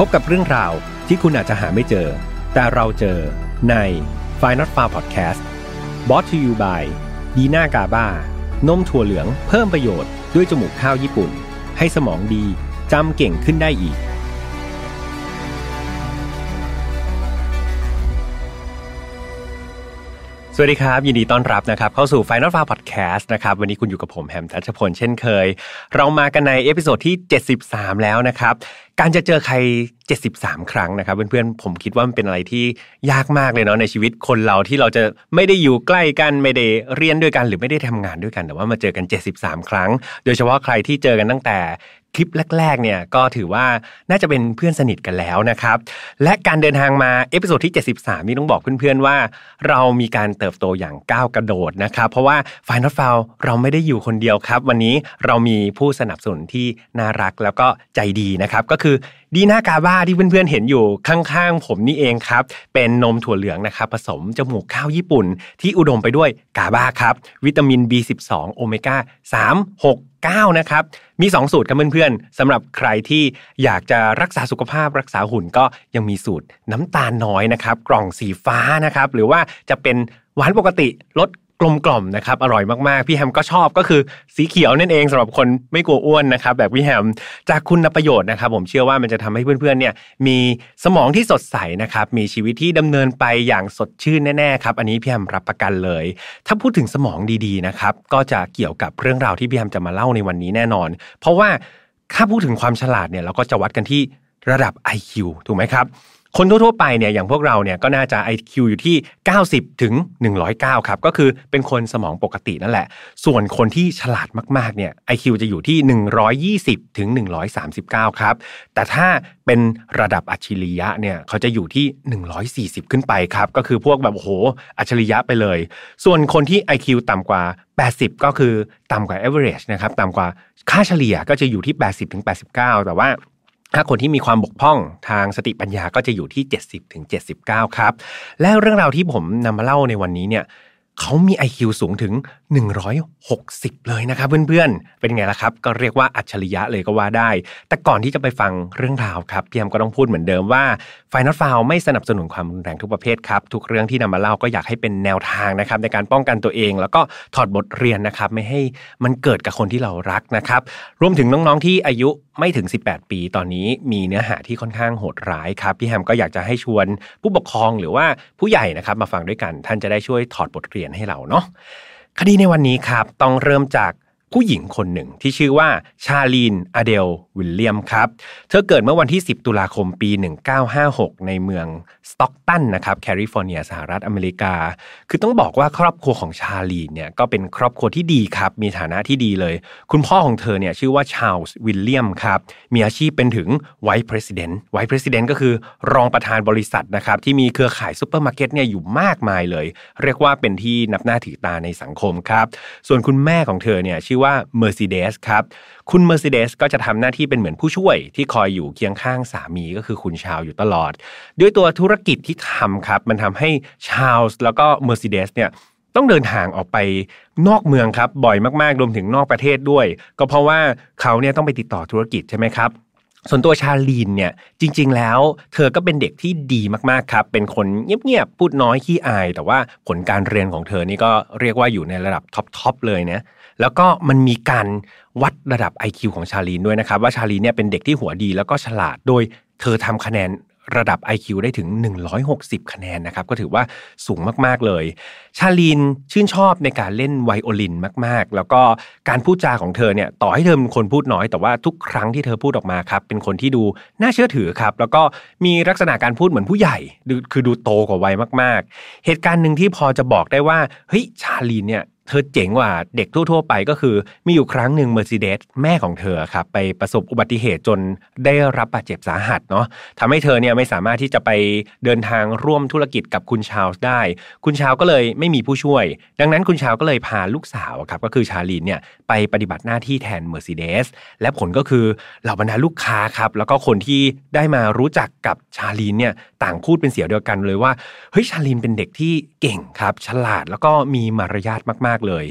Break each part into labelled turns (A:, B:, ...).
A: พบกับเรื่องราวที่คุณอาจจะหาไม่เจอ แต่เราเจอใน f i n a l f a r Podcast b o t to you by ดีน่ากาบานมถั่วเหลืองเพิ่มประโยชน์ด้วยจมูกข้าวญี่ปุ่น ให้สมองดีจำเก่งขึ้นได้อีก สวัสดีครับ ยินดีต้อนรับนะครับ เข้าสู่ Final f a r Podcast นะครับ วันนี้คุณอยู่กับผมแฮมทัชพลเช่นเคย เรามากันใน episode ที่ 73 แล้วนะครับ การจะเจอใคร 73 ครั้งนะครับ เพื่อนๆ ผมคิดว่ามันเป็นอะไรที่ยากมากเลยเนาะในชีวิตคนเราที่เราจะไม่ได้อยู่ใกล้กันไม่ได้เรียนด้วยกันหรือไม่ได้ทำงานด้วยกัน แต่ว่ามาเจอกัน 73 ครั้ง โดยเฉพาะใครที่เจอกันตั้งแต่ คลิปแรกๆเนี่ยก็ถือว่าน่าจะเป็นเพื่อนสนิทกันแล้วนะครับ และการเดินทางมา episode ที่ 73 นี่ต้องบอกเพื่อนๆว่า เรามีการเติบโตอย่างก้าวกระโดดนะครับ เพราะว่า Final f i l เราไม่ได้อยู่คนเดียวครับ วันนี้เรามีผู้สนับสนุนที่น่ารักแล้วก็ใจดีนะครับ ก็คือดีน่ากาบ้าที่เพื่อนๆเห็นอยู่ข้างๆผมนี่เองครับ เป็นนมถั่วเหลืองนะครับ ผสมจมูกข้าวญี่ปุ่น ที่อุดมไปด้วยกาบ้าครับ วิตามิน B12 โอเมก้า3 6 9 นะครับ มี 2 สูตรครับเพื่อนๆสำหรับใครที่อยากจะรักษาสุขภาพรักษาหุ่นก็ยังมีสูตรน้ำตาลน้อยนะครับ กล่องสีฟ้านะครับ หรือว่าจะเป็นหวานปกติลด กลมกล่อมนะครับอร่อยมากๆ พี่แฮมก็ชอบก็คือสีเขียวนั่นเองสำหรับคนไม่กลัวอ้วนนะครับแบบพี่แฮมจากคุณประโยชน์นะครับ ผมเชื่อว่ามันจะทำให้เพื่อนๆเนี่ยมีสมองที่สดใสนะครับมีชีวิตที่ดำเนินไปอย่างสดชื่นแน่ๆครับอันนี้พี่แฮมรับประกันเลย ถ้าพูดถึงสมองดีๆนะครับก็จะเกี่ยวกับเรื่องราวที่พี่แฮมจะมาเล่าในวันนี้แน่นอน เพราะว่าถ้าพูดถึงความฉลาดเนี่ยเราก็จะวัดกันที่ระดับ IQ ถูกไหมครับ คนทั่วๆไปเนี่ยอย่างพวกเราเนี่ยก็น่าจะ IQ อยู่ที่ 90 ถึง 109 ครับ ก็คือเป็นคนสมองปกตินั่นแหละ ส่วนคนที่ฉลาดมากๆเนี่ย IQ จะอยู่ที่ 120 ถึง 139 ครับ แต่ถ้าเป็นระดับอัจฉริยะเนี่ยเขาจะอยู่ที่ 140 ขึ้นไปครับ ก็คือพวกแบบโอ้โหอัจฉริยะไปเลย ส่วนคนที่ IQ ต่ำกว่า 80 ก็คือต่ำกว่า average นะครับต่ำกว่าค่าเฉลี่ยก็จะอยู่ที่ 80ถึง89 แต่ว่า ถ้าคนที่มีความบกพร่องทางสติปัญญาก็จะอยู่ที่ 70ถึง79 ครับ และเรื่องราวที่ผมนำมาเล่าในวันนี้เนี่ยเขามี IQ สูงถึง160 เลยนะครับเพื่อนๆ เป็นไงล่ะครับ ก็เรียกว่าอัจฉริยะเลยก็ว่าได้ แต่ก่อนที่จะไปฟังเรื่องราวครับพี่แอมก็ต้องพูดเหมือนเดิมว่าไฟนอลฟาวไม่สนับสนุนความรุนแรงทุกประเภทครับ ทุกเรื่องที่นำมาเล่าก็อยากให้เป็นแนวทางนะครับในการป้องกันตัวเอง แล้วก็ถอดบทเรียนนะครับไม่ให้มันเกิดกับคนที่เรารักนะครับรวมถึงน้องๆที่อายุไม่ถึง 18 ปีตอนนี้มีเนื้อหาที่ค่อนข้างโหดร้ายครับพี่แฮมก็อยากจะให้ชวนผู้ปกครองหรือว่าผู้ใหญ่นะครับมาฟังด้วยกัน ท่านจะได้ช่วยถอดบทเรียนให้เราเนาะ คดีในวันนี้ครับต้องเริ่มจาก ผู้หญิงคนหนึ่งที่ชื่อว่าชาลีนอเดลวิลเลียมครับ เธอเกิดเมื่อวันที่ 10 ตุลาคมปี 1956 ในเมืองสต็อกตันนะครับแคลิฟอร์เนียสหรัฐอเมริกา คือต้องบอกว่าครอบครัวของชาลีนเนี่ยก็เป็นครอบครัวที่ดีครับ มีฐานะที่ดีเลย คุณพ่อของเธอเนี่ยชื่อว่าชาลส์วิลเลียมครับ มีอาชีพเป็นถึงไวท์ประธานไวท์ประธานก็คือรองประธานบริษัทนะครับที่มีเครือข่ายซูเปอร์มาร์เก็ตเนี่ยอยู่มากมายเลย เรียกว่าเป็นที่นับหน้าถือตาในสังคมครับส่วนคุณแม่ของเธอเนี่ยชื่อว่า Mercedes ครับ คุณ Mercedes ก็จะทำหน้าที่เป็นเหมือนผู้ช่วยที่คอยอยู่เคียงข้างสามีก็คือคุณชาลส์อยู่ตลอด ด้วยตัวธุรกิจที่ทำครับ มันทำให้ชาวแล้วก็ Mercedes เนี่ยต้องเดินทางออกไปนอกเมืองครับ บ่อยมากๆรวมถึงนอกประเทศด้วย ก็เพราะว่าเขาเนี่ยต้องไปติดต่อธุรกิจใช่ไหมครับส่วนตัวชาลีนเนี่ยจริง ๆ แล้ว เธอก็เป็นเด็กที่ดีมากๆครับ เป็นคนเงียบๆพูดน้อยขี้อาย แต่ว่าผลการเรียนของเธอนี่ก็เรียกว่าอยู่ในระดับท็อปๆเลยนะ แล้วก็มันมีการวัดระดับ IQ ของชาลีนด้วยนะครับ ว่าชาลีนเนี่ยเป็นเด็กที่หัวดีแล้วก็ฉลาดโดยเธอทำคะแนนระดับ IQ ได้ถึง 160 คะแนนนะครับ ก็ถือว่าสูงมาก ๆ เลย ชาลีนชื่นชอบในการเล่นไวโอลินมาก ๆ แล้วก็การพูดจาของเธอเนี่ยต่อให้เธอเป็นคนพูดน้อย แต่ว่าทุกครั้งที่เธอพูดออกมาครับ เป็นคนที่ดูน่าเชื่อถือครับ แล้วก็มีลักษณะการพูดเหมือนผู้ใหญ่ คือดูโตกว่าวัยมาก ๆ เหตุการณ์หนึ่งที่พอจะบอกได้ว่าเฮ้ยชาลีนเนี่ย เธอเจ๋งกว่าเด็กทั่วๆไปก็คือ มีอยู่ครั้งหนึ่งเมอร์ซิเดสแม่ของเธอครับไปประสบอุบัติเหตุจนได้รับบาดเจ็บสาหัสเนาะทำให้เธอเนี่ยไม่สามารถที่จะไปเดินทางร่วมธุรกิจกับคุณชาลส์ได้ คุณชาลก็เลยไม่มีผู้ช่วย ดังนั้นคุณชาลก็เลยพาลูกสาวครับก็คือชาลีนเนี่ยไปปฏิบัติหน้าที่แทนเมอร์ซิเดสและผลก็คือเหล่าบรรดาลูกค้าครับแล้วก็คนที่ได้มารู้จักกับชาลีนเนี่ยต่างพูดเป็นเสียงเดียวกันเลยว่าเฮ้ยชาลินเป็นเด็กที่เก่งครับฉลาดแล้วก็มีมารยาทมากๆเลย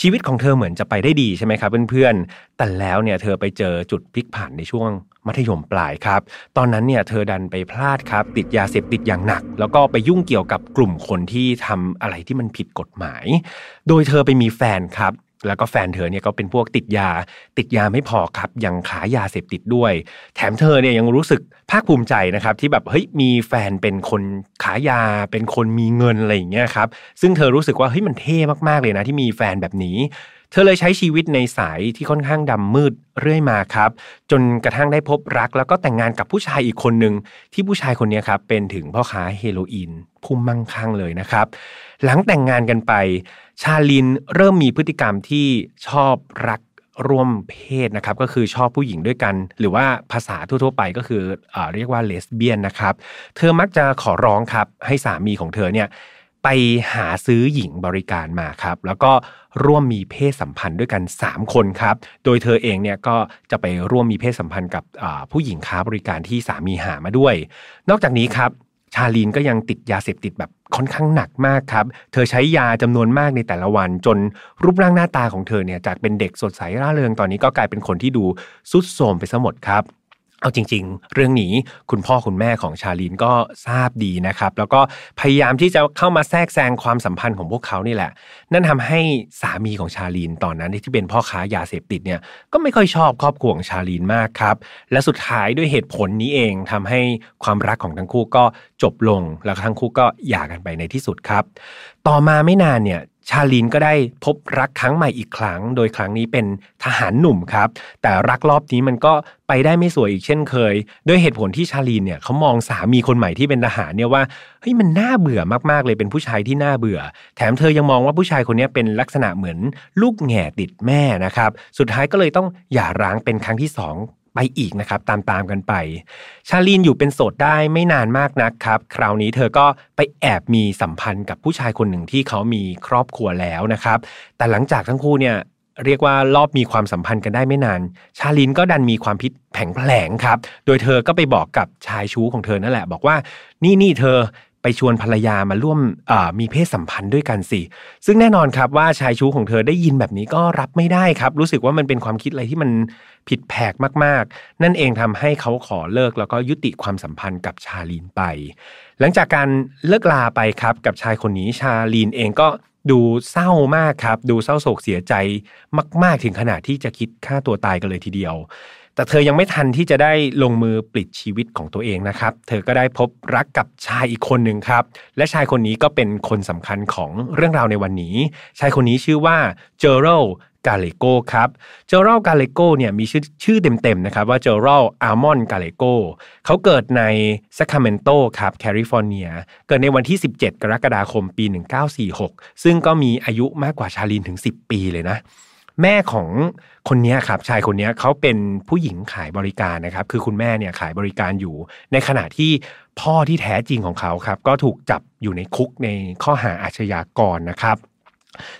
A: ชีวิตของเธอเหมือนจะไปได้ดีใช่ไหมครับเพื่อนๆ แต่แล้วเนี่ยเธอไปเจอจุดพลิกผันในช่วงมัธยมปลายครับ ตอนนั้นเนี่ยเธอดันไปพลาดครับ ติดยาเสพติดอย่างหนัก แล้วก็ไปยุ่งเกี่ยวกับกลุ่มคนที่ทำอะไรที่มันผิดกฎหมาย โดยเธอไปมีแฟนครับ แล้วก็แฟนเธอเนี่ยก็เป็นพวกติดยา ติดยาไม่พอครับยังขายยาเสพติดด้วย แถมเธอเนี่ยยังรู้สึกภาคภูมิใจนะครับที่แบบเฮ้ยมีแฟนเป็นคนขายยา เป็นคนมีเงินอะไรอย่างเงี้ยครับซึ่งเธอรู้สึกว่าเฮ้ยมันเท่มากๆเลยนะที่มีแฟนแบบนี้ เธอเลยใช้ชีวิตในสายที่ค่อนข้างดำมืดเรื่อยมาครับ จนกระทั่งได้พบรักแล้วก็แต่งงานกับผู้ชายอีกคนหนึ่งที่ผู้ชายคนนี้ครับเป็นถึงพ่อค้าเฮโรอีนพุ่มมั่งคั่งเลยนะครับ หลังแต่งงานกันไป ชาลินเริ่มมีพฤติกรรมที่ชอบรักร่วมเพศนะครับก็คือชอบผู้หญิงด้วยกัน หรือว่าภาษาทั่วๆไปก็คือเอเรียกว่าเลสเบี้ยนนะครับ เธอมักจะขอร้องครับให้สามีของเธอเนี่ย ไปหาซื้อหญิงบริการมาครับ แล้วก็ร่วมมีเพศสัมพันธ์ด้วยกัน 3 คนครับ โดยเธอเองเนี่ยก็จะไปร่วมมีเพศสัมพันธ์กับผู้หญิงค้าบริการที่สามีหามาด้วย นอกจากนี้ครับชาลีนก็ยังติดยาเสพติดแบบค่อนข้างหนักมากครับ เธอใช้ยาจำนวนมากในแต่ละวัน จนรูปร่างหน้าตาของเธอเนี่ยจากเป็นเด็กสดใสร่าเริงตอนนี้ก็กลายเป็นคนที่ดูสุดโทมไปซะหมดครับ เอาจริง ๆ เรื่องนี้คุณพ่อคุณแม่ของชาลีนก็ทราบดีนะครับ แล้วก็พยายามที่จะเข้ามาแทรกแซงความสัมพันธ์ของพวกเขานี่แหละ นั่นทำให้สามีของชาลีนตอนนั้นที่เป็นพ่อค้ายาเสพติดเนี่ยก็ไม่ค่อยชอบครอบครัวของชาลีนมากครับ และสุดท้ายด้วยเหตุผลนี้เองทำให้ความรักของทั้งคู่ก็จบลง แล้วทั้งคู่ก็หย่ากันไปในที่สุดครับ ต่อมาไม่นานเนี่ย ชาลินก็ได้พบรักครั้งใหม่อีกครั้ง โดยครั้งนี้เป็นทหารหนุ่มครับ แต่รักรอบนี้มันก็ไปได้ไม่สวยอีกเช่นเคย ด้วยเหตุผลที่ชาลินเนี่ยเขามองสามีคนใหม่ที่เป็นทหารเนี่ยว่าเฮ้ยมันน่าเบื่อมากๆเลยเป็นผู้ชายที่น่าเบื่อ แถมเธอยังมองว่าผู้ชายคนนี้เป็นลักษณะเหมือนลูกแง่ติดแม่นะครับ สุดท้ายก็เลยต้องหย่าร้างเป็นครั้งที่สอง ไปอีกนะครับตามตามกันไป ชาลีนอยู่เป็นโสดได้ไม่นานมากนักครับ คราวนี้เธอก็ไปแอบมีสัมพันธ์กับผู้ชายคนหนึ่งที่เขามีครอบครัวแล้วนะครับ แต่หลังจากทั้งคู่เนี่ยเรียกว่ารอบมีความสัมพันธ์กันได้ไม่นาน ชาลินก็ดันมีความพิษแผงแผลงครับ โดยเธอก็ไปบอกกับชายชู้ของเธอนั่นแหละ บอกว่านี่นี่เธอ ไปชวนภรรยามาร่วมมีเพศสัมพันธ์ด้วยกันสิซึ่งแน่นอนครับว่าชายชู้ของเธอได้ยินแบบนี้ก็รับไม่ได้ครับ รู้สึกว่ามันเป็นความคิดอะไรที่มันผิดแผกมากๆ นั่นเองทำให้เขาขอเลิกแล้วก็ยุติความสัมพันธ์กับชาลีนไป หลังจากการเลิกลาไปครับกับชายคนนี้ชาลีนเองก็ดูเศร้ามากครับ ดูเศร้าโศกเสียใจมาก ๆ ถึงขนาดที่จะคิดฆ่าตัวตายกันเลยทีเดียว แต่เธอยังไม่ทันที่จะได้ลงมือปลิดชีวิตของตัวเองนะครับ เธอก็ได้พบรักกับชายอีกคนหนึ่งครับ และชายคนนี้ก็เป็นคนสำคัญของเรื่องราวในวันนี้ ชายคนนี้ชื่อว่าเจอรัลกาเลโกครับ เจอรัลกาเลโกเนี่ยมีชื่อชื่อเต็มๆนะครับว่าเจอรัลอาร์มอนกาเลโกเขาเกิดในซัคราเมนโตครับแคลิฟอร์เนีย เกิดในวันที่ 17 กรกฎาคมปี 1946 ซึ่งก็มีอายุมากกว่าชาลินถึง 10 ปีเลยนะ แม่ของ คนนี้ครับชายคนนี้เขาเป็นผู้หญิงขายบริการนะครับคือคุณแม่เนี่ยขายบริการอยู่ ในขณะที่พ่อที่แท้จริงของเขาครับก็ถูกจับอยู่ในคุกในข้อหาอาชญากรนะครับ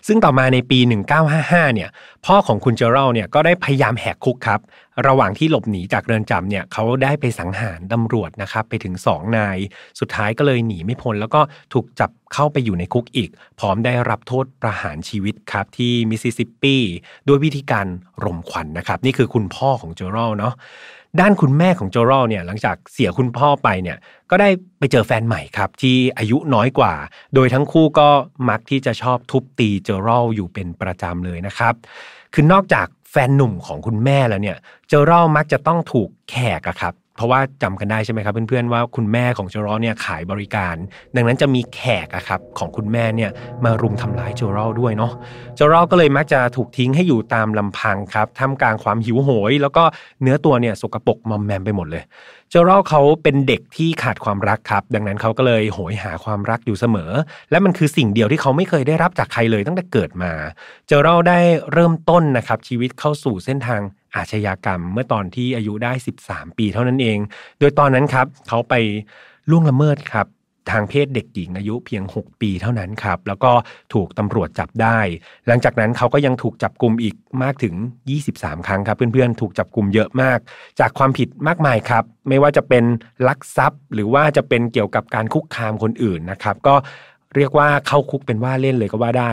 A: ซึ่งต่อมาในปี 1955 เนี่ย พ่อของคุณเจอรัลเนี่ยก็ได้พยายามแหกคุกครับ ระหว่างที่หลบหนีจากเรือนจำเนี่ยเขาได้ไปสังหารตำรวจนะครับไปถึง 2 นาย สุดท้ายก็เลยหนีไม่พ้น แล้วก็ถูกจับเข้าไปอยู่ในคุกอีก พร้อมได้รับโทษประหารชีวิตครับที่มิสซิสซิปปีด้วยวิธีการรมควันนะครับ นี่คือคุณพ่อของเจอรัลเนาะ ด้านคุณแม่ของเจอรัลเนี่ยหลังจากเสียคุณพ่อไปเนี่ยก็ได้ไปเจอแฟนใหม่ครับ ที่อายุน้อยกว่า โดยทั้งคู่ก็มักที่จะชอบทุบตีเจอรัลอยู่เป็นประจำเลยนะครับ คือนอกจากแฟนหนุ่มของคุณแม่แล้วเนี่ยโจรัลมักจะต้องถูกแขกอะครับ เพราะว่าจำกันได้ใช่ไหมครับเพื่อนๆว่าคุณแม่ของโจรอเนี่ยขายบริการ ดังนั้นจะมีแขกอะครับของคุณแม่เนี่ยมารุมทำร้ายโจรอด้วยเนาะโจรอก็เลยมักจะถูกทิ้งให้อยู่ตามลำพังครับท่ามกลางความหิวโหย แล้วก็เนื้อตัวเนี่ยสกปรกมอมแมมไปหมดเลยโจรอเขาเป็นเด็กที่ขาดความรักครับ ดังนั้นเขาก็เลยโหยหาความรักอยู่เสมอ และมันคือสิ่งเดียวที่เขาไม่เคยได้รับจากใครเลยตั้งแต่เกิดมาโจรอได้เริ่มต้นนะครับชีวิตเข้าสู่เส้นทาง อาชญากรรม เมื่อตอนที่อายุได้ 13 ปีเท่านั้นเอง โดยตอนนั้นครับเขาไปล่วงละเมิดครับทางเพศเด็กหญิงอายุเพียง 6 ปีเท่านั้นครับ แล้วก็ถูกตำรวจจับได้ หลังจากนั้นเขาก็ยังถูกจับกลุ่มอีกมากถึง 23 ครั้งครับ เพื่อนๆ ถูกจับกลุ่มเยอะมาก จากความผิดมากมายครับ ไม่ว่าจะเป็นลักทรัพย์ หรือว่าจะเป็นเกี่ยวกับการคุกคามคนอื่นนะครับ ก็เรียกว่าเข้าคุกเป็นว่าเล่นเลยก็ว่าได้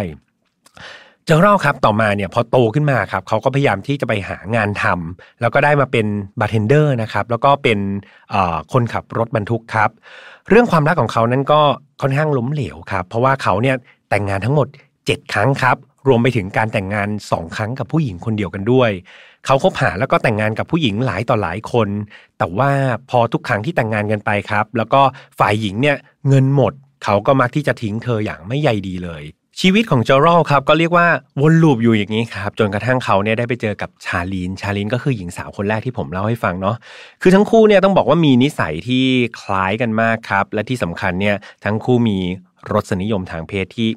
A: เจอร์ครับต่อมาเนี่ยพอโตขึ้นมาครับเขาก็พยายามที่จะไปหางานทำแล้วก็ได้มาเป็นบาร์เทนเดอร์นะครับแล้วก็เป็นคนขับรถบรรทุกครับ เรื่องความรักของเขานั้นก็ค่อนข้างล้มเหลวครับ เพราะว่าเขาเนี่ยแต่งงานทั้งหมด 7 ครั้งครับ รวมไปถึงการแต่งงาน 2 ครั้งกับผู้หญิงคนเดียวกันด้วย เขาคบหาแล้วก็แต่งงานกับผู้หญิงหลายต่อหลายคน แต่ว่าพอทุกครั้งที่แต่งงานกันไปครับ แล้วก็ฝ่ายหญิงเนี่ยเงินหมด เขาก็มักที่จะทิ้งเธออย่างไม่ใยดีเลย ชีวิตของจอรัลครับก็เรียกว่าวนลูปอยู่อย่างนี้ครับจนกระทั่งเขาเนี่ยได้ไปเจอกับชาลีนชาลีนก็คือหญิงสาวคนแรกที่ผมเล่าให้ฟังเนาะคือทั้งคู่เนี่ยต้องบอกว่ามีนิสัยที่คล้ายกันมากครับ และที่สำคัญเนี่ยทั้งคู่มีรสนิยมทางเพศที่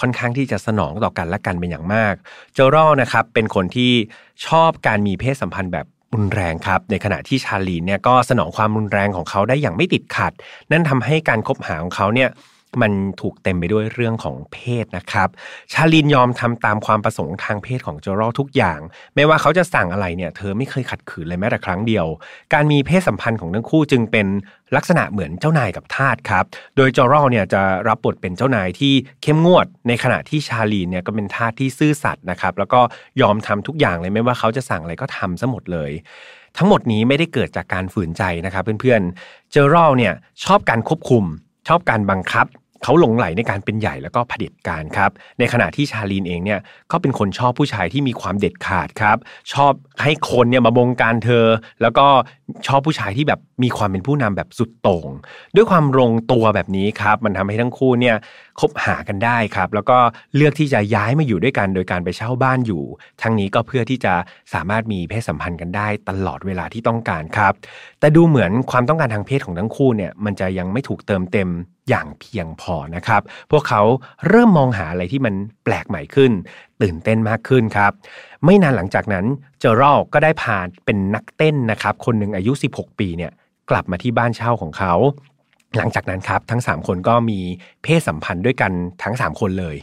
A: ค่อนข้างที่จะสนองต่อกันและกันเป็นอย่างมากเจอรัลนะครับเป็นคนที่ชอบการมีเพศสัมพันธ์แบบรุนแรงครับในขณะที่ชาลีนเนี่ยก็สนองความรุนแรงของเขาได้อย่างไม่ติดขัด นั่นทำให้การคบหาของเขาเนี่ย มันถูกเต็มไปด้วยเรื่องของเพศนะครับ ชาลินยอมทำตามความประสงค์ทางเพศของโจรอทุกอย่าง ไม่ว่าเขาจะสั่งอะไรเนี่ย เธอไม่เคยขัดขืนเลยแม้แต่ครั้งเดียว การมีเพศสัมพันธ์ของทั้งคู่จึงเป็นลักษณะเหมือนเจ้านายกับทาสครับ โดยจอรอเนี่ยจะรับบทเป็นเจ้านายที่เข้มงวด ในขณะที่ชาลีนเนี่ยก็เป็นทาสที่ซื่อสัตย์นะครับ แล้วก็ยอมทำทุกอย่างเลยไม่ว่าเขาจะสั่งอะไรก็ทำซะหมดเลย ทั้งหมดนี้ไม่ได้เกิดจากการฝืนใจนะครับเพื่อนๆ เจอรอลเนี่ยชอบการควบคุม ชอบการบังคับ เขาหลงไหลในการเป็นใหญ่แล้วก็เผด็จการครับ ในขณะที่ชาลีนเองเนี่ยก็เป็นคนชอบผู้ชายที่มีความเด็ดขาดครับ ชอบให้คนเนี่ยมาบงการเธอ แล้วก็ชอบผู้ชายที่แบบมีความเป็นผู้นำแบบสุดโต่ง ด้วยความลงตัวแบบนี้ครับ มันทำให้ทั้งคู่เนี่ยคบหากันได้ครับ แล้วก็เลือกที่จะย้ายมาอยู่ด้วยกันโดยการไปเช่าบ้านอยู่ ทั้งนี้ก็เพื่อที่จะสามารถมีเพศสัมพันธ์กันได้ตลอดเวลาที่ต้องการครับ แต่ดูเหมือนความต้องการทางเพศของทั้งคู่เนี่ยมันจะยังไม่ถูกเติมเต็มอย่างเพียงพอนะครับ พวกเขาเริ่มมองหาอะไรที่มันแปลกใหม่ขึ้น ตื่นเต้นมากขึ้นครับ ไม่นานหลังจากนั้นเจอรัลก็ได้พาเป็นนักเต้นนะครับ คนหนึ่งอายุ 16 ปีเนี่ยกลับมาที่บ้านเช่าของเขา หลังจากนั้นครับทั้ง 3 คนก็มีเพศสัมพันธ์ด้วยกันทั้ง 3 คนเลย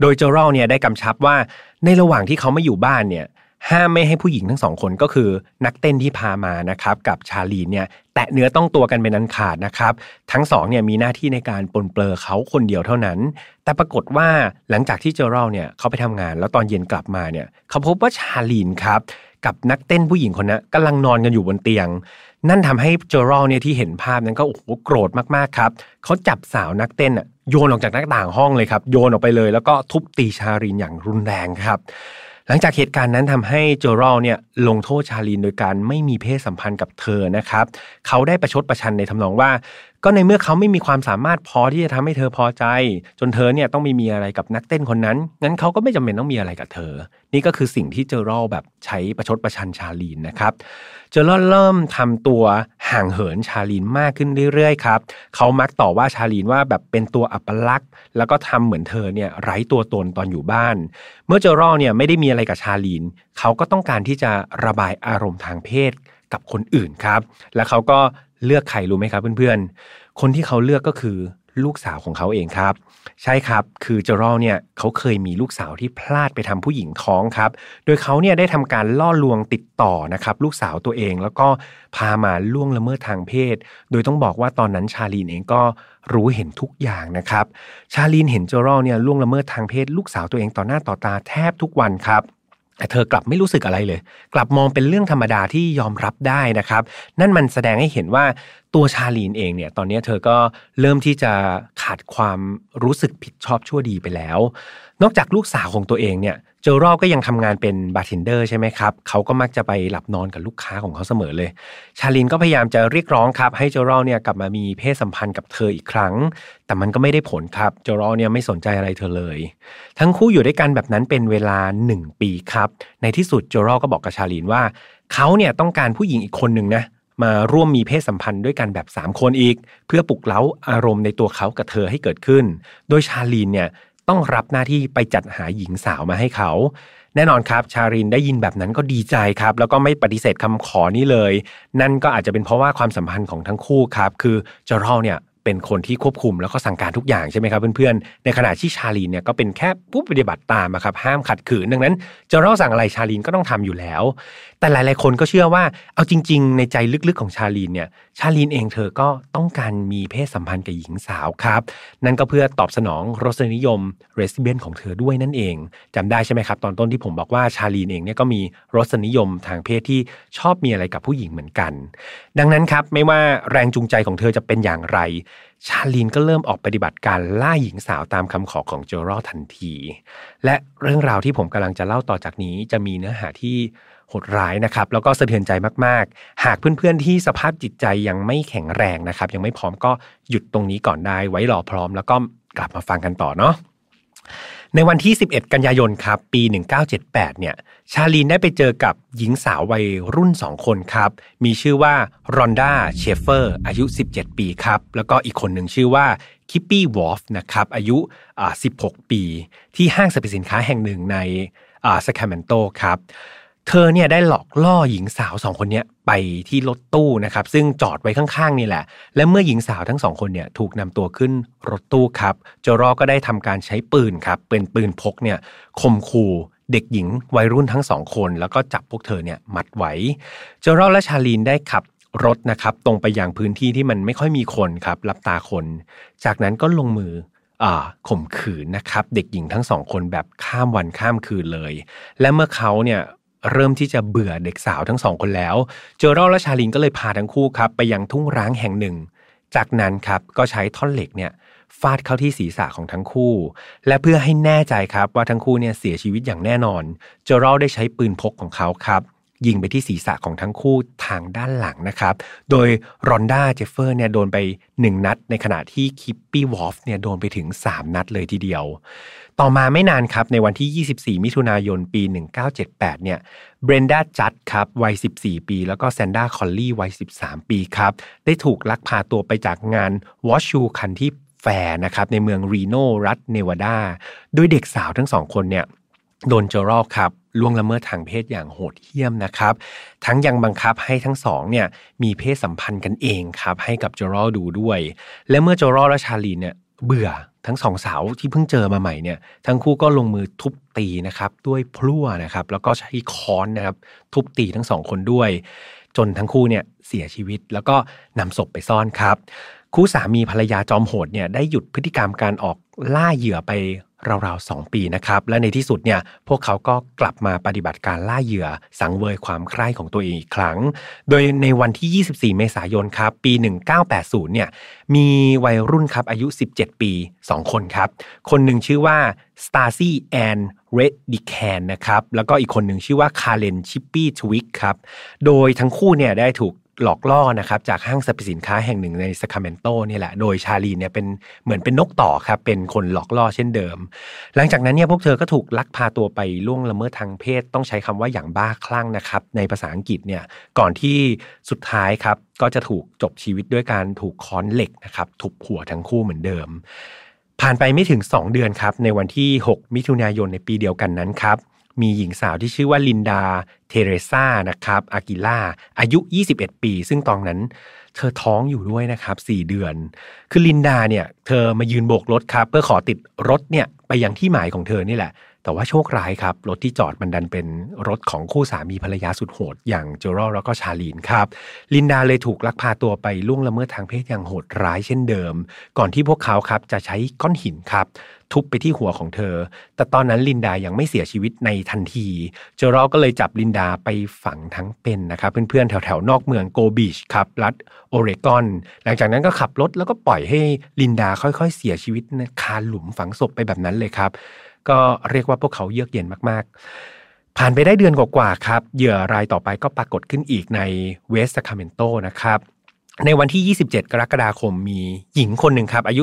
A: โดยเจอรัลเนี่ยได้กำชับว่าในระหว่างที่เขาไม่อยู่บ้านเนี่ยห้ามไม่ให้ผู้หญิงทั้งสองคนก็คือนักเต้นที่พามานะครับกับชาลีเนี่ยแตะเนื้อต้องตัวกันเป็นอันขาดนะครับทั้งสองเนี่ยมีหน้าที่ในการปนเปื้อเขาคนเดียวเท่านั้น แต่ปรากฏว่าหลังจากที่เจอรัลเนี่ยเขาไปทำงาน แล้วตอนเย็นกลับมาเนี่ยเขาพบว่าชาลีนครับกับนักเต้นผู้หญิงคนนั้นกำลังนอนกันอยู่บนเตียง นั่นทำให้เจอรัลเนี่ยที่เห็นภาพนั้นก็โอ้โหโกรธมากๆครับเขาจับสาวนักเต้นโยนออกจากหน้าต่างห้องเลยครับโยนออกไปเลย แล้วก็ทุบตีชาลินอย่างรุนแรงครับ หลังจากเหตุการณ์นั้นทำให้เจอรอลเนี่ยลงโทษชาลินโดยการไม่มีเพศสัมพันธ์กับเธอนะครับเขาได้ประชดประชันในทำนองว่า ก็ในเมื่อเขาไม่มีความสามารถพอที่จะทำให้เธอพอใจ จนเธอเนี่ยต้องไม่มีอะไรกับนักเต้นคนนั้น งั้นเขาก็ไม่จำเป็นต้องมีอะไรกับเธอ นี่ก็คือสิ่งที่เจอรอลแบบใช้ประชดประชันชาลีนนะครับ เจอรอลเริ่มทำตัวห่างเหินชาลีนมากขึ้นเรื่อยๆครับ เขามักต่อว่าชาลีนว่าแบบเป็นตัวอัปลักษณ์ แล้วก็ทำเหมือนเธอเนี่ยไร้ตัวตนตอนอยู่บ้าน เมื่อเจอรอลเนี่ยไม่ได้มีอะไรกับชาลีน เขาก็ต้องการที่จะระบายอารมณ์ทางเพศกับคนอื่นครับ และเขาก็ เลือกใครรู้ไหมครับเพื่อนๆ คนที่เขาเลือกก็คือลูกสาวของเขาเองครับ ใช่ครับคือเจอรอลเนี่ยเขาเคยมีลูกสาวที่พลาดไปทำผู้หญิงท้องครับ โดยเขาเนี่ยได้ทำการล่อลวงติดต่อนะครับลูกสาวตัวเองแล้วก็พามาล่วงละเมิดทางเพศ โดยต้องบอกว่าตอนนั้นชาลีนเองก็รู้เห็นทุกอย่างนะครับ ชาลีนเห็นเจอรอลเนี่ยล่วงละเมิดทางเพศ ลูกสาวตัวเองต่อหน้าต่อตาแทบทุกวันครับ แต่เธอกลับไม่รู้สึกอะไรเลย กลับมองเป็นเรื่องธรรมดาที่ยอมรับได้นะครับ นั่นมันแสดงให้เห็นว่าตัวชาลีนเองเนี่ยตอนนี้เธอก็เริ่มที่จะขาดความรู้สึกผิดชอบชั่วดีไปแล้ว นอกจากลูกสาวของตัวเองเนี่ยเจอรัลก็ยังทำงานเป็นบาร์เทนเดอร์ใช่ไหมครับเขาก็มักจะไปหลับนอนกับลูกค้าของเขาเสมอเลย ชาลินก็พยายามจะเรียกร้องครับ ให้เจอรัลเนี่ยกลับมามีเพศสัมพันธ์กับเธออีกครั้ง แต่มันก็ไม่ได้ผลครับ เจอรัลเนี่ยไม่สนใจอะไรเธอเลย ทั้งคู่อยู่ด้วยกันแบบนั้นเป็นเวลา 1 ปีครับ ในที่สุดเจอรอก็บอกกับชาลินว่าเขาเนี่ยต้องการผู้หญิงอีกคนหนึ่งนะมาร่วมมีเพศสัมพันธ์ด้วยกันแบบ 3 คนอีก เพื่อปลุกเล้าอารมณ์ในตัวเขากับเธอให้เกิดขึ้น โดยชาลีนเนี่ย ต้องรับหน้าที่ไปจัดหาหญิงสาวมาให้เขา แน่นอนครับชารินได้ยินแบบนั้นก็ดีใจครับ แล้วก็ไม่ปฏิเสธคำขอนี้เลย นั่นก็อาจจะเป็นเพราะว่าความสัมพันธ์ของทั้งคู่ครับ คือจอร์เนี่ย เป็นคนที่ควบคุมแล้วก็สั่งการทุกอย่างใช่ไหมครับเพื่อนๆ ในขณะที่ชาลีนเนี่ยก็เป็นแค่ผู้ปฏิบัติตามครับห้ามขัดขืนดังนั้นจะเราสั่งอะไรชาลีนก็ต้องทำอยู่แล้ว แต่หลายๆ คนก็เชื่อว่าเอาจริง ๆ ในใจลึกๆของชาลีนเนี่ยชาลีนเองเธอก็ต้องการมีเพศสัมพันธ์กับหญิงสาวครับ นั่นก็เพื่อตอบสนองรสนิยมเรสเบนของเธอด้วยนั่นเองจำได้ใช่ไหมครับ ตอนต้นที่ผมบอกว่าชาลีนเองเนี่ยก็มีรสนิยมทางเพศที่ชอบมีอะไรกับผู้หญิงเหมือนกัน ดังนั้นครับไม่ว่าแรงจูงใจของเธอจะเป็นอย่างไรชาลีนก็เริ่มออกปฏิบัติการล่าหญิงสาวตามคำขอของโจรอทันที และเรื่องราวที่ผมกำลังจะเล่าต่อจากนี้จะมีเนื้อหาที่โหดร้ายนะครับ แล้วก็สะเทือนใจมากๆ หากเพื่อนๆที่สภาพจิตใจยังไม่แข็งแรงนะครับ ยังไม่พร้อมก็หยุดตรงนี้ก่อนได้ไว้รอพร้อม แล้วก็กลับมาฟังกันต่อเนาะ ในวันที่ 11 กันยายนครับ ปี 1978 เนี่ย ชาลีนได้ไปเจอกับหญิงสาววัยรุ่น 2 คนครับ มีชื่อว่ารอนด้าเชฟเฟอร์ อายุ 17 ปีครับ แล้วก็อีกคนหนึ่งชื่อว่าคิปปี้วอฟนะครับ อายุ 16 ปี ที่ห้างสรรพสินค้าแห่งหนึ่งในซัคราเมนโตครับ เธอเนี่ยได้หลอกล่อหญิงสาวสองคนนี้ไปที่รถตู้นะครับ ซึ่งจอดไว้ข้างๆนี่แหละ และเมื่อหญิงสาวทั้งสองคนเนี่ยถูกนำตัวขึ้นรถตู้ครับเจอรัลก็ได้ทำการใช้ปืนครับเป็นปืนพกเนี่ยข่มขู่เด็กหญิงวัยรุ่นทั้งสองคน แล้วก็จับพวกเธอเนี่ยมัดไว้เจอรัลและชาลีนได้ขับรถนะครับตรงไปยังพื้นที่ที่มันไม่ค่อยมีคนครับรับตาคน จากนั้นก็ลงมือข่มขืนนะครับ เด็กหญิงทั้งสองคนแบบข้ามวันข้ามคืนเลย และเมื่อเขาเนี่ย เริ่มที่จะเบื่อเด็กสาวทั้งสองคนแล้ว เจอรัลและชาลินก็เลยพาทั้งคู่ครับ ไปยังทุ่งร้างแห่งหนึ่ง จากนั้นครับก็ใช้ท่อนเหล็กเนี่ยฟาดเข้าที่ศีรษะของทั้งคู่ และเพื่อให้แน่ใจครับว่าทั้งคู่เนี่ยเสียชีวิตอย่างแน่นอน เจอรัลได้ใช้ปืนพกของเขาครับยิงไปที่ศีรษะของทั้งคู่ทางด้านหลังนะครับ โดยรอนด้าเชฟเฟอร์เนี่ยโดนไป 1 นัด ในขณะที่คิปปี้วอฟเนี่ยโดนไปถึง 3 นัดเลยทีเดียว ต่อมาไม่นานครับในวันที่ 24 มิถุนายนปี 1978 เนี่ยเบรนด้าจัดครับวัย 14 ปี แล้วก็แซนด้าคอลลี่วัย 13 ปีครับได้ถูกลักพาตัวไปจากงาน Washoe County Fair นะครับในเมืองรีโนรัฐเนวาดาโดยเด็กสาวทั้งสองคนเนี่ยโดนเจอรอกครับล่วงละเมิดทางเพศอย่างโหดเหี้ยมนะครับ ทั้งยังบังคับให้ทั้งสองเนี่ยมีเพศสัมพันธ์กันเองครับให้กับเจอรอดูด้วย และเมื่อเจอรอและชาลีเนี่ยเบื่อ ทั้งสองสาวที่เพิ่งเจอมาใหม่เนี่ยทั้งคู่ก็ลงมือทุบตีนะครับด้วยพลั่วนะครับ แล้วก็ใช้ค้อนนะครับทุบตีทั้งสองคนด้วย จนทั้งคู่เนี่ยเสียชีวิตแล้วก็นำศพไปซ่อนครับ คู่สามีภรรยาจอมโหดเนี่ยได้หยุดพฤติกรรมการออก ล่าเหยื่อไปราวๆสองปีนะครับ และในที่สุดเนี่ยพวกเขาก็กลับมาปฏิบัติการล่าเหยื่อสังเวยความใคร่ของตัวเองอีกครั้ง โดยในวันที่ 24 เมษายนครับ ปี 1980 เนี่ยมีวัยรุ่นครับอายุ 17 ปี 2 คนครับ คนหนึ่งชื่อว่าสตาซี่แอนเรดดิแคนนะครับ แล้วก็อีกคนหนึ่งชื่อว่าคาเรนชิปแมนทวิกส์ครับ โดยทั้งคู่เนี่ยได้ถูก หลอกล่อนะครับจากห้างสรรพสินค้าแห่งหนึ่งในสคาเมนโตนี่แหละ โดยชาลีเนี่ยเป็นเหมือนเป็นนกต่อครับเป็นคนหลอกล่อเช่นเดิม หลังจากนั้นเนี่ยพวกเธอก็ถูกลักพาตัวไปล่วงละเมิดทางเพศ ต้องใช้คำว่าอย่างบ้าคลั่งนะครับในภาษาอังกฤษเนี่ยก่อนที่สุดท้ายครับก็จะถูกจบชีวิตด้วยการถูกค้อนเหล็กนะครับทุบหัวทั้งคู่เหมือนเดิม ผ่านไปไม่ถึง 2 เดือนครับในวันที่ 6 มิถุนายนในปีเดียวกันนั้นครับ มีหญิงสาวที่ชื่อว่าลินดา เทเรซานะครับอากิล่าอายุ 21 ปี ซึ่งตอนนั้นเธอท้องอยู่ด้วยนะครับ 4 เดือน คือลินดาเนี่ย เธอมายืนโบกรถครับ เพื่อขอติดรถเนี่ยไปยังที่หมายของเธอนี่แหละ แต่ว่าโชคร้ายครับ รถที่จอดมันดันเป็นรถของคู่สามีภรรยาสุดโหด อย่างเจอรอแล้วก็ชาลีนครับ ลินดาเลยถูกลักพาตัวไปล่วงละเมิดทางเพศอย่างโหดร้ายเช่นเดิม ก่อนที่พวกเขาครับจะใช้ก้อนหินครับ ทุบไปที่หัวของเธอ แต่ตอนนั้นลินดายังไม่เสียชีวิตในทันที เจอรอก็เลยจับลินดาไปฝังทั้งเป็นนะครับเพื่อนๆแถวๆนอกเมืองโกลด์บีชครับรัฐโอเรกอน หลังจากนั้นก็ขับรถแล้วก็ปล่อยให้ลินดาค่อยๆ เสียชีวิตคาหลุมฝังศพไปแบบนั้นเลยครับ ก็เรียกว่าพวกเขาเยือกเย็นมากๆผ่านไปได้เดือนกว่าๆครับ เหยื่อรายต่อไปก็ปรากฏขึ้นอีกในเวสต์ซาคราเมนโตนะครับ ในวันที่ 27 กรกฎาคมมีหญิงคนหนึ่งครับ อายุ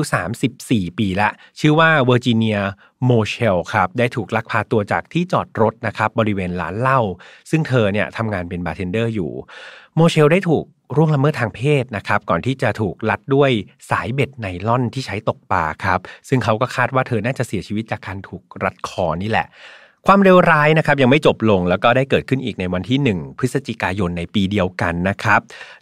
A: 34 ปีละ ชื่อว่าเวอร์จิเนียโมเชลครับ ได้ถูกลักพาตัวจากที่จอดรถนะครับบริเวณร้านเหล้าซึ่งเธอเนี่ยทำงานเป็นบาร์เทนเดอร์อยู่ โมเชลได้ถูกล่วงละเมิดทางเพศนะครับก่อนที่จะถูกรัดด้วยสายเบ็ดไนล่อนที่ใช้ตกปลาครับ ซึ่งเขาก็คาดว่าเธอน่าจะเสียชีวิตจากการถูกรัดคอนี่แหละ ความเลวร้ายนะครับยังไม่จบลงแล้วก็ได้เกิดขึ้นอีกในวันที่ 1 พฤศจิกายนในปีเดียวกันนะครับ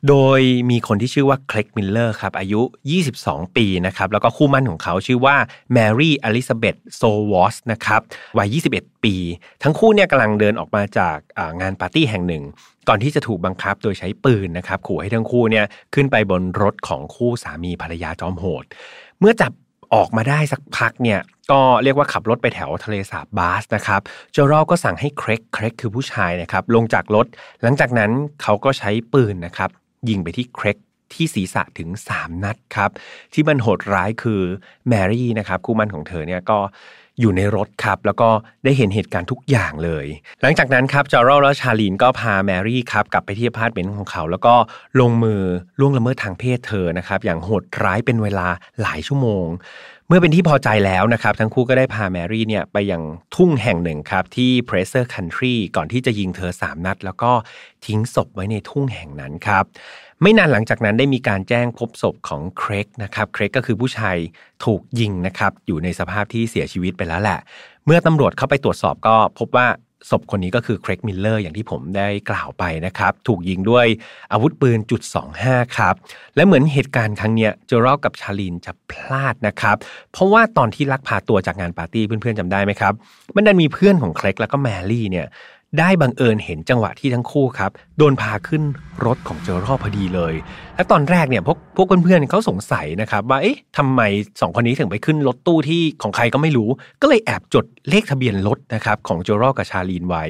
A: โดยมีคนที่ชื่อว่าเครกมิลเลอร์ครับอายุ 22 ปีนะครับแล้วก็คู่หมั้นของเขาชื่อว่าแมรี่อลิซาเบธโซวอสนะครับวัย 21 ปี ทั้งคู่เนี่ยกำลังเดินออกมาจากงานปาร์ตี้แห่งหนึ่ง ก่อนที่จะถูกบังคับโดยใช้ปืนนะครับขู่ให้ทั้งคู่เนี่ยขึ้นไปบนรถของคู่สามีภรรยาจอมโหด เมื่อจับ ออกมาได้สักพักเนี่ยก็เรียกว่าขับรถไปแถวทะเลสาบบาสนะครับเจอรอก็สั่งให้เครกเครกคือผู้ชายนะครับลงจากรถ หลังจากนั้นเขาก็ใช้ปืนนะครับยิงไปที่เครกที่ศีรษะถึง 3 นัดครับ ที่มันโหดร้ายคือแมรี่นะครับคู่หมั้นของเธอเนี่ยก็ อยู่ในรถครับ แล้วก็ได้เห็นเหตุการณ์ทุกอย่างเลย หลังจากนั้นครับเจอรัลและชาลีนก็พาแมรี่ครับกลับไปที่อพาร์ตเมนต์ของเขา แล้วก็ลงมือล่วงละเมิดทางเพศเธอนะครับอย่างโหดร้ายเป็นเวลาหลายชั่วโมงเมื่อเป็นที่พอใจแล้วนะครับ ทั้งคู่ก็ได้พาแมรี่เนี่ยไปยังทุ่งแห่งหนึ่งครับ ที่เพลเซอร์เคาน์ตี้ก่อนที่จะยิงเธอ 3 นัด แล้วก็ทิ้งศพไว้ในทุ่งแห่งนั้นครับ ไม่นานหลังจากนั้นได้มีการแจ้งพบศพของเครกนะครับเครกก็คือผู้ชายถูกยิงนะครับอยู่ในสภาพที่เสียชีวิตไปแล้วแหละ เมื่อตำรวจเข้าไปตรวจสอบก็พบว่าศพคนนี้ก็คือเครกมิลเลอร์อย่างที่ผมได้กล่าวไปนะครับ ถูกยิงด้วยอาวุธปืนจุด25 ครับ และเหมือนเหตุการณ์ครั้งนี้เจอรอกับชาลีนจะพลาดนะครับ เพราะว่าตอนที่ลักพาตัวจากงานปาร์ตี้เพื่อนๆจำได้ไหมครับ มันดันมีเพื่อนของเครกแล้วก็แมรี่เนี่ย ได้บังเอิญเห็นจังหวะที่ทั้งคู่ครับ โดนพาขึ้นรถของเจอรอพอดีเลย และตอนแรกเนี่ยพวกพวกเพื่อนๆเขาสงสัยนะครับ ว่าเอ๊ะทำไมสองคนนี้ถึงไปขึ้นรถตู้ที่ของใครก็ไม่รู้ ก็เลยแอบจดเลขทะเบียนรถนะครับของเจอรอกับชาลีนไว้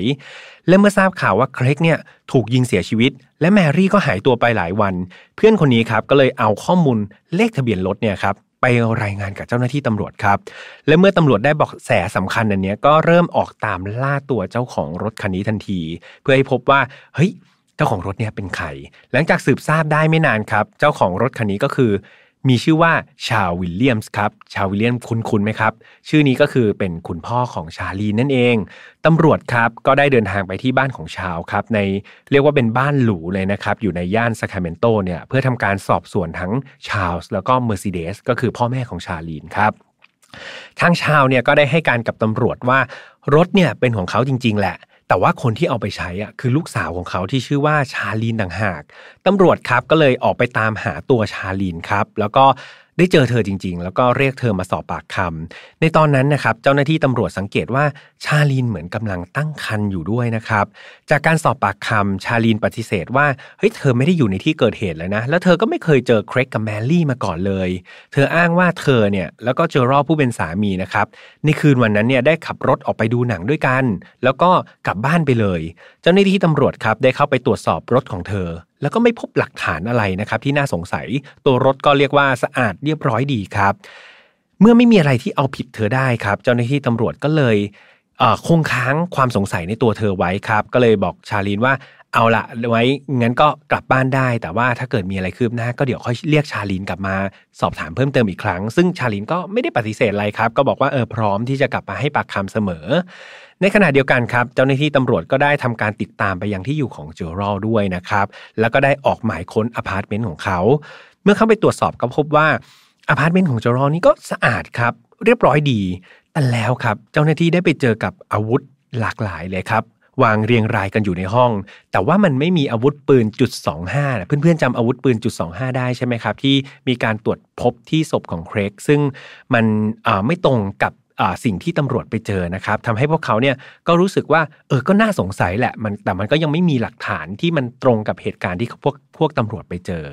A: และเมื่อทราบข่าวว่าเครกเนี่ยถูกยิงเสียชีวิต และแมรี่ก็หายตัวไปหลายวัน เพื่อนคนนี้ครับก็เลยเอาข้อมูลเลขทะเบียนรถเนี่ยครับ ไปรายงานกับเจ้าหน้าที่ตำรวจครับ และเมื่อตำรวจได้บอกแสสำคัญอันนี้ก็เริ่มออกตามล่าตัวเจ้าของรถคันนี้ทันที เพื่อให้พบว่าเฮ้ยเจ้าของรถเนี่ยเป็นใคร หลังจากสืบทราบได้ไม่นานครับ เจ้าของรถคันนี้ก็คือ มีชื่อว่าชาวิลเลียมส์ครับ ชาวิลเลียมคุ้นๆไหมครับ ชื่อนี้ก็คือเป็นคุณพ่อของชาลีนั่นเอง ตำรวจครับก็ได้เดินทางไปที่บ้านของชาวครับ ในเรียกว่าเป็นบ้านหรูเลยนะครับ อยู่ในย่านซาคราเมนโตเนี่ยเพื่อทำการสอบสวนทั้งชาลส์แล้วก็เมอร์ซิเดสก็คือพ่อแม่ของชาลีนครับทางชาลส์เนี่ยก็ได้ให้การกับตำรวจว่ารถเนี่ยเป็นของเขาจริง ๆ แหละ แต่ว่าคนที่เอาไปใช้อะคือลูกสาวของเขาที่ชื่อว่าชาลีนต่างหากตำรวจครับก็เลยออกไปตามหาตัวชาลีนครับ แล้วก็ ได้เจอเธอจริง ๆ แล้วก็เรียกเธอมาสอบปากคำในตอนนั้นนะครับเจ้าหน้าที่ตำรวจสังเกตว่าชาลีนเหมือนกำลังตั้งครรภ์อยู่ด้วยนะครับ จากการสอบปากคำชาลีนปฏิเสธว่าเฮ้ยเธอไม่ได้อยู่ในที่เกิดเหตุเลยนะ แล้วเธอก็ไม่เคยเจอเครกกับแมรี่มาก่อนเลย เธออ้างว่าเธอเนี่ยแล้วก็เจอรอผู้เป็นสามีนะครับในคืนวันนั้นเนี่ยได้ขับรถออกไปดูหนังด้วยกัน แล้วก็กลับบ้านไปเลย จ้าหน้าที่ตำรวจครับได้เข้าไปตรวจสอบรถของเธอ แล้วก็ไม่พบหลักฐานอะไรนะครับที่น่าสงสัยตัวรถก็เรียกว่าสะอาดเรียบร้อยดีครับ เมื่อไม่มีอะไรที่เอาผิดเธอได้ครับ เจ้าหน้าที่ตำรวจก็เลยคงค้างความสงสัยในตัวเธอไว้ครับ ก็เลยบอกชาลีนว่าเอาละไว้งั้นก็กลับบ้านได้ แต่ว่าถ้าเกิดมีอะไรคืบหน้า ก็เดี๋ยวค่อยเรียกชาลีนกลับมาสอบถามเพิ่มเติมอีกครั้ง ซึ่งชาลีนก็ไม่ได้ปฏิเสธอะไรครับ ก็บอกว่าเออพร้อมที่จะกลับมาให้ปากคำเสมอ ในขณะเดียวกันครับ เจ้าหน้าที่ตำรวจก็ได้ทำการติดตามไปยังที่อยู่ของเจอรัลด้วยนะครับ แล้วก็ได้ออกหมายค้นอพาร์ตเมนต์ของเขา เมื่อเข้าไปตรวจสอบก็พบว่าอพาร์ตเมนต์ของเจอรัลนี้ก็สะอาดครับ เรียบร้อยดี แต่แล้วครับ เจ้าหน้าที่ได้ไปเจอกับอาวุธหลากหลายเลยครับวางเรียงรายกันอยู่ในห้อง แต่ว่ามันไม่มีอาวุธปืนจุดสองห้าเพื่อนๆจำอาวุธปืนจุดสองห้าได้ใช่ไหมครับ ที่มีการตรวจพบที่ศพของเครกซึ่งมันไม่ตรงกับ สิ่งที่ตำรวจไปเจอนะครับทำให้พวกเขาเนี่ยก็รู้สึกว่าเออก็น่าสงสัยแหละมันแต่มันก็ยังไม่มีหลักฐานที่มันตรงกับเหตุการณ์ที่พวกพวกตำรวจไปเจอ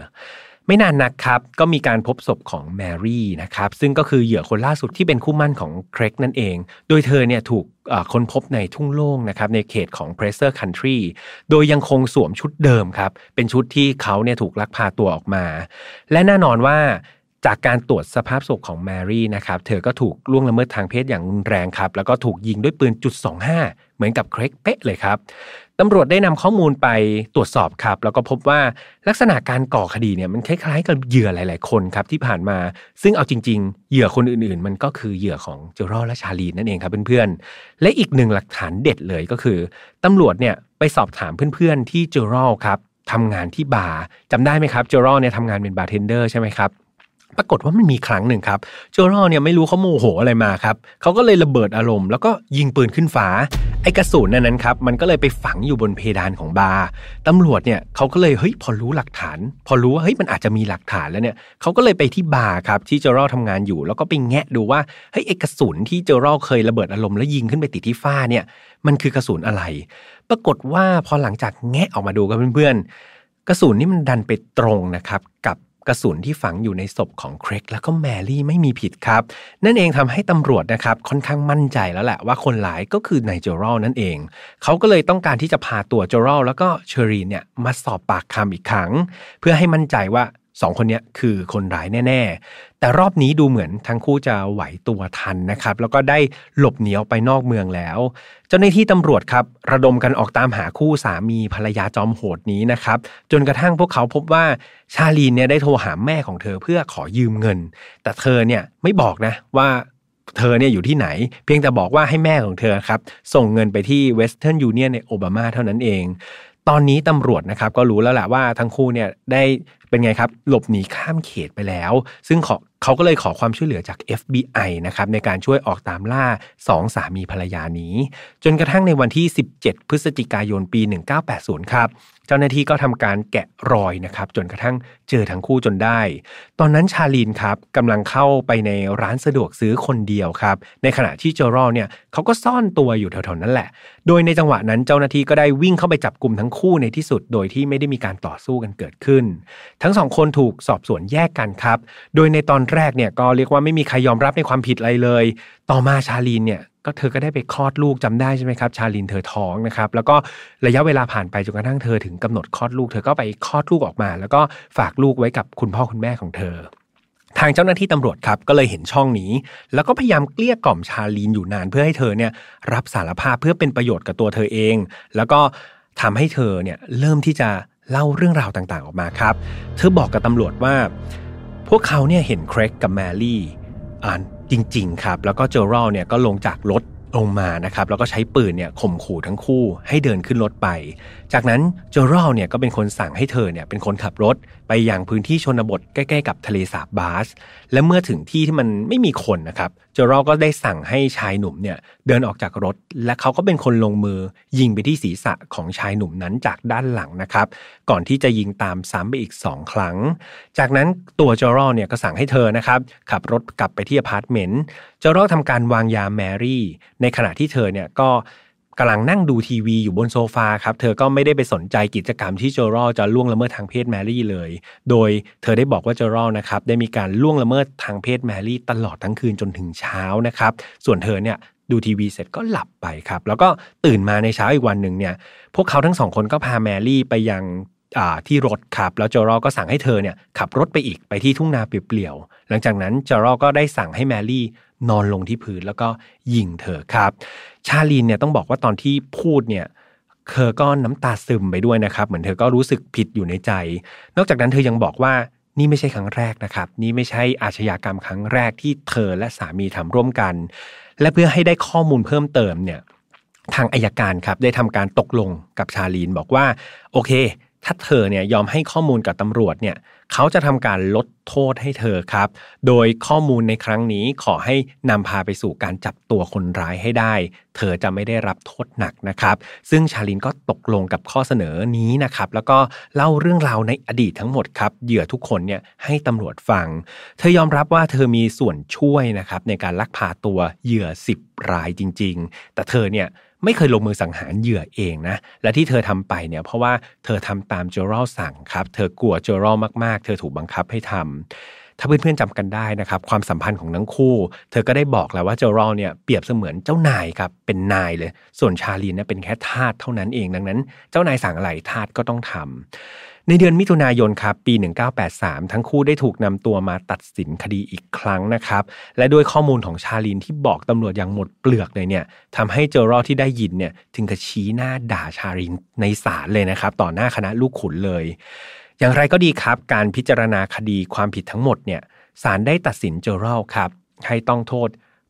A: ไม่นานนักครับ ก็มีการพบศพของแมรี่นะครับซึ่งก็คือเหยื่อคนล่าสุดที่เป็นคู่มั่นของเครกนั่นเอง โดยเธอเนี่ยถูกค้นพบในทุ่งโล่งนะครับในเขตของ p r e s s e r Country โดยยังคงสวมชุดเดิมครับเป็นชุดที่เขาเนี่ยถูกลักพาตัวออกมา และแน่นอนว่า จากการตรวจสภาพศพของแมรี่นะครับ เธอก็ถูกล่วงละเมิดทางเพศอย่างรุนแรงครับ แล้วก็ถูกยิงด้วยปืนจุด25 เหมือนกับเครกเป๊ะเลยครับตำรวจได้นำข้อมูลไปตรวจสอบครับ แล้วก็พบว่าลักษณะการก่อคดีเนี่ยมันคล้ายๆ กับเหยื่อหลาย ๆ คนครับที่ผ่านมา ซึ่งเอาจริง ๆ เหยื่อคนอื่น ๆ มันก็คือเหยื่อของเจอรอและชาลีนนั่นเองครับเพื่อนๆ และอีกหนึ่งหลักฐานเด็ดเลยก็คือตำรวจเนี่ยไปสอบถามเพื่อน ๆ ที่เจอรอครับทำงานที่บาร์จำได้ไหมครับเจอรอเนี่ยทำงานเป็นบาร์เทนเดอร์ใช่ไหมครับ ปรากฏว่ามันมีครั้งหนึ่งครับเจอรอเนี่ยไม่รู้เขาโมโหอะไรมาครับเขาก็เลยระเบิดอารมณ์แล้วก็ยิงปืนขึ้นฟ้าไอ้กระสุนนั้นนั้นครับมันก็เลยไปฝังอยู่บนเพดานของบาร์ตำรวจเนี่ยเขาก็เลยเฮ้ยพอรู้หลักฐาน พอรู้ว่าเฮ้ยมันอาจจะมีหลักฐานแล้วเนี่ยเขาก็เลยไปที่บาร์ครับที่โจรอทำงานอยู่ แล้วก็ไปแงะดูว่าเฮ้ยไอ้กระสุนที่โจรอเคยระเบิดอารมณ์แล้วยิงขึ้นไปติดที่ฟ้าเนี่ยมันคือกระสุนอะไร ปรากฏว่าพอหลังจากแงะออกมาดูกับเพื่อนๆกระสุนนี่มันดันไปตรงนะครับกับ กระสุนที่ฝังอยู่ในศพของเครกแล้วก็แมรี่ไม่มีผิดครับ นั่นเองทำให้ตำรวจนะครับค่อนข้างมั่นใจแล้วแหละว่าคนร้ายก็คือนายเจอรัลนั่นเอง เขาก็เลยต้องการที่จะพาตัวเจอรัลแล้วก็เชอรีนเนี่ยมาสอบปากคำอีกครั้ง เพื่อให้มั่นใจว่า สองคนนี้คือคนร้ายแน่ ๆ แต่รอบนี้ดูเหมือนทั้งคู่จะไหวตัวทันนะครับ แล้วก็ได้หลบหนีออกไปนอกเมืองแล้ว เจ้าหน้าที่ตำรวจครับ ระดมกันออกตามหาคู่สามีภรรยาจอมโหดนี้นะครับ จนกระทั่งพวกเขาพบว่าชาลีนเนี่ยได้โทรหาแม่ของเธอเพื่อขอยืมเงิน แต่เธอเนี่ยไม่บอกนะว่าเธอเนี่ยอยู่ที่ไหน เพียงแต่บอกว่าให้แม่ของเธอครับ ส่งเงินไปที่ Western Union ในโอบามาเท่านั้นเองตอนนี้ตำรวจนะครับก็รู้แล้วแหละว่าทั้งคู่เนี่ยได้ เป็นไงครับ หลบหนีข้ามเขตไปแล้ว ซึ่งขอ เขาก็เลยขอความช่วยเหลือจาก FBI นะครับในการช่วยออกตามล่าสองสามีภรรยานี้ จนกระทั่งในวันที่ 17 พฤศจิกายนปี 1980 ครับเจ้าหน้าที่ก็ทำการแกะรอยนะครับจนกระทั่งเจอทั้งคู่จนได้ ตอนนั้นชาลีนครับกำลังเข้าไปในร้านสะดวกซื้อคนเดียวครับ ในขณะที่เจอรอเนี่ยเขาก็ซ่อนตัวอยู่แถวๆนั้นแหละ โดยในจังหวะนั้นเจ้าหน้าที่ก็ได้วิ่งเข้าไปจับกลุ่มทั้งคู่ในที่สุด โดยที่ไม่ได้มีการต่อสู้กันเกิดขึ้น ทั้งสองคนถูกสอบสวนแยกกันครับ โดยในตอนแรกเนี่ยก็เรียกว่าไม่มีใครยอมรับในความผิดอะไรเลย ต่อมาชาลีนเนี่ยก็เธอก็ได้ไปคลอดลูกจำได้ใช่ไหมครับ ชาลินเธอท้องนะครับ แล้วก็ระยะเวลาผ่านไปจนกระทั่งเธอถึงกำหนดคลอดลูก เธอก็ไปคลอดลูกออกมา แล้วก็ฝากลูกไว้กับคุณพ่อคุณแม่ของเธอ ทางเจ้าหน้าที่ตำรวจครับก็เลยเห็นช่องนี้ แล้วก็พยายามเกลี้ยกล่อมชาลีนอยู่นานเพื่อให้เธอเนี่ยรับสารภาพเพื่อเป็นประโยชน์กับตัวเธอเอง แล้วก็ทำให้เธอเนี่ยเริ่มที่จะเล่าเรื่องราวต่างๆ ออกมาครับ เธอบอกกับตำรวจว่า พวกเขาเนี่ยเห็นเครกกับแมรี่อ่านจริง ๆ ครับ แล้วก็เจอรัลเนี่ยก็ลงจากรถลงมานะครับแล้วก็ใช้ปืนเนี่ยข่มขู่ทั้งคู่ให้เดินขึ้นรถไป จากนั้นเจอรัลเนี่ยก็เป็นคนสั่งให้เธอเนี่ยเป็นคนขับรถไปยังพื้นที่ชนบทใกล้ๆกับทะเลสาบบาส และเมื่อถึงที่ที่มันไม่มีคนนะครับเจอรัลก็ได้สั่งให้ชายหนุ่มเนี่ยเดินออกจากรถ และเขาก็เป็นคนลงมือยิงไปที่ศีรษะของชายหนุ่มนั้นจากด้านหลังนะครับก่อนที่จะยิงตามซ้ำไปอีก 2 ครั้ง จากนั้นตัวเจอรัลเนี่ยก็สั่งให้เธอนะครับขับรถกลับไปที่อพาร์ตเมนต์เจอรัลทำการวางยาแมรี่ ในขณะที่เธอเนี่ยก็ กำลังนั่งดูทีวีอยู่บนโซฟาครับ เธอก็ไม่ได้ไปสนใจกิจกรรมที่เจอรัลจะล่วงละเมิดทางเพศแมรี่เลย โดยเธอได้บอกว่าเจอรัลนะครับได้มีการล่วงละเมิดทางเพศแมรี่ตลอดทั้งคืนจนถึงเช้านะครับ ส่วนเธอเนี่ยดูทีวีเสร็จก็หลับไปครับ แล้วก็ตื่นมาในเช้าอีกวันหนึ่งเนี่ย พวกเขาทั้งสองคนก็พาแมรี่ไปยังที่รถครับ แล้วเจอรัลก็สั่งให้เธอเนี่ยขับรถไปอีกไปที่ทุ่งนาเปลี่ยว หลังจากนั้นเจอรัลก็ได้สั่งให้แมรี่นอนลงที่พื้นแล้วก็ยิงเธอครับ ชาลีนเนี่ยต้องบอกว่าตอนที่พูดเนี่ยเธอก็น้ำตาซึมไปด้วยนะครับ เหมือนเธอก็รู้สึกผิดอยู่ในใจ นอกจากนั้นเธอยังบอกว่านี่ไม่ใช่ครั้งแรกนะครับ นี่ไม่ใช่อาชญากรรมครั้งแรกที่เธอและสามีทำร่วมกัน และเพื่อให้ได้ข้อมูลเพิ่มเติมเนี่ยทางอายการครับได้ทำการตกลงกับชาลีนบอกว่า โอเค ถ้าเธอเนี่ยยอมให้ข้อมูลกับตำรวจเนี่ยเขาจะทำการลดโทษให้เธอครับ โดยข้อมูลในครั้งนี้ขอให้นำพาไปสู่การจับตัวคนร้ายให้ได้ เธอจะไม่ได้รับโทษหนักนะครับ ซึ่งชาลินก็ตกลงกับข้อเสนอนี้นะครับ แล้วก็เล่าเรื่องราวในอดีตทั้งหมดครับ เหยื่อทุกคนเนี่ยให้ตำรวจฟัง เธอยอมรับว่าเธอมีส่วนช่วยนะครับในการลักพาตัวเหยื่อ 10 รายจริง ๆ แต่เธอเนี่ย ไม่เคยลงมือสังหารเหยื่อเองนะ และที่เธอทำไปเนี่ยเพราะว่าเธอทำตามเจอรัลสั่งครับ เธอกลัวเจอรัลมากๆ เธอถูกบังคับให้ทำถ้าเพื่อนๆจำกันได้นะครับ ความสัมพันธ์ของทั้งคู่ เธอก็ได้บอกแล้วว่าเจอรัลเนี่ยเปรียบเสมือนเจ้านายครับเป็นนายเลย ส่วนชาลีนเนี่ยเป็นแค่ทาสเท่านั้นเองดังนั้น เจ้านายสั่งอะไรทาสก็ต้องทำ ในเดือนมิถุนายนครับปี 1983 ทั้งคู่ได้ถูกนำตัวมาตัดสินคดีอีกครั้งนะครับ และด้วยข้อมูลของชาลินที่บอกตำรวจอย่างหมดเปลือกเลยเนี่ยทำให้เจอรอที่ได้ยินเนี่ยถึงกับชี้หน้าด่าชาลินในศาลเลยนะครับ ต่อหน้าคณะลูกขุนเลย อย่างไรก็ดีครับ การพิจารณาคดีความผิดทั้งหมดเนี่ยศาลได้ตัดสินเจอรัลครับให้ต้องโทษ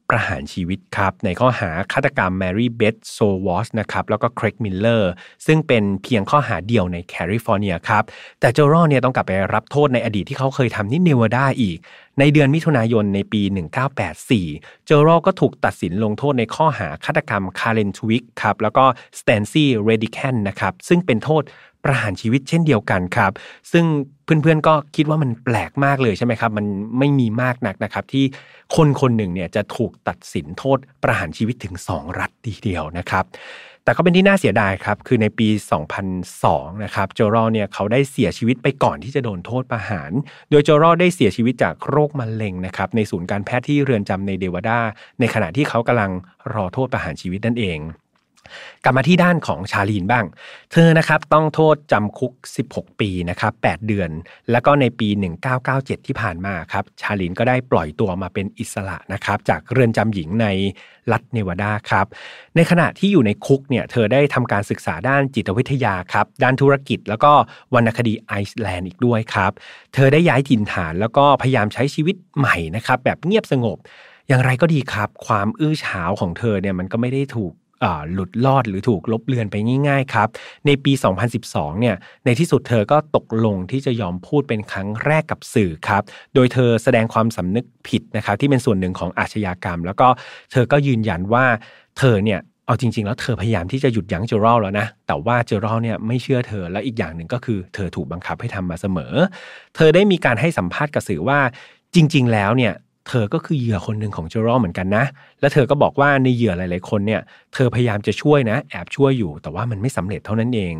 A: ประหารชีวิตครับ ในข้อหาฆาตกรรมแมรี่เบธโซวอสนะครับแล้วก็เครกมิลเลอร์ซึ่งเป็นเพียงข้อหาเดียวในแคลิฟอร์เนียครับ แต่เจอรอเนี่ยต้องกลับไปรับโทษในอดีตที่เขาเคยทำที่เนวาดาอีก ในเดือนมิถุนายนในปี 1984 เจอรัลด์ก็ถูกตัดสินลงโทษในข้อหาฆาตกรรมคาร์เลนทวิกครับแล้วก็สแตนซี่เรดิแคนนะครับซึ่งเป็นโทษ ประหารชีวิตเช่นเดียวกันครับ ซึ่งเพื่อนๆก็คิดว่ามันแปลกมากเลยใช่ไหมครับ มันไม่มีมากนักนะครับ ที่คนคนหนึ่งเนี่ยจะถูกตัดสินโทษประหารชีวิตถึง 2 รัฐทีเดียวนะครับแต่ก็เป็นที่น่าเสียดายครับ คือในปี 2002 นะครับเจอรัลด์เนี่ยเขาได้เสียชีวิตไปก่อนที่จะโดนโทษประหาร โดยโจรอได้เสียชีวิตจากโรคมะเร็งนะครับในศูนย์การแพทย์ที่เรือนจำในเดวาดาในขณะที่เขากำลังรอโทษประหารชีวิตนั่นเอง กลับมาที่ด้านของชาลีนบ้าง เธอนะครับต้องโทษจำคุก 16 ปีนะครับ8เดือน แล้วก็ในปี 1997 ที่ผ่านมาครับชาลีนก็ได้ปล่อยตัวมาเป็นอิสระนะครับจากเรือนจำหญิงในรัฐเนวาดาครับในขณะที่อยู่ในคุกเนี่ยเธอได้ทำการศึกษาด้านจิตวิทยาครับด้านธุรกิจแล้วก็วรรณคดีไอซ์แลนด์อีกด้วยครับเธอได้ย้ายถิ่นฐานแล้วก็พยายามใช้ชีวิตใหม่นะครับแบบเงียบสงบอย่างไรก็ดีครับ ความอื้อฉาวของเธอเนี่ยมันก็ไม่ได้ถูก หลุดลอดหรือถูกลบเลือนไปง่ายๆครับ ในปี 2012 เนี่ย ในที่สุดเธอก็ตกลงที่จะยอมพูดเป็นครั้งแรกกับสื่อครับ โดยเธอแสดงความสำนึกผิดนะครับที่เป็นส่วนหนึ่งของอาชญากรรม แล้วก็เธอก็ยืนยันว่าเธอเนี่ยเอาจริงๆ แล้วเธอพยายามที่จะหยุดยั้งเจอรัลแล้วนะ แต่ว่าเจอรัลเนี่ยไม่เชื่อเธอ และอีกอย่างหนึ่งก็คือเธอถูกบังคับให้ทำมาเสมอ เธอได้มีการให้สัมภาษณ์กับสื่อว่าจริง ๆ แล้วเนี่ย เธอก็คือเหยื่อคนหนึ่งของเจอรอเหมือนกันนะ และเธอก็บอกว่าในเหยื่อหลาย ๆ คนเนี่ย เธอพยายามจะช่วยนะ แอบช่วยอยู่ แต่ว่ามันไม่สำเร็จเท่านั้นเอง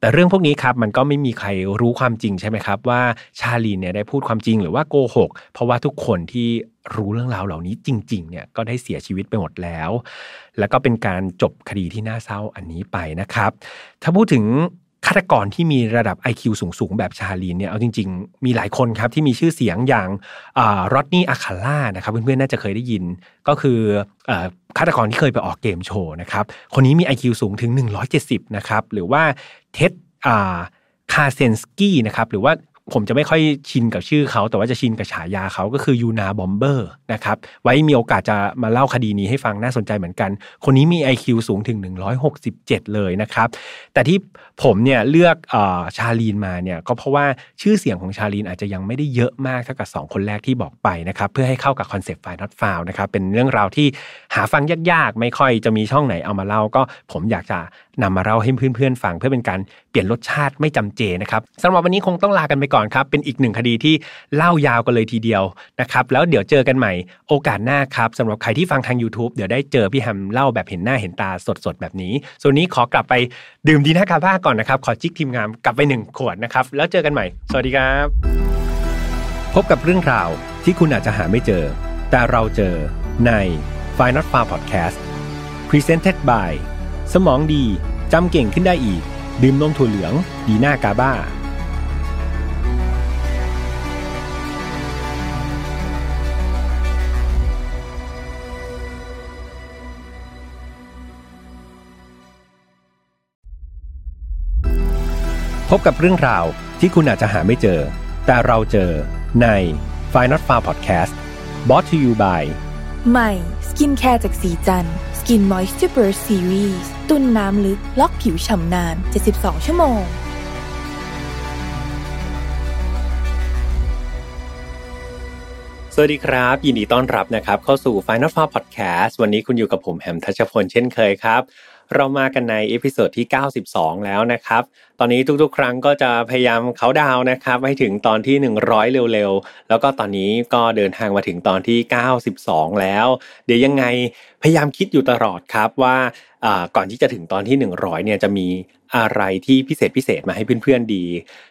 A: แต่เรื่องพวกนี้ครับมันก็ไม่มีใครรู้ความจริงใช่ไหมครับ ว่าชาลีเนี่ยได้พูดความจริงหรือว่าโกหก เพราะว่าทุกคนที่รู้เรื่องราวเหล่านี้จริง ๆ เนี่ยก็ได้เสียชีวิตไปหมดแล้ว แล้วก็เป็นการจบคดีที่น่าเศร้าอันนี้ไปนะครับ ถ้าพูดถึง ฆาตกรที่มีระดับ IQ สูง ๆ แบบชาลีนเนี่ยเอาจริง ๆ มีหลายคนครับที่มีชื่อเสียงอย่างรอดนีย์ อัลคาลานะครับเพื่อนๆน่าจะเคยได้ยินก็คือฆาตกรที่เคยไปออกเกมโชว์นะครับคนนี้มี IQ สูงถึง 170 นะครับหรือว่าเท็ดคาซินสกีนะครับหรือว่า ผมจะไม่ค่อยชินกับชื่อเขาแต่ว่าจะชินกับฉายาเขาก็คือยูนาบอมเบอร์นะครับไว้มีโอกาสจะมาเล่าคดีนี้ให้ฟังน่าสนใจเหมือนกัน คนนี้มี IQ สูงถึง 167 เลยนะครับ แต่ที่ผมเนี่ยเลือกอชาลีนมาเนี่ยก็เพราะว่าชื่อเสียงของชาลีนอาจจะยังไม่ได้เยอะมากเท่ากับ 2 คนแรกที่บอกไปนะครับเพื่อให้เข้ากับคอนเซปต์ File Not Found นะครับเป็นเรื่องราวที่หาฟังยากๆ ไม่ค่อยจะมีช่องไหนเอามาเล่าก็ผมอยากจะนำมาเล่าให้เพื่อนๆฟังเพื่อเป็นการเปลี่ยนรสชาติไม่จำเจนะครับสำหรับวันนี้คงต้องลากันไปก่อนครับ เป็นอีกหนึ่งคดีที่เล่ายาวกันเลยทีเดียวนะครับแล้วเดี๋ยวเจอกันใหม่โอกาสหน้าครับสำหรับใครที่ฟังทาง YouTube เดี๋ยวได้เจอพี่แฮมเล่าแบบเห็นหน้าเห็นตาสดๆแบบนี้ ส่วนนี้ขอกลับไปดื่มดีน่ากาบ้าก่อนนะครับ ขอจิกทีมงานกลับไปหนึ่งขวดนะครับแล้วเจอกันใหม่ สวัสดีครับ พบกับเรื่องราวที่คุณอาจจะหาไม่เจอ แต่เราเจอใน f i n a l f a r Podcast Presented by สมองดีจำเก่งขึ้นได้อีก ดื่มนมถั่วเหลือง ดีหน่ากาบ้า พบกับเรื่องราวที่คุณอาจจะหาไม่เจอ แต่เราเจอใน f i n a l f a r Podcast brought to you by
B: ใหม่สกินแคร์จากศรีจันทร์ Skin Moisture Burst Series ตุนน้ำลึก ล็อกผิวฉ่ำนาน 72 ชั่วโมง
A: สวัสดีครับ ยินดีต้อนรับนะครับ เข้าสู่ File Not Found Podcast วันนี้คุณอยู่กับผมแฮมทัชพลเช่นเคยครับ เรามากันใน episode ที่ 92 แล้วนะครับ ตอนนี้ทุกๆ ครั้งก็จะพยายามเขาดาวนะครับให้ถึงตอนที่ 100 เร็วๆ แล้วก็ตอนนี้ก็เดินทางมาถึงตอนที่ 92 แล้ว เดี๋ยวยังไงพยายามคิดอยู่ตลอดครับว่าก่อนที่จะถึงตอนที่ 100 เนี่ยจะมีอะไรที่พิเศษพิเศษมาให้เพื่อนๆดี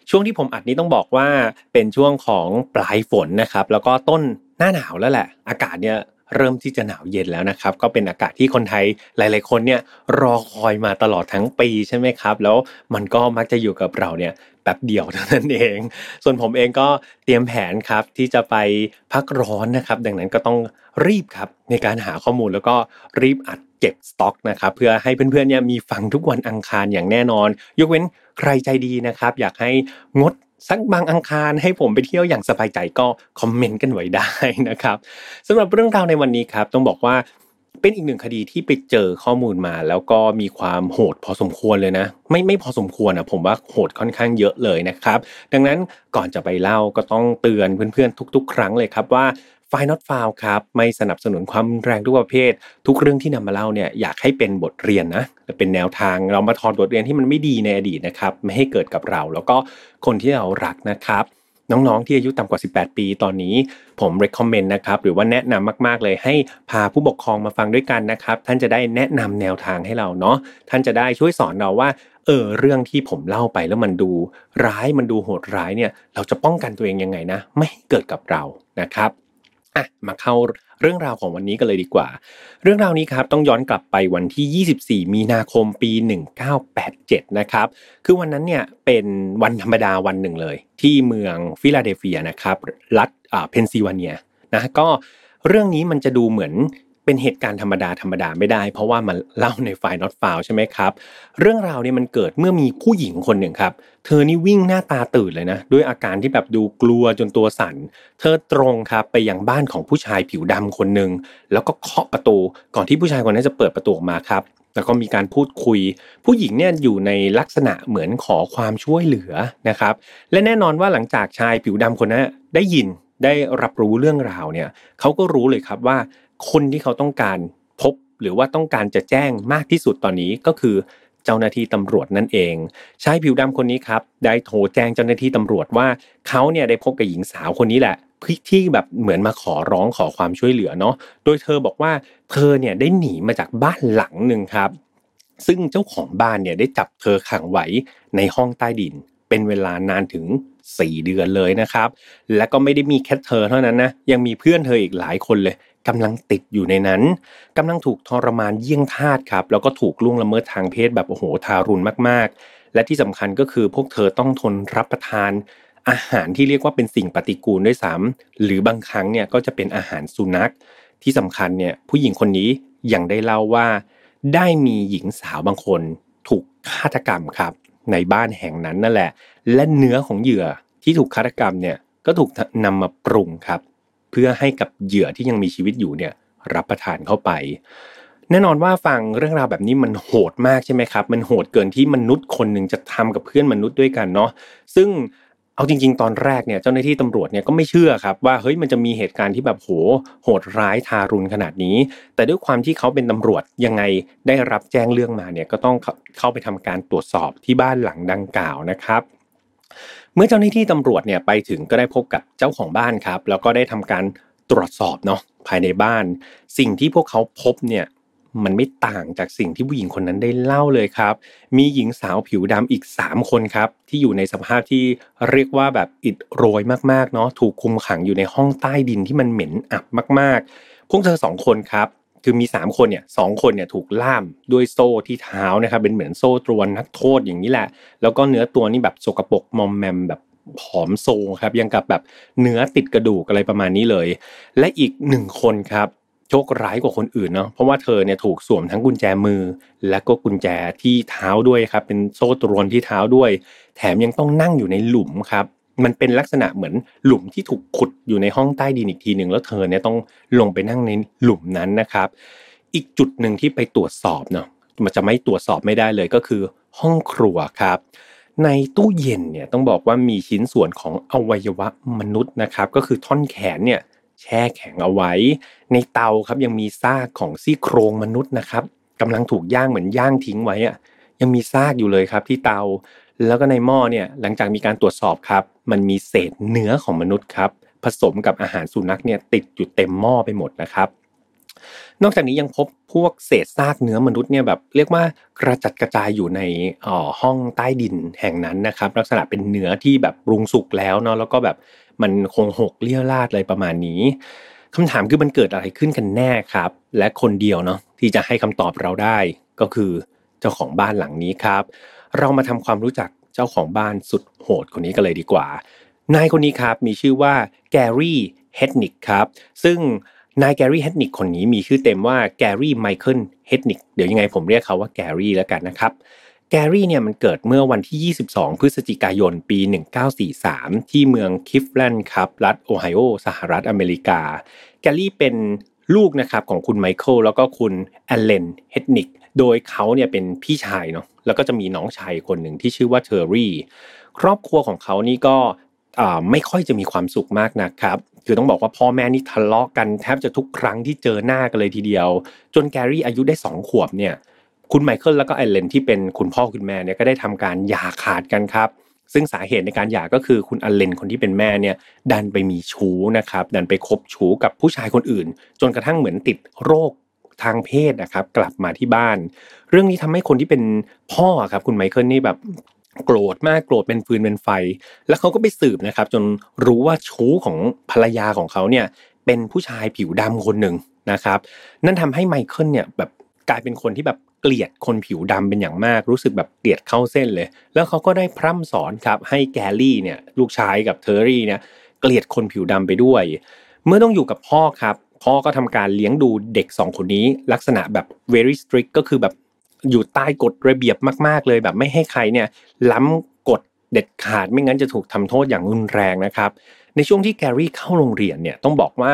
A: ช่วงที่ผมอัดนี้ต้องบอกว่าเป็นช่วงของปลายฝนนะครับ แล้วก็ต้นหน้าหนาวแล้วแหละ อากาศเนี่ย เริ่มที่จะหนาวเย็นแล้วนะครับ ก็เป็นอากาศที่คนไทยหลาย ๆ คนเนี่ยรอคอยมาตลอดทั้งปีใช่ไหมครับ แล้วมันก็มักจะอยู่กับเราเนี่ยแป๊บเดียวเท่านั้นเอง ส่วนผมเองก็เตรียมแผนครับที่จะไปพักร้อนนะครับ ดังนั้นก็ต้องรีบครับในการหาข้อมูลแล้วก็รีบอัดเก็บสต็อกนะครับเพื่อให้เพื่อนๆเนี่ยมีฟังทุกวันอังคารอย่างแน่นอน ยกเว้นใครใจดีนะครับ อยากให้งด สักบางอังคารให้ผมไปเที่ยวอย่างสบายใจก็คอมเมนต์กันไว้ได้นะครับสำหรับเรื่องราวในวันนี้ครับต้องบอกว่าเป็นอีกหนึ่งคดีที่ไปเจอข้อมูลมา แล้วก็มีความโหดพอสมควรเลยนะ ไม่ไม่พอสมควรอะผมว่าโหดค่อนข้างเยอะเลยนะครับ ดังนั้นก่อนจะไปเล่าก็ต้องเตือนเพื่อนๆทุก ๆ ครั้งเลยครับว่า ไฟนอตฟาวครับไม่สนับสนุนความแรงทุกประเภท ทุกเรื่องที่นำมาเล่าเนี่ยอยากให้เป็นบทเรียนนะเป็นแนวทางเรามาถอดบทเรียนที่มันไม่ดีในอดีตนะครับไม่ให้เกิดกับเรา แล้วก็คนที่เรารักนะครับน้องๆ ที่อายุต่ำกว่า 18 ปีตอนนี้ผม recommend นะครับหรือว่าแนะนำมากๆ เลยให้พาผู้ปกครองมาฟังด้วยกันนะครับ ท่านจะได้แนะนำแนวทางให้เราเนาะท่านจะได้ช่วยสอนเราว่าเออเรื่องที่ผมเล่าไปแล้วมันดู ร้ายมันดูโหดร้ายเนี่ย เราจะป้องกันตัวเองยังไงนะ ไม่ให้เกิดกับเรานะครับ อะมาเข้าเรื่องราวของวันนี้กันเลยดีกว่า เรื่องราวนี้ครับต้องย้อนกลับไปวันที่ 24 มีนาคมปี 1987 นะครับ คือวันนั้นเนี่ยเป็นวันธรรมดาวันหนึ่งเลย ที่เมืองฟิลาเดลเฟียนะครับ รัฐอ่าเพนซิลเวเนียนะก็เรื่องนี้มันจะดูเหมือน เป็นเหตุการณ์ธรรมดาธรรมดาไม่ได้ เพราะว่ามันเล่าในไฟล์ not found ใช่ไหมครับ เรื่องราวเนี้ยมันเกิดเมื่อมีผู้หญิงคนหนึ่งครับ เธอนี่วิ่งหน้าตาตื่นเลยนะ ด้วยอาการที่แบบดูกลัวจนตัวสั่น เธอตรงครับไปยังบ้านของผู้ชายผิวดำคนหนึ่งแล้วก็เคาะประตู ก่อนที่ผู้ชายคนนั้นจะเปิดประตูออกมาครับแล้วก็มีการพูดคุย ผู้หญิงเนี่ยอยู่ในลักษณะเหมือนขอความช่วยเหลือนะครับ และแน่นอนว่าหลังจากชายผิวดำคนนั้นได้ยินได้รับรู้เรื่องราวเนี่ยเขาก็รู้เลยครับว่า คนที่เขาต้องการพบหรือว่าต้องการจะแจ้งมากที่สุดตอนนี้ก็คือเจ้าหน้าที่ตำรวจนั่นเอง ชายผิวดำคนนี้ครับ ได้โทรแจ้งเจ้าหน้าที่ตำรวจว่าเขาเนี่ยได้พบกับหญิงสาวคนนี้แหละที่แบบเหมือนมาขอร้องขอความช่วยเหลือเนาะโดยเธอบอกว่าเธอเนี่ยได้หนีมาจากบ้านหลังหนึ่งครับ ซึ่งเจ้าของบ้านเนี่ยได้จับเธอขังไว้ในห้องใต้ดิน เป็นเวลานานถึง 4 เดือนเลยนะครับ และก็ไม่ได้มีแค่เธอเท่านั้นนะยังมีเพื่อนเธออีกหลายคนเลย กำลังติดอยู่ในนั้นกำลังถูกทรมานเยี่ยงทาสครับแล้วก็ถูกล่วงละเมิดทางเพศแบบโอ้โหทารุณมากๆ และที่สำคัญก็คือพวกเธอต้องทนรับประทานอาหารที่เรียกว่าเป็นสิ่งปฏิกูลด้วยซ้ำหรือบางครั้งเนี่ยก็จะเป็นอาหารสุนัข ที่สำคัญเนี่ยผู้หญิงคนนี้ยังได้เล่าว่า ได้มีหญิงสาวบางคนถูกฆาตกรรมครับ ในบ้านแห่งนั้นนั่นแหละ และเนื้อของเหยื่อที่ถูกฆาตกรรมเนี่ยก็ถูกนำมาปรุงครับ เพื่อให้กับเหยื่อที่ยังมีชีวิตอยู่เนี่ยรับประทานเข้าไป แน่นอนว่าฟังเรื่องราวแบบนี้มันโหดมากใช่ไหมครับ มันโหดเกินที่มนุษย์คนหนึ่งจะทำกับเพื่อนมนุษย์ด้วยกันเนาะซึ่งเอาจริง ๆ ตอนแรกเนี่ยเจ้าหน้าที่ตำรวจเนี่ยก็ไม่เชื่อครับว่าเฮ้ยมันจะมีเหตุการณ์ที่แบบโหโหดร้ายทารุณขนาดนี้ แต่ด้วยความที่เขาเป็นตำรวจยังไงได้รับแจ้งเรื่องมาเนี่ยก็ต้องเข้าไปทำการตรวจสอบที่บ้านหลังดังกล่าวนะครับ เมื่อเจ้าหน้าที่ตำรวจเนี่ยไปถึงก็ได้พบกับเจ้าของบ้านครับ แล้วก็ได้ทำการตรวจสอบเนาะภายในบ้าน สิ่งที่พวกเขาพบเนี่ยมันไม่ต่างจากสิ่งที่ผู้หญิงคนนั้นได้เล่าเลยครับ มีหญิงสาวผิวดำอีก 3 คนครับ ที่อยู่ในสภาพที่เรียกว่าแบบอิดโรยมากๆเนาะถูกคุมขังอยู่ในห้องใต้ดินที่มันเหม็นอับมากๆ พวกเธอสองคนครับ คือมี 3 คนเนี่ยสคนเนี่ยถูกล่ามด้วยโซ่ที่เท้านะครับเป็นเหมือนโซ่ตรวนนักโทษอย่างนี้แหละ แล้วก็เนื้อตัวนี่แบบสกปรกมอมแมมแบบผอมโซครับยังกับแบบเนื้อติดกระดูกอะไรประมาณนี้เลย และอีกหนึ่งคนครับโชคร้ายกว่าคนอื่นเนาะเพราะว่าเธอเนี่ยถูกสวมทั้งกุญแจมือ และก็กุญแจที่เท้าด้วยครับเป็นโซ่ตรวนที่เท้าด้วย แถมยังต้องนั่งอยู่ในหลุมครับ มันเป็นลักษณะเหมือนหลุมที่ถูกขุดอยู่ในห้องใต้ดินอีกทีหนึ่งแล้วเธอเนี่ยต้องลงไปนั่งในหลุมนั้นนะครับ อีกจุดหนึ่งที่ไปตรวจสอบเนาะมันจะไม่ตรวจสอบไม่ได้เลยก็คือห้องครัวครับ ในตู้เย็นเนี่ยต้องบอกว่ามีชิ้นส่วนของอวัยวะมนุษย์นะครับ ก็คือท่อนแขนเนี่ยแช่แข็งเอาไว้ ในเตาครับยังมีซากของซี่โครงมนุษย์นะครับกำลังถูกย่างเหมือนย่างทิ้งไว้อะยังมีซากอยู่เลยครับที่เตา แล้วก็ในหม้อเนี่ยหลังจากมีการตรวจสอบครับ มันมีเศษเนื้อของมนุษย์ครับผสมกับอาหารสุนัขเนี่ยติดอยู่เต็มหม้อไปหมดนะครับ นอกจากนี้ยังพบพวกเศษซากเนื้อมนุษย์เนี่ยแบบเรียกว่ากระจัดกระจายอยู่ในห้องใต้ดินแห่งนั้นนะครับ ลักษณะเป็นเนื้อที่แบบปรุงสุกแล้วเนาะแล้วก็แบบมันคงหกเรี่ยราดอะไรประมาณนี้คำถามคือมันเกิดอะไรขึ้นกันแน่ครับ และคนเดียวเนาะที่จะให้คำตอบเราได้ก็คือเจ้าของบ้านหลังนี้ครับ เรามาทำความรู้จักเจ้าของบ้านสุดโหดคนนี้กันเลยดีกว่า นายคนนี้ครับมีชื่อว่าแกรี่เฮดนิกครับ ซึ่งนายแกรี่เฮดนิกคนนี้มีชื่อเต็มว่าแกรี่ไมเคิลเฮดนิกเดี๋ยวยังไงผมเรียกเขาว่าแกรี่แล้วกันนะครับแกรี่เนี่ยมันเกิดเมื่อวันที่ 22 พฤศจิกายน ปี 1943 ที่เมืองคลีฟแลนด์ครับ รัฐโอไฮโอ สหรัฐอเมริกา แกรี่เป็นลูกนะครับของคุณไมเคิลแล้วก็คุณเอลเลนเฮดนิก โดยเขาเนี่ยเป็นพี่ชายเนาะแล้วก็จะมีน้องชายคนหนึ่งที่ชื่อว่าเทอร์รี่ ครอบครัวของเขานี่ก็ไม่ค่อยจะมีความสุขมากนะครับ คือต้องบอกว่าพ่อแม่นี่ทะเลาะกันแทบจะทุกครั้งที่เจอหน้ากันเลยทีเดียว จนแกรี่อายุได้ 2 ขวบเนี่ยคุณไมเคิลแล้วก็เอลเลนที่เป็นคุณพ่อคุณแม่เนี่ยก็ได้ทำการหย่าขาดกันครับ ซึ่งสาเหตุในการหย่าก็คือคุณอเลนคนที่เป็นแม่เนี่ยดันไปมีชู้นะครับ ดันไปคบชู้กับผู้ชายคนอื่น จนกระทั่งเหมือนติดโรค ทางเพศนะครับ กลับมาที่บ้าน เรื่องนี้ทำให้คนที่เป็นพ่อครับคุณไมเคิลนี่แบบโกรธมากโกรธเป็นฟืนเป็นไฟ แล้วเขาก็ไปสืบนะครับ จนรู้ว่าชู้ของภรรยาของเขาเนี่ยเป็นผู้ชายผิวดำคนหนึ่งนะครับ นั่นทำให้ไมเคิลเนี่ยแบบกลายเป็นคนที่แบบเกลียดคนผิวดำเป็นอย่างมาก รู้สึกแบบเกลียดเข้าเส้นเลย แล้วเขาก็ได้พร่ำสอนครับให้แกลลี่เนี่ยลูกชายกับเทอร์รี่เนี่ยเกลียดคนผิวดำไปด้วย เมื่อต้องอยู่กับพ่อครับ พ่อก็ทำการเลี้ยงดูเด็ก 2 คนนี้ ลักษณะแบบ very strict ก็คือแบบอยู่ใต้กฎระเบียบมาก ๆ เลยแบบไม่ให้ใครเนี่ยล้ำกฎเด็ดขาดไม่งั้นจะถูกทำโทษอย่างรุนแรงนะครับ ในช่วงที่แกรี่เข้าโรงเรียนเนี่ยต้องบอกว่า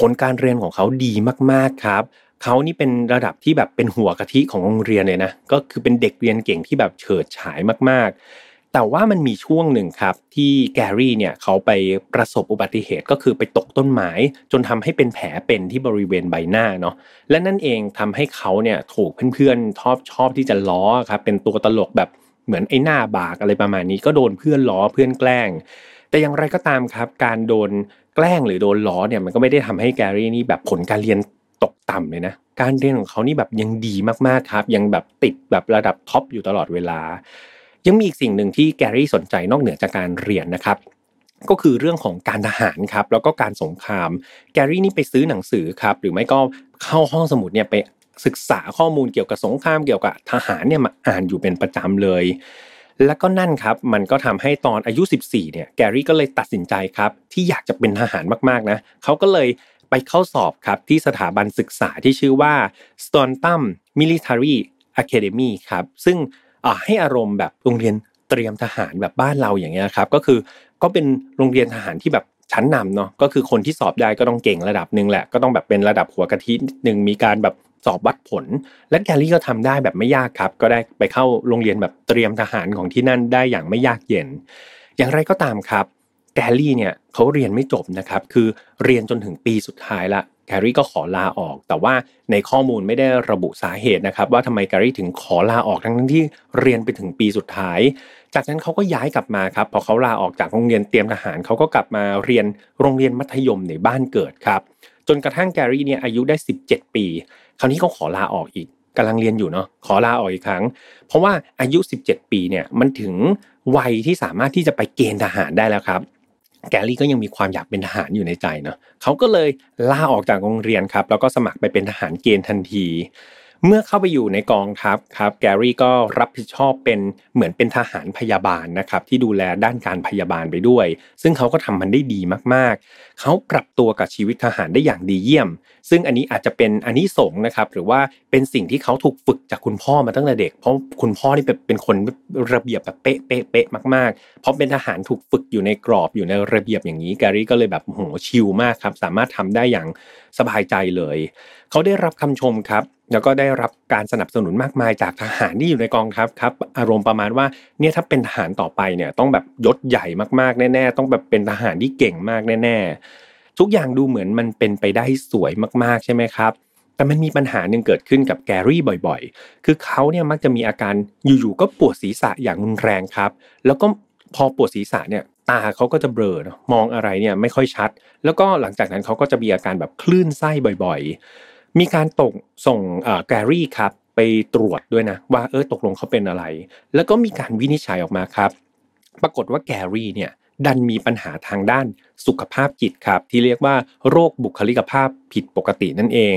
A: ผลการเรียนของเขาดีมากๆครับเขานี่เป็นระดับที่แบบเป็นหัวกะทิของโรงเรียนเลยนะก็คือเป็นเด็กเรียนเก่งที่แบบเฉิดฉายมากๆ แต่ว่ามันมีช่วงหนึ่งครับที่แกรี่เนี่ยเขาไปประสบอุบัติเหตุก็คือไปตกต้นไม้จนทำให้เป็นแผลเป็นที่บริเวณใบหน้าเนาะและนั่นเองทำให้เขาเนี่ยถูกเพื่อนๆชอบชอบที่จะล้อครับเป็นตัวตลกแบบเหมือนไอ้หน้าบากอะไรประมาณนี้ก็โดนเพื่อนล้อเพื่อนแกล้ง แต่อย่างไรก็ตามครับ การโดนแกล้งหรือโดนล้อเนี่ยมันก็ไม่ได้ทำให้แกรี่นี่แบบผลการเรียนตกต่ำเลยนะการเรียนของเขานี่แบบยังดีมากๆครับ ยังแบบติดแบบระดับ top อยู่ตลอดเวลา ยังมีอีกสิ่งหนึ่งที่แกรี่สนใจนอกเหนือจากการเรียนนะครับ ก็คือเรื่องของการทหารครับแล้วก็การสงคราม แกรี่นี่ไปซื้อหนังสือครับหรือไม่ก็เข้าห้องสมุดเนี่ยไปศึกษาข้อมูลเกี่ยวกับสงครามเกี่ยวกับทหารเนี่ยมาอ่านอยู่เป็นประจำเลย แล้วก็นั่นครับมันก็ทำให้ตอนอายุ 14เนี่ยแกรี่ก็เลยตัดสินใจครับที่อยากจะเป็นทหารมากๆนะเขาก็เลยไปเข้าสอบครับที่สถาบันศึกษาที่ชื่อว่า s t o n t u m Military Academy ครับซึ่ง ให้อารมณ์แบบโรงเรียนเตรียมทหารแบบบ้านเราอย่างเงี้ยครับ ก็คือก็เป็นโรงเรียนทหารที่แบบชั้นนำเนาะก็คือคนที่สอบได้ก็ต้องเก่งระดับหนึ่งแหละก็ต้องแบบเป็นระดับหัวกะทิหนึ่งมีการแบบสอบวัดผล และแกลลี่ก็ทำได้แบบไม่ยากครับ ก็ได้ไปเข้าโรงเรียนแบบเตรียมทหารของที่นั่นได้อย่างไม่ยากเย็น อย่างไรก็ตามครับแกลลี่เนี่ยเขาเรียนไม่จบนะครับ คือเรียนจนถึงปีสุดท้ายละ แกรี่ก็ขอลาออก แต่ว่าในข้อมูลไม่ได้ระบุสาเหตุนะครับ ว่าทำไมแกรี่ถึงขอลาออกทั้งที่เรียนไปถึงปีสุดท้าย จากนั้นเขาก็ย้ายกลับมาครับพอเขาลาออกจากโรงเรียนเตรียมทหารเขาก็กลับมาเรียนโรงเรียนมัธยมในบ้านเกิดครับ จนกระทั่งแกรี่เนี่ยอายุได้ 17 ปี คราวนี้เขาขอลาออกอีกกำลังเรียนอยู่เนาะขอลาออกอีกครั้ง เพราะว่าอายุ 17 ปีเนี่ยมันถึงวัยที่สามารถที่จะไปเกณฑ์ทหารได้แล้วครับ แกลลี่ก็ยังมีความอยากเป็นทหารอยู่ในใจเนาะเขาก็เลยลาออกจากโรงเรียนครับ แล้วก็สมัครไปเป็นทหารเกณฑ์ทันที เมื่อเข้าไปอยู่ในกองทัพครับแกรี่ก็รับผิดชอบเป็นเหมือนเป็นทหารพยาบาลนะครับที่ดูแลด้านการพยาบาลไปด้วย ซึ่งเขาก็ทำมันได้ดีมากๆ เขาปรับตัวกับชีวิตทหารได้อย่างดีเยี่ยม ซึ่งอันนี้อาจจะเป็นอันนี้สงนะครับหรือว่าเป็นสิ่งที่เขาถูกฝึกจากคุณพ่อมาตั้งแต่เด็ก เพราะคุณพ่อนี่เป็นคนระเบียบแบบเป๊ะเป๊ะเป๊ะมากๆ เพราะเป็นทหารถูกฝึกอยู่ในกรอบอยู่ในระเบียบอย่างนี้แกรี่ก็เลยแบบโหชิลมากครับสามารถทำได้อย่างสบายใจเลย เขาได้รับคำชมครับแล้วก็ได้รับการสนับสนุนมากมายจากทหารที่อยู่ในกองทัพครับ อารมณ์ประมาณว่าเนี่ยถ้าเป็นทหารต่อไปเนี่ยต้องแบบยศใหญ่มากๆแน่ๆ ต้องแบบเป็นทหารที่เก่งมากแน่ๆ ทุกอย่างดูเหมือนมันเป็นไปได้สวยมากๆใช่ไหมครับ แต่มันมีปัญหาหนึ่งเกิดขึ้นกับแกรี่บ่อยๆ คือเขาเนี่ยมักจะมีอาการอยู่ๆก็ปวดศีรษะอย่างรุนแรงครับ แล้วก็พอปวดศีรษะเนี่ยตาเขาก็จะเบลอมองอะไรเนี่ยไม่ค่อยชัด แล้วก็หลังจากนั้นเขาก็จะมีอาการแบบคลื่นไส้บ่อยๆ มีการตกส่งแกรี่ครับไปตรวจด้วยนะว่าเออตกลงเขาเป็นอะไร แล้วก็มีการวินิจฉัยออกมาครับ ปรากฏว่าแกรี่เนี่ยดันมีปัญหาทางด้านสุขภาพจิตครับ ที่เรียกว่าโรคบุคลิกภาพผิดปกตินั่นเอง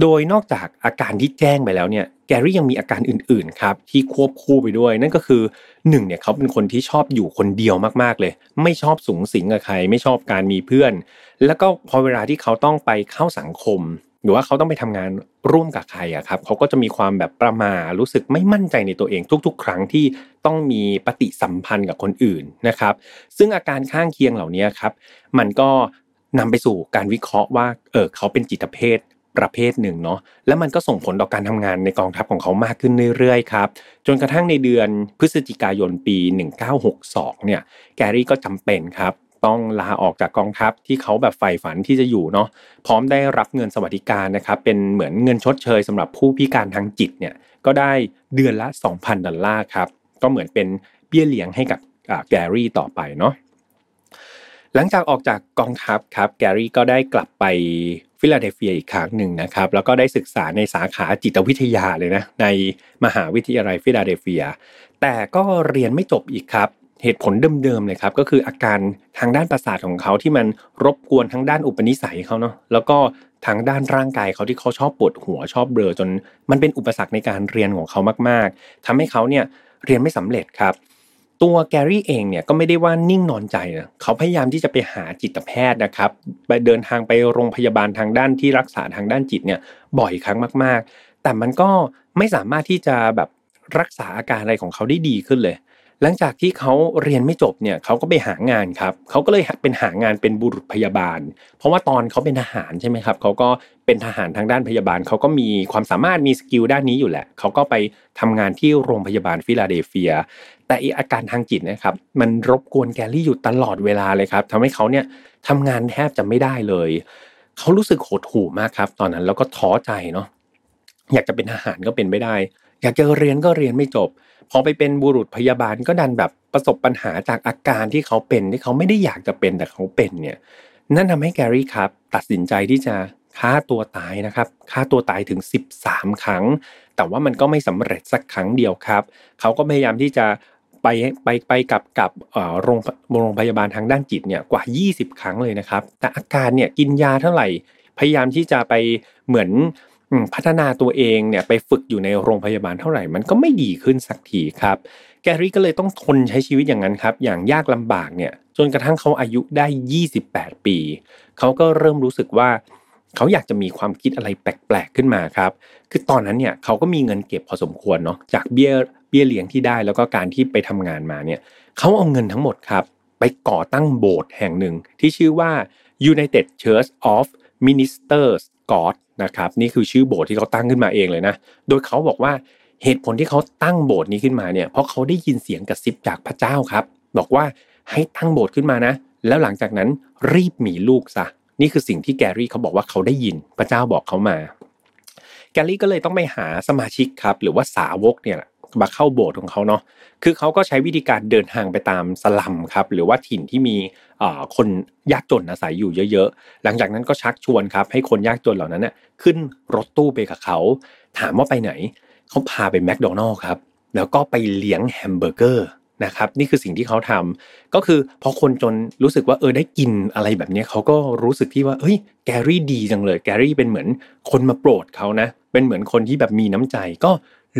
A: โดยนอกจากอาการที่แจ้งไปแล้วเนี่ยแกรี่ยังมีอาการอื่นๆครับที่ควบคู่ไปด้วย นั่นก็คือหนึ่งเนี่ยเขาเป็นคนที่ชอบอยู่คนเดียวมากๆเลย ไม่ชอบสูงสิงกับใคร ไม่ชอบการมีเพื่อน แล้วก็พอเวลาที่เขาต้องไปเข้าสังคม หรือว่าเขาต้องไปทำงานร่วมกับใครอะครับเขาก็จะมีความแบบประมารู้สึกไม่มั่นใจในตัวเองทุก ๆ ครั้งที่ต้องมีปฏิสัมพันธ์กับคนอื่นนะครับ ซึ่งอาการข้างเคียงเหล่านี้ครับมันก็นำไปสู่การวิเคราะห์ว่าเออเขาเป็นจิตเภทประเภทหนึ่งเนาะแล้วมันก็ส่งผลต่อการทำงานในกองทัพของเขามากขึ้นเรื่อยๆครับจนกระทั่งในเดือนพฤศจิกายนปี 1962เนี่ยแกรี่ก็จำเป็นครับ ต้องลาออกจากกองทัพที่เขาแบบใฝ่ฝันที่จะอยู่เนาะพร้อมได้รับเงินสวัสดิการนะครับเป็นเหมือนเงินชดเชยสำหรับผู้พิการทางจิตเนี่ยก็ได้เดือนละ 2,000 ดอลลาร์ครับก็เหมือนเป็นเบี้ยเลี้ยงให้กับแกรี่ต่อไปเนาะหลังจากออกจากกองทัพครับแกรี่ก็ได้กลับไปฟิลาเดลเฟียอีกครั้งหนึ่งนะครับแล้วก็ได้ศึกษาในสาขาจิตวิทยาเลยนะในมหาวิทยาลัยฟิลาเดลเฟีย แต่ก็เรียนไม่จบอีกครับ เหตุผลเดิมๆเลยครับก็คืออาการทางด้านประสาทของเขาที่มันรบกวนทั้งด้านอุปนิสัยเขาเนาะแล้วก็ทางด้านร่างกายเขาที่เขาชอบปวดหัวชอบเบลอจน มันเป็นอุปสรรคในการเรียนของเขามากๆทำให้เขาเนี่ยเรียนไม่สำเร็จครับ ตัวแกรี่เองเนี่ยก็ไม่ได้ว่านิ่งนอนใจนะเขาพยายามที่จะไปหาจิตแพทย์นะครับไปเดินทางไปโรงพยาบาลทางด้านที่รักษาทางด้านจิตเนี่ยบ่อยครั้งมาก ๆ แต่มันก็ไม่สามารถที่จะแบบรักษาอาการอะไรของเขาได้ดีขึ้นเลย หลังจากที่เขาเรียนไม่จบเนี่ยเขาก็ไปหางานครับเขาก็เลยเป็นหางานเป็นบุรุษพยาบาล เพราะว่าตอนเขาเป็นทหารใช่ไหมครับเขาก็เป็นทหารทางด้านพยาบาลเขาก็มีความสามารถมี skill ด้านนี้อยู่แหละเขาก็ไปทำงานที่โรงพยาบาลฟิลาเดลเฟีย แต่อาการทางจิตนะครับมันรบกวนแกรี่อยู่ตลอดเวลาเลยครับทำให้เขาเนี่ยทำงานแทบจะไม่ได้เลยเขารู้สึกหดหู่มากครับ ตอนนั้นแล้วก็ท้อใจเนาะอยากจะเป็นทหารก็เป็นไม่ได้ อยากจะเรียนก็เรียนไม่จบ พอไปเป็นบุรุษพยาบาลก็ดันแบบประสบปัญหาจากอาการที่เขาเป็นที่เขาไม่ได้อยากจะเป็นแต่เขาเป็นเนี่ยนั่นทำให้แกรี่ครับตัดสินใจที่จะฆ่าตัวตายนะครับฆ่าตัวตายถึง 13 ครั้ง แต่ว่ามันก็ไม่สำเร็จสักครั้งเดียวครับ เขาก็พยายามที่จะไปไปไปกับกับโรงโรงพยาบาลทางด้านจิตเนี่ยกว่า 20 ครั้งเลยนะครับ แต่อาการเนี่ยกินยาเท่าไหร่ พยายามที่จะไปเหมือน พัฒนาตัวเองเนี่ยไปฝึกอยู่ในโรงพยาบาลเท่าไหร่มันก็ไม่ดีขึ้นสักทีครับ แกรี่ก็เลยต้องทนใช้ชีวิตอย่างนั้นครับ อย่างยากลำบากเนี่ยจนกระทั่งเขาอายุได้ 28 ปี เขาก็เริ่มรู้สึกว่า เขาอยากจะมีความคิดอะไรแปลกๆขึ้นมาครับ คือตอนนั้นเนี่ยเขาก็มีเงินเก็บพอสมควรเนาะจากเบี้ยเบี้ยเลี้ยงที่ได้แล้วก็การที่ไปทำงานมาเนี่ยเขาเอาเงินทั้งหมดครับ ไปก่อตั้งโบสถ์แห่งหนึ่งที่ชื่อว่า United Church of Ministers God นะครับนี่คือชื่อโบสถ์ที่เขาตั้งขึ้นมาเองเลยนะ โดยเขาบอกว่าเหตุผลที่เขาตั้งโบสถ์นี้ขึ้นมาเนี่ยเพราะเขาได้ยินเสียงกระซิบจากพระเจ้าครับ บอกว่าให้ตั้งโบสถ์ขึ้นมานะ แล้วหลังจากนั้นรีบมีลูกซะนี่คือสิ่งที่แกรี่เขาบอกว่าเขาได้ยินพระเจ้าบอกเขามา แกรี่ก็เลยต้องไปหาสมาชิกครับ หรือว่าสาวกเนี่ยมาเข้าโบสถ์ของเขาเนาะคือเขาก็ใช้วิธีการเดินทางไปตามสลัมครับ หรือว่าถิ่นที่มี คนยากจนอาศัยอยู่เยอะๆ หลังจากนั้นก็ชักชวนครับ ให้คนยากจนเหล่านั้นน่ขึ้นรถตู้ไปกับเขา ถามว่าไปไหน เขาพาไปแมคโดนัลด์ครับ แล้วก็ไปเลี้ยงแฮมเบอร์เกอร์นะครับนี่คือสิ่งที่เขาทำก็คือพอคนจนรู้สึกว่าเออได้กินอะไรแบบนี้เขาก็รู้สึกที่ว่าเฮ้ยแกรี่ดีจังเลย แกรี่เป็นเหมือนคนมาโปรดเขานะเป็นเหมือนคนที่แบบมีน้ำใจก็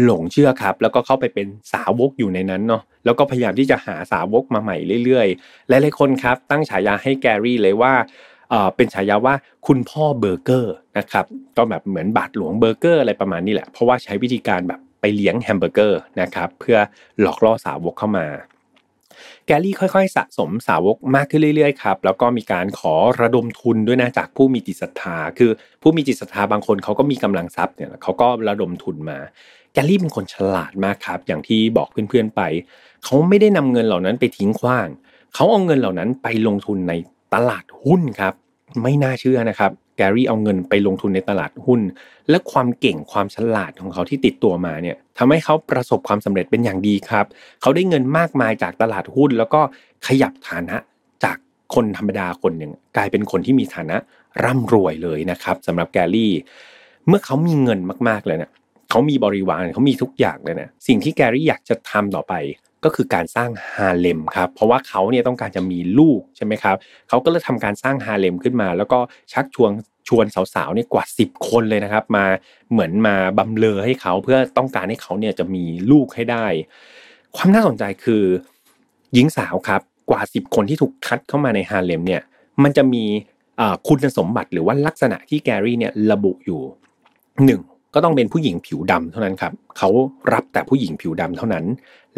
A: หลงเชื่อครับ แล้วก็เข้าไปเป็นสาวกอยู่ในนั้นเนาะแล้วก็พยายามที่จะหาสาวกมาใหม่เรื่อยๆหลายๆคนครับ ตั้งฉายาให้แกรี่เลยว่าเป็นฉายาว่าคุณพ่อเบอร์เกอร์นะครับก็แบบเหมือนบาทหลวงเบอร์เกอร์อะไรประมาณนี้แหละ เพราะว่าใช้วิธีการแบบไปเลี้ยงแฮมเบอร์เกอร์นะครับเพื่อหลอกล่อสาวกเข้ามา แกรี่ค่อยๆ สะสมสาวกมากขึ้นเรื่อยๆครับแล้วก็มีการขอระดมทุนด้วยนะจากผู้มีจิตศรัทธา คือผู้มีจิตศรัทธาบางคนเขาก็มีกำลังทรัพย์เนี่ยเขาก็ระดมทุนมา แกรี่เป็นคนฉลาดมากครับ อย่างที่บอกเพื่อนๆไป เขาไม่ได้นำเงินเหล่านั้นไปทิ้งขว้าง เขาเอาเงินเหล่านั้นไปลงทุนในตลาดหุ้นครับ ไม่น่าเชื่อนะครับ แกรี่เอาเงินไปลงทุนในตลาดหุ้น และความเก่งความฉลาดของเขาที่ติดตัวมาเนี่ยทำให้เขาประสบความสำเร็จเป็นอย่างดีครับ เขาได้เงินมากมายจากตลาดหุ้น แล้วก็ขยับฐานะจากคนธรรมดาคนหนึ่งกลายเป็นคนที่มีฐานะร่ำรวยเลยนะครับสำหรับแกรี่เมื่อเขามีเงินมากๆเลยเนี่ย เขามีบริวารเขามีทุกอย่างเลยนะสิ่งที่แกรี่อยากจะทำต่อไปก็คือการสร้างฮาเลมครับเพราะว่าเขาเนี่ยต้องการจะมีลูกใช่ไหมครับเขาก็เลยทำการสร้างฮาเลมขึ้นมา แล้วก็ชักชวนชวนสาวๆเนี่ยกว่า 10 คนเลยนะครับ มาเหมือนมาบำเลอให้เขาเพื่อต้องการให้เขาเนี่ยจะมีลูกให้ได้ ความน่าสนใจคือหญิงสาวครับกว่า 10 คนที่ถูกคัดเข้ามาในฮาเลมเนี่ยมันจะมีคุณสมบัติหรือว่าลักษณะที่แกรี่เนี่ยระบุอยู่หนึ่ง ก็ต้องเป็นผู้หญิงผิวดำเท่านั้นครับเขารับแต่ผู้หญิงผิวดำเท่านั้น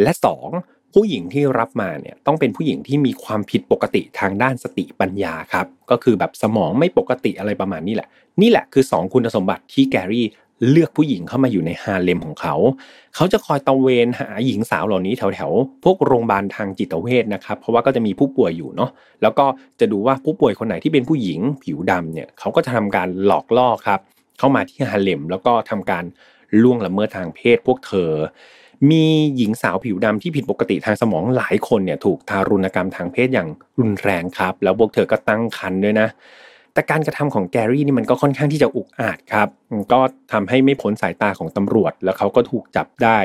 A: และสองผู้หญิงที่รับมาเนี่ยต้องเป็นผู้หญิงที่มีความผิดปกติทางด้านสติปัญญาครับก็คือแบบสมองไม่ปกติอะไรประมาณนี้แหละ นี่แหละคือ 2 คุณสมบัติที่แกรี่เลือกผู้หญิงเข้ามาอยู่ในฮาเลมของเขา เขาจะคอยตะเวนหาหญิงสาวเหล่านี้แถวๆ พวกโรงพยาบาลทางจิตเวชนะครับ เพราะว่าก็จะมีผู้ป่วยอยู่เนาะ แล้วก็จะดูว่าผู้ป่วยคนไหนที่เป็นผู้หญิงผิวดำเนี่ย เขาก็จะทำการหลอกล่อครับ เข้ามาที่ฮาเลมแล้วก็ทำการล่วงละเมิดทางเพศพวกเธอ มีหญิงสาวผิวดำที่ผิดปกติทางสมองหลายคนเนี่ยถูกทารุณกรรมทางเพศอย่างรุนแรงครับ แล้วพวกเธอก็ตั้งครรภ์ด้วยนะ แต่การกระทำของแกรี่นี่มันก็ค่อนข้างที่จะอุกอาจครับ ก็ทำให้ไม่พ้นสายตาของตำรวจ แล้วเขาก็ถูกจับได้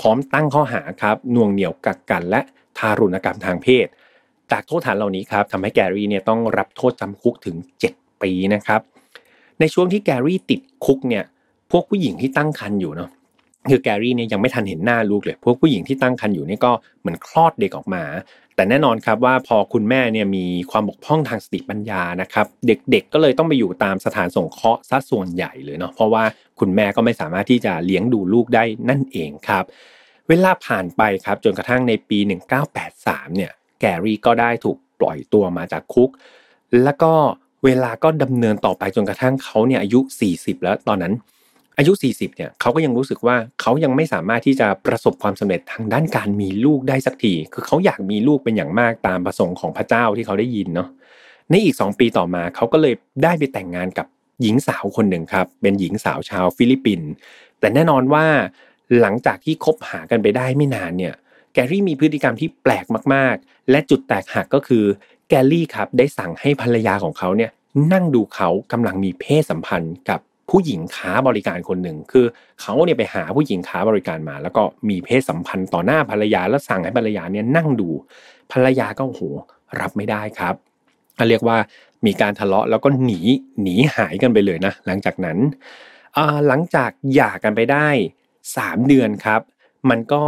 A: พร้อมตั้งข้อหาครับน่วงเหนี่ยวกักกัน และทารุณกรรมทางเพศ จากโทษฐานเหล่านี้ครับทำให้แกรี่เนี่ยต้องรับโทษจำคุกถึง 7 ปีนะครับ ในช่วงที่แกรี่ติดคุกเนี่ยพวกผู้หญิงที่ตั้งครรภ์อยู่เนาะคือแกรี่เนี่ยยังไม่ทันเห็นหน้าลูกเลย พวกผู้หญิงที่ตั้งครรภ์อยู่นี่ก็เหมือนคลอดเด็กออกมา แต่แน่นอนครับว่าพอคุณแม่เนี่ยมีความบกพร่องทางสติปัญญานะครับ เด็กๆก็เลยต้องไปอยู่ตามสถานสงเคราะห์ซะส่วนใหญ่เลยเนาะเพราะว่าคุณแม่ก็ไม่สามารถที่จะเลี้ยงดูลูกได้นั่นเองครับ เวลาผ่านไปครับจนกระทั่งในปี 1983เนี่ยแกรี่ก็ได้ถูกปล่อยตัวมาจากคุก แล้วก็ เวลาก็ดำเนินต่อไปจนกระทั่งเขาเนี่ยอายุ 40 แล้วตอนนั้น อายุ 40 เนี่ยเขาก็ยังรู้สึกว่าเขายังไม่สามารถที่จะประสบความสำเร็จทางด้านการมีลูกได้สักที คือเขาอยากมีลูกเป็นอย่างมากตามประสงค์ของพระเจ้าที่เขาได้ยินเนาะ ในอีก 2 ปีต่อมาเขาก็เลยได้ไปแต่งงานกับหญิงสาวคนหนึ่งครับ เป็นหญิงสาวชาวฟิลิปปินส์ แต่แน่นอนว่าหลังจากที่คบหากันไปได้ไม่นานเนี่ย แกรี่มีพฤติกรรมที่แปลกมาก ๆ และจุดแตกหักก็คือ แกลลี่ครับได้สั่งให้ภรรยาของเขาเนี่ยนั่งดูเขากำลังมีเพศสัมพันธ์กับผู้หญิงค้าบริการคนหนึ่ง คือเขาเนี่ยไปหาผู้หญิงค้าบริการมา แล้วก็มีเพศสัมพันธ์ต่อหน้าภรรยา แล้วสั่งให้ภรรยาเนี่ยนั่งดู ภรรยาก็โหรับไม่ได้ครับเรียกว่ามีการทะเลาะแล้วก็หนีหนีหายกันไปเลยนะ หลังจากนั้นหลังจากหย่ากันไปได้ 3 เดือนครับ มันก็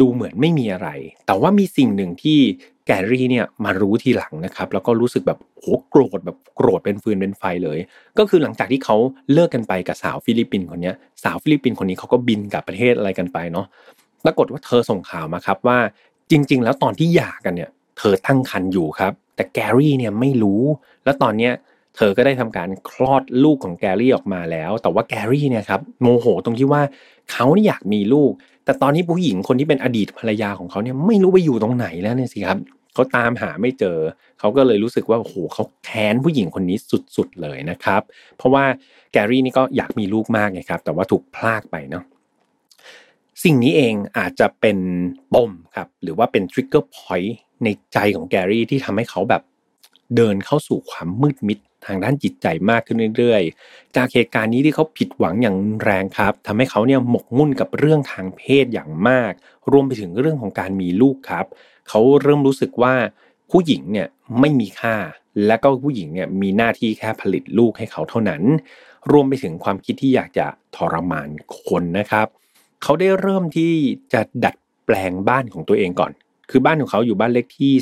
A: ดูเหมือนไม่มีอะไร แต่ว่ามีสิ่งหนึ่งที่ แกรี่เนี่ยมารู้ทีหลังนะครับแล้วก็รู้สึกแบบโหโกรธแบบโกรธเป็นฟืนเป็นไฟเลย ก็คือหลังจากที่เขาเลิกกันไปกับสาวฟิลิปปินส์คนนี้สาวฟิลิปปินส์คนนี้เขาก็บินกลับประเทศอะไรกันไปเนาะปรากฏว่าเธอส่งข่าวมาครับว่าจริง ๆ แล้วตอนที่หย่ากันเนี่ย เธอตั้งครรภ์อยู่ครับ แต่แกรี่เนี่ยไม่รู้ แล้วตอนเนี้ยเธอก็ได้ทำการคลอดลูกของแกรี่ออกมาแล้ว แต่ว่าแกรี่เนี่ยครับโมโหตรงที่ว่าเขานี่อยากมีลูก แต่ตอนนี้ผู้หญิงคนที่เป็นอดีตภรรยาของเขาเนี่ยไม่รู้ไปอยู่ตรงไหนแล้วเนี่ยสิครับเขาตามหาไม่เจอ เขาก็เลยรู้สึกว่าโอ้โหเขาแค้นผู้หญิงคนนี้สุดๆเลยนะครับ เพราะว่าแกรี่นี่ก็อยากมีลูกมากไงครับ แต่ว่าถูกพรากไปเนาะสิ่งนี้เองอาจจะเป็นปมครับ หรือว่าเป็น trigger pointในใจของแกรี่ที่ทำให้เขาแบบเดินเข้าสู่ความมืดมิด ทางด้านจิตใจมากขึ้นเรื่อยๆ จากเหตุการณ์นี้ที่เขาผิดหวังอย่างแรงครับทำให้เขาเนี่ยหมกมุ่นกับเรื่องทางเพศอย่างมาก รวมไปถึงเรื่องของการมีลูกครับเขาเริ่มรู้สึกว่าผู้หญิงเนี่ยไม่มีค่า และก็ผู้หญิงเนี่ยมีหน้าที่แค่ผลิตลูกให้เขาเท่านั้น รวมไปถึงความคิดที่อยากจะทรมานคนนะครับเขาได้เริ่มที่จะดัดแปลงบ้านของตัวเองก่อน คือบ้านของเขาอยู่บ้านเลขที่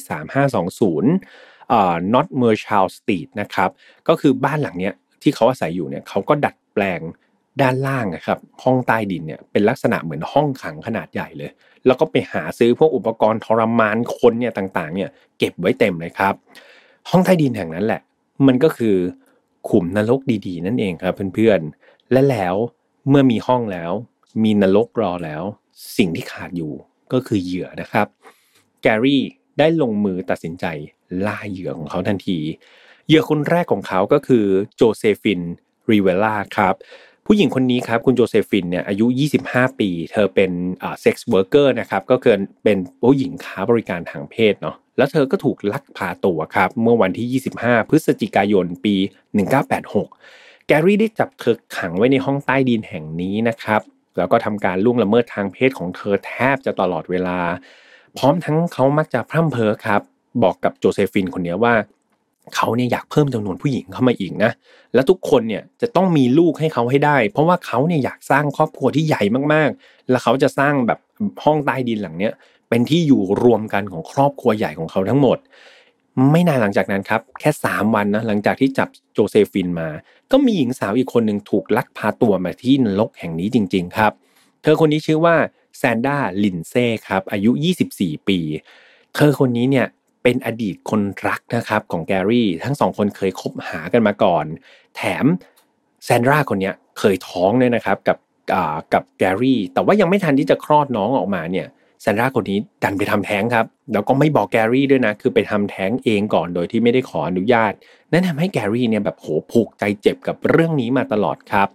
A: 3520 เอ่อ Not m e r c h a l Street นะครับก็คือบ้านหลังเนี้ยที่เขาอาศัยอยู่เนี่ยเขาก็ดัดแปลงด้านล่างนะครับห้องใต้ดินเนี่ยเป็นลักษณะเหมือนห้องขังขนาดใหญ่เลย แล้วก็ไปหาซื้อพวกอุปกรณ์ทรมานคนเนี่ยต่างๆเนี่ยเก็บไว้เต็มเลยครับ ห้องใต้ดินแห่งนั้นแหละ มันก็คือขุมนรกดีๆ นั่นเองครับเพื่อนๆ และแล้วเมื่อมีห้องแล้ว มีนรกรอแล้ว สิ่งที่ขาดอยู่ก็คือเหยื่อนะครับแกรี่ ได้ลงมือตัดสินใจล่าเหยื่อของเขาทันที เหยื่อคนแรกของเขาก็คือโจเซฟินรีเวร่าครับผู้หญิงคนนี้ครับคุณโจเซฟินเนี่ยอายุ 25 ปี เธอเป็น sex worker นะครับก็คือเป็นผู้หญิงค้าบริการทางเพศเนาะแล้วเธอก็ถูกลักพาตัวครับเมื่อวันที่ 25 พฤศจิกายนปี 1986 แกรี่ได้จับเธอขังไว้ในห้องใต้ดินแห่งนี้นะครับแล้วก็ทำการล่วงละเมิดทางเพศของเธอแทบจะตลอดเวลา พร้อมทั้งเขามักจะพร่ำเพ้อครับ บอกกับโจเซฟินคนนี้ว่าเขาเนี่ยอยากเพิ่มจำนวนผู้หญิงเข้ามาอีกนะ และทุกคนเนี่ยจะต้องมีลูกให้เขาให้ได้ เพราะว่าเขาเนี่ยอยากสร้างครอบครัวที่ใหญ่มากๆ แล้วเขาจะสร้างแบบห้องใต้ดินหลังเนี้ยเป็นที่อยู่รวมกันของครอบครัวใหญ่ของเขาทั้งหมด ไม่นานหลังจากนั้นครับ แค่ 3 วันนะหลังจากที่จับโจเซฟินมา ก็มีหญิงสาวอีกคนหนึ่งถูกลักพาตัวมาที่นรกแห่งนี้จริง ๆ ครับ เธอคนนี้ชื่อว่า แซนดราลินด์เซย์ครับอายุ 24 ปี เธอคนนี้เนี่ยเป็นอดีตคนรักนะครับของแกรี่ ทั้งสองคนเคยคบหากันมาก่อน แถมแซนดราคนนี้เคยท้องเนี่ยนะครับกับกับแกรี่ แต่ว่ายังไม่ทันที่จะคลอดน้องออกมาเนี่ยแซนดราคนนี้ดันไปทำแท้งครับ แล้วก็ไม่บอกแกรี่ด้วยนะ คือไปทำแท้งเองก่อนโดยที่ไม่ได้ขออนุญาต นั่นทำให้แกรี่เนี่ยแบบโหผูกใจเจ็บกับเรื่องนี้มาตลอดครับ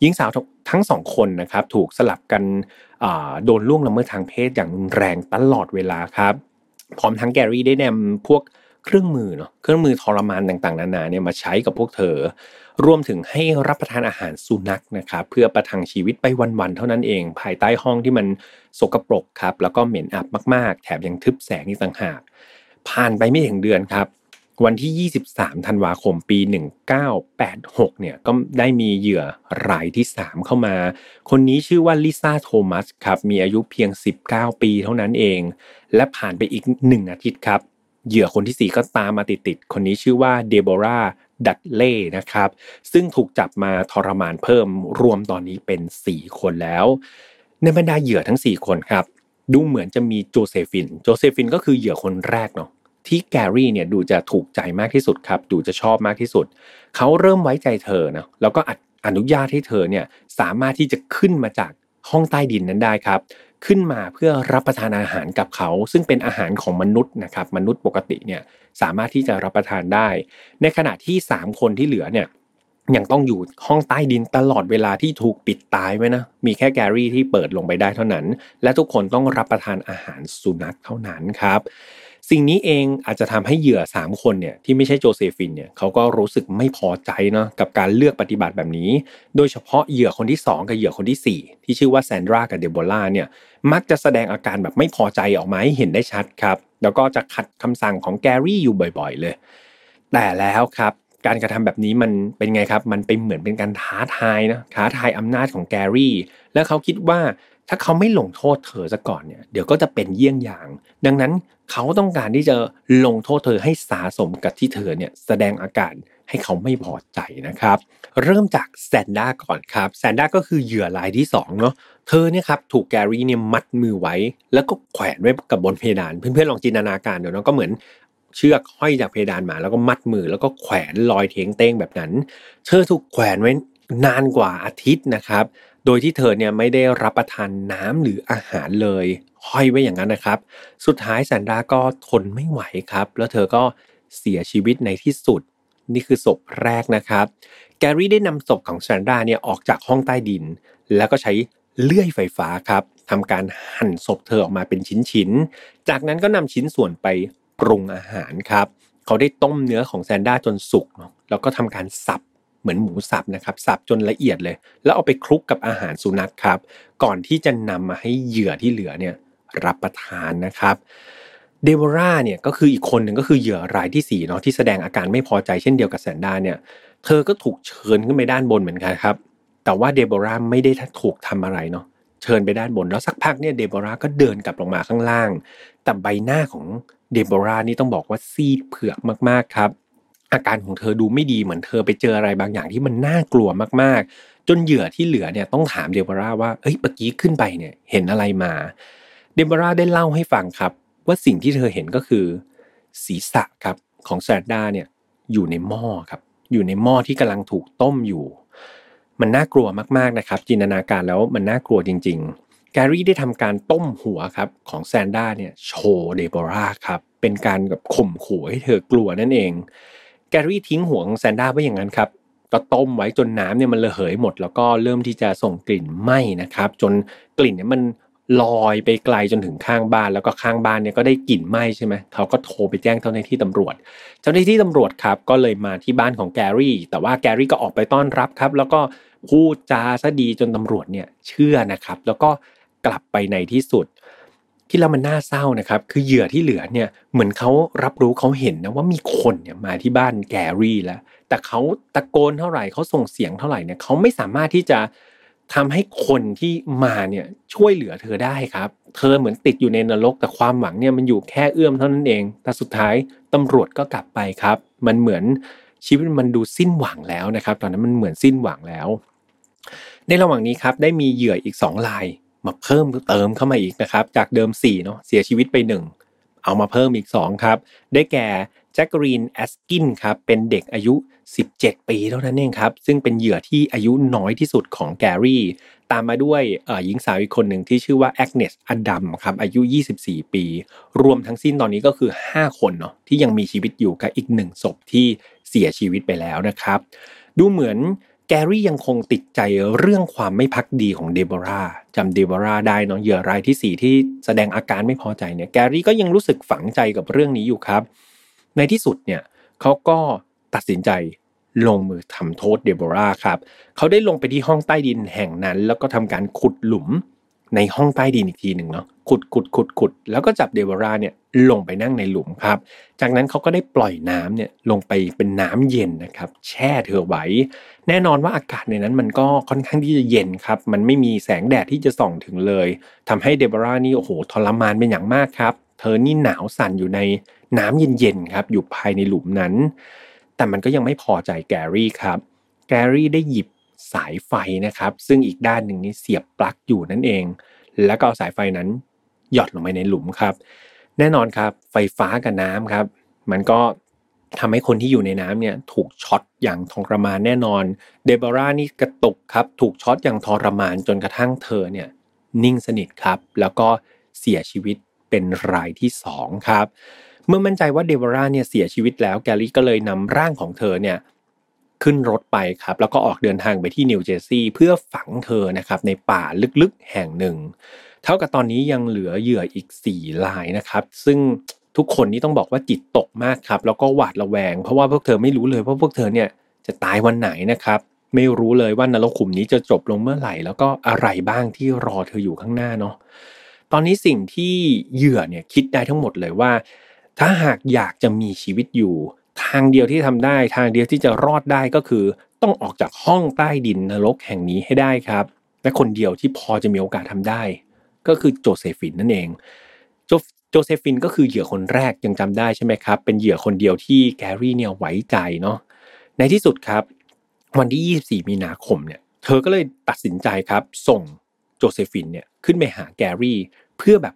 A: หญิงสาวทั้งสองคนนะครับถูกสลับกันโดนล่วงละเมิดทางเพศอย่างแรงตลอดเวลาครับ พร้อมทั้งแกรี่ได้นำพวกเครื่องมือเนาะเครื่องมือทรมานต่างๆนานาเนี่ยมาใช้กับพวกเธอ รวมถึงให้รับประทานอาหารสุนัขนะครับเพื่อประทังชีวิตไปวันๆเท่านั้นเอง ภายใต้ห้องที่มันสกปรกครับแล้วก็เหม็นอับมากๆ แถมยังทึบแสงอีกต่างหากผ่านไปไม่ถึงเดือนครับ วันที่ 23 ธันวาคม ปี 1986 เนี่ย ก็ได้มีเหยื่อรายที่ 3 เข้ามา คนนี้ชื่อว่าลิซ่าโทมัสครับ มีอายุเพียง 19 ปีเท่านั้นเอง และผ่านไปอีก 1 อาทิตย์ครับ เหยื่อคนที่ 4 ก็ตามมาติดๆ คนนี้ชื่อว่าเดโบราดัตเล่นะครับ ซึ่งถูกจับมาทรมานเพิ่ม รวมตอนนี้เป็น 4 คนแล้ว ในบรรดาเหยื่อทั้ง 4 คนครับ ดูเหมือนจะมีโจเซฟิน โจเซฟินก็คือเหยื่อคนแรกเนาะ ที่แกรี่เนี่ยดูจะถูกใจมากที่สุดครับ ดูจะชอบมากที่สุด เขาเริ่มไว้ใจเธอนะแล้วก็อนุญาตให้เธอเนี่ยสามารถที่จะขึ้นมาจากห้องใต้ดินนั้นได้ครับ ขึ้นมาเพื่อรับประทานอาหารกับเขา ซึ่งเป็นอาหารของมนุษย์นะครับมนุษย์ปกติเนี่ยสามารถที่จะรับประทานได้ ในขณะที่ 3 คนที่เหลือเนี่ยยังต้องอยู่ห้องใต้ดินตลอดเวลาที่ถูกปิดตายไว้นะ มีแค่แกรี่ที่เปิดลงไปได้เท่านั้น และทุกคนต้องรับประทานอาหารสุนัขเท่านั้นครับ สิ่งนี้เองอาจจะทำให้เหยื่อ 3 คนเนี่ยที่ไม่ใช่โจเซฟินเนี่ยเขาก็รู้สึกไม่พอใจเนาะกับการเลือกปฏิบัติแบบนี้ โดยเฉพาะเหยื่อคนที่ 2 กับเหยื่อคนที่ 4 ที่ชื่อว่าแซนดรากับเดโบร่าเนี่ยมักจะแสดงอาการแบบไม่พอใจออกมาให้เห็นได้ชัดครับแล้วก็จะขัดคำสั่งของแกรี่อยู่บ่อย ๆ เลย แต่แล้วครับการกระทำแบบนี้มันเป็นไงครับ มันเป็นเหมือนเป็นการท้าทายนะท้าทายอำนาจของแกรี่ แล้วเขาคิดว่าถ้าเขาไม่ลงโทษเธอซะก่อนเนี่ยเดี๋ยวก็จะเป็นเยี่ยงอย่าง ดังนั้น เขาต้องการที่จะลงโทษเธอให้สาสมกับที่เธอเนี่ยแสดงอาการให้เขาไม่พอใจนะครับ เริ่มจากแซนด้าก่อนครับแซนด้าก็คือเหยื่อรายที่2เนาะเธอเนี่ยครับถูกแกรี่เนี่ยมัดมือไว้ แล้วก็แขวนไว้กับบนเพดาน เพื่อนๆลองจินตนาการเดี๋ยวนะก็เหมือนเชือกห้อยจากเพดานมาแล้วก็มัดมือแล้วก็แขวนลอยเทงเต้งแบบนั้น เธอถูกแขวนไว้นานกว่าอาทิตย์นะครับ โดยที่เธอเนี่ยไม่ได้รับประทานน้ำหรืออาหารเลย ห้อยไว้อย่างนั้นนะครับ สุดท้ายแซนดราก็ทนไม่ไหวครับ แล้วเธอก็เสียชีวิตในที่สุด นี่คือศพแรกนะครับ แกรี่ได้นำศพของแซนดราเนี่ยออกจากห้องใต้ดิน แล้วก็ใช้เลื่อยไฟฟ้าครับทำการหั่นศพเธอออกมาเป็นชิ้นๆ จากนั้นก็นำชิ้นส่วนไปปรุงอาหารครับ เขาได้ต้มเนื้อของแซนด้าจนสุกแล้วก็ทำการสับเหมือนหมูสับนะครับสับจนละเอียดเลย แล้วเอาไปคลุกกับอาหารสุนัขครับ ก่อนที่จะนำมาให้เหยื่อที่เหลือเนี่ย รับประทานนะครับเดโบราเนี่ยก็คืออีกคนหนึ่งก็คือเหยื่อรายที่4เนาะที่แสดงอาการไม่พอใจเช่นเดียวกับแซนด้าเนี่ย เธอก็ถูกเชิญขึ้นไปด้านบนเหมือนกันครับ แต่ว่าเดโบราไม่ได้ถูกทำอะไรเนาะเชิญไปด้านบนแล้วสักพักเนี่ยเดโบราก็เดินกลับลงมาข้างล่าง แต่ใบหน้าของเดโบรานี่ต้องบอกว่าซีดเผือกมากๆครับ อาการของเธอดูไม่ดีเหมือนเธอไปเจออะไรบางอย่างที่มันน่ากลัวมากๆ จนเหยื่อที่เหลือเนี่ยต้องถามเดโบราว่าเอ้ยเมื่อกี้ขึ้นไปเนี่ยเห็นอะไรมา เดบราได้เล่าให้ฟังครับ ว่าสิ่งที่เธอเห็นก็คือ ศีรษะครับของแซดดาเนี่ยอยู่ในหม้อครับ อยู่ในหม้อที่กำลังถูกต้มอยู่ มันน่ากลัวมากๆนะครับ จินตนาการแล้วมันน่ากลัวจริง ๆ แกรี่ได้ทำการต้มหัวครับของแซนด้าเนี่ยโชว์เดโบราครับเป็นการแบบข่มขู่ให้เธอกลัวนั่นเอง แกรี่ทิ้งหัวของแซนด้าไว้อย่างนั้นครับก็ต้มไว้จนน้ำเนี่ยมันระเหยหมด แล้วก็เริ่มที่จะส่งกลิ่นไหม้นะครับ จนกลิ่นเนี่ยมัน ลอยไปไกลจนถึงข้างบ้าน แล้วก็ข้างบ้านเนี่ยก็ได้กลิ่นไหม้ใช่ไหมเขาก็โทรไปแจ้งเจ้าหน้าที่ตำรวจ เจ้าหน้าที่ตำรวจครับก็เลยมาที่บ้านของแกรี่ แต่ว่าแกรี่ก็ออกไปต้อนรับครับ แล้วก็พูดจาซะดีจนตำรวจเนี่ยเชื่อนะครับ แล้วก็กลับไปในที่สุด ที่แล้วมันน่าเศร้านะครับ คือเหยื่อที่เหลือเนี่ยเหมือนเขารับรู้เขาเห็นนะว่ามีคนเนี่ยมาที่บ้านแกรี่แล้ว แต่เขาตะโกนเท่าไหร่เขาส่งเสียงเท่าไหร่เนี่ยเขาไม่สามารถที่จะ ทำให้คนที่มาเนี่ยช่วยเหลือเธอได้ครับ เธอเหมือนติดอยู่ในนรกแต่ความหวังเนี่ยมันอยู่แค่เอื้อมเท่านั้นเอง แต่สุดท้ายตำรวจก็กลับไปครับ มันเหมือนชีวิตมันดูสิ้นหวังแล้วนะครับ ตอนนั้นมันเหมือนสิ้นหวังแล้ว ในระหว่างนี้ครับได้มีเหยื่ออีก2รายมาเพิ่มเติมเข้ามาอีกนะครับ จากเดิม4เนาะเสียชีวิตไป 1 เอามาเพิ่มอีก2ครับได้แก่ แจ็คเกอลีนแอสกินส์ครับเป็นเด็กอายุ 17 ปีเท่านั้นเองครับ ซึ่งเป็นเหยื่อที่อายุน้อยที่สุดของแกรี่ ตามมาด้วยหญิงสาวอีกคนหนึ่งที่ชื่อว่าแอกเนสอดัมครับอายุ 24 ปี รวมทั้งสิ้นตอนนี้ก็คือ 5 คนเนาะที่ยังมีชีวิตอยู่กับอีกหนึ่งศพที่เสียชีวิตไปแล้วนะครับ ดูเหมือนแกรี่ยังคงติดใจเรื่องความไม่พักดีของเดโบราจำเดโบราได้เนาะเหยื่อรายที่ 4 ที่แสดงอาการไม่พอใจเนี่ยแกรี่ก็ยังรู้สึกฝังใจกับเรื่องนี้อยู่ครับ ในที่สุดเนี่ยเขาก็ตัดสินใจลงมือทำโทษเดโบราครับเขาได้ลงไปที่ห้องใต้ดินแห่งนั้น แล้วก็ทำการขุดหลุมในห้องใต้ดินอีกทีหนึ่งเนาะขุดขุดขุดขุดแล้วก็จับเดโบราเนี่ยลงไปนั่งในหลุมครับ จากนั้นเขาก็ได้ปล่อยน้ำเนี่ยลงไปเป็นน้ำเย็นนะครับ แช่เธอไว้ แน่นอนว่าอากาศในนั้นมันก็ค่อนข้างที่จะเย็นครับ มันไม่มีแสงแดดที่จะส่องถึงเลยทำให้เดโบรานี่โอ้โหทรมานเป็นอย่างมากครับ เธอนี่หนาวสั่นอยู่ใน น้ำเย็นๆครับอยู่ภายในหลุมนั้น แต่มันก็ยังไม่พอใจแกรี่ครับแกรี่ได้หยิบสายไฟนะครับ ซึ่งอีกด้านหนึ่งนี้เสียบปลั๊กอยู่นั่นเอง แล้วก็เอาสายไฟนั้นหยอดลงไปในหลุมครับ แน่นอนครับ ไฟฟ้ากับน้ำครับ มันก็ทำให้คนที่อยู่ในน้ำเนี่ยถูกช็อตอย่างทรมานแน่นอน เดบรานี่กระตุกครับ ถูกช็อตอย่างทรมานจนกระทั่งเธอเนี่ยนิ่งสนิทครับ แล้วก็เสียชีวิตเป็นรายที่2ครับ เมื่อมั่นใจว่าเดวราเนี่ยเสียชีวิตแล้วแกลี่ก็เลยนำร่างของเธอเนี่ยขึ้นรถไปครับแล้วก็ออกเดินทางไปที่นิวเจอร์ซีย์เพื่อฝังเธอนะครับในป่าลึกๆแห่งหนึ่ง เท่ากับตอนนี้ยังเหลือเหยื่ออีก 4 ลายนะครับ ซึ่งทุกคนนี่ต้องบอกว่าจิตตกมากครับ แล้วก็หวาดระแวง เพราะว่าพวกเธอไม่รู้เลยว่าพวกเธอเนี่ยจะตายวันไหนนะครับ ไม่รู้เลยว่านรกขุมนี้จะจบลงเมื่อไหร่ แล้วก็อะไรบ้างที่รอเธออยู่ข้างหน้าเนาะตอนนี้สิ่งที่เหยื่อเนี่ยคิดได้ทั้งหมดเลยว่า ถ้าหากอยากจะมีชีวิตอยู่ ทางเดียวที่ทำได้ ทางเดียวที่จะรอดได้ก็คือ ต้องออกจากห้องใต้ดินนรกแห่งนี้ให้ได้ครับ และคนเดียวที่พอจะมีโอกาสทำได้ ก็คือโจเซฟินนั่นเองโจโจเซฟินก็คือเหยื่อคนแรกยังจำได้ใช่ไหมครับ เป็นเหยื่อคนเดียวที่แกรี่เนี่ยไว้ใจเนาะในที่สุดครับ วันที่ 24 มีนาคมเนี่ย เธอก็เลยตัดสินใจครับ ส่งโจเซฟินเนี่ยขึ้นไปหาแกรี่ เพื่อแบบ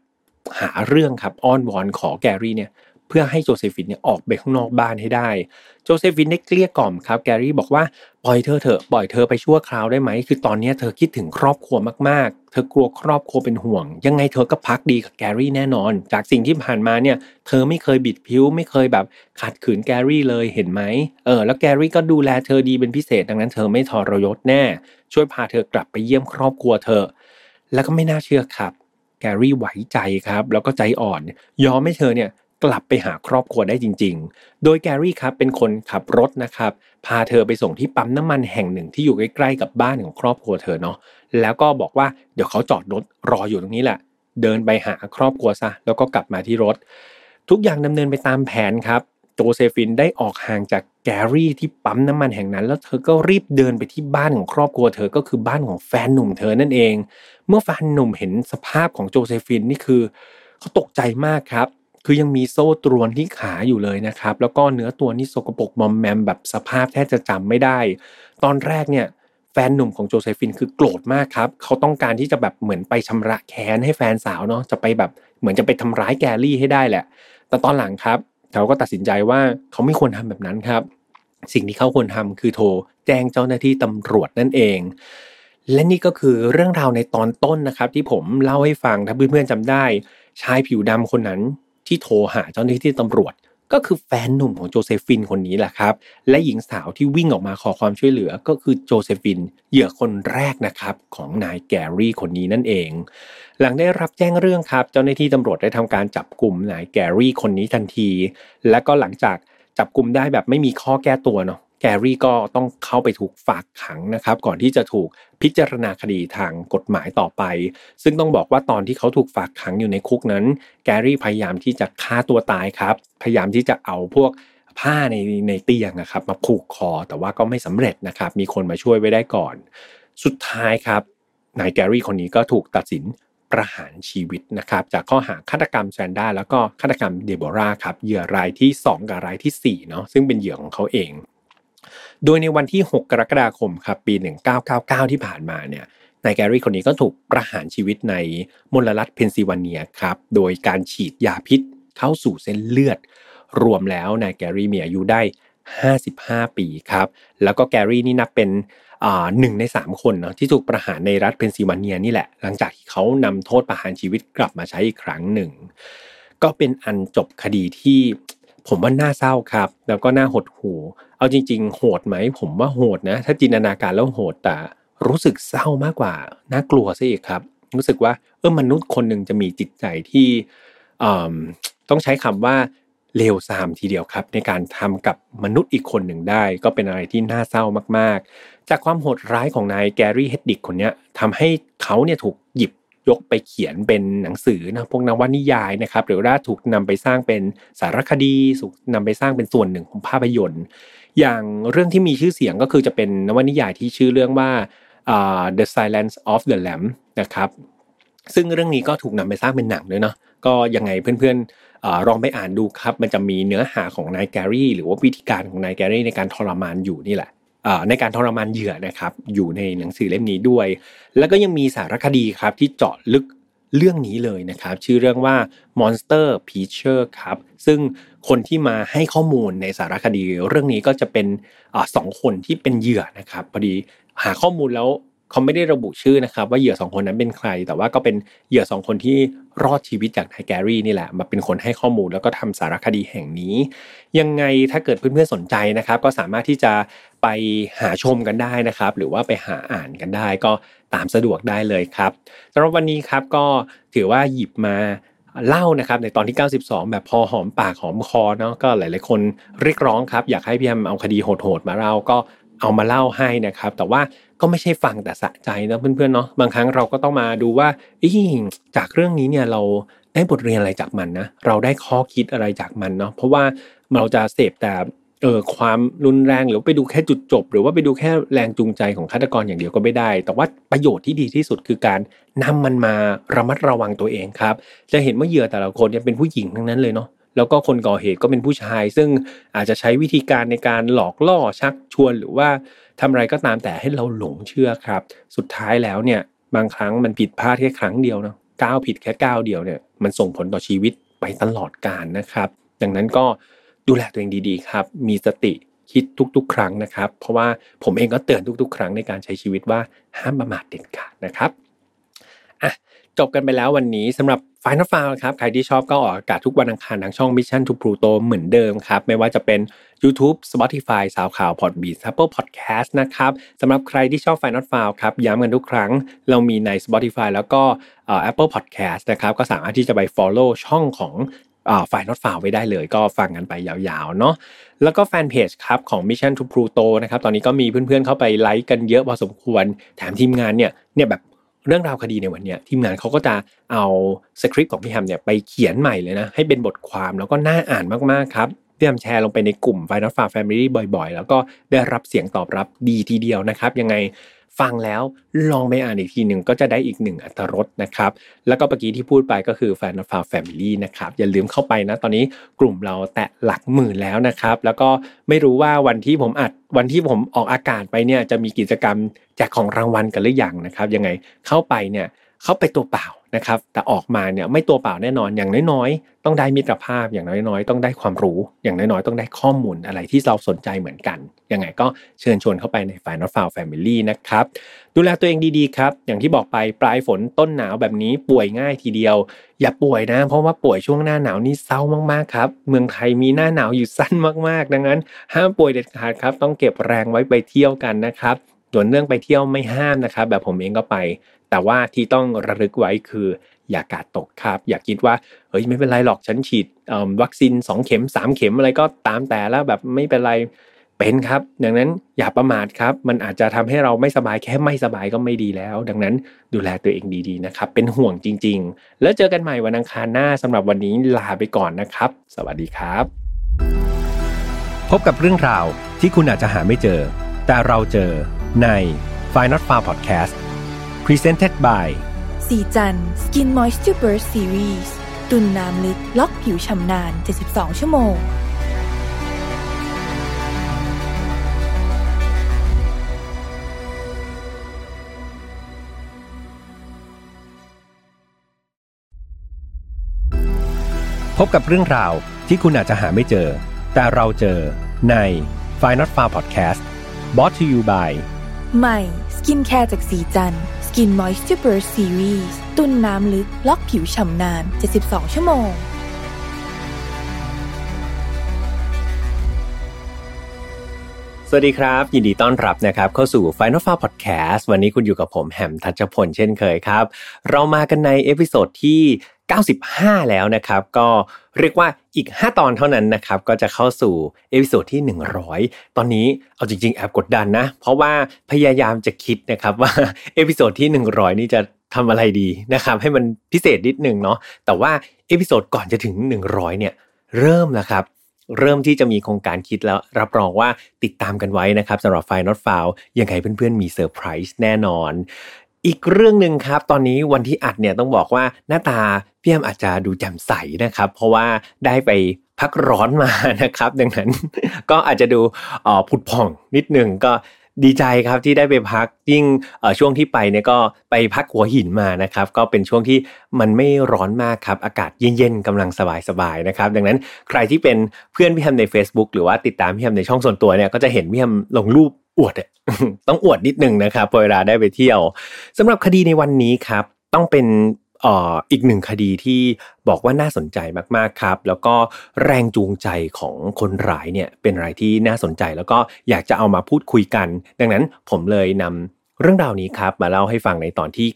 A: หาเรื่องครับอ้อนวอนขอแกรี่เนี่ย เพื่อให้โจเซฟินเนี่ยออกไปข้างนอกบ้านให้ได้ โจเซฟินได้เกลี้ยกล่อมครับแกรี่บอกว่าปล่อยเธอเถอะปล่อยเธอไปชั่วคราวได้ไหมคือตอนนี้เธอคิดถึงครอบครัวมากๆ เธอกลัวครอบครัวเป็นห่วง ยังไงเธอก็ภักดีกับแกรี่แน่นอน จากสิ่งที่ผ่านมาเนี่ยเธอไม่เคยบิดผิวไม่เคยแบบขัดขืนแกรี่เลยเห็นไหมเออแล้วแกรี่ก็ดูแลเธอดีเป็นพิเศษดังนั้นเธอไม่ทรยศแน่ ช่วยพาเธอกลับไปเยี่ยมครอบครัวเธอ แล้วก็ไม่น่าเชื่อครับแกรี่ไหวใจครับ แล้วก็ใจอ่อน ยอมให้เธอเนี่ย กลับไปหาครอบครัวได้จริง ๆ โดยแกรี่ครับเป็นคนขับรถนะครับพาเธอไปส่งที่ปั๊มน้ำมันแห่งหนึ่งที่อยู่ใกล้ๆกับบ้านของครอบครัวเธอเนาะแล้วก็บอกว่าเดี๋ยวเขาจอดรถรออยู่ตรงนี้แหละ เดินไปหาครอบครัวซะแล้วก็กลับมาที่รถ ทุกอย่างดำเนินไปตามแผนครับโจเซฟินได้ออกห่างจากแกรี่ที่ปั๊มน้ำมันแห่งนั้น แล้วเธอก็รีบเดินไปที่บ้านของครอบครัวเธอก็คือบ้านของแฟนหนุ่มเธอนั่นเอง เมื่อแฟนหนุ่มเห็นสภาพของโจเซฟินนี่คือเขาตกใจมากครับ คือยังมีโซ่ตรวนที่ขาอยู่เลยนะครับ แล้วก็เนื้อตัวนี่สกปรกมอมแมมแบบสภาพแทบจะจำไม่ได้ ตอนแรกเนี่ยแฟนหนุ่มของโจเซฟินคือโกรธมากครับ เขาต้องการที่จะแบบเหมือนไปชำระแค้นให้แฟนสาวเนาะจะไปแบบเหมือนจะไปทำร้ายแกรี่ให้ได้แหละ แต่ตอนหลังครับ เขาก็ตัดสินใจว่าเขาไม่ควรทำแบบนั้นครับ สิ่งที่เขาควรทำคือโทรแจ้งเจ้าหน้าที่ตำรวจนั่นเองและนี่ก็คือเรื่องราวในตอนต้นนะครับ ที่ผมเล่าให้ฟังถ้าเพื่อนๆจำได้ ชายผิวดำคนนั้น ที่โทรหาเจ้าหน้าที่ตำรวจ ก็คือแฟนหนุ่มของโจเซฟินคนนี้แหละครับ และหญิงสาวที่วิ่งออกมาขอความช่วยเหลือก็คือโจเซฟิน เหยื่อคนแรกนะครับของนายแกรี่คนนี้นั่นเอง หลังได้รับแจ้งเรื่องครับ เจ้าหน้าที่ตำรวจได้ทำการจับกลุ่มนายแกรี่คนนี้ทันที และก็หลังจากจับกลุ่มได้แบบไม่มีข้อแก้ตัวเนาะ แกรี่ก็ต้องเข้าไปถูกฝากขังนะครับ ก่อนที่จะถูกพิจารณาคดีทางกฎหมายต่อไป ซึ่งต้องบอกว่าตอนที่เขาถูกฝากขังอยู่ในคุกนั้น แกรี่พยายามที่จะฆ่าตัวตายครับ พยายามที่จะเอาพวกผ้าในในเตียงนะครับ มาผูกคอแต่ว่าก็ไม่สำเร็จนะครับ มีคนมาช่วยไว้ได้ก่อน สุดท้ายครับนายแกรี่คนนี้ก็ถูกตัดสินประหารชีวิตนะครับ จากข้อหาฆาตกรรมแซนด้าแล้วก็ฆาตกรรมเดโบราครับเหยื่อรายที่ 2 กับรายที่4เนาะซึ่งเป็นเหยื่อของเขาเอง โดยในวันที่ 6 กรกฎาคมครับปี 1999 ที่ผ่านมาเนี่ยนายแกรี่คนนี้ก็ถูกประหารชีวิตในมลรัฐเพนซิลเวเนียครับโดยการฉีดยาพิษเข้าสู่เส้นเลือด รวมแล้วนายแกรี่มีอายุได้ 55 ปีครับแล้วก็แกรี่นี่นับเป็นหนึ่งในสามคนเนาะที่ถูกประหารในรัฐเพนซิลเวเนียนี่แหละ หลังจากที่เขานำโทษประหารชีวิตกลับมาใช้อีกครั้งหนึ่ง ก็เป็นอันจบคดีที่ผมว่าน่าเศร้าครับ แล้วก็น่าหดหู เอาจริง ๆ โหดไหม ผมว่าโหดนะ ถ้าจินตนาการแล้วโหดแต่รู้สึกเศร้ามากกว่าน่ากลัวซะอีกครับ รู้สึกว่าเออมนุษย์คนหนึ่งจะมีจิตใจที่ต้องใช้คำว่าเลวทรามทีเดียวครับ ในการทำกับมนุษย์อีกคนหนึ่งได้ ก็เป็นอะไรที่น่าเศร้ามากๆ จากความโหดร้ายของนายแกรี่เฮดดิกคนนี้ทำให้เขาเนี่ยถูกหยิบยกไปเขียนเป็นหนังสือนะพวกนวนิยายนะครับหรือว่าถูกนำไปสร้างเป็นสารคดีถูกนำไปสร้างเป็นส่วนหนึ่งของภาพยนตร์ อย่างเรื่องที่มีชื่อเสียงก็คือจะเป็นนวนิยายที่ชื่อเรื่องว่า uh, The Silence of the Lamb นะครับซึ่งเรื่องนี้ก็ถูกนำไปสร้างเป็นหนังด้วยเนาะก็ยังไงเพื่อนๆลองไปอ่านดูครับ มันจะมีเนื้อหาของนายแกรี่หรือว่าวิธีการของนายแกรี่ในการทรมานอยู่นี่แหละในการทรมานเหยื่อนะครับอยู่ในหนังสือเล่มนี้ด้วย แล้วก็ยังมีสารคดีครับที่เจาะลึก เรื่องนี้เลยนะครับ ชื่อเรื่องว่า Monster p e a c h e r ครับ ซึ่งคนที่มาให้ข้อมูลในสารคดี เรื่องนี้ก็จะเป็นอสองคนที่เป็นเหยื่อนะครับพอดีหาข้อมูลแล้ว เขาไม่ได้ระบุชื่อนะครับ ว่าเหยื่อสองคนนั้นเป็นใคร แต่ว่าก็เป็นเหยื่อสองคนที่รอดชีวิตจากนายแกรี่นี่แหละ มาเป็นคนให้ข้อมูลแล้วก็ทำสารคดีแห่งนี้ ยังไงถ้าเกิดเพื่อนๆสนใจนะครับ ก็สามารถที่จะไปหาชมกันได้นะครับ หรือว่าไปหาอ่านกันได้ ก็ตามสะดวกได้เลยครับสำหรับวันนี้ครับก็ถือว่าหยิบมาเล่านะครับในตอนที่ 92 แบบพอหอมปากหอมคอเนาะก็หลาย ๆ คนเรียกร้องครับ อยากให้พี่แอมเอาคดีโหด ๆ มาเล่าก็เอามาเล่าให้นะครับ แต่ว่า ก็ไม่ใช่ฟังแต่สะใจนะเพื่อนๆเนาะบางครั้งเราก็ต้องมาดูว่าจากเรื่องนี้เนี่ยเราได้บทเรียนอะไรจากมันนะเราได้ข้อคิดอะไรจากมันเนาะเพราะว่าเราจะเสพแต่เออความรุนแรงหรือไปดูแค่จุดจบ หรือว่าไปดูแค่แรงจูงใจของฆาตกรอย่างเดียวก็ไม่ได้ แต่ว่าประโยชน์ที่ดีที่สุดคือการนำมันมาระมัดระวังตัวเองครับ จะเห็นว่าเหยื่อแต่ละคนเนี่ยเป็นผู้หญิงทั้งนั้นเลยเนาะ แล้วก็คนก่อเหตุก็เป็นผู้ชาย ซึ่งอาจจะใช้วิธีการในการหลอกล่อชักชวน หรือว่าทำอะไรก็ตามแต่ให้เราหลงเชื่อครับ สุดท้ายแล้วเนี่ยบางครั้งมันผิดพลาดแค่ครั้งเดียวนะก้าวผิดแค่ก้าวเดียวเนี่ยมันส่งผลต่อชีวิตไปตลอดกาลนะครับ ดังนั้นก็ดูแลตัวเองดีๆครับ มีสติคิดทุกๆ ครั้งนะครับ เพราะว่าผมเองก็เตือนทุก ๆ ครั้งในการใช้ชีวิตว่าห้ามประมาทเด็ดขาดนะครับอะจบกันไปแล้ววันนี้สำหรับ Final f i l e ครับใครที่ชอบก็ออกอากาศทุกวันอังคารทางช่อง Mission to Pluto เหมือนเดิมครับ ไม่ว่าจะเป็น YouTube Spotify สาวข่าว Podbean Apple Podcast นะครับสำหรับใครที่ชอบ Final f i l e ครับย้ำกันทุกครั้ง เรามีใน Spotify แล้วก็ Apple Podcast นะครับก็สามารถที่จะไป follow ช่องของฝ่ายนอตฟาวไว้ได้เลยก็ฟังกันไปยาวๆเนาะแล้วก็แฟนเพจครับของ Mission to Pluto นะครับตอนนี้ก็มีเพื่อนๆเข้าไปไลค์กันเยอะพอสมควร แถมทีมงานเนี่ยเนี่ยแบบ เรื่องราวคดีในวันนี้ทีมงานเขาก็จะเอาสคริปต์ของพี่แฮมเนี่ยไปเขียนใหม่เลยนะ ให้เป็นบทความแล้วก็น่าอ่านมากๆครับพี่แฮมแชร์ลงไปในกลุ่ม Final Far Family บ่อยๆ แล้วก็ได้รับเสียงตอบรับดีทีเดียวนะครับ ยังไง ฟังแล้วลองไปอ่านอีกทีหนึ่งก็จะได้อีกหนึ่งอัตรสนะครับ แล้วก็เมื่อกี้ที่พูดไปก็คือ File Not Found Family นะครับอย่าลืมเข้าไปนะ ตอนนี้กลุ่มเราแตะหลักหมื่นแล้วนะครับ แล้วก็ไม่รู้ว่าวันที่ผมอัดวันที่ผมออกอากาศไปเนี่ยจะมีกิจกรรมแจกของรางวัลกันหรือยังนะครับ ยังไงเข้าไปเนี่ยเข้าไปตัวเปล่า นะครับ แต่ออกมาเนี่ยไม่ตัวเปล่าแน่นอนอย่างน้อยๆ ต้องได้มิตรภาพอย่างน้อยๆ ต้องได้ความรู้ อย่างน้อยๆ ต้องได้ข้อมูลอะไรที่เราสนใจเหมือนกัน ยังไงก็เชิญชวนเข้าไปใน File Not Found Family นะครับ ดูแลตัวเองดีๆ ครับ อย่างที่บอกไปปลายฝนต้นหนาวแบบนี้ป่วยง่ายทีเดียว อย่าป่วยนะ เพราะว่าป่วยช่วงหน้าหนาวนี่เศร้ามากๆครับ เมืองไทยมีหน้าหนาวอยู่สั้นมากๆ ดังนั้น ห้ามป่วยเด็ดขาดครับ ต้องเก็บแรงไว้ไปเที่ยวกันนะครับ ส่วนเรื่องไปเที่ยวไม่ห้ามนะครับ แบบผมเองก็ไป แต่ว่าที่ต้องระลึกไว้คืออย่ากาดตกครับ อย่าคิดว่าเฮ้ยไม่เป็นไรหรอกฉันฉีดวัคซีน2เข็ม3 เข็มอะไรก็ตามแต่แล้วแบบไม่เป็นไรเป็นครับดังนั้นอย่าประมาทครับ มันอาจจะทำให้เราไม่สบายแค่ไม่สบายก็ไม่ดีแล้ว ดังนั้นดูแลตัวเองดีๆนะครับ เป็นห่วงจริง ๆ แล้วเจอกันใหม่วันอังคารหน้าสำหรับวันนี้ลาไปก่อนนะครับ สวัสดีครับ
C: พบกับเรื่องราวที่คุณอาจจะหาไม่เจอ แต่เราเจอ ใน f i n a l f a r Podcast Presented by
B: สีจัน Skin Moisture Burst Series ตุนน้ำลึกล็อกผิวชำนาน 72 ชั่วโมง
C: พบกับเรื่องราวที่คุณอาจจะหาไม่เจอ แต่เราเจอใน f i n a l f a r Podcast brought to you by
B: ใหม่สกินแคร์จากศรีจันทร์ Skin Moisture Burst Series ตุนน้ำลึก ล็อกผิวฉ่ำนาน 72 ชั่วโมง
A: สวัสดีครับ ยินดีต้อนรับนะครับเข้าสู่ File Not Found Podcast วันนี้คุณอยู่กับผมแฮมทัชพลเช่นเคยครับ เรามากันใน episode ที่ 95 แล้วนะครับ ก็เรียกว่าอีก 5 ตอนเท่านั้นนะครับ ก็จะเข้าสู่ episode ที่ 100 ตอนนี้เอาจริง ๆ แอบกดดันนะ เพราะว่าพยายามจะคิดนะครับว่าepisode ที่ 100 นี่จะทำอะไรดีนะครับ ให้มันพิเศษนิดนึงเนาะแต่ว่า episode ก่อนจะถึง 100 เนี่ยเริ่มแล้วครับ เริ่มที่จะมีโครงการคิดแล้ว รับรองว่าติดตามกันไว้นะครับสำหรับ File Not Found ยังไงเพื่อนๆมีเซอร์ไพรส์แน่นอน อีกเรื่องหนึ่งครับ ตอนนี้วันที่อัดเนี่ยต้องบอกว่าหน้าตาพี่แอมอาจจะดูแจ่มใสนะครับ เพราะว่าได้ไปพักร้อนมานะครับ ดังนั้นก็อาจจะดูออผุดผ่องนิดหนึ่งก็ ดีใจครับที่ได้ไปพักยิ่งช่วงที่ไปเนี่ยก็ไปพักหัวหินมานะครับ ก็เป็นช่วงที่มันไม่ร้อนมากครับ อากาศเย็นๆกำลังสบายๆนะครับ ดังนั้นใครที่เป็นเพื่อนพี่แฮมใน Facebook หรือว่าติดตามพี่แฮมในช่องส่วนตัวเนี่ยก็จะเห็นพี่แฮมลงรูปอวดต้องอวดนิดนึงนะครับเวลาได้ไปเที่ยวสำหรับคดีในวันนี้ครับต้องเป็น อีกหนึ่งคดีที่บอกว่าน่าสนใจมากๆครับ แล้วก็แรงจูงใจของคนร้ายเนี่ยเป็นอะไรที่น่าสนใจ แล้วก็อยากจะเอามาพูดคุยกัน ดังนั้นผมเลยนำเรื่องราวนี้ครับมาเล่าให้ฟังในตอนที่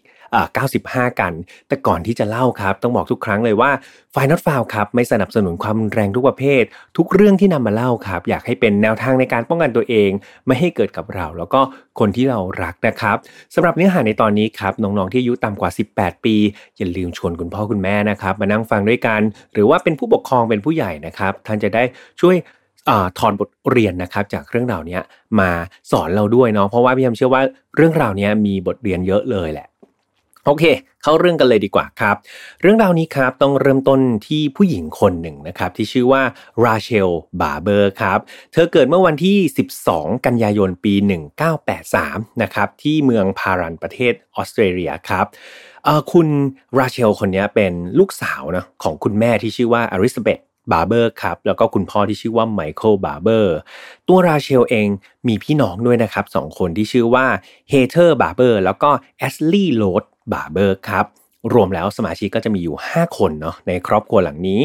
A: 95 กัน แต่ก่อนที่จะเล่าครับ ต้องบอกทุกครั้งเลยว่า f i n a l f i l ครับไม่สนับสนุนความแรงทุกประเภท ทุกเรื่องที่นำมาเล่าครับ อยากให้เป็นแนวทางในการป้องกันตัวเอง ไม่ให้เกิดกับเรา แล้วก็คนที่เรารักนะครับสำหรับเนื้อหาในตอนนี้ครับน้องๆที่อายุต่ำกว่า 18 ปี อย่าลืมชวนคุณพ่อคุณแม่นะครับมานั่งฟังด้วยกัน หรือว่าเป็นผู้ปกครองเป็นผู้ใหญ่นะครับท่านจะได้ช่วยอถอนบทเรียนนะครับจากเรื่องราวนี้มาสอนเราด้วยเนาะเพราะว่าพี่ยมเชื่อว่าเรื่องราวนี้มีบทเรียนเยอะเลยแหละ โอเค เข้าเรื่องกันเลยดีกว่าครับ เรื่องราวนี้ครับต้องเริ่มต้นที่ผู้หญิงคนหนึ่งนะครับ ที่ชื่อว่าราเชลบาเบอร์ครับ เธอเกิดเมื่อวันที่ 12 กันยายนปี 1983 นะครับ ที่เมืองพารันประเทศออสเตรเลียครับคุณราเชลคนนี้เป็นลูกสาวนะของคุณแม่ที่ชื่อว่าเอลิซาเบธบาร์เบอร์ครับแล้วก็คุณพ่อที่ชื่อว่าไมเคิลบาร์เบอร์ตัวราเชลเองมีพี่น้องด้วยนะครับสองคนที่ชื่อว่าเฮเธอร์บาร์เบอร์แล้วก็แอชลีย์โรด บาร์เบอร์ครับรวมแล้วสมาชิกก็จะมีอยู่ 5 คนเนาะในครอบครัวหลังนี้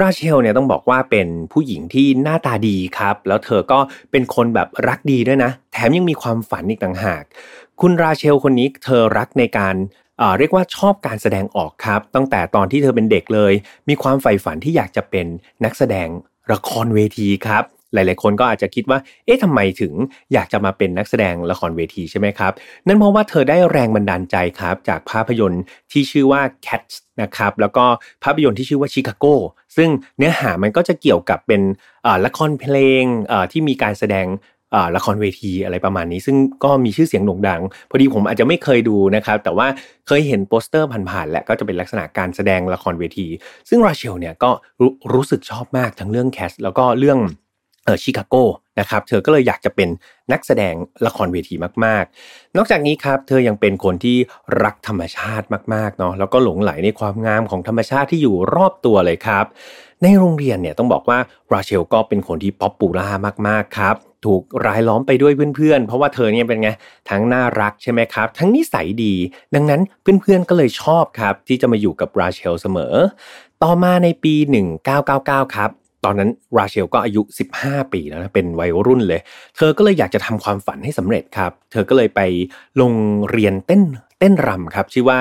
A: ราเชลเนี่ยต้องบอกว่าเป็นผู้หญิงที่หน้าตาดีครับ แล้วเธอก็เป็นคนแบบรักดีด้วยนะ แถมยังมีความฝันอีกต่างหาก คุณราเชลคนนี้เธอรักในการอ่อเรียกว่าชอบการแสดงออกครับ ตั้งแต่ตอนที่เธอเป็นเด็กเลย มีความใฝ่ฝันที่อยากจะเป็นนักแสดงละครเวทีครับ หลาย ๆ คนก็อาจจะคิดว่า เอ๊ะทำไมถึงอยากจะมาเป็นนักแสดงละครเวทีใช่ไหมครับ นั่นเพราะว่าเธอได้แรงบันดาลใจครับ จากภาพยนตร์ที่ชื่อว่า Cats นะครับแล้วก็ภาพยนตร์ที่ชื่อว่าชิคาโกซึ่งเนื้อหามันก็จะเกี่ยวกับเป็นละครเพลงที่มีการแสดงละครเวทีอะไรประมาณนี้ ซึ่งก็มีชื่อเสียงโด่งดัง พอดีผมอาจจะไม่เคยดูนะครับ แต่ว่าเคยเห็นโปสเตอร์ผ่านๆ และก็จะเป็นลักษณะการแสดงละครเวที ซึ่งราเชลเนี่ยก็รู้รู้สึกชอบมากทั้งเรื่อง Cats แล้วก็เรื่อง เออชิคาโกนะครับเธอก็เลยอยากจะเป็นนักแสดงละครเวทีมากๆ นอกจากนี้ครับเธอยังเป็นคนที่รักธรรมชาติมากๆเนาะแล้วก็หลงใหลในความงามของธรรมชาติที่อยู่รอบตัวเลยครับ ในโรงเรียนเนี่ยต้องบอกว่าราเชลก็เป็นคนที่ popular มากๆครับถูกรายล้อมไปด้วยเพื่อนๆ เพราะว่าเธอเนี่ยเป็นไง ทั้งน่ารักใช่ไหมครับ ทั้งนิสัยดี ดังนั้นเพื่อนๆ ก็เลยชอบครับ ที่จะมาอยู่กับราเชลเสมอ ต่อมาในปี 1999 ครับ ตอนนั้นราเชลก็อายุ 15 ปีแล้วนะเป็นวัยรุ่นเลย เธอก็เลยอยากจะทำความฝันให้สำเร็จครับ เธอก็เลยไปลงเรียนเต้นเต้นรำครับ ชื่อว่า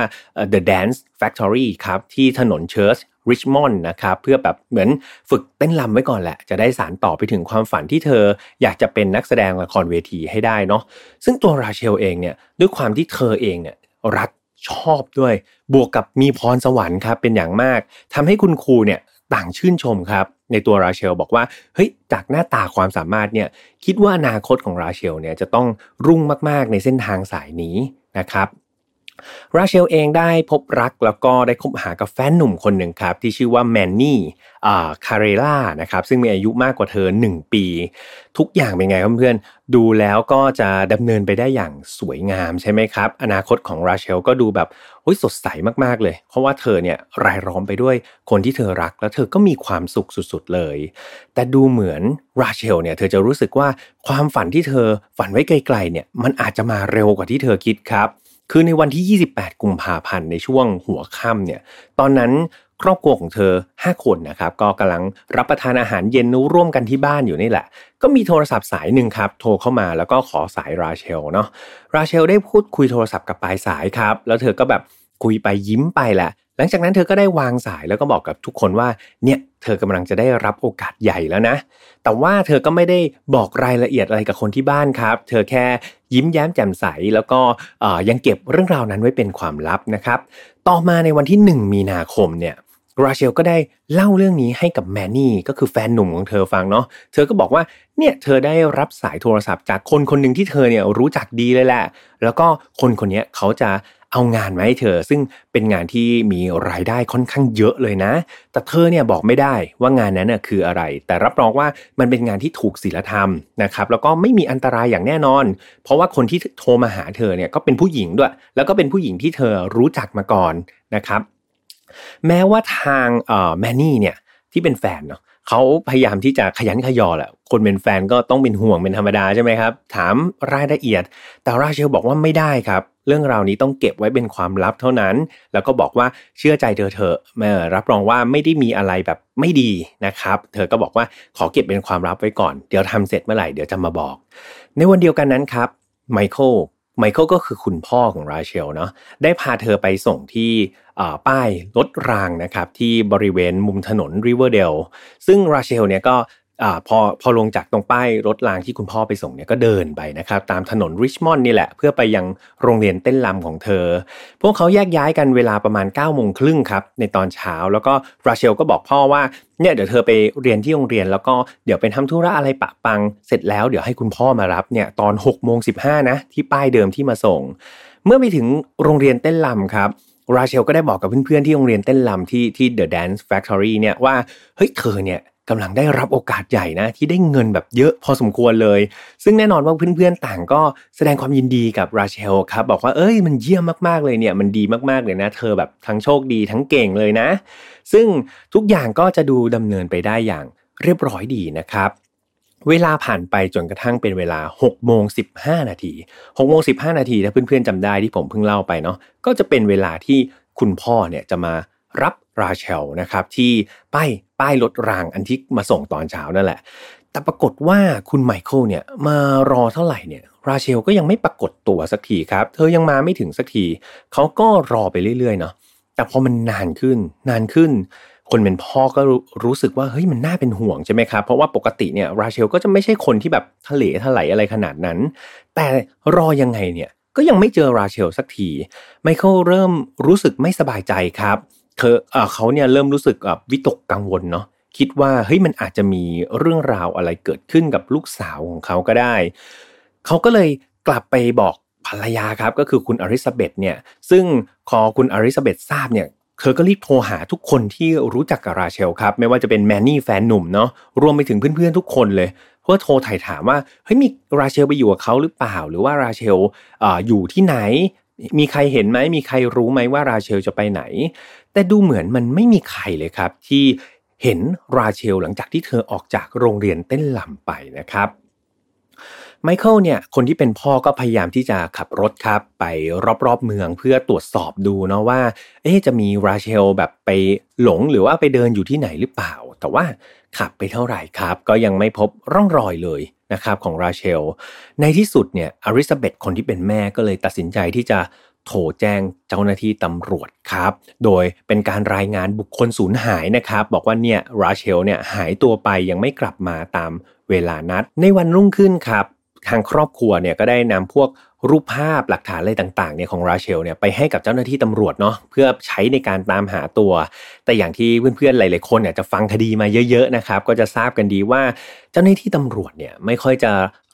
A: The Dance Factory ครับ ที่ถนนเชิร์ชริชมอนด์นะครับ เพื่อแบบเหมือนฝึกเต้นรำไว้ก่อนแหละ จะได้สารต่อไปถึงความฝันที่เธออยากจะเป็นนักแสดงละครเวทีให้ได้เนาะซึ่งตัวราเชลเองเนี่ยด้วยความที่เธอเองเนี่ยรักชอบด้วย บวกกับมีพรสวรรค์ครับเป็นอย่างมากทำให้คุณครูเนี่ย ต่างชื่นชมครับ ในตัวราเชลบอกว่าเฮ้ยจากหน้าตาความสามารถเนี่ยคิดว่าอนาคตของราเชลเนี่ยจะต้องรุ่งมากๆในเส้นทางสายนี้นะครับ ราเชลเองได้พบรักแล้วก็ได้คบหากับแฟนหนุ่มคนหนึ่งครับ ที่ชื่อว่าแมนนี่คาเรล่านะครับซึ่งมีอายุมากกว่าเธอ 1 ปี ทุกอย่างเป็นไงครับเพื่อนดูแล้วก็จะดำเนินไปได้อย่างสวยงามใช่ไหมครับ อนาคตของราเชลก็ดูแบบสดใสมากๆเลย เพราะว่าเธอเนี่ยรายล้อมไปด้วยคนที่เธอรัก แล้วเธอก็มีความสุขสุดๆเลย แต่ดูเหมือนราเชลเนี่ยเธอจะรู้สึกว่าความฝันที่เธอฝันไว้ไกลๆเนี่ยมันอาจจะมาเร็วกว่าที่เธอคิดครับ คือในวันที่ 28 กุมภาพันธ์ในช่วงหัวค่ำเนี่ยตอนนั้นครอบครัวของเธอ 5 คนนะครับก็กำลังรับประทานอาหารเย็นร่วมกันที่บ้านอยู่นี่แหละ ก็มีโทรศัพท์สายหนึ่งครับโทรเข้ามาแล้วก็ขอสายราเชลเนาะราเชลได้พูดคุยโทรศัพท์กับปลายสายครับ แล้วเธอก็แบบคุยไปยิ้มไปแหละ หลังจากนั้นเธอก็ได้วางสายแล้วก็บอกกับทุกคนว่าเนี่ย เธอกำลังจะได้รับโอกาสใหญ่แล้วนะ แต่ว่าเธอก็ไม่ได้บอกรายละเอียดอะไรกับคนที่บ้านครับ เธอแค่ยิ้มแย้มแจ่มใส แล้วก็ยังเก็บเรื่องราวนั้นไว้เป็นความลับนะครับ ต่อมาในวันที่ 1 มีนาคมเนี่ยราเชลก็ได้เล่าเรื่องนี้ให้กับแมนนี่ก็คือแฟนหนุ่มของเธอฟังเนาะ เธอก็บอกว่าเนี่ยเธอได้รับสายโทรศัพท์จากคนคนหนึ่งที่เธอเนี่ยรู้จักดีเลยแหละ แล้วก็คนคนนี้เขาจะ เอางานมาให้เธอ ซึ่งเป็นงานที่มีรายได้ค่อนข้างเยอะเลยนะ แต่เธอเนี่ยบอกไม่ได้ว่างานนั้นน่ะคืออะไร แต่รับรองว่ามันเป็นงานที่ถูกศีลธรรมนะครับแล้วก็ไม่มีอันตรายอย่างแน่นอน เพราะว่าคนที่โทรมาหาเธอเนี่ยก็เป็นผู้หญิงด้วย แล้วก็เป็นผู้หญิงที่เธอรู้จักมาก่อนนะครับแม้ว่าทางเอ่อแมนนี่เนี่ยที่เป็นแฟนเนาะเขาพยายามที่จะขยันขยอแหละคนเป็นแฟนก็ต้องเป็นห่วงเป็นธรรมดาใช่ไหมครับ ถามรายละเอียด แต่ราเชลบอกว่าไม่ได้ครับ เรื่องราวนี้ต้องเก็บไว้เป็นความลับเท่านั้น แล้วก็บอกว่าเชื่อใจเธอเถอะแม่รับรองว่าไม่ได้มีอะไรแบบไม่ดีนะครับ เธอก็บอกว่าขอเก็บเป็นความลับไว้ก่อน เดี๋ยวทำเสร็จเมื่อไหร่เดี๋ยวจะมาบอก ในวันเดียวกันนั้นครับไมเคิลไมเคิลก็คือคุณพ่อของราเชลเนาะได้พาเธอไปส่งที่ป้ายรถรางนะครับที่บริเวณมุมถนนริเวอร์เดลซึ่งราเชลเนี่ยก็ พอพอลงจากตรงป้ายรถรางที่คุณพ่อไปส่งเนี่ยก็เดินไปนะครับ ตามถนนริชมอนด์นี่แหละ เพื่อไปยังโรงเรียนเต้นรำของเธอ พวกเขาแยกย้ายกันเวลาประมาณ9ก้าโมงครึ่งครับ ในตอนเช้าแล้วก็ราเชลก็บอกพ่อว่าเนี่ยเดี๋ยวเธอไปเรียนที่โรงเรียนแล้วก็เดี๋ยวไปทำธุระอะไรปะปัง เสร็จแล้วเดี๋ยวให้คุณพ่อมารับเนี่ยตอน6กโมงสินะที่ป้ายเดิมที่มาส่ง เมื่อไปถึงโรงเรียนเต้นรำครับราเชลก็ได้บอกกับเพื่อนๆที่โรงเรียนเต้นรำที่ที่ The Dance Factory เนี่ยว่าเฮ้ยเธอเนี่ย กำลังได้รับโอกาสใหญ่นะที่ได้เงินแบบเยอะพอสมควรเลย ซึ่งแน่นอนว่าเพื่อนๆต่างก็แสดงความยินดีกับราเชลครับบอกว่าเอ้ยมันเยี่ยมมากๆเลยเนี่ยมันดีมากๆเลยนะ เธอแบบทั้งโชคดีทั้งเก่งเลยนะ ซึ่งทุกอย่างก็จะดูดำเนินไปได้อย่างเรียบร้อยดีนะครับเวลาผ่านไปจนกระทั่งเป็นเวลา6โมง15 นาที6โมง15 นาทีถ้าเพื่อนๆจำได้ที่ผมเพิ่งเล่าไปเนาะก็จะเป็นเวลาที่คุณพ่อเนี่ยจะมารับ ราเชลนะครับที่ป้ายป้ายรถรางอันที่มาส่งตอนเช้านั่นแหละ แต่ปรากฏว่าคุณไมเคิลเนี่ยมารอเท่าไหร่เนี่ยราเชลก็ยังไม่ปรากฏตัวสักทีครับ เธอยังมาไม่ถึงสักทีเขาก็รอไปเรื่อยๆเนาะแต่พอมันนานขึ้นนานขึ้น คนเป็นพ่อก็รู้สึกว่าเฮ้ยมันน่าเป็นห่วงใช่ไหมครับเพราะว่าปกติเนี่ยราเชลก็จะไม่ใช่คนที่แบบทะเลทลายอะไรขนาดนั้น แต่รอยังไงเนี่ยก็ยังไม่เจอราเชลสักทีไมเคิลเริ่มรู้สึกไม่สบายใจครับ เธอเขาเนี่ยเริ่มรู้สึกแบบวิตกกังวลเนาะคิดว่าเฮ้ยมันอาจจะมีเรื่องราวอะไรเกิดขึ้นกับลูกสาวของเขาก็ได้ เขาก็เลยกลับไปบอกภรรยาครับก็คือคุณอริซาเบธเนี่ยซึ่งพอคุณอริซาเบธทราบเนี่ยเธอก็รีบโทรหาทุกคนที่รู้จักกับราเชลครับไม่ว่าจะเป็นแมนนี่แฟนหนุ่มเนาะรวมไปถึงเพื่อนๆทุกคนเลยเพื่อโทรถ่ายถามว่าเฮ้ยมีราเชลไปอยู่กับเขาหรือเปล่า หรือว่าราเชลออยู่ที่ไหนมีใครเห็นไหมมีใครรู้ไหมว่าราเชลจะไปไหน แต่ดูเหมือนมันไม่มีใครเลยครับ ที่เห็นราเชลหลังจากที่เธอออกจากโรงเรียนเต้นลำไปนะครับไมเคิลเนี่ยคนที่เป็นพ่อก็พยายามที่จะขับรถครับ ไปรอบๆเมืองเพื่อตรวจสอบดูเนาะว่า เอ๊จะมีราเชลแบบไปหลงหรือว่าไปเดินอยู่ที่ไหนหรือเปล่า แต่ว่าขับไปเท่าไหร่ครับ ก็ยังไม่พบร่องรอยเลยนะครับของราเชล ในที่สุดเนี่ยอริซาเบธคนที่เป็นแม่ก็เลยตัดสินใจที่จะ โทรแจ้งเจ้าหน้าที่ตำรวจครับ โดยเป็นการรายงานบุคคลสูญหายนะครับ บอกว่าเนี่ยราเชลเนี่ยหายตัวไปยังไม่กลับมาตามเวลานัด ในวันรุ่งขึ้นครับ ทางครอบครัวเนี่ยก็ได้นำพวกรูปภาพหลักฐานอะไรต่างๆเนี่ยของราเชลเนี่ยไปให้กับเจ้าหน้าที่ตำรวจเนาะเพื่อใช้ในการตามหาตัว แต่อย่างที่เพื่อนๆหลายๆคนเนี่ยจะฟังคดีมาเยอะ ๆนะครับ ก็จะทราบกันดีว่าเจ้าหน้าที่ตำรวจเนี่ยไม่ค่อยจะ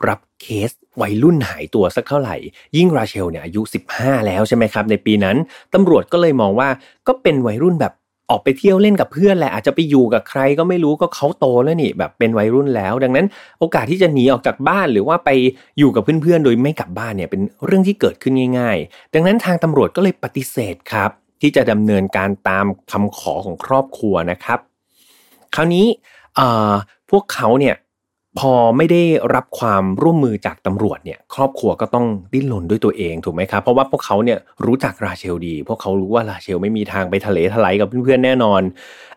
A: รับเคส วัยรุ่นหายตัวสักเท่าไหร่ ยิ่งราเชลเนี่ยอายุ 15 แล้วใช่ไหมครับในปีนั้นตำรวจก็เลยมองว่าก็เป็นวัยรุ่นแบบออกไปเที่ยวเล่นกับเพื่อนแหละอาจจะไปอยู่กับใครก็ไม่รู้ก็เขาโตแล้วนี่แบบเป็นวัยรุ่นแล้ว ดังนั้นโอกาสที่จะหนีออกจากบ้านหรือว่าไปอยู่กับเพื่อนๆ โดยไม่กลับบ้านเนี่ยเป็นเรื่องที่เกิดขึ้นง่าย ๆ ดังนั้นทางตำรวจก็เลยปฏิเสธครับ ที่จะดำเนินการตามคำขอของครอบครัวนะครับ คราวนี้พวกเขาเนี่ย พอไม่ได้รับความร่วมมือจากตำรวจเนี่ยครอบครัวก็ต้องดิ้นรนด้วยตัวเองถูกไหมครับ เพราะว่าพวกเขาเนี่ยรู้จักราเชลดี พวกเขารู้ว่าราเชลไม่มีทางไปทะเลทลายกับเพื่อนๆแน่นอน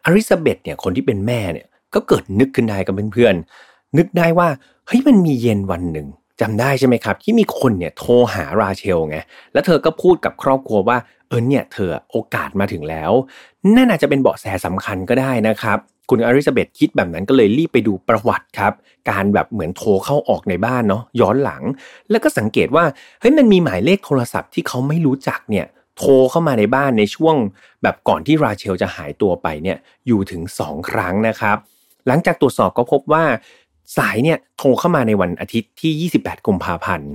A: อริซาเบธเนี่ยคนที่เป็นแม่เนี่ยก็เกิดนึกขึ้นได้กับเพื่อนๆนึกได้ว่าเฮ้ยมันมีเย็นวันหนึ่ง จำได้ใช่ไหมครับ ที่มีคนเนี่ยโทรหาราเชลไงแล้วเธอก็พูดกับครอบครัวว่าเออเนี่ยเธอโอกาสมาถึงแล้วนั่นอาจจะเป็นเบาะแสสำคัญก็ได้นะครับ คุณอริซาเบธคิดแบบนั้นก็เลยรีบไปดูประวัติครับการแบบเหมือนโทรเข้าออกในบ้านเนาะย้อนหลัง แล้วก็สังเกตว่าเฮ้ยมันมีหมายเลขโทรศัพท์ที่เขาไม่รู้จักเนี่ยโทรเข้ามาในบ้านในช่วง แบบก่อนที่ราเชลจะหายตัวไปเนี่ยอยู่ถึง 2 ครั้งนะครับ หลังจากตรวจสอบก็พบว่า สายเนี่ยโทรเข้ามาในวันอาทิตย์ที่ 28 กุมภาพันธ์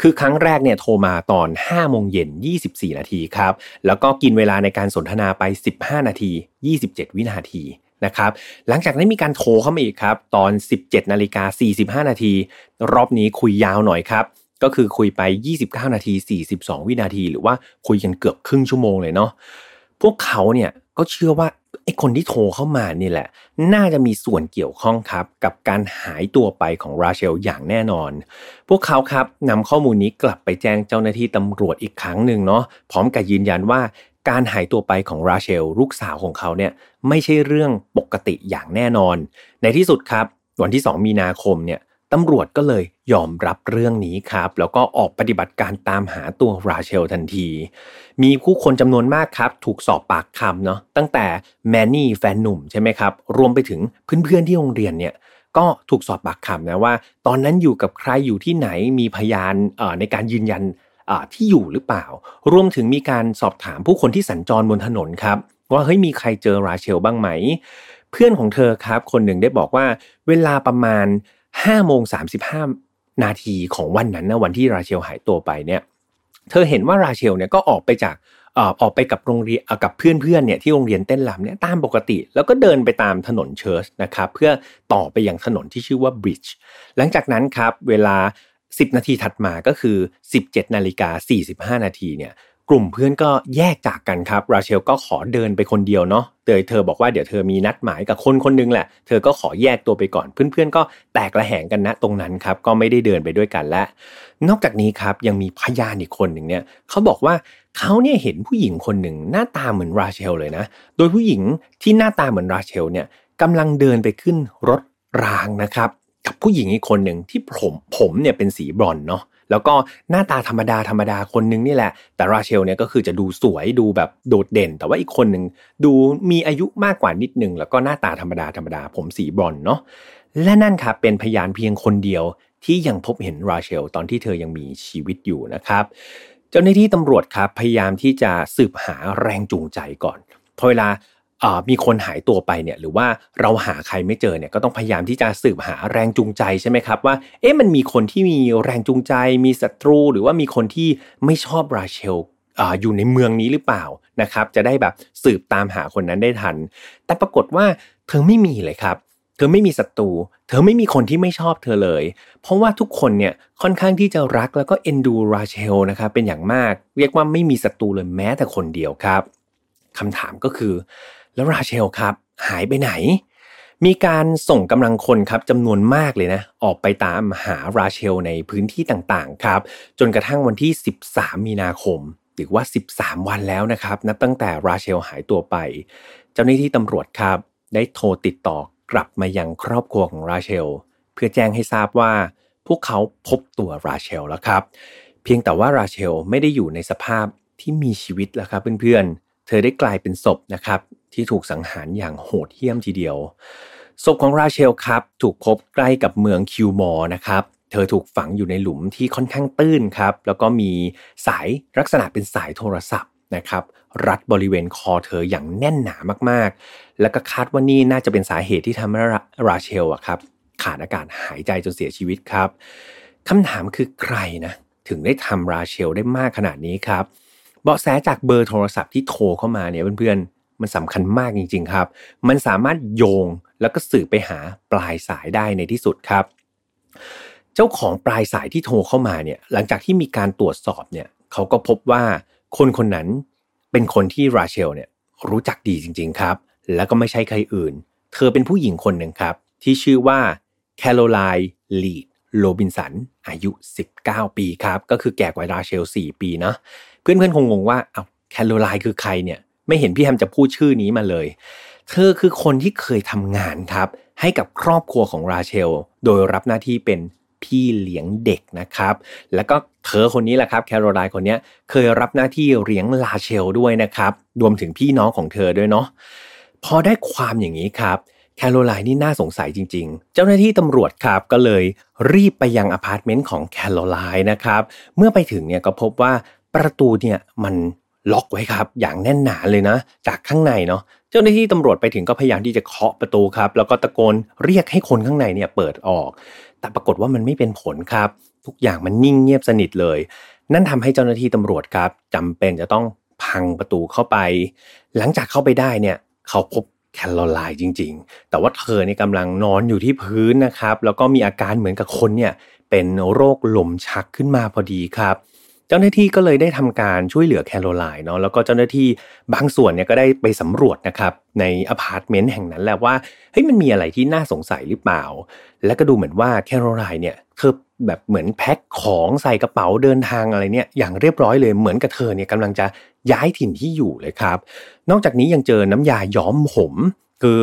A: คือครั้งแรกเนี่ยโทรมาตอน 5 โมงเย็น 24 นาทีครับ แล้วก็กินเวลาในการสนทนาไป 15 นาที 27 วินาทีนะครับ หลังจากนั้นมีการโทรเข้ามาอีกครับ ตอน 17 นาฬิกา 45 นาที รอบนี้คุยยาวหน่อยครับ ก็คือคุยไป 29 นาที 42 วินาที หรือว่าคุยกันเกือบครึ่งชั่วโมงเลยเนาะ พวกเขาเนี่ยก็เชื่อว่าไอ้คนที่โทรเข้ามานี่แหละ น่าจะมีส่วนเกี่ยวข้องครับ กับการหายตัวไปของราเชลอย่างแน่นอน พวกเขาครับนำข้อมูลนี้กลับไปแจ้งเจ้าหน้าที่ตำรวจอีกครั้งหนึ่งเนาะพร้อมกับยืนยันว่าการหายตัวไปของราเชลลูกสาวของเขาเนี่ยไม่ใช่เรื่องปกติอย่างแน่นอน ในที่สุดครับ วันที่ 2 มีนาคมเนี่ย ตำรวจก็เลยยอมรับเรื่องนี้ครับ แล้วก็ออกปฏิบัติการตามหาตัวราเชลทันที มีผู้คนจำนวนมากครับ ถูกสอบปากคำเนาะตั้งแต่แมนนี่แฟนหนุ่มใช่ไหมครับ รวมไปถึงเพื่อนๆที่โรงเรียนเนี่ยก็ถูกสอบปากคำนะว่า ตอนนั้นอยู่กับใครอยู่ที่ไหนมีพยานในการยืนยันที่อยู่หรือเปล่า รวมถึงมีการสอบถามผู้คนที่สัญจรบนถนนครับว่าเฮ้ยมีใครเจอราเชลบ้างไหม เพื่อนของเธอครับ คนหนึ่งได้บอกว่าเวลาประมาณ 5โมง35นาทีของวันนั้นนะวันที่ราเชลหายตัวไปเนี่ย เธอเห็นว่าราเชลเนี่ยก็ออกไปจากออกไปกับโรงเรียนกับเพื่อนๆเนี่ยที่โรงเรียนเต้นรำเนี่ยตามปกติ แล้วก็เดินไปตามถนนเชิร์ชนะครับเพื่อต่อไปยังถนนที่ชื่อว่าบริดจ์หลังจากนั้นครับเวลา 10 นาทีถัดมาก็คือ 17 นาฬิกา45 นาทีเนี่ย กลุ่มเพื่อนก็แยกจากกันครับ ราเชลก็ขอเดินไปคนเดียวเนาะเดยเธอบอกว่าเดี๋ยวเธอมีนัดหมายกับคนคนนึงแหละ เธอก็ขอแยกตัวไปก่อน เพื่อนๆก็แตกระแหงกันนะตรงนั้นครับ ก็ไม่ได้เดินไปด้วยกันและ นอกจากนี้ครับยังมีพยานอีกคนหนึ่งเนี่ยเขาบอกว่าเขาเนี่ยเห็นผู้หญิงคนหนึ่งหน้าตาเหมือนราเชลเลยนะ โดยผู้หญิงที่หน้าตาเหมือนราเชลเนี่ยกำลังเดินไปขึ้นรถรางนะครับ กับผู้หญิงอีกคนหนึ่งที่ผมผมเนี่ยเป็นสีบรอนเนาะ แล้วก็หน้าตาธรรมดาธรรมดาคนนึงนี่แหละ แต่ราเชลเนี่ยก็คือจะดูสวยดูแบบโดดเด่น แต่ว่าอีกคนหนึ่งดูมีอายุมากกว่านิดนึง แล้วก็หน้าตาธรรมดาธรรมดาผมสีบรอนเนาะและนั่นครับเป็นพยานเพียงคนเดียวที่ยังพบเห็นราเชลตอนที่เธอยังมีชีวิตอยู่นะครับ เจ้าหน้าที่ตำรวจครับพยายามที่จะสืบหาแรงจูงใจก่อนพอเวลา มีคนหายตัวไปเนี่ยหรือว่าเราหาใครไม่เจอเนี่ยก็ต้องพยายามที่จะสืบหาแรงจูงใจใช่ไหมครับว่าเอ๊ะมันมีคนที่มีแรงจูงใจ มีศัตรู หรือว่ามีคนที่ไม่ชอบราเชลอยู่ในเมืองนี้หรือเปล่านะครับ จะได้แบบสืบตามหาคนนั้นได้ทัน แต่ปรากฏว่าเธอไม่มีเลยครับ เธอไม่มีศัตรู เธอไม่มีคนที่ไม่ชอบเธอเลย เพราะว่าทุกคนเนี่ยค่อนข้างที่จะรักแล้วก็เอ็นดูราเชลนะครับเป็นอย่างมาก เรียกว่าไม่มีศัตรูเลยแม้แต่คนเดียวครับคำถามก็คือ แล้วราเชลครับ หายไปไหน มีการส่งกำลังคนครับจำนวนมากเลยนะ ออกไปตามหาราเชลในพื้นที่ต่างๆครับ จนกระทั่งวันที่ 13 มีนาคมหรือว่า 13 วันแล้วนะครับนับตั้งแต่ราเชลหายตัวไป เจ้าหน้าที่ตำรวจครับ ได้โทรติดต่อกลับมายังครอบครัวของราเชล เพื่อแจ้งให้ทราบว่า พวกเขาพบตัวราเชลแล้วครับ เพียงแต่ว่าราเชลไม่ได้อยู่ในสภาพที่มีชีวิตแล้วครับเพื่อนๆ เธอได้กลายเป็นศพนะครับที่ถูกสังหารอย่างโหดเหี้ยมทีเดียว ศพของราเชลครับ ถูกพบใกล้กับเมืองคิวมอร์นะครับเธอถูกฝังอยู่ในหลุมที่ค่อนข้างตื้นครับ แล้วก็มีสายลักษณะเป็นสายโทรศัพท์นะครับ รัดบริเวณคอเธออย่างแน่นหนามากๆ แล้วก็คาดว่านี่น่าจะเป็นสาเหตุที่ทำให้ราเชลอะครับ ขาดอากาศหายใจจนเสียชีวิตครับคำถามคือใครนะ ถึงได้ทำราเชลได้มากขนาดนี้ครับ เบาะแสจากเบอร์โทรศัพท์ที่โทรเข้ามาเนี่ยเพื่อนๆ มันสำคัญมากจริง ๆ ครับ มันสามารถโยงแล้วก็สืบไปหาปลายสายได้ในที่สุดครับ เจ้าของปลายสายที่โทรเข้ามาเนี่ยหลังจากที่มีการตรวจสอบเนี่ยเขาก็พบว่าคนคนนั้นเป็นคนที่ราเชลเนี่ยรู้จักดีจริง ๆ ครับ แล้วก็ไม่ใช่ใครอื่น เธอเป็นผู้หญิงคนหนึ่งครับ ที่ชื่อว่าแคโรไลน์รีดโรเบิร์ตสันอายุ 19 ปีครับ ก็คือแก่กว่าราเชล 4 ปีนะ เพื่อนๆคงงงว่าเอาแคโรไลน์คือใครเนี่ย ไม่เห็นพี่แฮมจะพูดชื่อนี้มาเลย เธอคือคนที่เคยทำงานครับ ให้กับครอบครัวของราเชล โดยรับหน้าที่เป็นพี่เลี้ยงเด็กนะครับ แล้วก็เธอคนนี้แหละครับแคโรไลน์คนนี้เคยรับหน้าที่เลี้ยงราเชลด้วยนะครับ รวมถึงพี่น้องของเธอด้วยเนาะ พอได้ความอย่างนี้ครับแคโรไลน์นี่น่าสงสัยจริง ๆ เจ้าหน้าที่ตำรวจครับก็เลยรีบไปยังอพาร์ตเมนต์ของแคโรไลน์นะครับ เมื่อไปถึงเนี่ยก็พบว่าประตูเนี่ยมันล็อกไว้ครับ อย่างแน่นหนาเลยนะ จากข้างในเนาะเจ้าหน้าที่ตำรวจไปถึงก็พยายามที่จะเคาะประตูครับ แล้วก็ตะโกนเรียกให้คนข้างในเนี่ยเปิดออก แต่ปรากฏว่ามันไม่เป็นผลครับ ทุกอย่างมันนิ่งเงียบสนิทเลย นั่นทำให้เจ้าหน้าที่ตำรวจครับจำเป็นจะต้องพังประตูเข้าไป หลังจากเข้าไปได้เนี่ยเขาพบแคลอไลน์จริง ๆ แต่ว่าเธอเนี่ยกำลังนอนอยู่ที่พื้นนะครับ แล้วก็มีอาการเหมือนกับคนเนี่ยเป็นโรคลมชักขึ้นมาพอดีครับ เจ้าหน้าที่ก็เลยได้ทำการช่วยเหลือแคโรไลน์เนาะแล้วก็เจ้าหน้าที่บางส่วนเนี่ยก็ได้ไปสำรวจนะครับในอพาร์ตเมนต์แห่งนั้นแหละว่าเฮ้ยมันมีอะไรที่น่าสงสัยหรือเปล่า และก็ดูเหมือนว่าแคโรไลน์เนี่ยเธอแบบเหมือนแพ็คของใส่กระเป๋าเดินทางอะไรเนี่ยอย่างเรียบร้อยเลยเหมือนกับเธอเนี่ยกำลังจะย้ายถิ่นที่อยู่เลยครับ นอกจากนี้ยังเจอน้ำยาย้อมผม คือ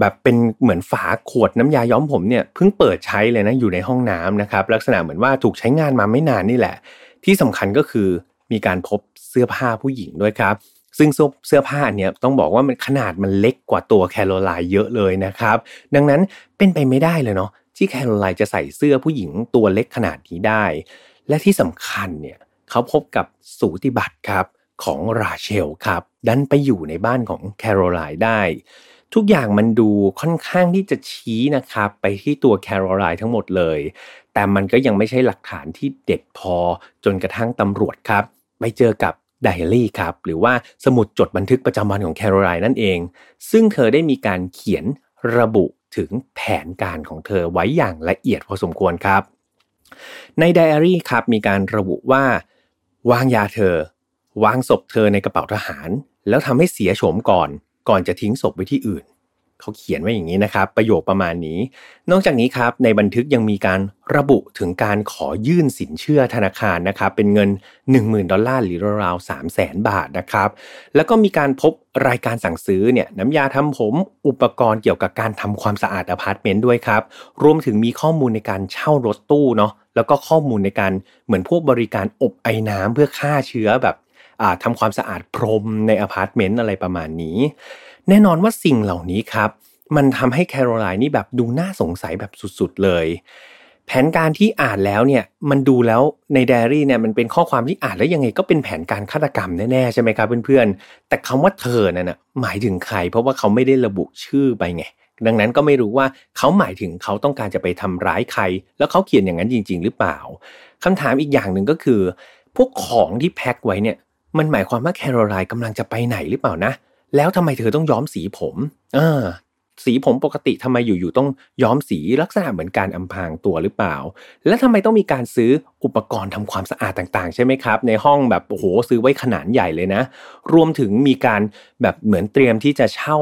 A: แบบเป็นเหมือนฝาขวดน้ำยาย้อมผมเนี่ยเพิ่งเปิดใช้เลยนะอยู่ในห้องน้ำนะครับลักษณะเหมือนว่าถูกใช้งานมาไม่นานนี่แหละ ที่สำคัญก็คือมีการพบเสื้อผ้าผู้หญิงด้วยครับ ซึ่งเสื้อผ้าเนี่ยต้องบอกว่ามันขนาดมันเล็กกว่าตัวแคโรไลน์เยอะเลยนะครับ ดังนั้นเป็นไปไม่ได้เลยเนาะที่แคโรไลน์จะใส่เสื้อผู้หญิงตัวเล็กขนาดนี้ได้ และที่สำคัญเนี่ยเขาพบกับสูติบัตรครับของราเชลครับ ดันไปอยู่ในบ้านของแคโรไลน์ได้ ทุกอย่างมันดูค่อนข้างที่จะชี้นะครับ ไปที่ตัวแคโรไลน์ทั้งหมดเลย แต่มันก็ยังไม่ใช่หลักฐานที่เด็ดพอจนกระทั่งตำรวจครับ ไปเจอกับไดอารี่ครับหรือว่าสมุดจดบันทึกประจำวันของแคโรไลน์นั่นเอง ซึ่งเธอได้มีการเขียนระบุถึงแผนการของเธอไว้อย่างละเอียดพอสมควรครับ ในไดอารี่ครับมีการระบุว่า วางยาเธอ วางศพเธอในกระเป๋าทหาร แล้วทำให้เสียโฉมก่อน ก่อนจะทิ้งศพไว้ที่อื่น เขาเขียนไว้อย่างนี้นะครับ ประโยคประมาณนี้ นอกจากนี้ครับในบันทึกยังมีการระบุถึงการขอยื่นสินเชื่อธนาคารนะครับ เป็นเงิน 10,000 ดอลลาร์หรือราวๆ3 0 0แสนบาทนะครับ แล้วก็มีการพบรายการสั่งซื้อเนี่ยน้ำยาทำผมอุปกรณ์เกี่ยวกับการทำความสะอาดอพาร์ตเมนต์ด้วยครับ รวมถึงมีข้อมูลในการเช่ารถตู้เนาะแล้วก็ข้อมูลในการเหมือนพวกบริการอบไอ้น้ำเพื่อฆ่าเชื้อแบบทำความสะอาดพรมในอพาร์ตเมนต์อะไรประมาณนี้ แน่นอนว่าสิ่งเหล่านี้ครับ มันทำให้แคโรไลน์นี่แบบดูน่าสงสัยแบบสุดๆเลย แผนการที่อ่านแล้วเนี่ยมันดูแล้วในไดอารี่เนี่ยมันเป็นข้อความที่อ่านแล้วยังไงก็เป็นแผนการฆาตกรรมแน่ๆใช่ไหมครับเพื่อนๆ แต่คำว่าเธอนั่นนะหมายถึงใคร เพราะว่าเขาไม่ได้ระบุชื่อไปไงดังนั้นก็ไม่รู้ว่าเขาหมายถึงเขาต้องการจะไปทำร้ายใคร แล้วเขาเขียนอย่างนั้นจริง ๆ หรือเปล่าคำถามอีกอย่างหนึ่งก็คือ พวกของที่แพ็คไว้เนี่ย มันหมายความว่าแคโรไลน์กำลังจะไปไหนหรือเปล่านะ แล้วทำไมเธอต้องย้อมสีผมเออสีผมปกติทำไมอยู่ๆต้องย้อมสีลักษณะเหมือนการอำพรางตัวหรือเปล่า และทำไมต้องมีการซื้ออุปกรณ์ทำความสะอาดต่างๆ ใช่ไหมครับ ในห้องแบบโอ้โหซื้อไว้ขนาดใหญ่เลยนะ รวมถึงมีการแบบเหมือนเตรียมที่จะเช่า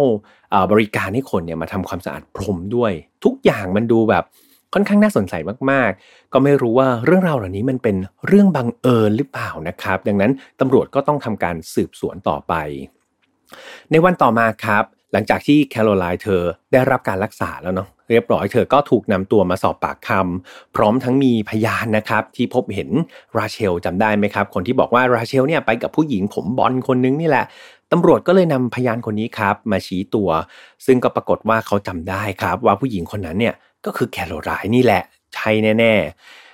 A: บริการให้คนเนี่ยมาทำความสะอาดพรมด้วย ทุกอย่างมันดูแบบค่อนข้างน่าสนใจมากๆ ก็ไม่รู้ว่าเรื่องราวเหล่านี้มันเป็นเรื่องบังเอิญหรือเปล่านะครับ ดังนั้นตำรวจก็ต้องทำการสืบสวนต่อไป ในวันต่อมาครับ หลังจากที่แคโรไลน์เธอได้รับการรักษาแล้วเนาะเรียบร้อยเธอก็ถูกนำตัวมาสอบปากคำพร้อมทั้งมีพยานนะครับ ที่พบเห็นราเชลจำได้ไหมครับ คนที่บอกว่าราเชลเนี่ยไปกับผู้หญิงผมบอลคนนึงนี่แหละตำรวจก็เลยนำพยานคนนี้ครับ มาชี้ตัว ซึ่งก็ปรากฏว่าเขาจำได้ครับ ว่าผู้หญิงคนนั้นเนี่ยก็คือแคโรไลน์นี่แหละใช่แน่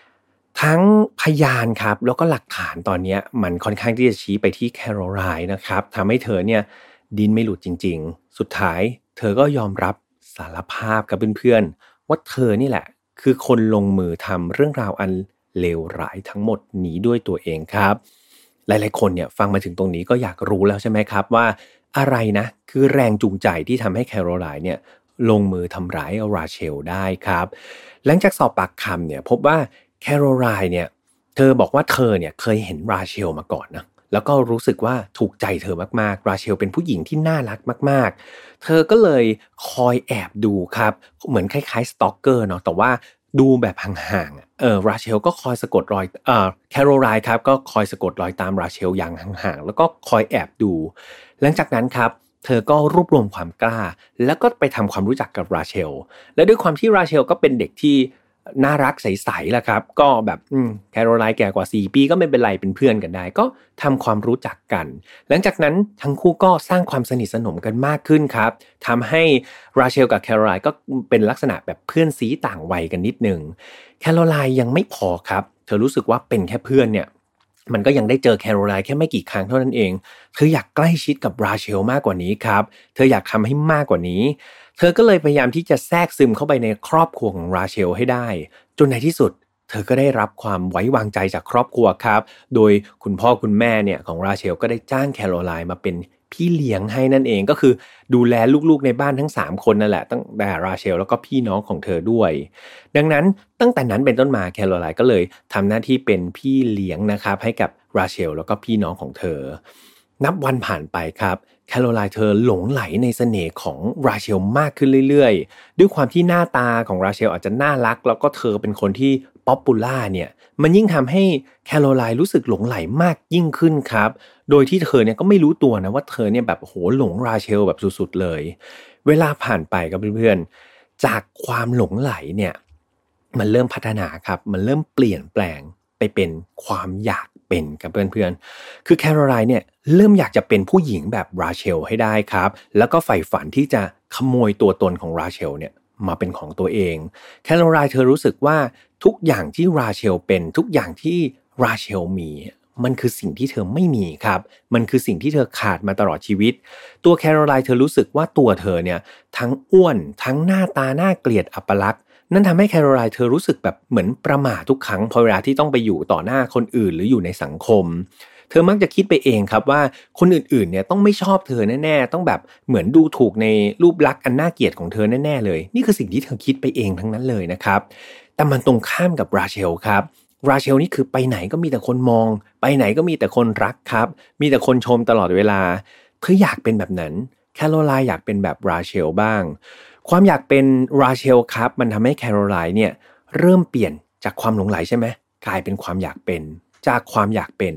A: ๆ ทั้งพยานครับแล้วก็หลักฐานตอนนี้มันค่อนข้างที่จะชี้ไปที่แคโรไลน์นะครับทำให้เธอเนี่ย ดินไม่หลุดจริง ๆ สุดท้าย เธอก็ยอมรับสารภาพกับเพื่อนๆว่าเธอนี่แหละ คือคนลงมือทำเรื่องราวอันเลวร้ายทั้งหมดนี้ด้วยตัวเองครับ หลายๆ คนเนี่ยฟังมาถึงตรงนี้ก็อยากรู้แล้วใช่ไหมครับว่าอะไรนะ คือแรงจูงใจที่ทำให้แคโรไลน์เนี่ยลงมือทำร้ายราเชลได้ครับ หลังจากสอบปากคำเนี่ยพบว่าแคโรไลน์เนี่ยเธอบอกว่าเธอเนี่ยเคยเห็นราเชลมาก่อนนะ แล้วก็รู้สึกว่าถูกใจเธอมากๆ ราเชลเป็นผู้หญิงที่น่ารักมาก ๆ เธอก็เลยคอยแอบดูครับ เหมือนคล้ายๆสตอกเกอร์เนาะแต่ว่าดูแบบห่างๆ เออราเชลก็คอยสะกดรอย เอ่อแคโรไลน์ครับก็คอยสะกดรอยตามราเชลอย่างห่างๆ แล้วก็คอยแอบดู หลังจากนั้นครับเธอก็รวบรวมความกล้า แล้วก็ไปทำความรู้จักกับราเชล และด้วยความที่ราเชลก็เป็นเด็กที่ น่ารักใสๆแหละครับ ก็แบบแคโรไลน์แก่กว่า 4 ปีก็ไม่เป็นไรเป็นเพื่อนกันได้ ก็ทำความรู้จักกัน หลังจากนั้นทั้งคู่ก็สร้างความสนิทสนมกันมากขึ้นครับทำให้ราเชลกับแคโรไลน์ก็เป็นลักษณะแบบเพื่อนสีต่างวัยกันนิดนึงแคโรไลน์ยังไม่พอครับ เธอรู้สึกว่าเป็นแค่เพื่อนเนี่ยมันก็ยังได้เจอแคโรไลน์แค่ไม่กี่ครั้งเท่านั้นเอง เธออยากใกล้ชิดกับราเชลมากกว่านี้ครับ เธออยากทำให้มากกว่านี้ เธอก็เลยพยายามที่จะแทรกซึมเข้าไปในครอบครัวของราเชลให้ได้ จนในที่สุด เธอก็ได้รับความไว้วางใจจากครอบครัวครับ โดยคุณพ่อคุณแม่เนี่ยของราเชลก็ได้จ้างแคโรไลน์มาเป็นพี่เลี้ยงให้นั่นเองก็คือดูแลลูกๆในบ้านทั้ง 3 คนนั่นแหละตั้งแต่ราเชลแล้วก็พี่น้องของเธอด้วย ดังนั้นตั้งแต่นั้นเป็นต้นมาแคโรไลน์ก็เลยทำหน้าที่เป็นพี่เลี้ยงนะครับให้กับราเชลแล้วก็พี่น้องของเธอ นับวันผ่านไปครับ แคโรไลน์เธอหลงใหลในเสน่ห์ของราเชลมากขึ้นเรื่อยๆ ด้วยความที่หน้าตาของราเชลอาจจะน่ารัก แล้วก็เธอเป็นคนที่ popular เนี่ยมันยิ่งทำให้แคโรไลน์รู้สึกหลงไหลมากยิ่งขึ้นครับ โดยที่เธอเนี่ยก็ไม่รู้ตัวนะว่าเธอเนี่ยแบบโหหลงราเชลแบบสุดๆเลย เวลาผ่านไปกับเพื่อนๆ จากความหลงไหลเนี่ยมันเริ่มพัฒนาครับ มันเริ่มเปลี่ยนแปลงไปเป็นความอยาก เป็นกับเพื่อนๆ คือแคโรไลน์เนี่ยเริ่มอยากจะเป็นผู้หญิงแบบราเชลให้ได้ครับ แล้วก็ใฝ่ฝันที่จะขโมยตัวตนของราเชลเนี่ยมาเป็นของตัวเอง แคโรไลน์เธอรู้สึกว่าทุกอย่างที่ราเชลเป็นทุกอย่างที่ราเชลมี มันคือสิ่งที่เธอไม่มีครับ มันคือสิ่งที่เธอขาดมาตลอดชีวิต ตัวแคโรไลน์เธอรู้สึกว่าตัวเธอเนี่ยทั้งอ้วนทั้งหน้าตาหน้าเกลียดอัปลักษณ์ นั่นทำให้แคโรไลน์เธอรู้สึกแบบเหมือนประมาททุกครั้งพอเวลาที่ต้องไปอยู่ต่อหน้าคนอื่นหรืออยู่ในสังคม เธอมักจะคิดไปเองครับว่าคนอื่นๆเนี่ยต้องไม่ชอบเธอแน่ๆ ต้องแบบเหมือนดูถูกในรูปลักษณ์อันน่าเกลียดของเธอแน่ๆเลย นี่คือสิ่งที่เธอคิดไปเองทั้งนั้นเลยนะครับ แต่มันตรงข้ามกับราเชลครับราเชลนี่คือไปไหนก็มีแต่คนมอง ไปไหนก็มีแต่คนรักครับ มีแต่คนชมตลอดเวลา เธออยากเป็นแบบนั้น แคโรไลน์อยากเป็นแบบราเชลบ้าง ความอยากเป็นราเชลครับ มันทำให้แคโรไลน์เนี่ยเริ่มเปลี่ยนจากความหลงไหลใช่ไหมกลายเป็นความอยากเป็น จากความอยากเป็น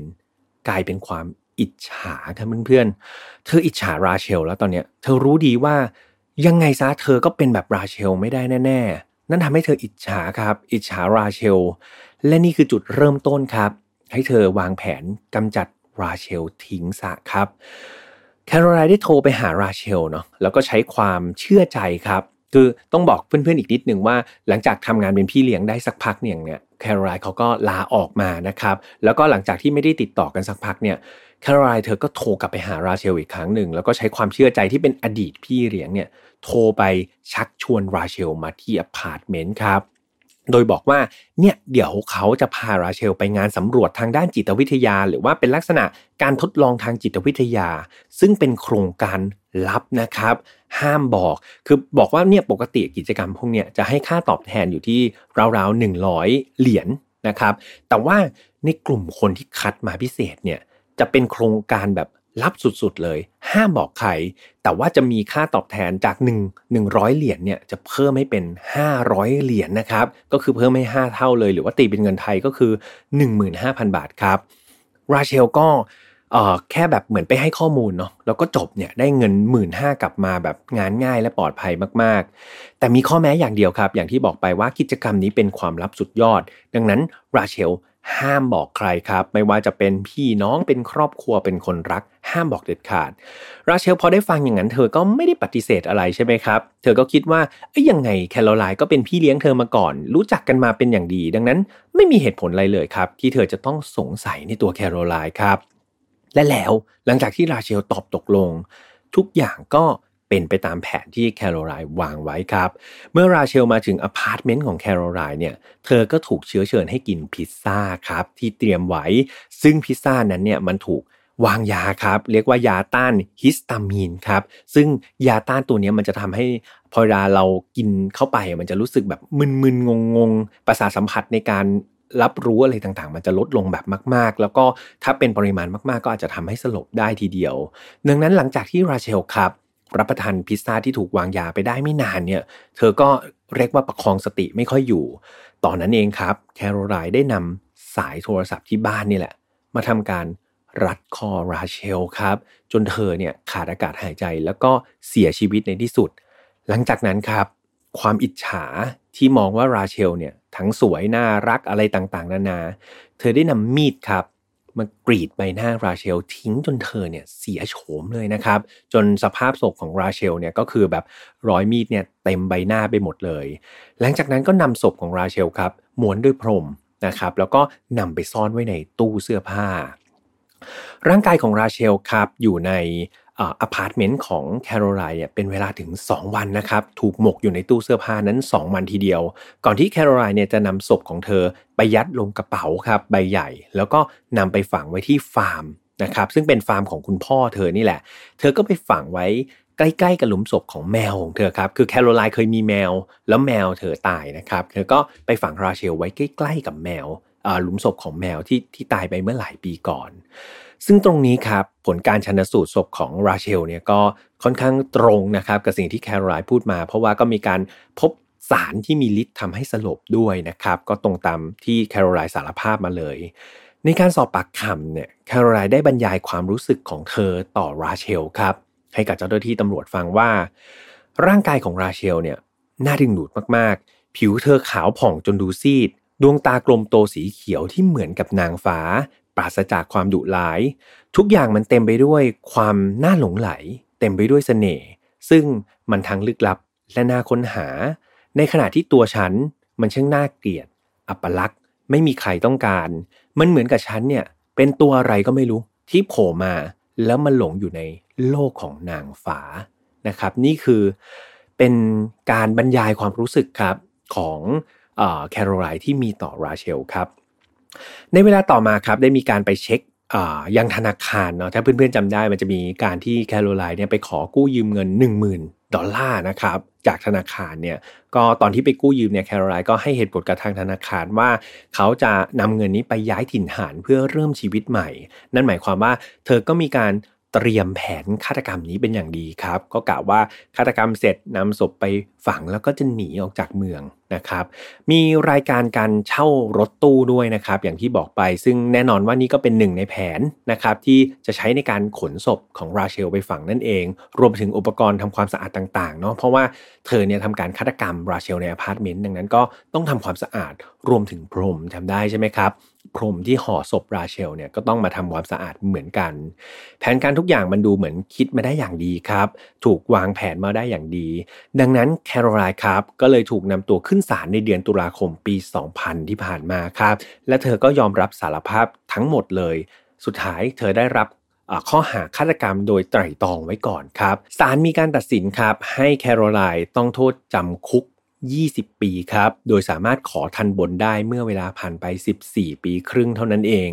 A: กลายเป็นความอิจฉาครับเพื่อนๆเธออิจฉาราเชล แล้วตอนเนี้ยเธอรู้ดีว่ายังไงซะเธอก็เป็นแบบราเชลไม่ได้แน่ ๆ นั่นทำให้เธออิจฉาครับ อิจฉาราเชล และนี่คือจุดเริ่มต้นครับ ให้เธอวางแผนกำจัดราเชลทิ้งซะครับ แคโรไลน์ได้โทรไปหาราเชลเนาะแล้วก็ใช้ความเชื่อใจครับคือต้องบอกเพื่อนๆอีกนิดหนึ่งว่า หลังจากทำงานเป็นพี่เลี้ยงได้สักพักเนี่ยเนี่ยแคโรไลน์เขาก็ลาออกมานะครับแล้วก็หลังจากที่ไม่ได้ติดต่อกันสักพักเนี่ยแคโรไลน์เธอก็โทรกลับไปหาราเชลอีกครั้งหนึ่งแล้วก็ใช้ความเชื่อใจที่เป็นอดีตพี่เลี้ยงเนี่ยโทรไปชักชวนราเชลมาที่อพาร์ตเมนต์ครับ โดยบอกว่าเนี่ยเดี๋ยวเขาจะพาราเชลไปงานสำรวจทางด้านจิตวิทยา หรือว่าเป็นลักษณะการทดลองทางจิตวิทยา ซึ่งเป็นโครงการลับนะครับ ห้ามบอกคือบอกว่าเนี่ยปกติกิจกรรมพวกเนี้ยจะให้ค่าตอบแทนอยู่ที่ราวๆหนึ่งร้อยเหรียญนนะครับ แต่ว่าในกลุ่มคนที่คัดมาพิเศษเนี่ยจะเป็นโครงการแบบ ลับสุดๆเลย ห้ามบอกใคร แต่ว่าจะมีค่าตอบแทนจาก 1 100 เหรียญเนี่ยจะเพิ่มให้เป็น 500 เหรียญนนะครับ ก็คือเพิ่มให้ 5 เท่าเลย หรือว่าตีเป็นเงินไทยก็คือ 15,000 บาทครับ ราเชลก็แค่แบบเหมือนไปให้ข้อมูลเนาะแล้วก็จบเนี่ยได้เงิน1 5ื่นห้ากลับมาแบบงานง่ายและปลอดภัยมากๆ แต่มีข้อแม้อย่างเดียวครับ อย่างที่บอกไปว่ากิจกรรมนี้เป็นความลับสุดยอด ดังนั้นราเชล ห้ามบอกใครครับ ไม่ว่าจะเป็นพี่น้องเป็นครอบครัวเป็นคนรัก ห้ามบอกเด็ดขาด ราเชลพอได้ฟังอย่างนั้นเธอก็ไม่ได้ปฏิเสธอะไรใช่ไหมครับ เธอก็คิดว่าเอ้ยยังไงแคโรไลน์ก็เป็นพี่เลี้ยงเธอมาก่อน รู้จักกันมาเป็นอย่างดี ดังนั้นไม่มีเหตุผลอะไรเลยครับ ที่เธอจะต้องสงสัยในตัวแคโรไลน์ครับ และแล้วหลังจากที่ราเชลตอบตกลง ทุกอย่างก็ เป็นไปตามแผนที่แคโรไลน์วางไว้ครับ เมื่อราเชลมาถึงอพาร์ตเมนต์ของแคโรไลน์เนี่ย เธอก็ถูกเชื้อเชิญให้กินพิซซ่าครับที่เตรียมไว้ ซึ่งพิซซ่านั้นเนี่ยมันถูกวางยาครับ เรียกว่ายาต้านฮิสตามีนครับ ซึ่งยาต้านตัวนี้มันจะทำให้พอเวลาเรากินเข้าไปมันจะรู้สึกแบบมึนๆงงๆ ประสาทสัมผัสในการรับรู้อะไรต่างๆ มันจะลดลงแบบมาก ๆ แล้วก็ถ้าเป็นปริมาณมากๆ ก็อาจจะทำให้สลบได้ทีเดียว ดังนั้นหลังจากที่ราเชลครับ รับประทานพิซซ่าที่ถูกวางยาไปได้ไม่นานเนี่ย เธอก็เรียกว่าประคองสติไม่ค่อยอยู่ ตอนนั้นเองครับแคโรไลน์ได้นำสายโทรศัพท์ที่บ้านนี่แหละ มาทำการรัดคอราเชลครับ จนเธอเนี่ยขาดอากาศหายใจแล้วก็เสียชีวิตในที่สุด หลังจากนั้นครับ ความอิจฉาที่มองว่าราเชลเนี่ยทั้งสวยน่ารักอะไรต่างๆ นานา เธอได้นำมีดครับ มากรีดใบหน้าราเชลทิ้งจนเธอเนี่ยเสียโฉมเลยนะครับ จนสภาพศพของราเชลเนี่ยก็คือแบบรอยมีดเนี่ยเต็มใบหน้าไปหมดเลย หลังจากนั้นก็นำศพของราเชลครับม้วนด้วยพรมนะครับแล้วก็นำไปซ่อนไว้ในตู้เสื้อผ้า ร่างกายของราเชลครับอยู่ใน อพาร์ตเมนต์ของแคโรไลน์เป็นเวลาถึง 2 วันนะครับ ถูกหมกอยู่ในตู้เสื้อผ้านั้น 2 วันทีเดียว ก่อนที่แคโรไลน์เนี่ยจะนำศพของเธอไปยัดลงกระเป๋าครับใบใหญ่ แล้วก็นำไปฝังไว้ที่ฟาร์มนะครับซึ่งเป็นฟาร์มของคุณพ่อเธอนี่แหละ เธอก็ไปฝังไว้ใกล้ๆกับหลุมศพของแมวของเธอครับ คือแคโรไลน์เคยมีแมว แล้วแมวเธอตายนะครับ เธอก็ไปฝังราเชลไว้ใกล้ๆกับแมวหลุมศพของแมวที่ที่ตายไปเมื่อหลายปีก่อน ซึ่งตรงนี้ครับผลการชันสูตรศพของราเชลเนี่ยก็ค่อนข้างตรงนะครับกับสิ่งที่แคโรไลน์พูดมา เพราะว่าก็มีการพบสารที่มีฤทธิ์ทำให้สลบด้วยนะครับ ก็ตรงตามที่แคโรไลน์สารภาพมาเลย ในการสอบปากคำเนี่ยแคโรไลน์ได้บรรยายความรู้สึกของเธอต่อราเชลครับ ให้กับเจ้าหน้าที่ตำรวจฟังว่า ร่างกายของราเชลเนี่ยน่าดึงดูดมากๆ ผิวเธอขาวผ่องจนดูซีด ดวงตากลมโตสีเขียวที่เหมือนกับนางฟ้า ปราศจากความดุร้าย ทุกอย่างมันเต็มไปด้วยความน่าหลงไหล เต็มไปด้วยเสน่ห์ซึ่งมันทั้งลึกลับและน่าค้นหา ในขณะที่ตัวฉันมันช่างน่าเกลียด อัปลักษณ์ไม่มีใครต้องการ มันเหมือนกับฉันเนี่ยเป็นตัวอะไรก็ไม่รู้ที่โผล่มาแล้วมันหลงอยู่ในโลกของนางฟ้านะครับ นี่คือเป็นการบรรยายความรู้สึกครับของแคโรไลน์ที่มีต่อราเชลครับ ในเวลาต่อมาครับได้มีการไปเช็คยังธนาคารเนาะถ้าเพื่อนๆจำได้มันจะมีการที่แคโรไลน์เนี่ยไปขอกู้ยืมเงิน 10,000 ดอลลาร์นะครับจากธนาคารเนี่ยก็ตอนที่ไปกู้ยืมเนี่ยแคโรไลน์ก็ให้เหตุผลกับทางธนาคารว่า เขาจะนำเงินนี้ไปย้ายถิ่นฐานเพื่อเริ่มชีวิตใหม่ นั่นหมายความว่าเธอก็มีการเตรียมแผนฆาตกรรมนี้เป็นอย่างดีครับ ก็กล่าวว่าฆาตกรรมเสร็จนำศพไปฝังแล้วก็จะหนีออกจากเมือง นะครับ มีรายการการเช่ารถตู้ด้วยนะครับ อย่างที่บอกไป ซึ่งแน่นอนว่านี่ก็เป็นหนึ่งในแผนนะครับที่จะใช้ในการขนศพของราเชลไปฝังนั่นเอง รวมถึงอุปกรณ์ทำความสะอาดต่างๆเนาะเพราะว่าเธอเนี่ยทำการฆาตกรรมราเชลในอพาร์ตเมนต์ดังนั้นก็ต้องทำความสะอาดรวมถึงพรมทำได้ใช่ไหมครับ พรมที่ห่อศพราเชลเนี่ยก็ต้องมาทำความสะอาดเหมือนกัน แผนการทุกอย่างมันดูเหมือนคิดมาได้อย่างดีครับ ถูกวางแผนมาได้อย่างดี ดังนั้นแคโรไลน์ครับก็เลยถูกนำตัวขึ้นศาลในเดือนตุลาคมปี 2000 ที่ผ่านมาครับ และเธอก็ยอมรับสารภาพทั้งหมดเลย สุดท้ายเธอได้รับข้อหาฆาตกรรมโดยไตร่ตรองไว้ก่อนครับศาลมีการตัดสินครับ ให้แคโรไลน์ต้องโทษจำคุก 20 ปีครับ โดยสามารถขอทันบนได้เมื่อเวลาผ่านไป 14 ปีครึ่งเท่านั้นเอง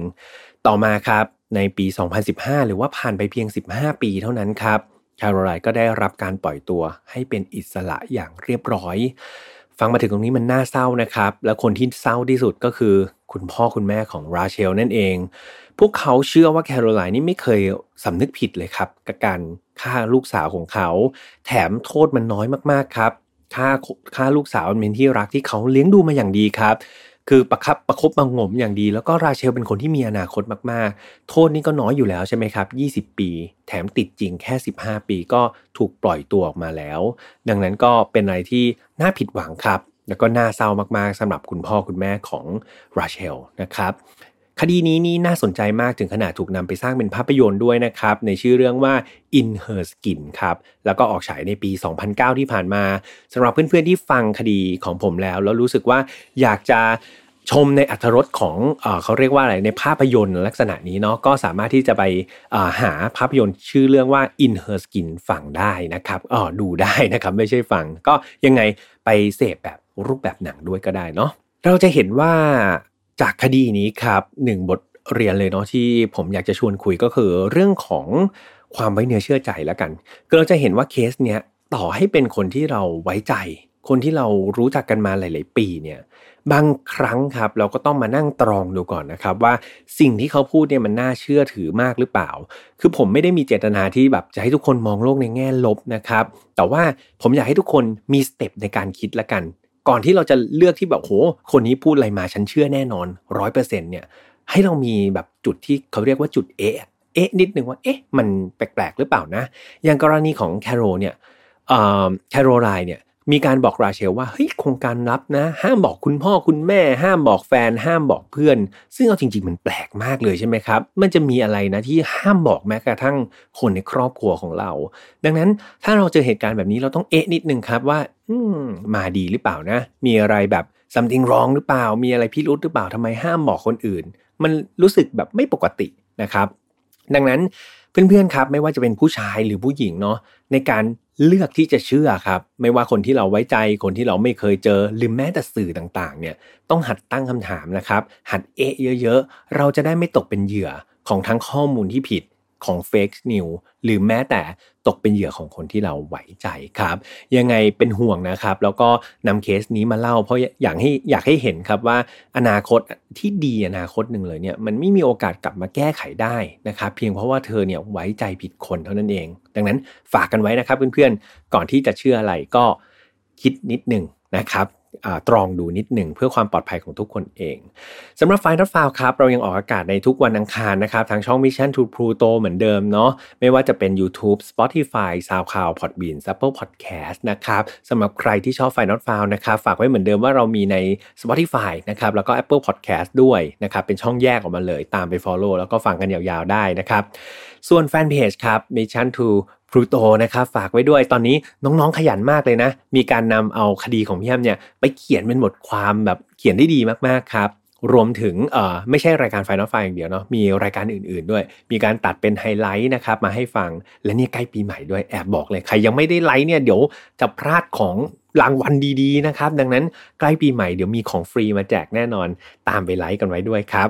A: ต่อมาครับในปี 2015 หรือว่าผ่านไปเพียง 15 ปีเท่านั้นครับคาโรไลน์ก็ได้รับการปล่อยตัวให้เป็นอิสระอย่างเรียบร้อย ฟังมาถึงตรงนี้มันน่าเศร้านะครับ และคนที่เศร้าที่สุดก็คือ คุณพ่อคุณแม่ของราเชลนั่นเอง พวกเขาเชื่อว่าแคโรไลน์นี่ไม่เคยสำนึกผิดเลยครับกับการฆ่าลูกสาวของเขา แถมโทษมันน้อยมากๆครับ ฆ่าฆ่าลูกสาวเป็นที่รักที่เขาเลี้ยงดูมาอย่างดีครับ คือประคับประคบประงมอย่างดี แล้วก็ราเชลเป็นคนที่มีอนาคตมากๆ โทษนี่ก็น้อยอยู่แล้วใช่ไหมครับ 20 ปี แถมติดจริงแค่ 15 ปีก็ถูกปล่อยตัวออกมาแล้ว ดังนั้นก็เป็นอะไรที่น่าผิดหวังครับ แล้วก็น่าเศร้ามากๆสำหรับคุณพ่อคุณแม่ของราเชลนะครับ คดีนี้นี่น่าสนใจมากถึงขนาดถูกนำไปสร้างเป็นภาพยนตร์ด้วยนะครับ ในชื่อเรื่องว่า In Her Skin ครับ แล้วก็ออกฉายในปี 2009 ที่ผ่านมาสำหรับเพื่อนๆที่ฟังคดีของผมแล้ว แล้วรู้สึกว่าอยากจะชมในอัธรสของเอเขาเรียกว่าอะไรในภาพยนตร์ลักษณะนี้เนาะก็สามารถที่จะไปหาภาพยนตร์ชื่อเรื่องว่า In Her Skin ฟังได้นะครับอ๋อดูได้นะครับไม่ใช่ฟังก็ยังไงไปเสพแบบรูปแบบหนังด้วยก็ได้เนาะเราจะเห็นว่า จากคดีนี้ครับหนึ่งบทเรียนเลยเนาะที่ผมอยากจะชวนคุยก็คือเรื่องของความไว้เนื้อเชื่อใจแล้วกันเราจะเห็นว่าเคสเนี้ยต่อให้เป็นคนที่เราไว้ใจ คนที่เรารู้จักกันมาหลาย ๆ ปีเนี่ยบางครั้งครับเราก็ต้องมานั่งตรองดูก่อนนะครับ ว่าสิ่งที่เขาพูดเนี่ยมันน่าเชื่อถือมากหรือเปล่า คือผมไม่ได้มีเจตนาที่แบบจะให้ทุกคนมองโลกในแง่ลบนะครับ แต่ว่าผมอยากให้ทุกคนมีสเต็ปในการคิดละกัน ก่อนที่เราจะเลือกที่แบบโห คนนี้พูดอะไรมาฉันเชื่อแน่นอนร้อยเปอร์เซ็นต์เนี่ยให้เรามีแบบจุดที่เขาเรียกว่าจุดเอะเอ๊ะนิดนึงว่าเอ๊ะมันแปลกๆหรือเปล่านะ อย่างกรณีของแคโรเนี่ยแคโรไลน์เนี่ย มีการบอกราเชลว่าเฮ้ยโครงการลับนะ ห้ามบอกคุณพ่อคุณแม่ ห้ามบอกแฟน ห้ามบอกเพื่อน ซึ่งเอาจริง ๆ มันแปลกมากเลยใช่ไหมครับ มันจะมีอะไรนะที่ห้ามบอกแม้กระทั่งคนในครอบครัวของเรา ดังนั้นถ้าเราเจอเหตุการณ์แบบนี้เราต้องเอ๊ะนิดนึงครับว่าอืมมาดีหรือเปล่านะ มีอะไรแบบ something wrong หรือเปล่า มีอะไรพิรุธหรือเปล่าทำไมห้ามบอกคนอื่น มันรู้สึกแบบไม่ปกตินะครับ ดังนั้นเพื่อนๆครับไม่ว่าจะเป็นผู้ชายหรือผู้หญิงเนาะในการ เลือกที่จะเชื่อครับ ไม่ว่าคนที่เราไว้ใจคนที่เราไม่เคยเจอ หรือแม้แต่สื่อต่างๆ เนี่ยต้องหัดตั้งคำถามนะครับ หัดเอะเยอะ ๆ เราจะได้ไม่ตกเป็นเหยื่อของทั้งข้อมูลที่ผิด ของเฟกซ์นิวหรือแม้แต่ตกเป็นเหยื่อของคนที่เราไหวใจครับ ยังไงเป็นห่วงนะครับ แล้วก็นำเคสนี้มาเล่า เพราะอยากให้อยากให้เห็นครับว่าอนาคตที่ดีอนาคตหนึ่งเลยเนี่ยมันไม่มีโอกาสกลับมาแก้ไขได้นะครับเพียงเพราะว่าเธอเนี่ยไว้ใจผิดคนเท่านั้นเอง ดังนั้นฝากกันไว้นะครับเพื่อนๆก่อนที่จะเชื่ออะไรก็คิดนิดหนึ่งนะครับ ตรองดูนิดหนึ่งเพื่อความปลอดภัยของทุกคนเองสำหรับไฟน์ f ฟาวครับ เรายังออกอากาศในทุกวันอังคารนะครับ ทางช่อง Mission to Pluto เหมือนเดิมเนาะไม่ว่าจะเป็น YouTube Spotify SoundCloud Podbean Apple Podcast นะครับสำหรับใครที่ชอบไฟน์ f ฟาวนะครับฝากไว้เหมือนเดิมว่าเรามีใน Spotify นะครับแล้วก็ Apple Podcast ด้วยนะครับเป็นช่องแยกออกมาเลยตามไป Follow แล้วก็ฟังกันยาวๆได้นะครับส่วนแฟนเพจครับ Mission to พลูโตนะครับฝากไว้ด้วยตอนนี้น้องๆขยันมากเลยนะ มีการนำเอาคดีของพี่แฮมเนี่ยไปเขียนเป็นบทความแบบเขียนได้ดีมากๆครับรวมถึงเอ่อไม่ใช่รายการ File Not Found อย่างเดียวเนาะมีรายการอื่นๆด้วย มีการตัดเป็นไฮไลท์นะครับมาให้ฟังและนี่ใกล้ปีใหม่ด้วยแอบบอกเลยใครยังไม่ได้ไลค์เนี่ยเดี๋ยวจะพลาดของรางวัลดีๆนะครับ ดังนั้นใกล้ปีใหม่เดี๋ยวมีของฟรีมาแจกแน่นอนตามไปไลค์กันไว้ด้วยครับ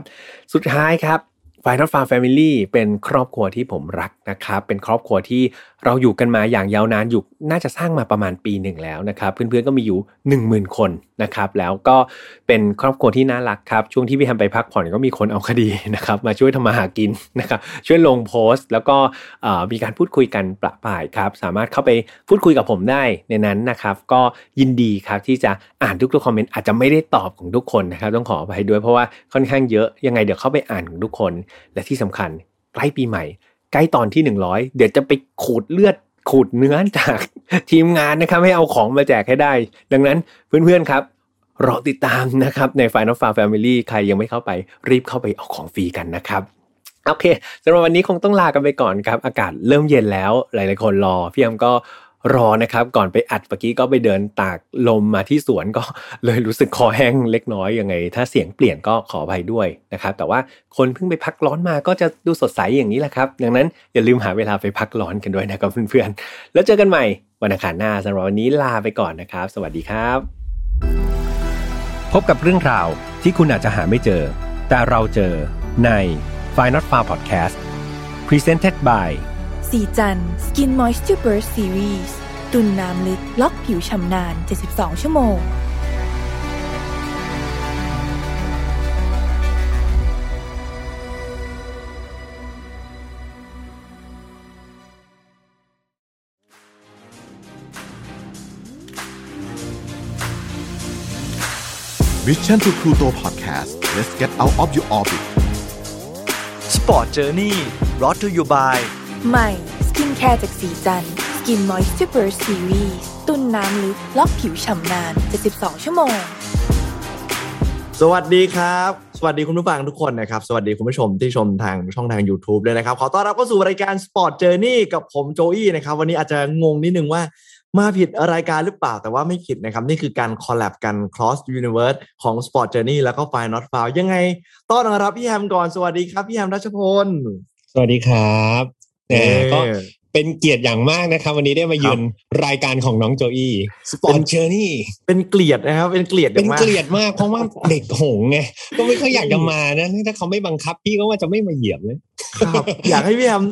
A: สุดท้ายครับ File Not Found Family เป็นครอบครัวที่ผมรักนะครับ เป็นครอบครัวที่เราอยู่กันมาอย่างยาวนานอยู่น่าจะสร้างมาประมาณปีหนึ่งแล้วนะครับเพื่อนๆก็มีอยู่ 1 0,000 คนนะครับแล้วก็เป็นครอบครัวที่น่ารักครับช่วงที่พี่แฮมไปพักผ่อนก็มีคนเอาคดีนะครับมาช่วยทำมาหากินนะครับช่วยลงโพสต์ แล้วก็มีการพูดคุยกันประปายครับสามารถเข้าไปพูดคุยกับผมได้ในนั้นนะครับก็ยินดีครับที่จะอ่านทุกๆคอมเมนต์อาจจะไม่ได้ตอบของทุกคนนะครับต้องขออภัยด้วยเพราะว่าค่อนข้างเยอะยังไงเดี๋ยวเข้าไปอ่านของทุกคนและที่สำคัญใกล้ปีใหม่ ใกล้ตอนที่ 100 เดี๋ยวจะไปขูดเลือดขูดเนื้อจากทีมงานนะครับให้เอาของมาแจกให้ได้ ดังนั้นเพื่อนๆครับรอติดตามนะครับใน Final Far Family ใครยังไม่เข้าไปรีบเข้าไปเอาของฟรีกันนะครับโอเคสำหรับวันนี้คงต้องลากันไปก่อนครับ อากาศเริ่มเย็นแล้วหลาย ๆ คนรอพี่ยมก็ รอนะครับ ก่อนไปอัดเมื่อกี้ก็ไปเดินตากลมมาที่สวนก็เลยรู้สึกคอแห้งเล็กน้อยยังไง ถ้าเสียงเปลี่ยนก็ขออภัยด้วยนะครับ แต่ว่าคนเพิ่งไปพักร้อนมาก็จะดูสดใสอย่างนี้แหละครับ ดังนั้นอย่าลืมหาเวลาไปพักร้อนกันด้วยนะครับเพื่อนๆ แล้วเจอกันใหม่วันอังคารหน้าสำหรับวันนี้ลาไปก่อนนะครับ สวัสดีครับ
C: พบกับเรื่องราวที่คุณอาจจะหาไม่เจอ แต่เราเจอใน f i n a l f a r Podcast Presented by
B: สีจัน Skin Moisture Burst Series ตุนน้ำลึกล็อกผิวชำนาน 72 ชั่วโมง
D: Mission to Pluto Podcast let's get out of your orbit
E: Sport Journey brought to you by
B: ใหม่สกินแคร์จากศรีจันทร์ Skin Moisture Burst Series ตุนน้ำลึกล็อกผิวฉ่ำนาน72ชั่วโมง
F: สวัสดีครับ สวัสดีคุณผู้ฟังทุกคนนะครับ สวัสดีคุณผู้ชมที่ชมทางช่องทาง YouTube ด้วยนะครับ ขอต้อนรับเข้าสู่รายการ Sport Journey กับผมโจอี้นะครับ วันนี้อาจจะงงนิดนึงว่ามาผิดรายการหรือเปล่าแต่ว่าไม่ผิดนะครับ นี่คือการ collab กัน cross universe ของ Sport Journey แล้วก็ File Not Found ยังไง ต้อนรับพี่แฮมก่อน สวัสดีครับ พี่แฮมรัชพล
A: สวัสดีครับแหม
F: เอ่อ
A: ก็เป็นเกียรติอย่างมากนะครับ วันนี้ได้มาเยือนรายการของน้องโจอี้ Sport Journey
F: เป็น
A: เก
F: ลียดนะครับ เป็นเกลียด
A: เป็น
F: มาก
A: เกลียดมากเพราะว่าเด็กหงส์ไงก็ไม่ค่อยอยากจะมานะถ้าเขาไม่บังคับพี่ก็ว่าจะไม่มาเหยียบเลย
F: ครับอยากให้พี่แฮม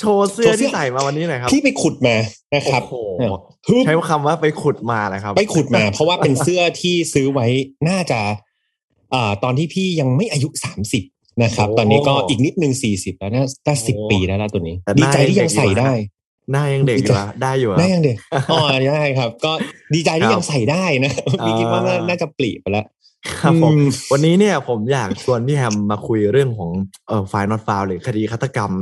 F: โชว์เสื้อ
A: โชว์เสื้อ
F: ที่ใส่มาวันนี้หน่อยครับ
A: พี่ไปขุดมานะครับ
F: โอ้โห
A: ฮึบ
F: ใช้คำว่าไปขุดมาเลยครับ
A: ไปขุดมา เพราะว่าเป็นเสื้อที่ซื้อไว้น่าจะอ่าตอนที่พี่ยังไม่อายุสามสิบ นะครับ
F: โอ้
A: ตอนนี้ก็อีกนิดนึงสี่สิบแล้วนะถ้าสิบ
F: โอ้
A: ปีแล้วนะตัวนี้
F: แต่
A: ดีใจ
F: หน้า
A: ที่ยังใส่
F: เด็กอยู่นะ
A: ได้
F: หน้ายังเด็กอยู่อะได้อยู่อะ
A: ได้ยังเด็กอ๋อได้ครับ ก็ดีใจที่
F: ครับ
A: ยังใส่ได้นะพี่คิดว่าน่าน่าจะปลีไปแล้ว
F: ครับผม
A: อืม
F: วันนี้เนี่ยผมอยากชวนพี่แฮมมาคุยเรื่องของเอ่อไฟนอตฟาวหรือคดีฆาตกรรม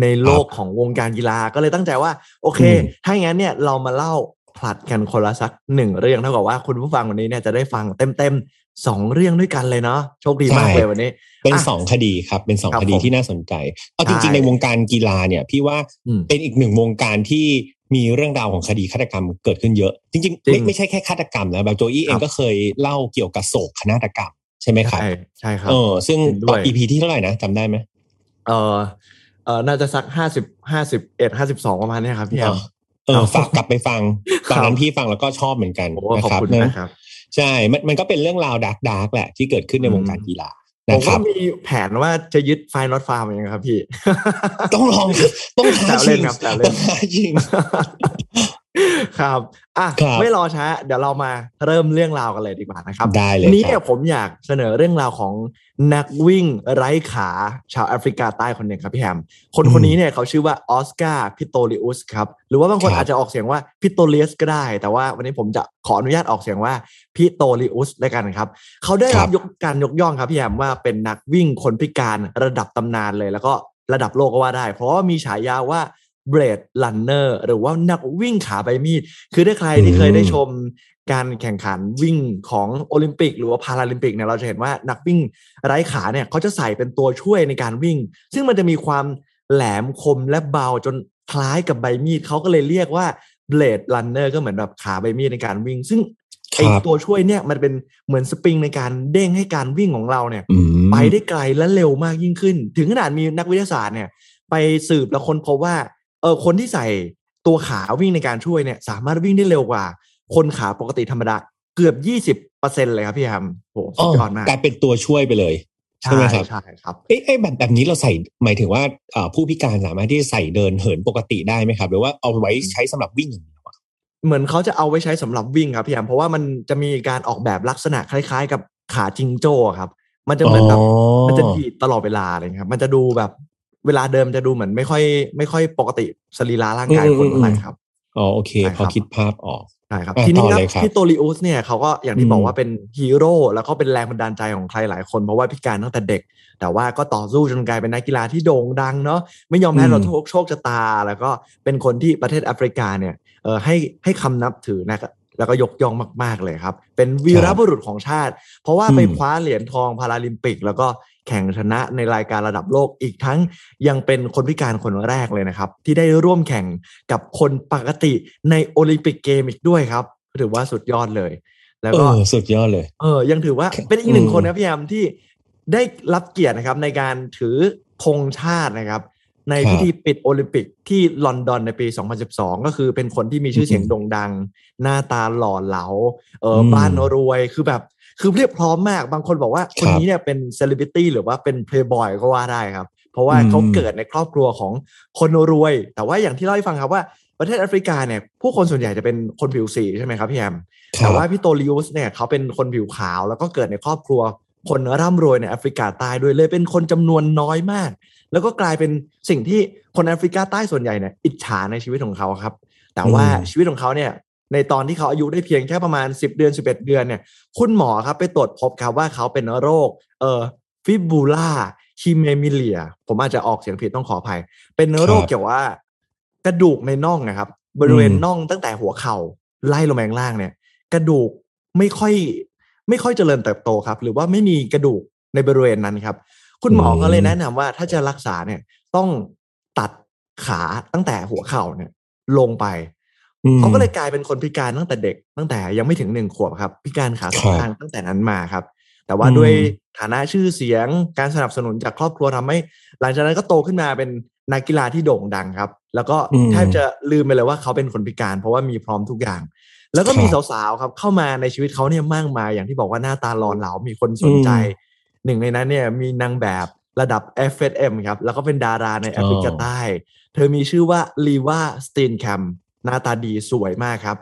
F: ในโลกของวงการกีฬาก็เลยตั้งใจว่า โอเค
A: อืม
F: ถ้าอย่างนั้นเนี่ยเรามาเล่าผลัดกันคนละสักหนึ่งเรื่องเท่ากับว่าคุณผู้ฟังวันนี้เนี่ยจะได้ฟังเต็มๆ สองเรื่องด้วยกันเลยเนาะโชคดีมากเลยวันนี้
A: เป็น
F: อะ
A: สองคดีครับ เป็นสอง
F: ครับ
A: คดี
F: ผม
A: ที่น่าสนใจเอาจ
F: ใช่
A: ริงๆในวงการกีฬาเนี่ย พี่ว่า
F: อืม
A: เป็นอีกหนึ่งวงการที่มีเรื่องราวของคดีฆาตกรรมเกิดขึ้นเยอะ จริงๆ
F: จริ
A: ไม่
F: ง
A: ไม่ใช่แค่ฆาตกรรมนะแบบโจอี้เอ
F: ครั
A: ง
F: บ
A: ก็เคยเล่าเกี่ยวกับโศกนาฏกรรม ใช่ไหมครับ
F: ใช่ใช่ครับ
A: เออซึ่ง
F: เห็นด้วย
A: ตอน EP ที่เท่าไหร่นะจำได้ไหม
F: เออเออน่าจะสักห้าสิบห้าสิบเอ็ดห้าสิบสองประมาณเนี้ยครับพี่แฮม
A: เออ
F: ครับ
A: ฝากกลับไปฟังตอนนั้นพี่ฟังแล้วก็ชอบเหมือนกัน
F: โอ้
A: นะ
F: ขอบ
A: ครับ
F: คุณ
A: นั้น
F: นะครับ
A: ใช่มันมันก็เป็นเรื่องราวดาร์กดาร์กแหละที่เกิดขึ้นในวงการกีฬา
F: ผ
A: นะ
F: ม
A: ค
F: ก็
A: รับ
F: มีแผนว่าจะยึดไฟนอตฟาร์มยังไงครับพี่
A: ต้องลองต้องท้า
F: แซวเล่
A: ชิ
F: น
A: ง
F: ครับแซวเล่น
A: ต้องท้าชิง
F: ครับอะ
A: ครับ
F: ไม่รอช้า เดี๋ยวเรามาเริ่มเรื่องราวกันเลยดีกว่านะครับ
A: ได้เลย
F: วันนี้เนี่
A: รั
F: ย
A: บ
F: ผมอยากเสนอเรื่องราวของนักวิ่งไร้ขาชาวแอฟริกาใต้คนหนึ่งครับพี่แฮม คนคนนี้เนี่ยเขาชื่อว่าออสการ์พิสโตริอุสครับ หรือว่าบางคน
A: ครับ
F: อาจจะออกเสียงว่าพิโตเลียสก็ได้ แต่ว่าวันนี้ผมจะขออนุญาตออกเสียงว่าพิสโตริอุสแล้วกันครับ เขาได้รับยกการยกย่องครับพี่แฮมว่าเป็นนักวิ่งคนพิการระดับตำนานเลย แล้วก็ระดับโลกก็ว่าได้ เพราะว่ามีฉายาว่า Blade Runner หรือว่านักวิ่งขาใบมีด คือถ้าใครที่เคยได้ชมการแข่งขันวิ่งของโอลิมปิก หรือว่าพาราลิมปิกเนี่ยเราจะเห็นว่านักวิ่งไร้ขาเนี่ยเขาจะใส่เป็นตัวช่วยในการวิ่ง ซึ่งมันจะมีความแหลมคมและเบาจนคล้ายกับใบมีดเขาก็เลยเรียกว่า Blade Runner ก็เหมือนแบบขาใบมีดในการวิ่ง ซึ่งไอ
A: ครับ
F: ตัวช่วยเนี่ยมันเป็นเหมือนสปริงในการเด้งให้การวิ่งของเราเนี่ย
A: อืม
F: ไปได้ไกลและเร็วมากยิ่งขึ้น ถึงขนาดมีนักวิทยาศาสตร์เนี่ย ไปสืบแล้วค้นพบว่า เออคนที่ใส่ตัวขาวิ่งในการช่วยเนี่ยสามารถวิ่งได้เร็วกว่า คนขาปกติธรรมดาเกือบยี่สิบเปอร์เซ็นเลยครับพี่แฮมโหสุดยอดมาก
A: กลายเป็นตัวช่วยไปเลยใช่ไหมครับ
F: ใช่ครับ
A: เอ๊ะเอ๊ะแบบแบบนี้เราใส่หมายถึงว่าเอ่อผู้พิการสามารถที่จะใส่เดินเหินปกติได้ไหมครับ หรือว่าเอาไว้ใช้สำหรับวิ่งอย่างเดียวอะ
F: เหมือนเขาจะเอาไว้ใช้สำหรับวิ่งครับพี่แฮมเพราะว่ามันจะมีการออกแบบลักษณะคล้าย ๆ กับขาจิงโจ้ครับ มันจะเหมือนแบบมันจะดีดตลอดเวลาอะไรเงี้ยครับ มันจะดูแบบ เวลาเดิมจะดูเหมือนไม่ค่อย ไม่ค่อยปกติสรีระร่างกายคนเท่าไหร่ครับ
A: อ๋อโอเค
F: ใช่
A: พอ
F: ครับ
A: คิดภาพออก
F: ใช่ครับ
A: อะ
F: ทีนี้
A: ต่อ
F: ครับ
A: เลยครับ
F: พี่โตริอุสเนี่ยเขาก็อย่างที่
A: อืม
F: บอกว่าเป็นฮีโร่แล้วก็เป็นแรงบันดาลใจของใครหลายคน เพราะว่าพิการตั้งแต่เด็ก แต่ว่าก็ต่อสู้จนกลายเป็นนักกีฬาที่โด่งดังเนาะไม่ยอมแพ้
A: อืม
F: เราโชคโชคชะตา แล้วก็เป็นคนที่ประเทศแอฟริกาเนี่ยเออให้ให้คำนับถือนะครับแล้วก็ยกย่องมาก ๆเลยครับ เป็นวีรบุรุษของชาติ เพราะว่าไป
A: อืม
F: คว้าเหรียญทองพาราลิมปิก แล้วก็ แข่งชนะในรายการระดับโลกอีกทั้งยังเป็นคนพิการคนแรกเลยนะครับ ที่ได้ร่วมแข่งกับคนปกติในโอลิมปิกเกมอีกด้วยครับถือว่าสุดยอดเลย แล้วก็
A: เออสุดยอดเลย
F: เออ ยังถือว่า
A: ครับ
F: เป็นอีกหนึ่ง
A: อืม
F: คนนะพี่แฮมที่ได้รับเกียรตินะครับในการถือธงชาตินะครับ ในพิธีปิดโอลิมปิกที่ลอนดอนในปี 2012 ก็คือเป็นคนที่มีชื่อเสียงโด่งดัง หน้าตาหล่อเหลา เอออ
A: ม
F: บ้านรวยคือแบบ คือเพียบพร้อมมาก บางคนบอกว่าคนนี้เนี่ยเป็นเซเลบริตี้หรือว่าเป็นเพลย์บอยก็ว่าได้ครับ เพราะว่า
A: อืม
F: เขาเกิดในครอบครัวของคนรวย แต่ว่าอย่างที่เล่าให้ฟังครับว่าประเทศแอฟริกาเนี่ยผู้คนส่วนใหญ่จะเป็นคนผิวสีใช่ไหมครับพี่แฮม
A: ครั
F: แต่ว่าพิสโตริอุสเนี่ยเขาเป็นคนผิวขาว แล้วก็เกิดในครอบครัว คนร่ำรวยในแอฟริกาใต้ด้วยเลยเป็นคนจำนวนน้อยมาก แล้วก็กลายเป็นสิ่งที่คนแอฟริกาใต้ส่วนใหญ่เนี่ยอิจฉาในชีวิตของเขาครับ แต่ว่า
A: อืม
F: ชีวิตของเขาเนี่ย ในตอนที่เขาอายุได้เพียงแค่ประมาณ 10 เดือน 11 เดือนเนี่ยคุณหมอครับไปตรวจพบครับว่าเขาเป็นโรคเอ่อฟิบูล่าฮิเมมิเลีย ผมอาจจะออกเสียงผิดต้องขออภัย เป็นโรคเกี่ยวว่ากระดูกในน่องนะครับ บริเวณน่องตั้งแต่หัวเข่าไล่ลงมาข้างล่างเนี่ย กระดูกไม่ค่อย ไม่ค่อยเจริญเติบโตครับ หรือว่าไม่มีกระดูกในบริเวณนั้นครับ คุณหมอก็เลยแนะนำว่าถ้าจะรักษาเนี่ยต้องตัดขาตั้งแต่หัวเข่าเนี่ย ลงไป เขาก็เลยกลายเป็นคนพิการตั้งแต่เด็ก ตั้งแต่ยังไม่ถึงหนึ่งขวบครับ พิการขาสองข้างตั้งแต่นั้นมาครับ แต่ว่าด้วยฐานะชื่อเสียงการสนับสนุนจากครอบครัวทำให้ หลังจากนั้นก็โตขึ้นมาเป็นนักกีฬาที่โด่งดังครับ แล้วก็แทบจะลืมไปเลยว่าเขาเป็นคนพิการ เพราะว่ามีพร้อมทุกอย่าง แล้วก็มีสาวๆครับ เข้ามาในชีวิตเขาเนี่ยมากมายอย่างที่บอกว่าหน้าตาหล่อเหลา มีคนสนใจ หนึ่งในนั้นเนี่ยมีนางแบบระดับ FSM ครับ แล้วก็เป็นดาราในแอฟริกาใต้ เธอมีชื่อว่าลีวาสตีนแคม หน้าตาดีสวยมากครับ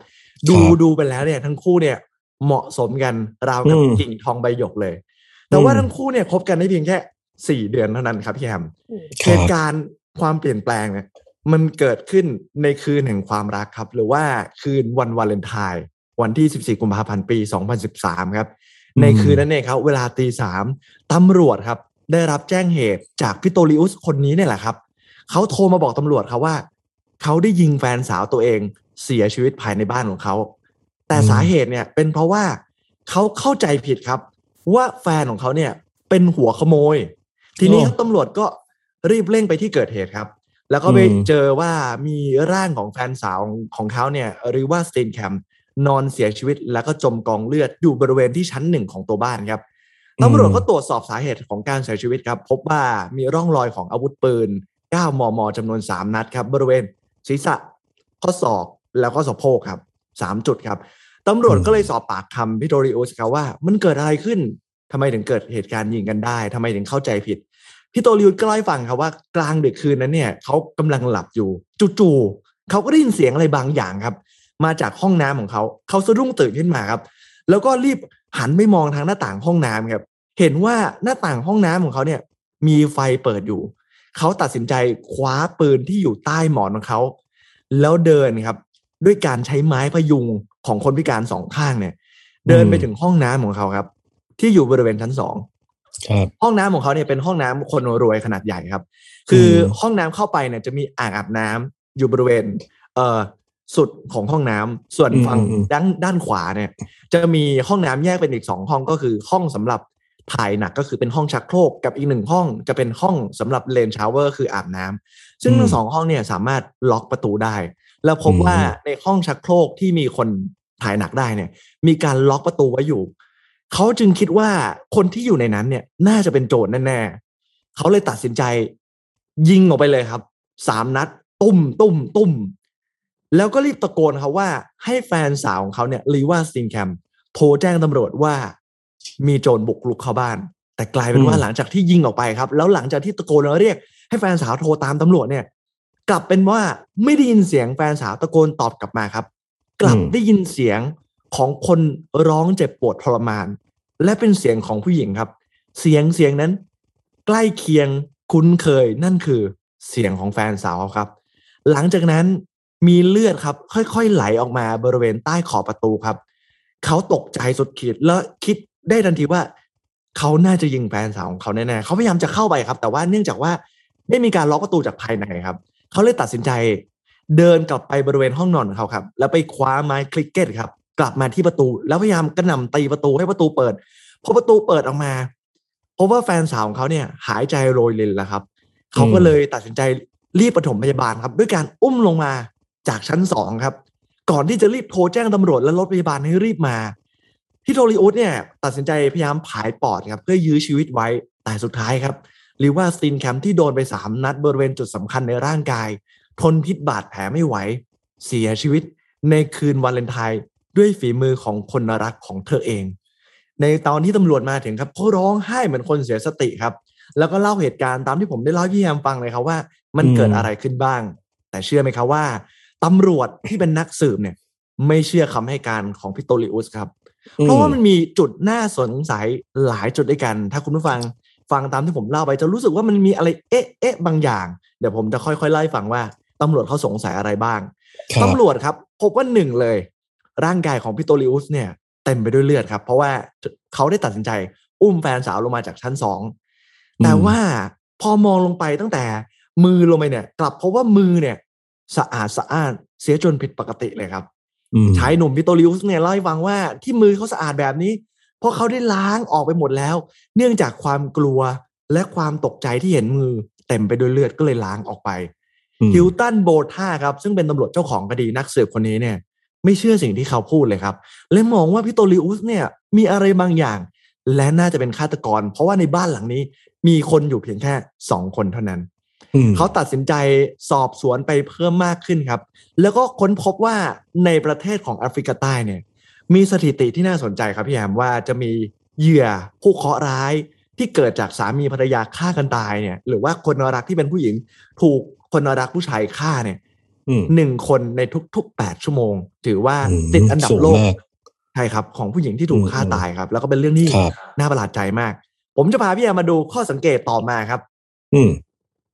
F: ดูดูไปแล้วเนี่ยทั้งคู่เนี่ยเหมาะสมกันราวกับกิ่งทองใบหยกเลย แต่ว่าทั้งคู่เนี่ยคบกันได้เพียงแค่สี่เดือนเท่านั้นครับพี่แฮมเหตุการณ์ความเปลี่ยนแปลงเนี่ยมันเกิดขึ้นในคืนแห่งความรักครับ หรือว่าคืนวันวาเลนไทน์วันที่ 14 กุมภาพันธ์ปี 2013 ครับ ในคืนนั้นเองครับเวลาตีสามตำรวจครับ ได้รับแจ้งเหตุจากพิโตริอุสคนนี้เนี่ยแหละครับ เขาโทรมาบอกตำรวจครับว่า เขาได้ยิงแฟนสาวตัวเองเสียชีวิตภายในบ้านของเขา แต่สาเหตุเนี่ยเป็นเพราะว่าเขาเข้าใจผิดครับ ว่าแฟนของเขาเนี่ยเป็นหัวขโมย ทีนี้ตำรวจก็รีบเร่งไปที่เกิดเหตุครับ แล้วก็ไปเจอว่ามีร่างของแฟนสาวของเขาเนี่ยหรือว่าสตีนแคมนอนเสียชีวิตแล้วก็จมกองเลือดอยู่บริเวณที่ชั้นหนึ่งของตัวบ้านครับตำรวจก็ตรวจสอบสาเหตุของการเสียชีวิตครับ พบว่ามีร่องรอยของอาวุธปืน 9 มมจำนวน 3 นัดครับ บริเวณ ศีรษะ ข้อศอกแล้วก็สะโพกครับ3จุดครับตำรวจก็เลยสอบปากคำพิโตริโอสครับว่า มันเกิดอะไรขึ้นทำไมถึงเกิดเหตุการณ์ยิงกันได้ทำไมถึงเข้าใจผิดพี่โตริวก็เล่าให้ฟังครับว่ากลางดึกคืนนั้นเนี่ยเขากำลังหลับอยู่จู่ๆเขาก็ได้ยินเสียงอะไรบางอย่างครับ มาจากห้องน้ำของเขาเขาสะดุ้งตื่นขึ้นมาครับ แล้วก็รีบหันไปมองทางหน้าต่างห้องน้ำครับ เห็นว่าหน้าต่างห้องน้ำของเขาเนี่ย มีไฟเปิดอยู่ เขาตัดสินใจคว้าปืนที่อยู่ใต้หมอนของเขา แล้วเดินครับ ด้วยการใช้ไม้พยุงของคนพิการสองข้างเนี่ย เดินไปถึงห้องน้ำของเขาครับ ที่อยู่บริเวณชั้นสองห้องน้ำของเขาเนี่ยเป็นห้องน้ำคนรวยขนาดใหญ่ครับ คือห้องน้ำเข้าไปเนี่ยจะมีอ่างอาบน้ำอยู่บริเวณ เอ่อสุดของห้องน้ำส่วนฝั่งด้านด้านขวาเนี่ย จะมีห้องน้ำแยกเป็นอีกสองห้องก็คือห้องสำหรับ ถ่ายหนักก็คือเป็นห้องชักโครกกับอีกหนึ่งห้องจะเป็นห้องสำหรับเลนชาวเวอร์คืออาบน้ำซึ่งทั้งสองห้องเนี่ยสามารถล็อกประตูได้ แล้วพบว่าในห้องชักโครกที่มีคนถ่ายหนักได้เนี่ย มีการล็อกประตูไว้อยู่ เขาจึงคิดว่าคนที่อยู่ในนั้นเนี่ยน่าจะเป็นโจรแน่ๆเขาเลยตัดสินใจยิงออกไปเลยครับสามนัด ตุ้มตุ้มตุ้มแล้วก็รีบตะโกนครับว่าให้แฟนสาวของเขาเนี่ยรีว่าซิงแคมโทรแจ้งตำรวจว่า มีโจรบุกรุกเข้าบ้าน แต่กลายเป็นว่าหลังจากที่ยิงออกไปครับ แล้วหลังจากที่ตะโกนแล้วเรียก ให้แฟนสาวโทรตามตำรวจเนี่ย กลับเป็นว่าไม่ได้ยินเสียงแฟนสาวตะโกนตอบกลับมาครับ กลับได้ยินเสียงของคนร้องเจ็บปวดทรมาน และเป็นเสียงของผู้หญิงครับ เสียงเสียงนั้น ใกล้เคียงคุ้นเคยนั่นคือเสียงของแฟนสาวครับ หลังจากนั้นมีเลือดครับ ค่อยๆไหลออกมาบริเวณใต้ขอบประตูครับ เขาตกใจสุดขีดแล้วคิด ได้ทันทีว่าเขาน่าจะยิงแฟนสาวของเขาแน่ๆเขาพยายามจะเข้าไปครับ แต่ว่าเนื่องจากว่าไม่มีการล็อกประตูจากภายในครับ เขาเลยตัดสินใจ เดินกลับไปบริเวณห้องนอนของเขาครับ แล้วไปคว้าไม้คลิกเก็ตครับ กลับมาที่ประตู แล้วพยายามกระหน่ำตีประตูให้ประตูเปิดพอประตูเปิดออกมาพบว่าแฟนสาวของเขาเนี่ย หายใจโรยรินแล้วครับ เขาก็เลยตัดสินใจรีบปฐมพยาบาลครับ ด้วยการอุ้มลงมาจากชั้นสองครับ ก่อนที่จะรีบโทรแจ้งตำรวจและรถพยาบาลให้รีบมา พี่โทริอุสเนี่ยตัดสินใจพยายามผายปอดครับเพื่อยื้อชีวิตไว้แต่สุดท้ายครับหรือว่าสตีนแคมที่โดนไปสามนัดบริเวณจุดสำคัญในร่างกาย ทนพิษบาดแผลไม่ไหว เสียชีวิตในคืนวาเลนไทน์ด้วยฝีมือของคนรักของเธอเอง ในตอนที่ตำรวจมาถึงครับเขาร้องไห้เหมือนคนเสียสติครับ แล้วก็เล่าเหตุการณ์ตามที่ผมได้เล่าพี่แฮมฟังเลยครับว่า มันเกิดอะไรขึ้นบ้าง แต่เชื่อไหมครับว่าตำรวจที่เป็นนักสืบเนี่ย ไม่เชื่อคำให้การของพิโตริอุสครับ เพราะว่ามันมีจุดน่าสงสัยหลายจุดด้วยกัน ถ้าคุณผู้ฟังฟังตามที่ผมเล่าไปจะรู้สึกว่ามันมีอะไรเอ๊ะเอ๊ะบางอย่าง เดี๋ยวผมจะค่อยๆไล่ฟังว่าตำรวจเขาสงสัยอะไรบ้างตำรวจครับ พบว่าหนึ่งเลย ร่างกายของพิโตริอุสเนี่ยเต็มไปด้วยเลือดครับ เพราะว่าเขาได้ตัดสินใจ อุ้มแฟนสาวลงมาจากชั้นสองแต่ว่าพอมองลงไปตั้งแต่มือลงไปเนี่ย กลับพบว่ามือเนี่ย สะอาดสะอ้านเสียจนผิดปกติเลยครับ ชายหนุ่มพิโตริอุสเนี่ยเล่าให้ฟังว่าที่มือเขาสะอาดแบบนี้ เพราะเขาได้ล้างออกไปหมดแล้ว เนื่องจากความกลัวและความตกใจที่เห็นมือเต็มไปด้วยเลือดก็เลยล้างออกไปฮิลตันโบท่าครับ ซึ่งเป็นตำรวจเจ้าของคดีนักสืบคนนี้เนี่ย ไม่เชื่อสิ่งที่เขาพูดเลยครับเลยมองว่าพิโตริอุสเนี่ย มีอะไรบางอย่าง และน่าจะเป็นฆาตกร เพราะว่าในบ้านหลังนี้ มีคนอยู่เพียงแค่สองคนเท่านั้น เขาตัดสินใจสอบสวนไปเพิ่มมากขึ้นครับ แล้วก็ค้นพบว่าในประเทศของแอฟริกาใต้เนี่ย มีสถิติที่น่าสนใจครับพี่แอมว่าจะมีเหยื่อผู้เคราะห์ร้ายที่เกิดจากสามีภรรยาฆ่ากันตายเนี่ย หรือว่าคนรักที่เป็นผู้หญิง ถูกคนรักผู้ชายฆ่าเนี่ยหนึ่งคนในทุกๆแปดชั่วโมง ถือว่าติดอันดับโลกใช่ครับ ของผู้หญิงที่ถูกฆ่าตายครับ แล้วก็เป็นเรื่องที่น่าประหลาดใจมาก ผมจะพาพี่แอมมาดูข้อสังเกตต่อมาครับ
G: อื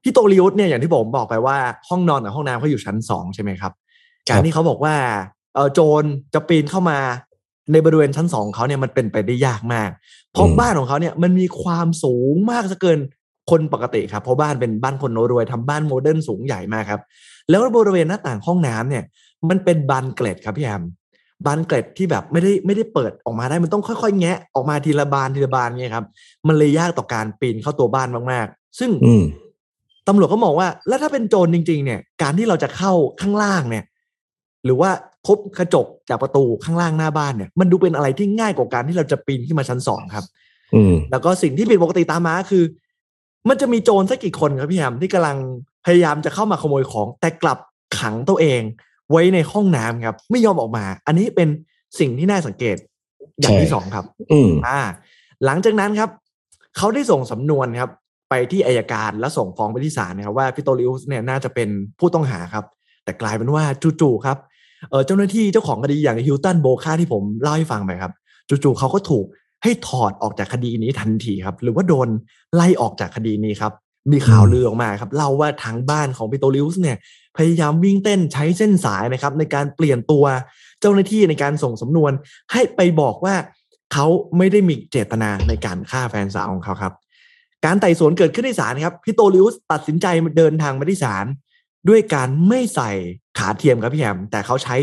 F: พี่โตริอุสเนี่ยอย่างที่ผมบอกไปว่าห้องนอนกับห้องน้ำเขาอยู่ชั้นสองใช่ไหมครับ การที่เขาบอกว่าเออโจรจะปีนเข้ามาในบริเวณชั้นสองเขาเนี่ยมันเป็นไปได้ยากมาก เพราะบ้านของเขาเนี่ยมันมีความสูงมากซะเกินคนปกติครับ เพราะบ้านเป็นบ้านคนรวยทำบ้านโมเดิร์นสูงใหญ่มากครับ แล้วบริเวณหน้าต่างห้องน้ำเนี่ย มันเป็นบานเกล็ดครับพี่แอมบานเกล็ดที่แบบไม่ได้ไม่ได้เปิดออกมาได้มันต้องค่อยๆ แงะออกมาทีละบานทีละบานเนี่ยครับ มันเลยยากต่อการปีนเข้าตัวบ้านมากๆ ซึ่ง ตำรวจก็มองว่า แล้วถ้าเป็นโจรจริง ๆ เนี่ย การที่เราจะเข้าข้างล่างเนี่ย หรือว่าพบกระจกจากประตูข้างล่างหน้าบ้านเนี่ย มันดูเป็นอะไรที่ง่ายกว่าการที่เราจะปีนขึ้นมาชั้นสองครับ
G: อืม
F: แล้วก็สิ่งที่ผิดปกติตามมาคือ มันจะมีโจรสักกี่คนครับพี่ยามที่กำลังพยายามจะเข้ามาขโมยของ แต่กลับขังตัวเอง ไว้ในห้องน้ำครับ ไม่ยอมออกมา อันนี้เป็นสิ่งที่น่าสังเกตอย่างที่สองครับ
G: อืม
F: อ่า หลังจากนั้นครับ เขาได้ส่งสำนวนครับ ไปที่อายการแล้วส่งฟ้องไปที่ศาลนะครับว่าพิโตริอุสเนี่ยน่าจะเป็นผู้ต้องหาครับ แต่กลายเป็นว่าจู่ๆครับเจ้าหน้าที่เจ้าของคดีอย่างฮิลตันโบคาที่ผมเล่าให้ฟังไปครับจู่ๆเขาก็ถูกให้ถอดออกจากคดีนี้ทันทีครับ หรือว่าโดนไล่ออกจากคดีนี้ครับ มีข่าวลือออกมาครับเล่าว่าทางบ้านของพิโตริอุสเนี่ย พยายามวิ่งเต้นใช้เส้นสายนะครับ ในการเปลี่ยนตัวเจ้าหน้าที่ในการส่งสำนวน ให้ไปบอกว่าเขาไม่ได้มีเจตนาในการฆ่าแฟนสาวของเขาครับ การไต่สวนเกิดขึ้นในศาลครับพี่โตลิอุสตัดสินใจเดินทางมาที่ศาลด้วยการไม่ใส่ขาเทียมครับพี่แฮมแต่เขาใช้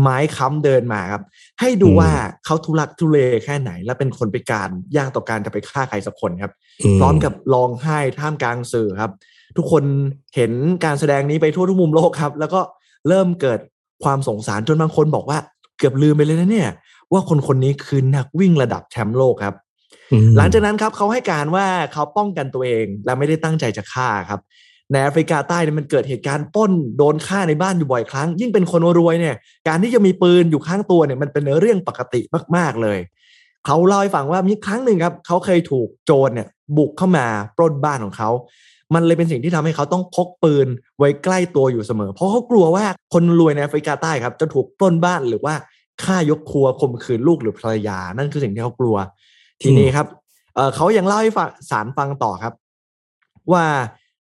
F: ไม้ค้ำเดินมาครับ ให้ดูว่าเขาทุลักทุเลแค่ไหน และเป็นคนพิการยากต่อการจะไปฆ่าใครสักคนครับ พร้อมกับร้องไห้ท่ามกลางสื่อครับ ทุกคนเห็นการแสดงนี้ไปทั่วทุกมุมโลกครับ แล้วก็เริ่มเกิดความสงสารจนบางคนบอกว่า เกือบลืมไปเลยนะเนี่ย ว่าคนคนนี้คือนักวิ่งระดับแชมป์โลกครับ หลังจากนั้นครับเขาให้การว่าเขาป้องกันตัวเอง และไม่ได้ตั้งใจจะฆ่าครับในแอฟริกาใต้เนี่ยมันเกิดเหตุการณ์ป้นโดนฆ่าในบ้านอยู่บ่อยครั้ง ยิ่งเป็นคนรวยเนี่ย การที่จะมีปืนอยู่ข้างตัวเนี่ยมันเป็นเรื่องปกติมากๆเลย เขาเล่าให้ฟังว่ามีครั้งหนึ่งครับเขาเคยถูกโจรเนี่ยบุกเข้ามาปล้นบ้านของเขา มันเลยเป็นสิ่งที่ทำให้เขาต้องพกปืนไว้ใกล้ตัวอยู่เสมอ เพราะเขากลัวว่าคนรวยในแอฟริกาใต้ครับจะถูกปล้นบ้านหรือว่าฆ่ายกครัวข่มขืนลูกหรือภรรยา นั่นคือสิ่งที่เขากลัว ทีนี้ครับเขายังเล่าให้สารฟังต่อครับ ว่า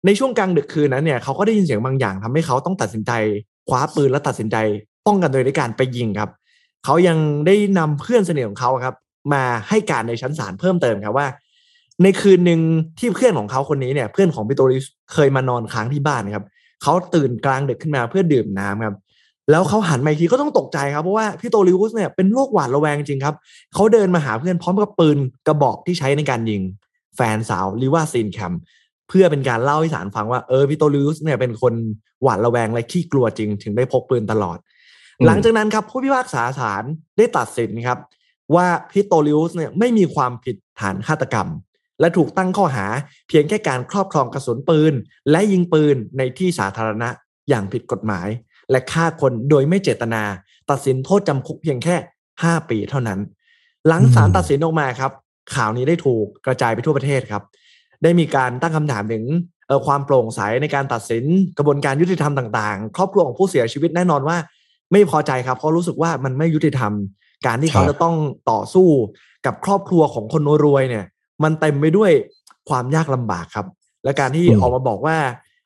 F: ในช่วงกลางดึกคืนนั้นเนี่ยเขาก็ได้ยินเสียงบางอย่างทำให้เขาต้องตัดสินใจคว้าปืนและตัดสินใจป้องกันโดยในการไปยิงครับเขายังได้นำเพื่อนสนิทของเขาครับ มาให้การในชั้นศาลเพิ่มเติมครับว่า ในคืนหนึ่งที่เพื่อนของเขาคนนี้เนี่ย เพื่อนของปิโตริสเคยมานอนค้างที่บ้านครับเขาตื่นกลางดึกขึ้นมาเพื่อดื่มน้ำครับ แล้วเขาหันมาอีกทีก็ต้องตกใจครับ เพราะว่าพี่โตลิวุสเนี่ยเป็นโรคหวาดระแวงจริงครับเขาเดินมาหาเพื่อนพร้อมกับปืนกระบอกที่ใช้ในการยิง แฟนสาวรีวา สตีนแคมป์เพื่อเป็นการเล่าให้ศาลฟังว่าเออพิสโตริอุสเนี่ยเป็นคนหวาดระแวงและขี้กลัวจริง ถึงได้พกปืนตลอด หลังจากนั้นครับผู้พิพากษาศาลได้ตัดสินครับ ว่าพิสโตริอุสเนี่ยไม่มีความผิดฐานฆาตกรรม และถูกตั้งข้อหาเพียงแค่การครอบครองกระสุนปืน และยิงปืนในที่สาธารณะอย่างผิดกฎหมาย และฆ่าคนโดยไม่เจตนา ตัดสินโทษจำคุกเพียงแค่ห้าปีเท่านั้น หลังศาลตัดสินออกมาครับ ข่าวนี้ได้ถูกกระจายไปทั่วประเทศครับ ได้มีการตั้งคำถามถึงความโปร่งใสในการตัดสินกระบวนการยุติธรรมต่างๆ ครอบครัวของผู้เสียชีวิตแน่นอนว่า ไม่พอใจครับเพราะรู้สึกว่ามันไม่ยุติธรรม การที่เขาจะต้องต่อสู้กับครอบครัวของคนรวยเนี่ย มันเต็มไปด้วยความยากลำบากครับ และการที่ออกมาบอกว่า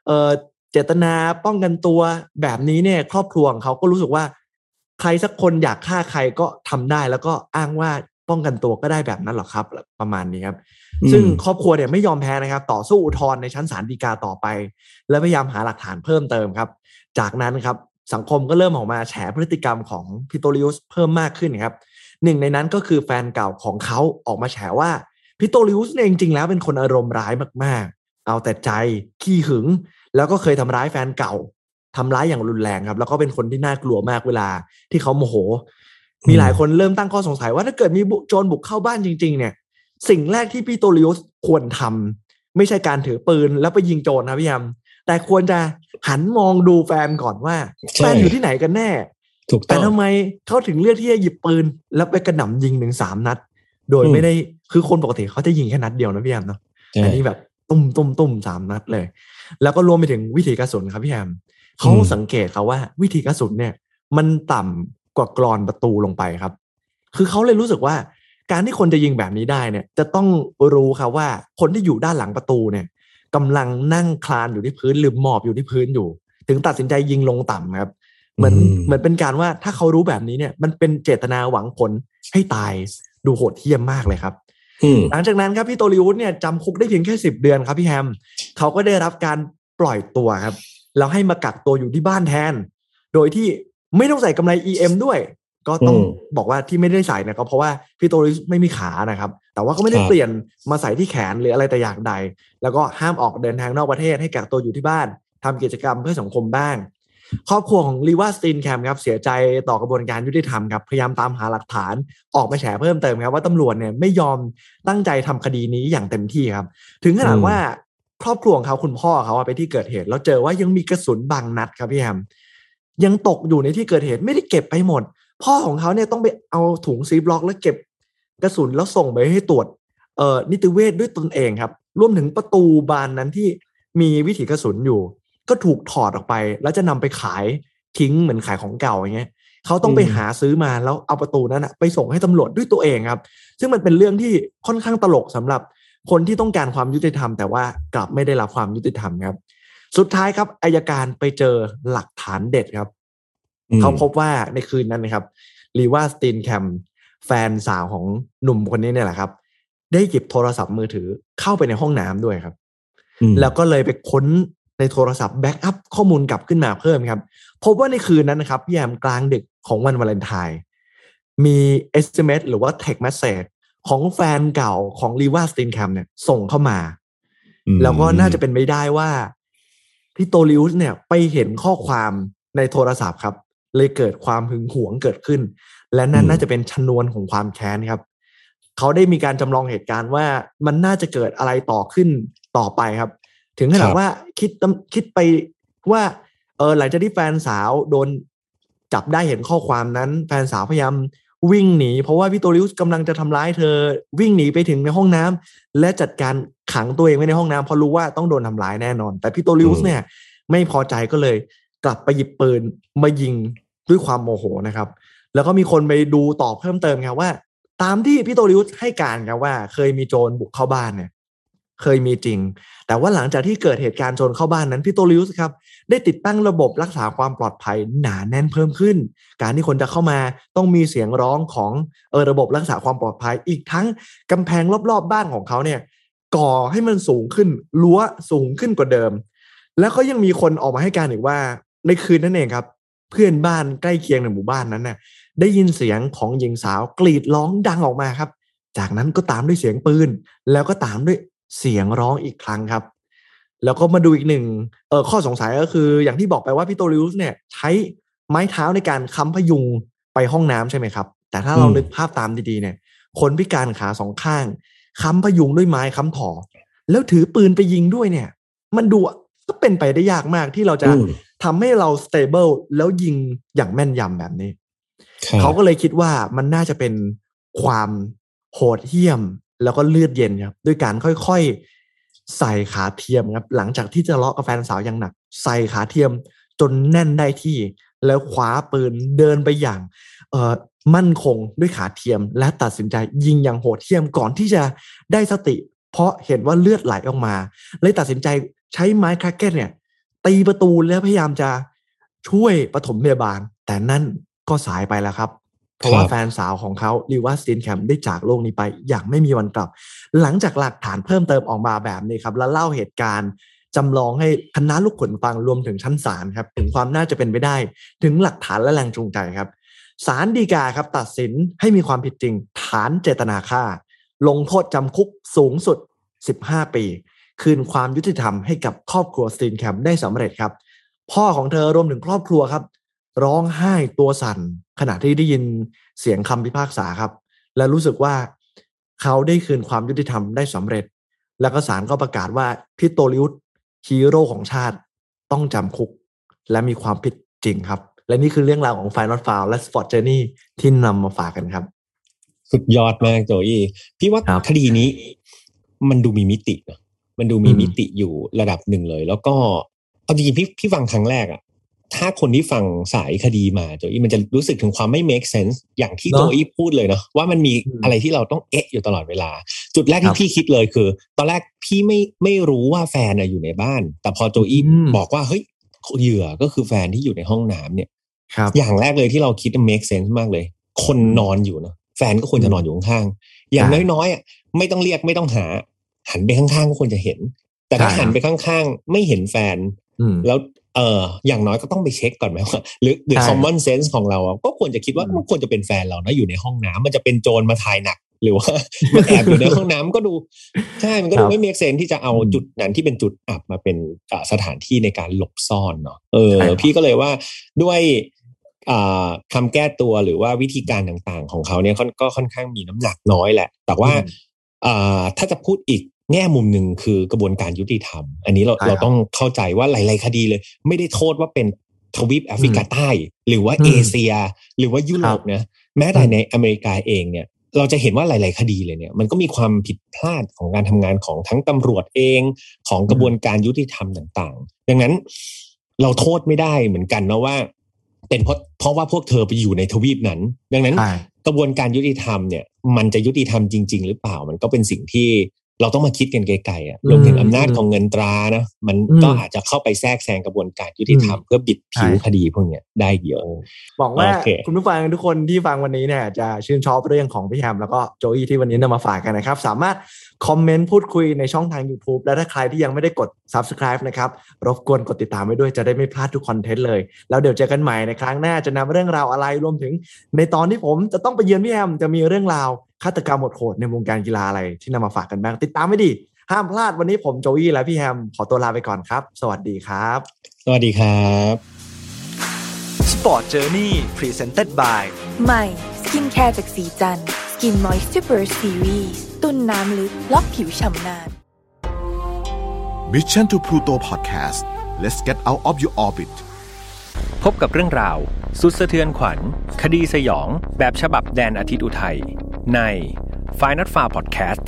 F: เออ เจตนาป้องกันตัวแบบนี้เนี่ย ครอบครัวของเขาก็รู้สึกว่า ใครสักคนอยากฆ่าใครก็ทำได้แล้วก็อ้างว่าป้องกันตัวก็ได้แบบนั้นหรอครับ ประมาณนี้ครับ ซึ่งครอบครัวเนี่ยไม่ยอมแพ้นะครับ ต่อสู้อุทธรณ์ในชั้นศาลฎีกาต่อไป และพยายามหาหลักฐานเพิ่มเติมครับ จากนั้นครับสังคมก็เริ่มออกมาแฉพฤติกรรมของพิโตริอุสเพิ่มมากขึ้นครับหนึ่งในนั้นก็คือแฟนเก่าของเขาออกมาแฉว่าพิโตลิอุสเนี่ยจริงๆแล้วเป็นคนอารมณ์ร้ายมากๆ เอาแต่ใจขี้หึง แล้วก็เคยทำร้ายแฟนเก่าทำร้ายอย่างรุนแรงครับ แล้วก็เป็นคนที่น่ากลัวมากเวลาที่เขาโมโห มีหลายคนเริ่มตั้งข้อสงสัยว่าถ้าเกิดมีโจรบุกเข้าบ้านจริง ๆ เนี่ย สิ่งแรกที่พิโตลิอุสควรทำไม่ใช่การถือปืนแล้วไปยิงโจรนะพี่ยมแต่ควรจะหันมองดูแฟนก่อนว่าแฟนอยู่ที่ไหนกันแน่
G: ถูกต้
F: แต่
G: อง
F: ทำไมเขาถึงเลือกที่จะหยิบปืน แล้วไปกระหน่ำยิงหนึ่งสามนัด โดย
G: อืม
F: ไม่ได้คือคนปกติเขาจะยิงแค่นัดเดียวนะพี่แอมเนาะ
G: ใช่
F: อันนี้แบบ ตุ้มตุ้มตุ้มสามนัดเลย แล้วก็รวมไปถึงวิถีกระสุนครับพี่แอมเขาสังเกตเขาว่าวิถีกระสุนเนี่ย มันต่ำกว่ากรอนประตูลงไปครับ คือเขาเลยรู้สึกว่า การที่คนจะยิงแบบนี้ได้เนี่ย จะต้องรู้ครับว่าคนที่อยู่ด้านหลังประตูเนี่ยกำลังนั่งคลานอยู่ที่พื้นหรือหมอบอยู่ที่พื้นอยู่ ถึงตัดสินใจยิงลงต่ำครับ เหมือน
G: อืม
F: เหมือนเป็นการว่าถ้าเขารู้แบบนี้เนี่ย มันเป็นเจตนาหวังผลให้ตายดูโหดเหี้ยมมากเลยครับ
G: อืม
F: หลังจากนั้นครับพี่โตลิวุฒเนี่ยจำคุกได้เพียงแค่สิบเดือนครับพี่แฮมเขาก็ได้รับการปล่อยตัวครับแล้วให้มากักตัวอยู่ที่บ้านแทน โดยที่ไม่ต้องใส่กำไร EM ด้วย ก็ต้อง
G: อืม
F: บอกว่าที่ไม่ได้ใส่เนี่ยก็เพราะว่าพี่โตลิวุฒไม่มีขานะครับ แต่ว่าก็ไม่ได้
G: ครับ
F: เปลี่ยนมาใส่ที่แขนหรืออะไรแต่อย่างใด แล้วก็ห้ามออกเดินทางนอกประเทศให้กักตัวอยู่ที่บ้านทำกิจกรรมเพื่อสังคมบ้าง ครอบครัวของลีวาสตินแคมครับเสียใจต่อกระบวนการยุติธรรมครับพยายามตามหาหลักฐานออกมาแฉเพิ่มเติมครับว่าตำรวจเนี่ยไม่ยอมตั้งใจทำคดีนี้อย่างเต็มที่ครับ ถึงขนาด
G: อืม
F: ว่าครอบครัวของเขาคุณพ่อเขาอะไปที่เกิดเหตุ แล้วเจอว่ายังมีกระสุนบางนัดครับพี่แฮมยังตกอยู่ในที่เกิดเหตุไม่ได้เก็บไปหมด พ่อของเขาเนี่ยต้องไปเอาถุงซีบล็อกแล้วเก็บกระสุนแล้วส่งไปให้ตรวจเอ่อนิติเวชด้วยตนเองครับ รวมถึงประตูบานนั้นที่มีวิถีกระสุนอยู่ ก็ถูกถอดออกไป แล้วจะนำไปขายทิ้งเหมือนขายของเก่าอย่างเงี้ยเขาต้องไป
G: อืม
F: หาซื้อมาแล้วเอาประตูนั้นอะไปส่งให้ตำรวจด้วยตัวเองครับ ซึ่งมันเป็นเรื่องที่ค่อนข้างตลกสำหรับคนที่ต้องการความยุติธรรม แต่ว่ากลับไม่ได้รับความยุติธรรมครับ สุดท้ายครับอายการไปเจอหลักฐานเด็ดครับ
G: อืม
F: เขาพบว่าในคืนนั้นนะครับรีวาสตีนแคมป์แฟนสาวของหนุ่มคนนี้เนี่ยแหละครับ ได้หยิบโทรศัพท์มือถือเข้าไปในห้องน้ำด้วยครับ
G: อืม
F: แล้วก็เลยไปค้น ในโทรศัพท์ backup ข้อมูลกลับขึ้นมาเพิ่มครับ พบว่าในคืนนั้นนะครับพี่แฮมกลางดึกของวันวาเลนไทน์มี SMS หรือว่า text message ของแฟนเก่าของรีวาสตีนแคมป์เนี่ยส่งเข้ามา
G: อืม
F: แล้วก็น่าจะเป็นไปได้ว่าพี่โตลิอุสเนี่ยไปเห็นข้อความในโทรศัพท์ครับ เลยเกิดความหึงหวงเกิดขึ้น และนั่นน่าจะเป็นชนวนของความแค้นครับ เขาได้มีการจำลองเหตุการณ์ว่ามันน่าจะเกิดอะไรต่อขึ้นต่อไปครับ ถึงขนาดว่าคิดตำคิดไปว่าเออหลังจากที่แฟนสาวโดนจับได้เห็นข้อความนั้น แฟนสาวพยายามวิ่งหนีเพราะว่าพี่โตลิอุสกำลังจะทำร้ายเธอวิ่งหนีไปถึงในห้องน้ำและจัดการขังตัวเองไว้ในห้องน้ำเพราะรู้ว่าต้องโดนทำร้ายแน่นอน แต่พี่โตลิอุสเนี่ย ไม่พอใจก็เลย กลับไปหยิบปืนมายิงด้วยความโมโหนะครับ แล้วก็มีคนไปดูต่อเพิ่มเติมครับว่า ตามที่พี่โตริอุสให้การครับว่า เคยมีโจรบุกเข้าบ้านเนี่ย เคยมีจริง แต่ว่าหลังจากที่เกิดเหตุการณ์โจรเข้าบ้านนั้นพี่โตริอุสครับได้ติดตั้งระบบรักษาความปลอดภัยหนาแน่นเพิ่มขึ้น การที่คนจะเข้ามาต้องมีเสียงร้องของเออระบบรักษาความปลอดภัย อีกทั้งกำแพงรอบๆบ้านของเขาเนี่ยก่อให้มันสูงขึ้นรั้วสูงขึ้นกว่าเดิม แล้วก็ยังมีคนออกมาให้การอีกว่า ในคืนนั้นเองครับ เพื่อนบ้านใกล้เคียงในหมู่บ้านนั้นน่ะได้ยินเสียงของหญิงสาวกรีดร้องดังออกมาครับ จากนั้นก็ตามด้วยเสียงปืน แล้วก็ตามด้วย เสียงร้องอีกครั้งครับ แล้วก็มาดูอีกหนึ่งเออข้อสงสัยก็คือ อย่างที่บอกไปว่าพี่โตริอุสเนี่ย ใช้ไม้เท้าในการค้ำพยุงไปห้องน้ำใช่ไหมครับ แต่ถ้าเรา
G: อืม
F: นึกภาพตามดีๆเนี่ย คนพิการขาสองข้างค้ำพยุงด้วยไม้ค้ำถอ แล้วถือปืนไปยิงด้วยเนี่ย มันดูก็เป็นไปได้ยากมากที่เราจะ
G: อืม
F: ทำให้เราสเตเบิลแล้วยิงอย่างแม่นยำแบบนี้
G: ครับ
F: เขาก็เลยคิดว่ามันน่าจะเป็นความโหดเหี้ยม แล้วก็เลือดเย็นครับด้วยการค่อยๆใส่ขาเทียมครับหลังจากที่จะเลาะกับแฟนสาวอย่างหนัก ใส่ขาเทียมจนแน่นได้ที่ แล้วคว้าปืนเดินไปอย่างเอ่อมั่นคงด้วยขาเทียม และตัดสินใจยิงอย่างโหดเหี้ยมก่อนที่จะได้สติ เพราะเห็นว่าเลือดไหลออกมา เลยตัดสินใจใช้ไม้คราเก็ตเนี่ย ตีประตูแล้วพยายามจะช่วยปฐมพยาบาล แต่นั่นก็สายไปแล้วครับ เพราะว่าแฟนสาวของเขาลีว่าสตินแคมได้จากโลกนี้ไปอย่างไม่มีวันกลับ หลังจากหลักฐานเพิ่มเติมออกมาแบบนี้ครับ แล้วเล่าเหตุการณ์จำลองให้คณะลูกขนฟังรวมถึงชั้นศาลครับ ถึงความน่าจะเป็นไปได้ ถึงหลักฐานและแรงจูงใจครับศาลฎีกาครับตัดสินให้มีความผิดจริง ฐานเจตนาฆ่า ลงโทษจำคุกสูงสุด 15 ปี คืนความยุติธรรมให้กับครอบครัวสตีนแคมได้สำเร็จครับ พ่อของเธอรวมถึงครอบครัวครับ ร้องไห้ตัวสั่น ขณะที่ได้ยินเสียงคำพิพากษาครับ และรู้สึกว่าเขาได้คืนความยุติธรรมได้สำเร็จ แล้วก็ศาลก็ประกาศว่าพิโตลิอุสฮีโร่ของชาติต้องจำคุก และมีความผิดจริงครับ และนี่คือเรื่องราวของ Final f o u l และ Sport Journey ที่นำมาฝากกันครับ
G: สุดยอดมากโจอี้พี่ว่า
F: ครับ
G: คดีนี้ มันดูมีมิตินะมันดูมี
F: อืม
G: มิติอยู่ระดับหนึ่งเลย แล้วก็เอาจริงๆพี่พี่ฟังครั้งแรกอะ ถ้าคนที่ฟังสายคดีมาโจอี้มันจะรู้สึกถึงความไม่ make sense อย่างที่
F: เนอะ
G: โจอี้พูดเลยเนาะว่ามันมี
F: อืม
G: อะไรที่เราต้องเอ๊ะอยู่ตลอดเวลา จุดแรก
F: ครั
G: ที่
F: บ
G: พี่คิดเลยคือ ตอนแรกพี่ไม่ไม่รู้ว่าแฟนอะอยู่ในบ้าน แต่พอโจอี้
F: อืม
G: บอกว่าเฮ้ยเหยื่อก็คือแฟนที่อยู่ในห้องน้ำเนี่ย
F: ครับ
G: อย่างแรกเลยที่เราคิด make sense มากเลย คนนอนอยู่นะแฟนก็ควรจะนอนอยู่ข้างๆอย่าง
F: ใช่
G: น้อยๆอะไม่ต้องเรียกไม่ต้องหา หันไปข้างๆก็ควรจะเห็น แต่ถ้า
F: ใช่
G: หันไปข้างๆ ไม่เห็นแฟน
F: อืม
G: แล้ว เอออย่างน้อยก็ต้องไปเช็คก่อนไหมว่าหรือหรือ
F: ใช่
G: common sense ของเราอะก็ควรจะคิดว่า
F: อืม
G: มันควรจะเป็นแฟนเรานะอยู่ในห้องน้ำมันจะเป็นโจรมาถ่ายหนัก หรือว่ามันแอบอยู่ในห้องน้ำก็ดูใช่มันก็ดูไม่ make sense ที่จะเอา
F: อืม
G: จุดนั้นที่เป็นจุดอับมาเป็นอ่าสถานที่ในการหลบซ่อนเนาะเออ
F: ใช่ครับ
G: พี่ก็เลยว่าด้วยอ่าคำแก้ตัวหรือว่าวิธีการต่างๆ ของเขาเนี่ยค่อนก็ค่อนข้างมีน้ำหนักน้อยแหละ แต่ว่า
F: อืม
G: อ่าถ้าจะพูดอีก แง่มุมหนึ่งคือกระบวนการยุติธรรม อันนี้เรา
F: ใช่ครับ
G: เราต้องเข้าใจว่าหลาย ๆ คดีเลย ไม่ได้โทษว่าเป็นทวีปแอฟริกาใต้ หรือว่า
F: อืม
G: เอเชีย หรือว่ายุโรปนะแม้แต่ในอเมริกาเองเนี่ย เราจะเห็นว่าหลาย ๆ คดีเลยเนี่ยมันก็มีความผิดพลาดของการทำงานของทั้งตำรวจเองของกระบวนการยุติธรรมต่างๆ ดังนั้นเราโทษไม่ได้เหมือนกันนะว่า เป็นเพราะเพราะว่าพวกเธอไปอยู่ในทวีปนั้น ดังนั้น
F: ใช่
G: กระบวนการยุติธรรมเนี่ย มันจะยุติธรรมจริง ๆ หรือเปล่ามันก็เป็นสิ่งที่ เราต้องมาคิดกันไกลๆอะ
F: อืม
G: รวมถึงอำนาจของเงินตรานะมัน
F: อืม
G: ก็อาจจะเข้าไปแทรกแซงกระบวนการยุติธรรม
F: อืม
G: เพื่อบิดผิว
F: ใช่
G: คดีพวกเนี้ยได้เยอะ
F: หวังว่า
G: โอเค
F: คุณผู้ฟังทุกคนที่ฟังวันนี้เนี่ยจะชื่นชอบเรื่องของพี่แฮมแล้วก็โจอี้ที่วันนี้นำมาฝากกันนะครับ สามารถคอมเมนต์พูดคุยในช่องทาง YouTube และถ้าใครที่ยังไม่ได้กด Subscribe นะครับ รบกวนกดติดตามไว้ด้วยจะได้ไม่พลาดทุกคอนเทนต์เลย แล้วเดี๋ยวเจอกันใหม่ในครั้งหน้าจะนำเรื่องราวอะไรรวมถึง ในตอนที่ผมจะต้องไปเยือนพี่แฮมจะมีเรื่องราว ฆาตกรรมโหดๆในวงการกีฬาอะไรที่นำมาฝากกันบ้างติดตามไม่ดี ห้ามพลาดวันนี้ผมโจอี้และพี่แฮม ขอตัวลาไปก่อนครับ สวัสดีครับ
G: สวัสดีครับ
E: Sport Journey Presented by
B: ใหม่ skincare จากศรีจันทร์ Skin Moisture Series ตุนน้ำลึกล็อกผิวฉ่ำนาน
D: Mission to Pluto Podcast let's get out of your orbit
C: พบกับเรื่องราว สุดสะเทือนขวัญ คดีสยอง แบบฉบับแดนอาทิตย์อุทัย ใน f i n a l f a r Podcast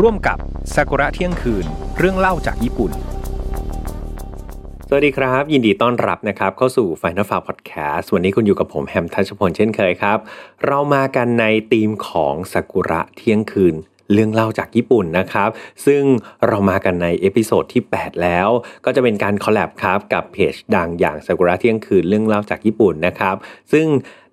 C: ร่วมกับซากุระเที่ยงคืน เรื่องเล่าจากญี่ปุ่น
A: สวัสดีครับ ยินดีต้อนรับนะครับ เข้าสู่ Final Fear Podcast วันนี้คุณอยู่กับผมแฮมทัชพลเช่นเคยครับ เรามากันในธีมของซากุระเที่ยงคืนเรื่องเล่าจากญี่ปุ่นนะครับ ซึ่งเรามากันใน episode ที่ 8 แล้ว ก็จะเป็นการ collab ครับกับเพจดังอย่างซากุระเที่ยงคืนเรื่องเล่าจากญี่ปุ่นนะครับ ซึ่ง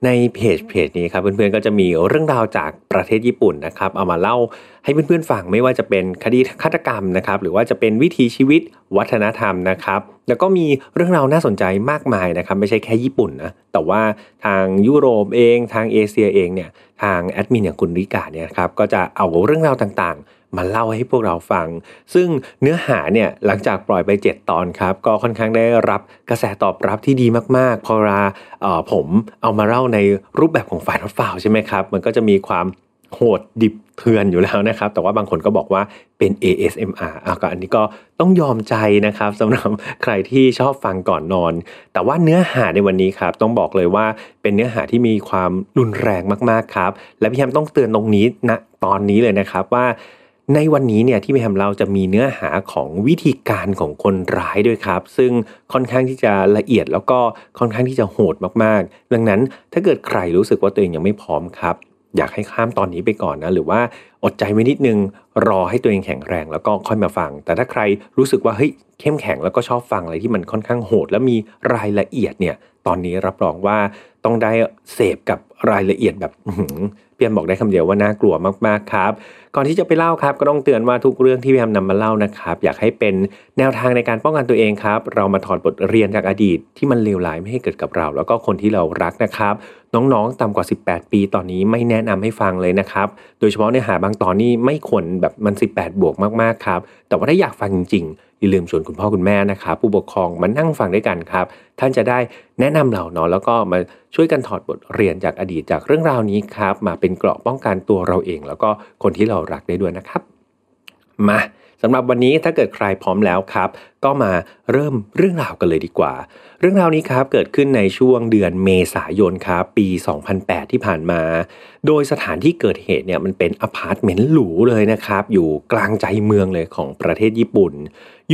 A: ในเพจเพจนี้ครับเพื่อนๆก็จะมีเรื่องราวจากประเทศญี่ปุ่นนะครับเอามาเล่าให้เพื่อนๆฟังไม่ว่าจะเป็นคดีฆาตกรรมนะครับหรือว่าจะเป็นวิถีชีวิตวัฒนธรรมนะครับแล้วก็มีเรื่องราวน่าสนใจมากมายนะครับไม่ใช่แค่ญี่ปุ่นนะแต่ว่าทางยุโรปเองทางเอเชียเองเนี่ยทางแอดมินอย่างคุณริกาเนี่ยครับก็จะเอาเรื่องราวต่างๆ มาเล่าให้พวกเราฟัง ซึ่งเนื้อหาเนี่ยหลังจากปล่อยไป 7 ตอนครับ ก็ค่อนข้างได้รับกระแสตอบรับที่ดีมาก ๆ พอเวลาออผมเอามาเล่าในรูปแบบของฝ่ายทดฝ่าวใช่ไหมครับ มันก็จะมีความโหดดิบเถื่อนอยู่แล้วนะครับ แต่ว่าบางคนก็บอกว่าเป็น ASMR อะก็อันนี้ก็ต้องยอมใจนะครับสำหรับใครที่ชอบฟังก่อนนอน แต่ว่าเนื้อหาในวันนี้ครับ ต้องบอกเลยว่าเป็นเนื้อหาที่มีความรุนแรงมากๆครับ และพี่แฮมต้องเตือนตรงนี้ณตอนนี้เลยนะครับว่า ในวันนี้เนี่ยที่พี่แฮมเราจะมีเนื้อหาของวิธีการของคนร้ายด้วยครับ ซึ่งค่อนข้างที่จะละเอียดแล้วก็ค่อนข้างที่จะโหดมากๆ ดังนั้นถ้าเกิดใครรู้สึกว่าตัวเองยังไม่พร้อมครับ อยากให้ข้ามตอนนี้ไปก่อนนะหรือว่าอดใจไว้นิดนึงรอให้ตัวเองแข็งแรง แล้วก็ค่อยมาฟัง แต่ถ้าใครรู้สึกว่าเฮ้ยเข้มแข็งแล้วก็ชอบฟังอะไรที่มันค่อนข้างโหด และมีรายละเอียดเนี่ยตอนนี้รับรองว่าต้องได้เสพกับรายละเอียดแบบ พี่แอมบอกได้คำเดียวว่าน่ากลัวมากๆครับ ก่อนที่จะไปเล่าครับ ก็ต้องเตือนว่าทุกเรื่องที่พี่แอมนำมาเล่านะครับ อยากให้เป็นแนวทางในการป้องกันตัวเองครับ เรามาถอดบทเรียนจากอดีตที่มันเลวร้ายไม่ให้เกิดกับเรา แล้วก็คนที่เรารักนะครับ น้องๆต่ำกว่า 18 ปีตอนนี้ไม่แนะนำให้ฟังเลยนะครับ โดยเฉพาะเนื้อหาบางตอนนี้ไม่ควรแบบมัน 18 บวกมากๆครับ แต่ว่าถ้าอยากฟังจริงๆ อย่าลืมชวนคุณพ่อคุณแม่นะครับผู้ปกครองมานั่งฟังด้วยกันครับ ท่านจะได้แนะนำเราเนาะแล้วก็มาช่วยกันถอดบทเรียนจากอดีตจากเรื่องราวนี้ครับ มาเป็นเกราะป้องกันตัวเราเอง แล้วก็คนที่เรารักได้ด้วยนะครับ มาสำหรับวันนี้ถ้าเกิดใครพร้อมแล้วครับ ก็มาเริ่มเรื่องราวกันเลยดีกว่า เรื่องราวนี้ครับเกิดขึ้นในช่วงเดือนเมษายนครับปี 2008 ที่ผ่านมา โดยสถานที่เกิดเหตุเนี่ยมันเป็นอพาร์ตเมนต์หรูเลยนะครับ อยู่กลางใจเมืองเลยของประเทศญี่ปุ่น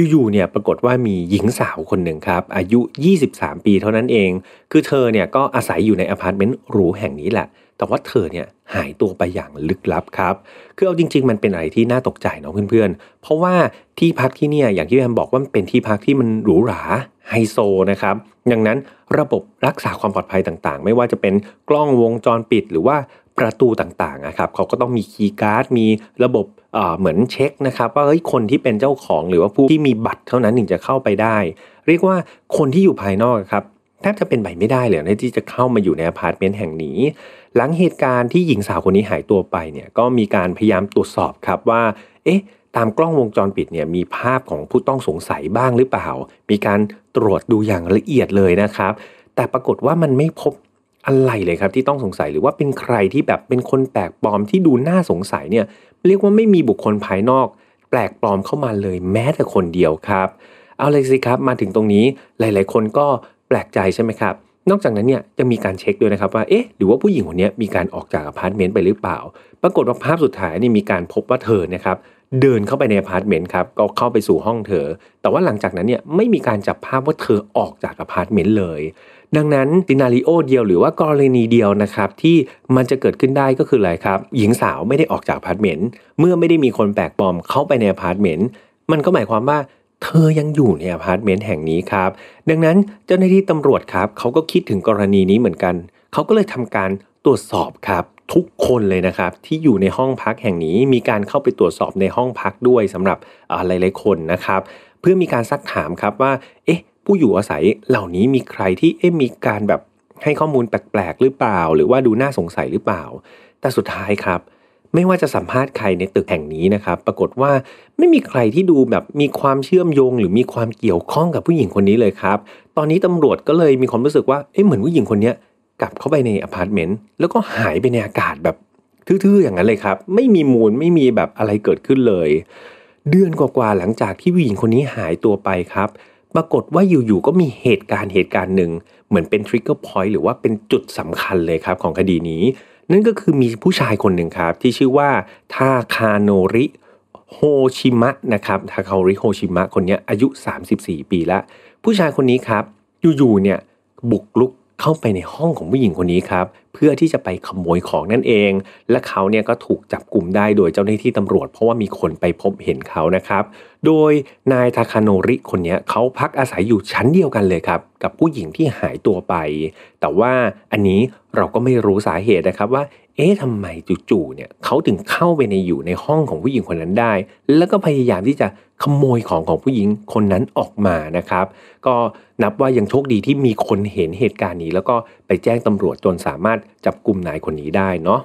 A: อยู่ๆเนี่ยปรากฏว่ามีหญิงสาวคนหนึ่งครับ อายุ 23 ปีเท่านั้นเอง คือเธอเนี่ยก็อาศัยอยู่ในอพาร์ตเมนต์หรูแห่งนี้แหละ แต่ว่าเธอเนี่ยหายตัวไปอย่างลึกลับครับ คือเอาจริง ๆ มันเป็นอะไรที่น่าตกใจเนาะเพื่อนๆ เพราะว่าที่พักที่เนี่ยอย่างที่แอมบอกว่ามันเป็นที่พักที่มันหรูหราไฮโซนะครับดังนั้นระบบรักษาความปลอดภัยต่างๆ ไม่ว่าจะเป็นกล้องวงจรปิด หรือว่า ประตูต่างๆนะครับเขาก็ต้องมีคีย์การ์ดมีระบบเหมือนเช็คนะครับว่าเฮ้ยคนที่เป็นเจ้าของหรือว่าผู้ที่มีบัตรเท่านั้นถึงจะเข้าไปได้ เรียกว่าคนที่อยู่ภายนอกครับแทบจะเป็นไปไม่ได้เลยในที่จะเข้ามาอยู่ในอพาร์ตเมนต์แห่งนี้ หลังเหตุการณ์ที่หญิงสาวคนนี้หายตัวไปเนี่ยก็มีการพยายามตรวจสอบครับว่า เอ๊ะตามกล้องวงจรปิดเนี่ยมีภาพของผู้ต้องสงสัยบ้างหรือเปล่า มีการตรวจดูอย่างละเอียดเลยนะครับ แต่ปรากฏว่ามันไม่พบ อะไรเลยครับที่ต้องสงสัยหรือว่าเป็นใครที่แบบเป็นคนแปลกปลอมที่ดูน่าสงสัยเนี่ยเรียกว่าไม่มีบุคคลภายนอก แปลกปลอมเข้ามาเลยแม้แต่คนเดียวครับเอาเลยสิครับมาถึงตรงนี้หลาย ๆ คนก็แปลกใจใช่ไหมครับนอกจากนั้นเนี่ยจะมีการเช็คด้วยนะครับว่าเอ๊ะหรือว่าผู้หญิงคนนี้มีการออกจากอพาร์ตเมนต์ไปหรือเปล่า ปรากฏว่าภาพสุดท้ายนี่มีการพบว่าเธอนะครับเดินเข้าไปในอพาร์ตเมนต์ครับก็เข้าไปสู่ห้องเธอ แต่ว่าหลังจากนั้นเนี่ยไม่มีการจับภาพว่าเธอออกจากอพาร์ตเมนต์เลย ดังนั้น scenario เดียวหรือว่ากรณีเดียวนะครับที่มันจะเกิดขึ้นได้ก็คืออะไรครับ หญิงสาวไม่ได้ออกจากอพาร์ตเมนต์เมื่อไม่ได้มีคนแปลกปลอมเข้าไปในอพาร์ตเมนต์มันก็หมายความว่าเธอยังอยู่ในอพาร์ตเมนต์แห่งนี้ครับ ดังนั้นเจ้าหน้าที่ตำรวจครับเขาก็คิดถึงกรณีนี้เหมือนกันเขาก็เลยทำการตรวจสอบครับทุกคนเลยนะครับที่อยู่ในห้องพักแห่งนี้มีการเข้าไปตรวจสอบในห้องพักด้วยสำหรับหลายๆคนนะครับ เพื่อมีการซักถามครับว่า เอ๊ะ ผู้อยู่อาศัยเหล่านี้มีใครที่เอ๊มีการแบบให้ข้อมูลแปลกๆหรือเปล่า หรือว่าดูน่าสงสัยหรือเปล่า แต่สุดท้ายครับ ไม่ว่าจะสัมภาษณ์ใครในตึกแห่งนี้นะครับ ปรากฏว่าไม่มีใครที่ดูแบบมีความเชื่อมโยง หรือมีความเกี่ยวข้องกับผู้หญิงคนนี้เลยครับ ตอนนี้ตำรวจก็เลยมีความรู้สึกว่าเอ๊ะเหมือนผู้หญิงคนนี้กลับเข้าไปในอพาร์ตเมนต์แล้วก็หายไปในอากาศแบบทื่อๆอย่างนั้นเลยครับ ไม่มีมูลไม่มีแบบอะไรเกิดขึ้นเลย เดือนกว่าๆหลังจากที่ผู้หญิงคนนี้หายตัวไปครับ ปรากฏว่าอยู่ๆก็มีเหตุการณ์เหตุการณ์หนึ่งเหมือนเป็น trigger point หรือว่าเป็นจุดสำคัญเลยครับของคดีนี้ นั่นก็คือมีผู้ชายคนหนึ่งครับ ที่ชื่อว่าทาคาโนริโฮชิมะนะครับทาคาโนริโฮชิมะคนนี้อายุ 34 ปีแล้ว ผู้ชายคนนี้ครับอยู่ๆเนี่ยบุกลุกเข้าไปในห้องของผู้หญิงคนนี้ครับ เพื่อที่จะไปขโมยของนั่นเอง และเขาเนี่ยก็ถูกจับกลุ่มได้โดยเจ้าหน้าที่ตำรวจ เพราะว่ามีคนไปพบเห็นเขานะครับ โดยนายทาคาโนริคนนี้เขาพักอาศัยอยู่ชั้นเดียวกันเลยครับ กับผู้หญิงที่หายตัวไป แต่ว่าอันนี้เราก็ไม่รู้สาเหตุนะครับว่า เอ๊ะทำไมจู่ๆเนี่ยเขาถึงเข้าไปในอยู่ในห้องของผู้หญิงคนนั้นได้ แล้วก็พยายามที่จะ ขโมยของของผู้หญิงคนนั้นออกมานะครับ ก็นับว่ายังโชคดีที่มีคนเห็นเหตุการณ์นี้ แล้วก็ไปแจ้งตำรวจจนสามารถจับกลุ่มนายคนนี้ได้เนาะ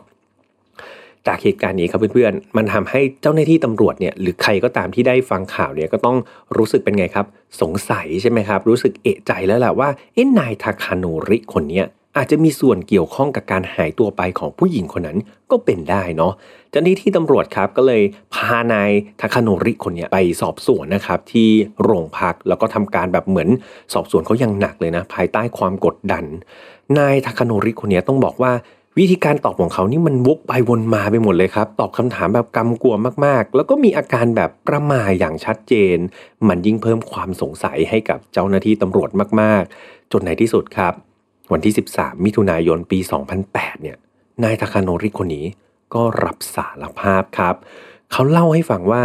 A: จากเหตุการณ์นี้ครับเพื่อนๆ มันทำให้เจ้าหน้าที่ตำรวจเนี่ยหรือใครก็ตามที่ได้ฟังข่าวเนี่ยก็ต้องรู้สึกเป็นไงครับ สงสัยใช่ไหมครับ รู้สึกเอะใจแล้วแหละว่าเอ๊ะนายทาคาโนริคนเนี้ย อาจจะมีส่วนเกี่ยวข้องกับการหายตัวไปของผู้หญิงคนนั้นก็เป็นได้เนาะเจ้าหน้าที่ตำรวจครับก็เลยพานายทาคาโนริคนนี้ไปสอบสวนนะครับที่โรงพักแล้วก็ทำการแบบเหมือนสอบสวนเขาย่างหนักเลยนะ ภายใต้ความกดดัน นายทาคาโนริคนนี้ต้องบอกว่าวิธีการตอบของเขานี่มันวกไปวนมาไปหมดเลยครับ ตอบคำถามแบบกำกวมมากๆ แล้วก็มีอาการแบบประมาอย่างชัดเจน มันยิ่งเพิ่มความสงสัยให้กับเจ้าหน้าที่ตำรวจมากๆ จนในที่สุดครับ วันที่ 13 มิถุนายนปี 2008 เนี่ย นายทาคาโนริคนนี้ก็รับสารภาพครับ เขาเล่าให้ฟังว่า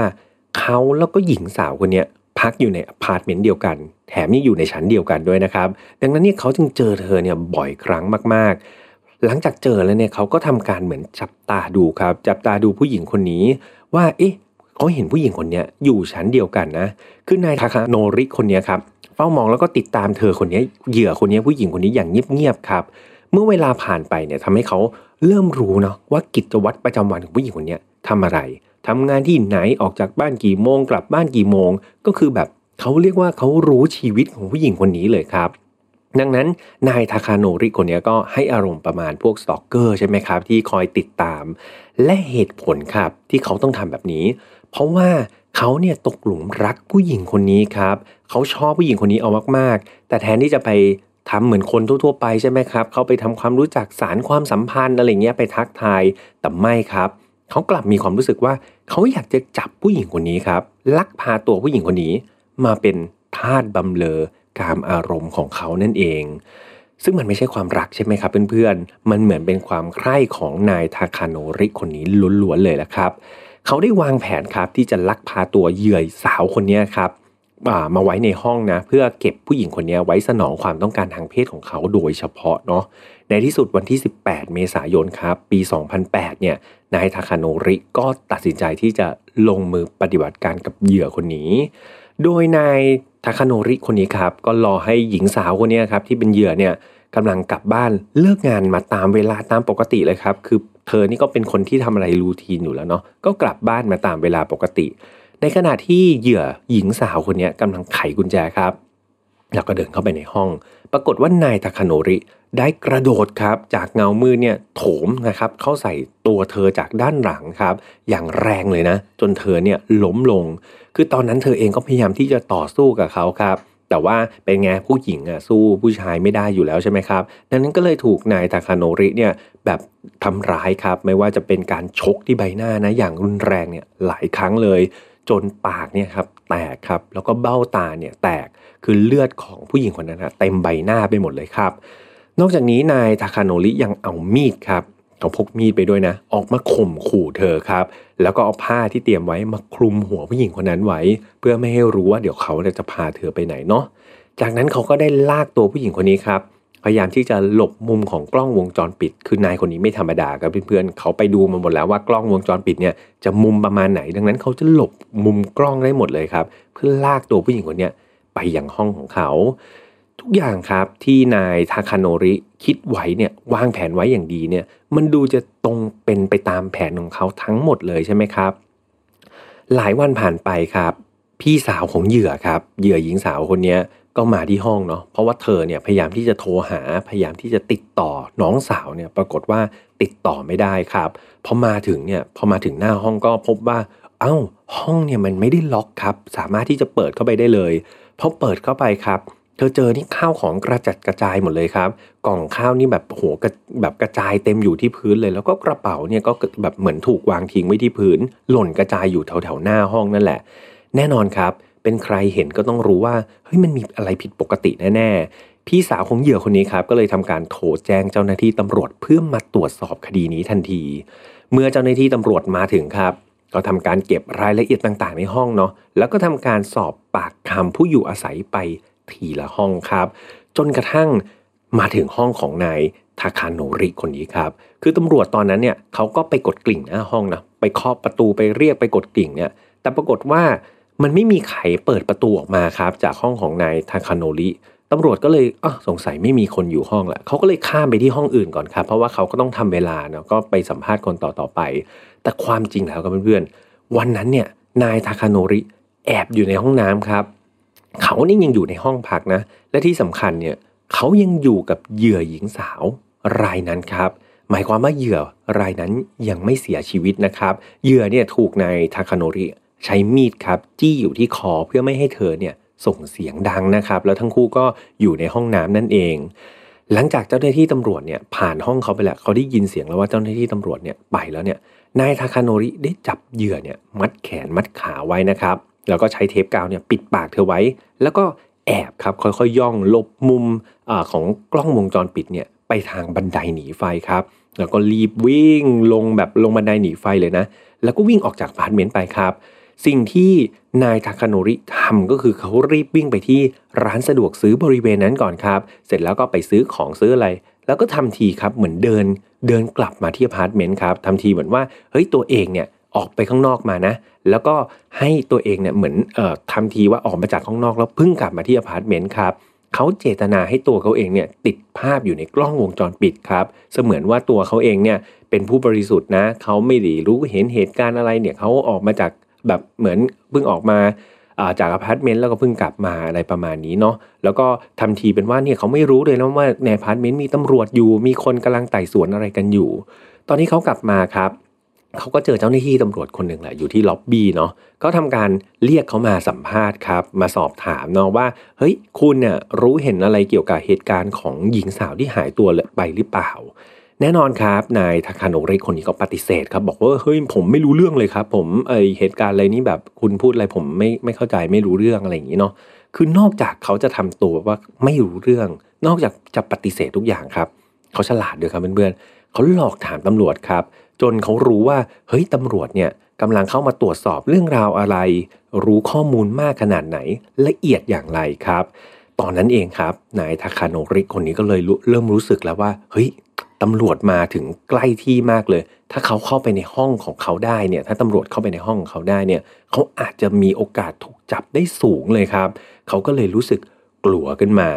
A: เขาแล้วก็หญิงสาวคนนี้พักอยู่ในอพาร์ตเมนต์เดียวกัน แถมยังอยู่ในชั้นเดียวกันด้วยนะครับ ดังนั้นเนี่ยเขาจึงเจอเธอเนี่ยบ่อยครั้งมาก ๆ หลังจากเจอแล้วเนี่ยเขาก็ทำการเหมือนจับตาดูครับ จับตาดูผู้หญิงคนนี้ว่า เอ๊ะเขาเห็นผู้หญิงคนนี้อยู่ชั้นเดียวกันนะ คือนายทาคาโนริคนนี้ครับ เฝ้ามองแล้วก็ติดตามเธอคนนี้เหยื่อคนนี้ผู้หญิงคนนี้อย่างเงียบๆครับ เมื่อเวลาผ่านไปเนี่ยทำให้เขาเริ่มรู้เนาะว่ากิจวัตรประจำวันของผู้หญิงคนนี้ทำอะไรทำงานที่ไหนออกจากบ้านกี่โมง กลับบ้านกี่โมง ก็คือแบบเขาเรียกว่าเขารู้ชีวิตของผู้หญิงคนนี้เลยครับดังนั้นนายทาคาโนริคนนี้ก็ให้อารมณ์ประมาณพวกสตอกเกอร์ใช่ไหมครับ ที่คอยติดตาม และเหตุผลครับที่เขาต้องทำแบบนี้ เพราะว่า เขาเนี่ยตกหลุมรักผู้หญิงคนนี้ครับ เขาชอบผู้หญิงคนนี้เอามากๆ แต่แทนที่จะไปทำเหมือนคนทั่วๆไปใช่ไหมครับ เขาไปทำความรู้จักสารความสัมพันธ์อะไรเงี้ยไปทักทาย แต่ไม่ครับ เขากลับมีความรู้สึกว่า เขาอยากจะจับผู้หญิงคนนี้ครับ ลักพาตัวผู้หญิงคนนี้ มาเป็นทาสบำเลอกามอารมณ์ของเขานั่นเอง ซึ่งมันไม่ใช่ความรักใช่ไหมครับเพื่อนๆ มันเหมือนเป็นความใคร่ของนายทาคาโนริคนนี้ล้วนๆเลยแหละครับ เขาได้วางแผนครับที่จะลักพาตัวเหยื่อสาวคนนี้ครับมาไว้ในห้องนะ เพื่อเก็บผู้หญิงคนนี้ไว้สนองความต้องการทางเพศของเขาโดยเฉพาะเนาะในที่สุดวันที่ 18 เมษายนครับปี 2008 เนี่ยนายทาคาโนริก็ตัดสินใจที่จะลงมือปฏิบัติการกับเหยื่อคนนี้ โดยนายทาคาโนริคนนี้ครับก็รอให้หญิงสาวคนนี้ครับที่เป็นเหยื่อเนี่ยกำลังกลับบ้านเลิกงานมาตามเวลาตามปกติเลยครับ คือ เธอนี่ก็เป็นคนที่ทำอะไรรูทีนอยู่แล้วเนาะก็กลับบ้านมาตามเวลาปกติ ในขณะที่เหยื่อหญิงสาวคนนี้กำลังไขกุญแจครับ แล้วก็เดินเข้าไปในห้อง ปรากฏว่านายทาคาโนริได้กระโดดครับจากเงามือเนี่ยโถมนะครับเข้าใส่ตัวเธอจากด้านหลังครับ อย่างแรงเลยนะ จนเธอเนี่ยล้มลง คือตอนนั้นเธอเองก็พยายามที่จะต่อสู้กับเขาครับ แต่ว่าเป็นไงผู้หญิงอะสู้ผู้ชายไม่ได้อยู่แล้วใช่ไหมครับ ดังนั้นก็เลยถูกนายทาคาโนริเนี่ยแบบทำร้ายครับ ไม่ว่าจะเป็นการชกที่ใบหน้านะอย่างรุนแรงเนี่ยหลายครั้งเลย จนปากเนี่ยครับแตกครับแล้วก็เบ้าตาเนี่ยแตกคือเลือดของผู้หญิงคนนั้นนะเต็มใบหน้าไปหมดเลยครับ นอกจากนี้นายทาคาโนริยังเอามีดครับ เขาพกมีดไปด้วยนะ ออกมาข่มขู่เธอครับ แล้วก็เอาผ้าที่เตรียมไว้มาคลุมหัวผู้หญิงคนนั้นไว้ เพื่อไม่ให้รู้ว่าเดี๋ยวเขาจะพาเธอไปไหนเนาะจากนั้นเขาก็ได้ลากตัวผู้หญิงคนนี้ครับพยายามที่จะหลบมุมของกล้องวงจรปิด คือนายคนนี้ไม่ธรรมดาครับเพื่อนๆเขาไปดูมาหมดแล้วว่ากล้องวงจรปิดเนี่ยจะมุมประมาณไหน ดังนั้นเขาจะหลบมุมกล้องได้หมดเลยครับ เพื่อลากตัวผู้หญิงคนนี้ไปยังห้องของเขา ทุกอย่างครับที่นายทาคาโนริคิดไว้เนี่ยวางแผนไว้อย่างดีเนี่ยมันดูจะตรงเป็นไปตามแผนของเขาทั้งหมดเลยใช่ไหมครับ หลายวันผ่านไปครับ พี่สาวของเหยื่อครับ เหยื่อหญิงสาวคนนี้ก็มาที่ห้องเนาะเพราะว่าเธอเนี่ยพยายามที่จะโทรหาพยายามที่จะติดต่อน้องสาวเนี่ยปรากฏว่าติดต่อไม่ได้ครับพอมาถึงเนี่ยพอมาถึงหน้าห้องก็พบว่า เอา้า ห้องเนี่ยมันไม่ได้ล็อกครับ สามารถที่จะเปิดเข้าไปได้เลยพอเปิดเข้าไปครับ เธอเจอนี่ข้าวของกระจัดกระจายหมดเลยครับ กล่องข้าวนี่แบบโหแบบกระจายเต็มอยู่ที่พื้นเลย แล้วก็กระเป๋าเนี่ยก็แบบเหมือนถูกวางทิ้งไว้ที่พื้น หล่นกระจายอยู่แถวแถวหน้าห้องนั่นแหละ แน่นอนครับ เป็นใครเห็นก็ต้องรู้ว่าเฮ้ยมันมีอะไรผิดปกติแน่ๆพี่สาวของเหยื่อคนนี้ครับ ก็เลยทำการโทรแจ้งเจ้าหน้าที่ตำรวจเพื่อมาตรวจสอบคดีนี้ทันที เมื่อเจ้าหน้าที่ตำรวจมาถึงครับก็ทำการเก็บรายละเอียดต่างๆ ในห้องเนาะแล้วก็ทำการสอบปากคำผู้อยู่อาศัยไป ทีละห้องครับ จนกระทั่งมาถึงห้องของนายทาคาโนริคนนี้ครับ คือตำรวจตอนนั้นเนี่ยเขาก็ไปกดกลิ่งหน้าห้องนะไปเคาะประตูไปเรียกไปกดกลิ่งเนี่ย แต่ปรากฏว่ามันไม่มีใครเปิดประตูออกมาครับ จากห้องของนายทาคาโนริตำรวจก็เลยอ๋อสงสัยไม่มีคนอยู่ห้องแหละเขาก็เลยข้ามไปที่ห้องอื่นก่อนครับ เพราะว่าเขาก็ต้องทำเวลาเนาะก็ไปสัมภาษณ์คนต่อต่อไป แต่ความจริงแล้วกับเพื่อนๆวันนั้นเนี่ยนายทาคาโนริแอบอยู่ในห้องน้ำครับ เขานี่ยังอยู่ในห้องพักนะ และที่สำคัญเนี่ยเขายังอยู่กับเหยื่อหญิงสาวรายนั้นครับ หมายความว่าเหยื่อรายนั้นยังไม่เสียชีวิตนะครับ เหยื่อเนี่ยถูกนายทาคาโนริใช้มีดครับจี้อยู่ที่คอเพื่อไม่ให้เธอเนี่ยส่งเสียงดังนะครับ แล้วทั้งคู่ก็อยู่ในห้องน้ำนั่นเอง หลังจากเจ้าหน้าที่ตำรวจเนี่ยผ่านห้องเขาไปแล้วเขาได้ยินเสียงแล้วว่าเจ้าหน้าที่ตำรวจเนี่ยไปแล้วเนี่ยนายทาคาโนริได้จับเหยื่อเนี่ยมัดแขนมัดขาไว้นะครับ แล้วก็ใช้เทปกาวเนี่ยปิดปากเธอไว้ แล้วก็แอบครับค่อยๆย่องหลบมุมของกล้องวงจรปิดเนี่ยไปทางบันไดหนีไฟครับ แล้วก็รีบวิ่งลงแบบลงบันไดหนีไฟเลยนะ แล้วก็วิ่งออกจากอพาร์ตเมนต์ไปครับ สิ่งที่นายทาคาโนริทำก็คือเขารีบวิ่งไปที่ร้านสะดวกซื้อบริเวณนั้นก่อนครับ เสร็จแล้วก็ไปซื้อของซื้ออะไร แล้วก็ทำทีครับเหมือนเดินเดินกลับมาที่อพาร์ตเมนต์ครับทำทีเหมือนว่าเฮ้ยตัวเองเนี่ย ออกไปข้างนอกมานะ แล้วก็ให้ตัวเองเนี่ยเหมือนออทำทีว่าออกมาจากข้างนอกแล้วเพิ่งกลับมาที่อพาร์ตเมนต์ครับเขาเจตนาให้ตัวเขาเองเนี่ยติดภาพอยู่ในกล้องวงจรปิดครับ เสมือนว่าตัวเขาเองเนี่ยเป็นผู้บริสุทธิ์นะเขาไม่ได้รู้เห็นเหตุการณ์อะไรเนี่ยเขาออกมาจากแบบเหมือนเพิ่งออกมาจากอพาร์ตเมนต์แล้วก็เพิ่งกลับมาอะไรประมาณนี้เนาะแล้วก็ทำทีเป็นว่าเนี่ยเขาไม่รู้เลยนะว่าในอพาร์ตเมนต์มีตำรวจอยู่ มีคนกำลังไต่สวนอะไรกันอยู่ ตอนนี้เขากลับมาครับ เขาก็เจอเจ้าหน้าที่ตำรวจคนหนึ่งแหละอยู่ที่ล็อบบี้เนาะก็ทำการเรียกเขามาสัมภาษณ์ครับ มาสอบถามเนาะว่า เฮ้ย คุณเนี่ยรู้เห็นอะไรเกี่ยวกับเหตุการณ์ของหญิงสาวที่หายตัวไปหรือเปล่า แน่นอนครับ นายทาคาโนเรคนนี้ก็ปฏิเสธครับ บอกว่าเฮ้ยผมไม่รู้เรื่องเลยครับ ผมไอเหตุการณ์อะไรนี้แบบคุณพูดอะไรผมไม่ไม่เข้าใจไม่รู้เรื่องอะไรอย่างนี้เนาะคือนอกจากเขาจะทำตัวว่าไม่รู้เรื่อง นอกจากจะปฏิเสธทุกอย่างครับเขาฉลาดด้วยครับเพื่อนๆเขาหลอกถามตำรวจครับ จนเขารู้ว่าเฮ้ยตำรวจเนี่ยกำลังเข้ามาตรวจสอบเรื่องราวอะไร รู้ข้อมูลมากขนาดไหนละเอียดอย่างไรครับ ตอนนั้นเองครับนายทาคาโนริคนนี้ก็เลยเริ่มรู้สึกแล้วว่าเฮ้ยตำรวจมาถึงใกล้ที่มากเลย ถ้าเขาเข้าไปในห้องของเขาได้เนี่ย ถ้าตำรวจเข้าไปในห้องของเขาได้เนี่ย เขาอาจจะมีโอกาสถูกจับได้สูงเลยครับ เขาก็เลยรู้สึกกลัวขึ้นมา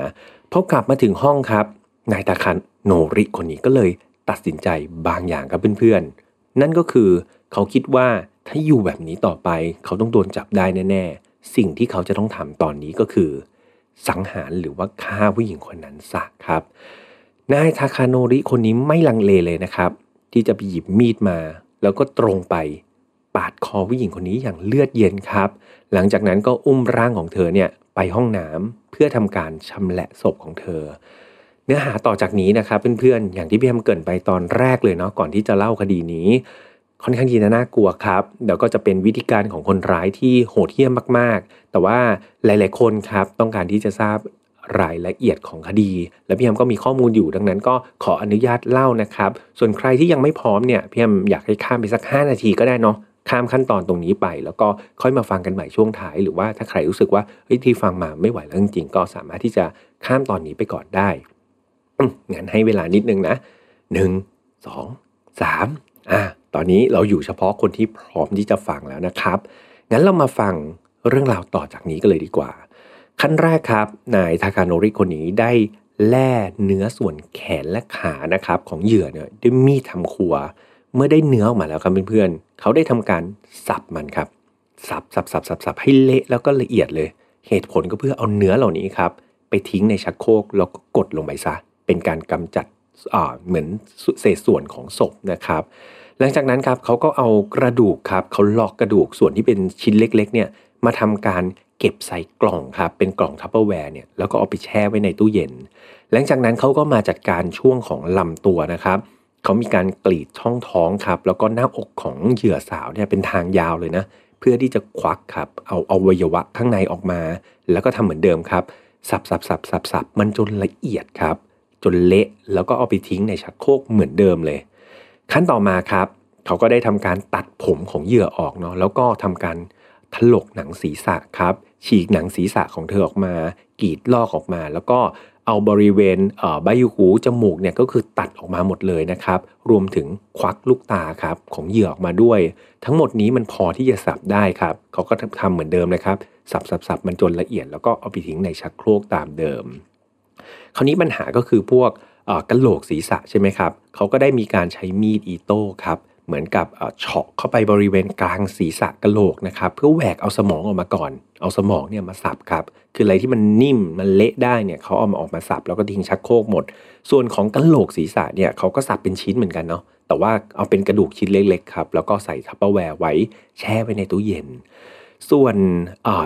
A: พอกลับมาถึงห้องครับ นายตาคานโนริคนนี้ก็เลย ตัดสินใจบางอย่างกับเพื่อนๆ นั่นก็คือเขาคิดว่าถ้าอยู่แบบนี้ต่อไปเขาต้องโดนจับได้แน่ๆ สิ่งที่เขาจะต้องทำตอนนี้ก็คือ สังหารหรือว่าฆ่าผู้หญิงคนนั้นซะครับ นายทาคาโนริคนนี้ไม่ลังเลเลยนะครับ ที่จะไปหยิบมีดมา แล้วก็ตรงไปปาดคอผู้หญิงคนนี้อย่างเลือดเย็นครับ หลังจากนั้นก็อุ้มร่างของเธอเนี่ยไปห้องน้ำเพื่อทำการชำแหละศพของเธอ เนื้อหาต่อจากนี้นะครับเพื่อนๆ อย่างที่พี่แฮมเกินไปตอนแรกเลยเนาะก่อนที่จะเล่าคดีนี้ ค่อนข้างยีน่ากลัวครับเดี๋ยวก็จะเป็นวิธีการของคนร้ายที่โหดเหี้ยมมาก ๆ แต่ว่าหลาย ๆ คนครับต้องการที่จะทราบรายละเอียดของคดี และพี่แฮมก็มีข้อมูลอยู่ดังนั้นก็ขออนุญาตเล่านะครับ ส่วนใครที่ยังไม่พร้อมเนี่ยพี่แฮมอยากให้ข้ามไปสัก 5 นาทีก็ได้เนาะข้ามขั้นตอนตรงนี้ไป แล้วก็ค่อยมาฟังกันใหม่ช่วงท้าย หรือว่าถ้าใครรู้สึกว่าเฮ้ยที่ฟังมาไม่ไหวแล้วจริงๆก็สามารถที่จะข้ามตอนนี้ไปก่อนได้ งั้นให้เวลานิดนึงนะหนึ่งสองสามอะตอนนี้เราอยู่เฉพาะคนที่พร้อมที่จะฟังแล้วนะครับ งั้นเรามาฟังเรื่องราวต่อจากนี้กันเลยดีกว่า ขั้นแรกครับ นายทาคาโนริคนนี้ได้แล่เนื้อส่วนแขนและขานะครับของเหยื่อเนี่ยด้วยมีดทำครัว เมื่อได้เนื้อออกมาแล้วครับเพื่อนๆ เขาได้ทำการสับมันครับ สับสับสับสับสับให้เละแล้วก็ละเอียดเลย เหตุผลก็เพื่อเอาเนื้อเหล่านี้ครับ ไปทิ้งในชักโครกแล้วก็กดลงไปซะ เป็นการกำจัดเหมือนเศษส่วนของศพนะครับ หลังจากนั้นครับเขาก็เอากระดูกครับเขาลอกกระดูกส่วนที่เป็นชิ้นเล็ก ๆ เนี่ยมาทำการเก็บใส่กล่องครับเป็นกล่อง Tupperware เนี่ยแล้วก็เอาไปแช่ไว้ในตู้เย็น หลังจากนั้นเขาก็มาจัดการช่วงของลำตัวนะครับเขามีการกรีดช่องท้องครับแล้วก็หน้าอกของเหยื่อสาวเนี่ยเป็นทางยาวเลยนะเพื่อที่จะควักครับเอาเอาวัยวะข้างในออกมา แล้วก็ทำเหมือนเดิมครับ สับสับสับสับสับมันจนละเอียดครับ จนเละ แล้วก็เอาไปทิ้งในชักโครกเหมือนเดิมเลย ขั้นต่อมาครับ เขาก็ได้ทำการตัดผมของเหยื่อออกเนาะแล้วก็ทำการถลกหนังศีรษะครับ ฉีกหนังศีรษะของเธอออกมา กรีดลอกออกมา แล้วก็เอาบริเวณใบหูจมูกเนี่ยก็คือตัดออกมาหมดเลยนะครับ รวมถึงควักลูกตาครับของเหยื่อออกมาด้วย ทั้งหมดนี้มันพอที่จะสับได้ครับ เขาก็ทำเหมือนเดิมนะครับ สับสับสับมันจนละเอียดแล้วก็เอาไปทิ้งในชักโครกตามเดิม คราวนี้ปัญหาก็คือพวกกระโหลกศีรษะใช่ไหมครับเขาก็ได้มีการใช้มีดอีโต้ครับเหมือนกับเฉาะเข้าไปบริเวณกลางศีรษะกระโหลกนะครับเพื่อแหวกเอาสมองออกมาก่อน เอาสมองเนี่ยมาสับครับ คืออะไรที่มันนิ่มมันเละได้เนี่ยเขาเอามาออกมาสับแล้วก็ทิ้งชักโครกหมด ส่วนของกระโหลกศีรษะเนี่ยเขาก็สับเป็นชิ้นเหมือนกันเนาะแต่ว่าเอาเป็นกระดูกชิ้นเล็กๆครับแล้วก็ใส่ Tupperware ไว้แช่ไว้ในตู้เย็น ส่วน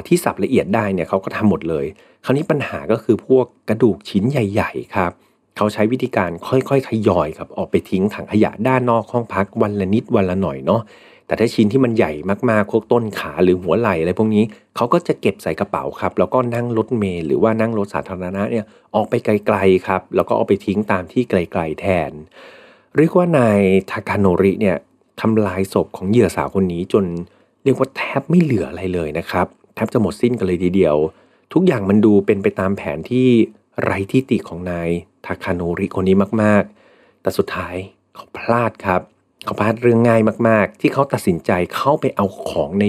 A: ที่สับละเอียดได้เนี่ยเขาก็ทำหมดเลย คราวนี้ปัญหาก็คือพวกกระดูกชิ้นใหญ่ ๆ ครับเขาใช้วิธีการค่อยๆทยอยครับออกไปทิ้งถังขยะด้านนอกห้องพักวันละนิดวันละหน่อยเนาะแต่ถ้าชิ้นที่มันใหญ่มากๆพวกต้นขาหรือหัวไหล่อะไรพวกนี้เขาก็จะเก็บใส่กระเป๋าครับแล้วก็นั่งรถเมล์หรือว่านั่งรถสาธารณะเนี่ยออกไปไกลๆครับแล้วก็เอาไปทิ้งตามที่ไกลๆแทน เรียกว่านายทากาโนริเนี่ยทำลายศพของเหยื่อสาวคนนี้จน เรียกว่าแทบไม่เหลืออะไรเลยนะครับแทบจะหมดสิ้นกันเลยทีเดียว ทุกอย่างมันดูเป็นไปตามแผนที่ไร้ที่ติของนายทาคาโนริคนนี้มากๆ แต่สุดท้ายเขาพลาดครับ เขาพลาดเรื่องง่ายมากๆ ที่เขาตัดสินใจเข้าไปเอาของใน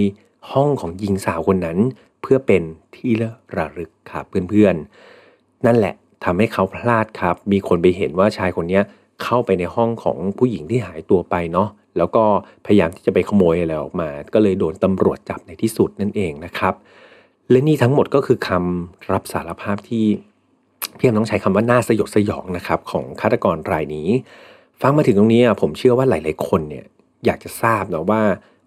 A: ห้องของหญิงสาวคนนั้น เพื่อเป็นที่ระลึกครับเพื่อนๆ นั่นแหละทำให้เขาพลาดครับ มีคนไปเห็นว่าชายคนนี้ เข้าไปในห้องของผู้หญิงที่หายตัวไปเนาะแล้วก็พยายามที่จะไปขโมยอะไรออกมา ก็เลยโดนตำรวจจับในที่สุดนั่นเองนะครับ และนี่ทั้งหมดก็คือคำรับสารภาพที่พี่แอมต้องใช้คำว่าน่าสยดสยองนะครับของฆาตกรรายนี้ ฟังมาถึงตรงนี้ผมเชื่อว่าหลายๆคนเนี่ยอยากจะทราบนะว่า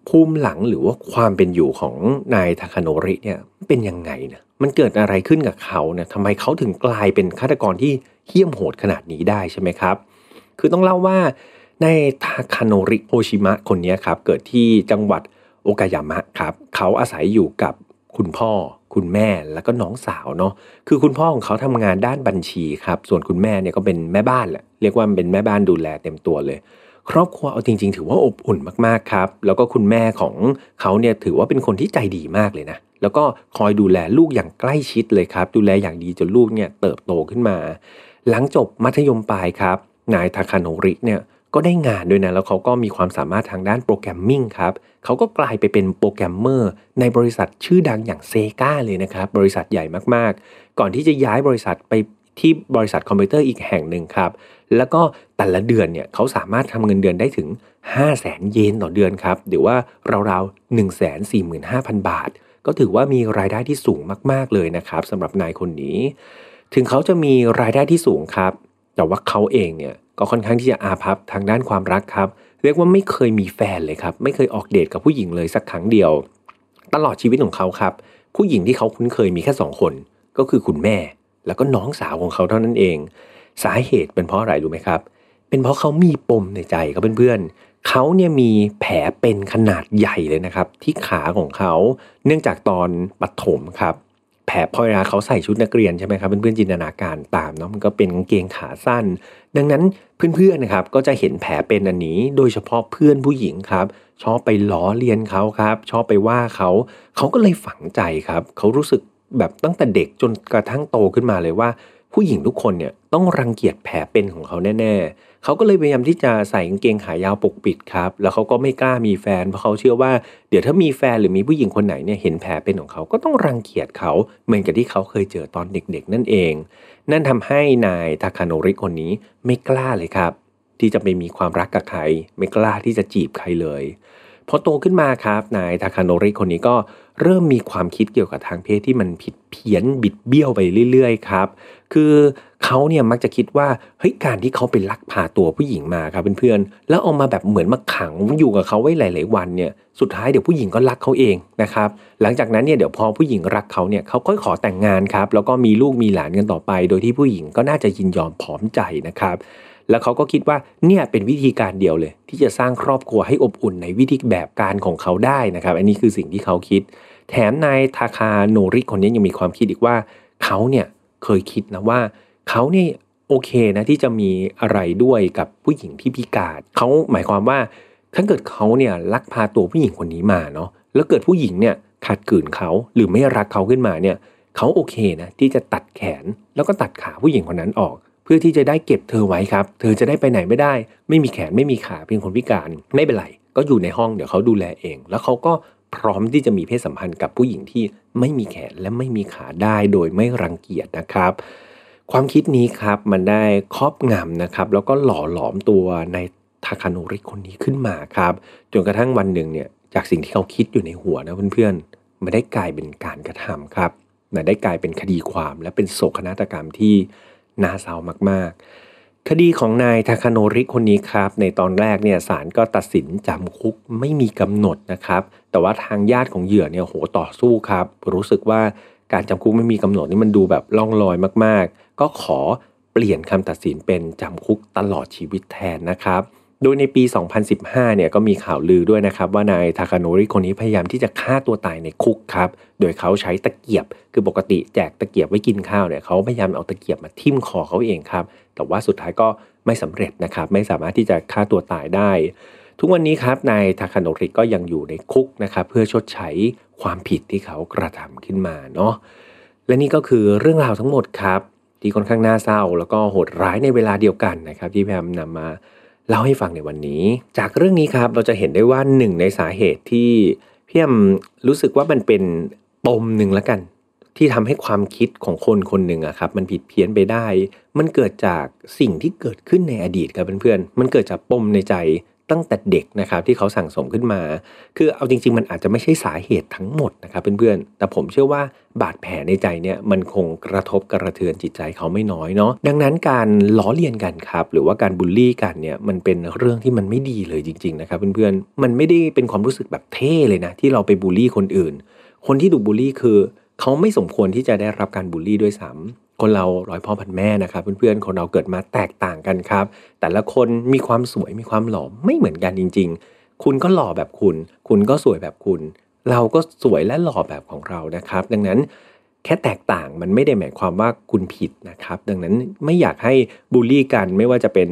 A: ภูมิหลังหรือว่าความเป็นอยู่ของนายทาคาโนริเนี่ยเป็นยังไงนะมันเกิดอะไรขึ้นกับเขาเนี่ยทำไมเขาถึงกลายเป็นฆาตกรที่เหี้ยมโหดขนาดนี้ได้ใช่ไหมครับ คือต้องเล่าว่าในทาคาโนริโฮชิมะคนนี้ครับ เกิดที่จังหวัดโอกายามะครับ เขาอาศัยอยู่กับคุณพ่อ คุณแม่แล้วก็น้องสาวเนาะคือคุณพ่อของเขาทำงานด้านบัญชีครับ ส่วนคุณแม่เนี่ยก็เป็นแม่บ้านแหละเรียกว่าเป็นแม่บ้านดูแลเต็มตัวเลย ครอบครัวเอาจริง ๆ ถือว่าอบอุ่นมากๆครับ แล้วก็คุณแม่ของเขาเนี่ยถือว่าเป็นคนที่ใจดีมากเลยนะแล้วก็คอยดูแลลูกอย่างใกล้ชิดเลยครับ ดูแลอย่างดีจนลูกเนี่ยเติบโตขึ้นมา หลังจบมัธยมปลายครับ นายทาคาโนริเนี่ยก็ได้งานด้วยนะแล้วเขาก็มีความสามารถทางด้าน programming ครับเขาก็กลายไปเป็นโปรแกรมเมอร์ในบริษัทชื่อดังอย่าง Sega เลยนะครับ บริษัทใหญ่มากๆ ก่อนที่จะย้ายบริษัทไปที่บริษัทคอมพิวเตอร์อีกแห่งหนึ่งครับ แล้วก็แต่ละเดือนเนี่ยเขาสามารถทำเงินเดือนได้ถึง 5 0 0แสนเยนต่อเดือนครับหรือว่าราวๆ1 4 5 0 0 0 บาท ก็ถือว่ามีรายได้ที่สูงมากๆเลยนะครับสำหรับนายคนนี้ ถึงเขาจะมีรายได้ที่สูงครับ แต่ว่าเขาเองเนี่ยก็ค่อนข้างที่จะอาภัพทางด้านความรักครับ เรียกว่าไม่เคยมีแฟนเลยครับ ไม่เคยออกเดทกับผู้หญิงเลยสักครั้งเดียว ตลอดชีวิตของเขาครับ ผู้หญิงที่เขาคุ้นเคยมีแค่สองคน ก็คือคุณแม่ แล้วก็น้องสาวของเขาเท่านั้นเอง สาเหตุเป็นเพราะอะไรรู้ไหมครับ เป็นเพราะเขามีปมในใจครับเพื่อนๆเขาเนี่ยมีแผลเป็นขนาดใหญ่เลยนะครับ ที่ขาของเขาเนื่องจากตอนปฐมครับ แผลพอเวลาเขาใส่ชุดนักเรียนใช่ไหมครับเพื่อนๆจินตนาการตามเนาะมันก็เป็นกางเกงขาสั้น ดังนั้นเพื่อนๆนะครับก็จะเห็นแผลเป็นอันนี้ โดยเฉพาะเพื่อนผู้หญิงครับ ชอบไปล้อเลียนเขาครับ ชอบไปว่าเขาเขาก็เลยฝังใจครับ เขารู้สึกแบบตั้งแต่เด็กจนกระทั่งโตขึ้นมาเลยว่า ผู้หญิงทุกคนเนี่ยต้องรังเกียจแผลเป็นของเขาแน่ๆ เขาก็เลยพยายามที่จะใส่กางเกงขายาวปกปิดครับ แล้วเขาก็ไม่กล้ามีแฟนเพราะเขาเชื่อว่าเดี๋ยวถ้ามีแฟนหรือมีผู้หญิงคนไหนเนี่ยเห็นแผลเป็นของเขาก็ต้องรังเกียจเขาเหมือนกับที่เขาเคยเจอตอนเด็กๆ นั่นเอง นั่นทำให้นายทาคาโนริคนนี้ไม่กล้าเลยครับ ที่จะไปมีความรักกับใคร ไม่กล้าที่จะจีบใครเลยพอโตขึ้นมาครับนายทาคาโนริคนนี้ก็ เริ่มมีความคิดเกี่ยวกับทางเพศที่มันผิดเพี้ยนบิดเบี้ยวไปเรื่อยๆครับ คือเขาเนี่ยมักจะคิดว่าเฮ้ยการที่เขาไปลักพาตัวผู้หญิงมาครับเพื่อนๆแล้วเอามาแบบเหมือนมาขังอยู่กับเขาไว้หลาย ๆ วันเนี่ยสุดท้ายเดี๋ยวผู้หญิงก็รักเขาเองนะครับหลังจากนั้นเนี่ยเดี๋ยวพอผู้หญิงรักเขาเนี่ยเขาก็ขอแต่งงานครับแล้วก็มีลูกมีหลานกันต่อไป โดยที่ผู้หญิงก็น่าจะยินยอมพร้อมใจนะครับแล้วเขาก็คิดว่าเนี่ยเป็นวิธีการเดียวเลย ที่จะสร้างครอบครัวให้อบอุ่นในวิธีแบบการของเขาได้นะครับ อันนี้คือสิ่งที่เขาคิด แถมนายทาคาโนริคนนี้ยังมีความคิดอีกว่าเขาเนี่ยเคยคิดนะว่าเขาเนี่ยโอเคนะที่จะมีอะไรด้วยกับผู้หญิงที่พิการเขาหมายความว่าถ้าเกิดเขาเนี่ยลักพาตัวผู้หญิงคนนี้มาเนาะแล้วเกิดผู้หญิงเนี่ยขัดขืนเขาหรือไม่รักเขาขึ้นมาเนี่ยเขาโอเคนะที่จะตัดแขนแล้วก็ตัดขาผู้หญิงคนนั้นออก เพื่อที่จะได้เก็บเธอไว้ครับ เธอจะได้ไปไหนไม่ได้ ไม่มีแขนไม่มีขาเป็นคนพิการไม่เป็นไรก็อยู่ในห้องเดี๋ยวเขาดูแลเอง แล้วเขาก็ พร้อมที่จะมีเพศสัมพันธ์กับผู้หญิงที่ไม่มีแขนและไม่มีขาได้โดยไม่รังเกียจนะครับ ความคิดนี้ครับมันได้ครอบงำนะครับ แล้วก็หล่อหลอมตัวในทาคาโนริคนนี้ขึ้นมาครับจนกระทั่งวันหนึ่งเนี่ยจากสิ่งที่เขาคิดอยู่ในหัวนะเพื่อนๆไม่ได้กลายเป็นการกระทำครับแต่ได้กลายเป็นคดีความและเป็นโศกนาฏกรรมที่น่าเศร้ามากๆ คดีของนายทาคาโนริคนนี้ครับ ในตอนแรกเนี่ยศาลก็ตัดสินจำคุกไม่มีกำหนดนะครับ แต่ว่าทางญาติของเหยื่อเนี่ยโหต่อสู้ครับ รู้สึกว่าการจำคุกไม่มีกำหนดนี่มันดูแบบล่องลอยมากๆ ก็ขอเปลี่ยนคำตัดสินเป็นจำคุกตลอดชีวิตแทนนะครับ โดยในปี 2015 เนี่ยก็มีข่าวลือด้วยนะครับ ว่านายทาคาโนริคนนี้พยายามที่จะฆ่าตัวตายในคุกครับ โดยเขาใช้ตะเกียบ คือปกติแจกตะเกียบไว้กินข้าวเนี่ยเขาพยายามเอาตะเกียบมาทิ่มคอเขาเองครับ แต่ว่าสุดท้ายก็ไม่สำเร็จนะครับ ไม่สามารถที่จะฆ่าตัวตายได้ ทุกวันนี้ครับนายทาคาโนริก็ยังอยู่ในคุกนะครับ เพื่อชดใช้ความผิดที่เขากระทำขึ้นมาเนาะและนี่ก็คือเรื่องราวทั้งหมดครับที่ค่อนข้างน่าเศร้า แล้วก็โหดร้ายในเวลาเดียวกันนะครับ ที่แพมนำมาเล่าให้ฟังในวันนี้ จากเรื่องนี้ครับเราจะเห็นได้ว่าหนึ่งในสาเหตุที่พี่แอมรู้สึกว่ามันเป็นปมหนึ่งละกัน ที่ทำให้ความคิดของคนคนหนึ่งอะครับมันผิดเพี้ยนไปได้ มันเกิดจากสิ่งที่เกิดขึ้นในอดีตครับเพื่อนๆ มันเกิดจากปมในใจตั้งแต่เด็กนะครับที่เขาสั่งสมขึ้นมา คือเอาจริง ๆ มันอาจจะไม่ใช่สาเหตุทั้งหมดนะครับเพื่อนๆ แต่ผมเชื่อว่าบาดแผลในใจเนี่ยมันคงกระทบกระเทือนจิตใจเขาไม่น้อยเนาะ ดังนั้นการล้อเลียนกันครับหรือว่าการบูลลี่กันเนี่ยมันเป็นเรื่องที่มันไม่ดีเลยจริง ๆ นะครับเพื่อนๆ มันไม่ได้เป็นความรู้สึกแบบเท่เลยนะที่เราไปบูลลี่คนอื่น คนที่ถูกบูลลี่คือ เขาไม่สมควรที่จะได้รับการบูลลี่ด้วยซ้ำคนเราร้อยพ่อพันแม่นะครับเพื่อนๆคนเราเกิดมาแตกต่างกันครับ แต่ละคนมีความสวยมีความหล่อไม่เหมือนกันจริง ๆ คุณก็หล่อแบบคุณ คุณก็สวยแบบคุณ เราก็สวยและหล่อแบบของเรานะครับ ดังนั้นแค่แตกต่างมันไม่ได้หมายความว่าคุณผิดนะครับ ดังนั้นไม่อยากให้บูลลี่กันไม่ว่าจะเป็น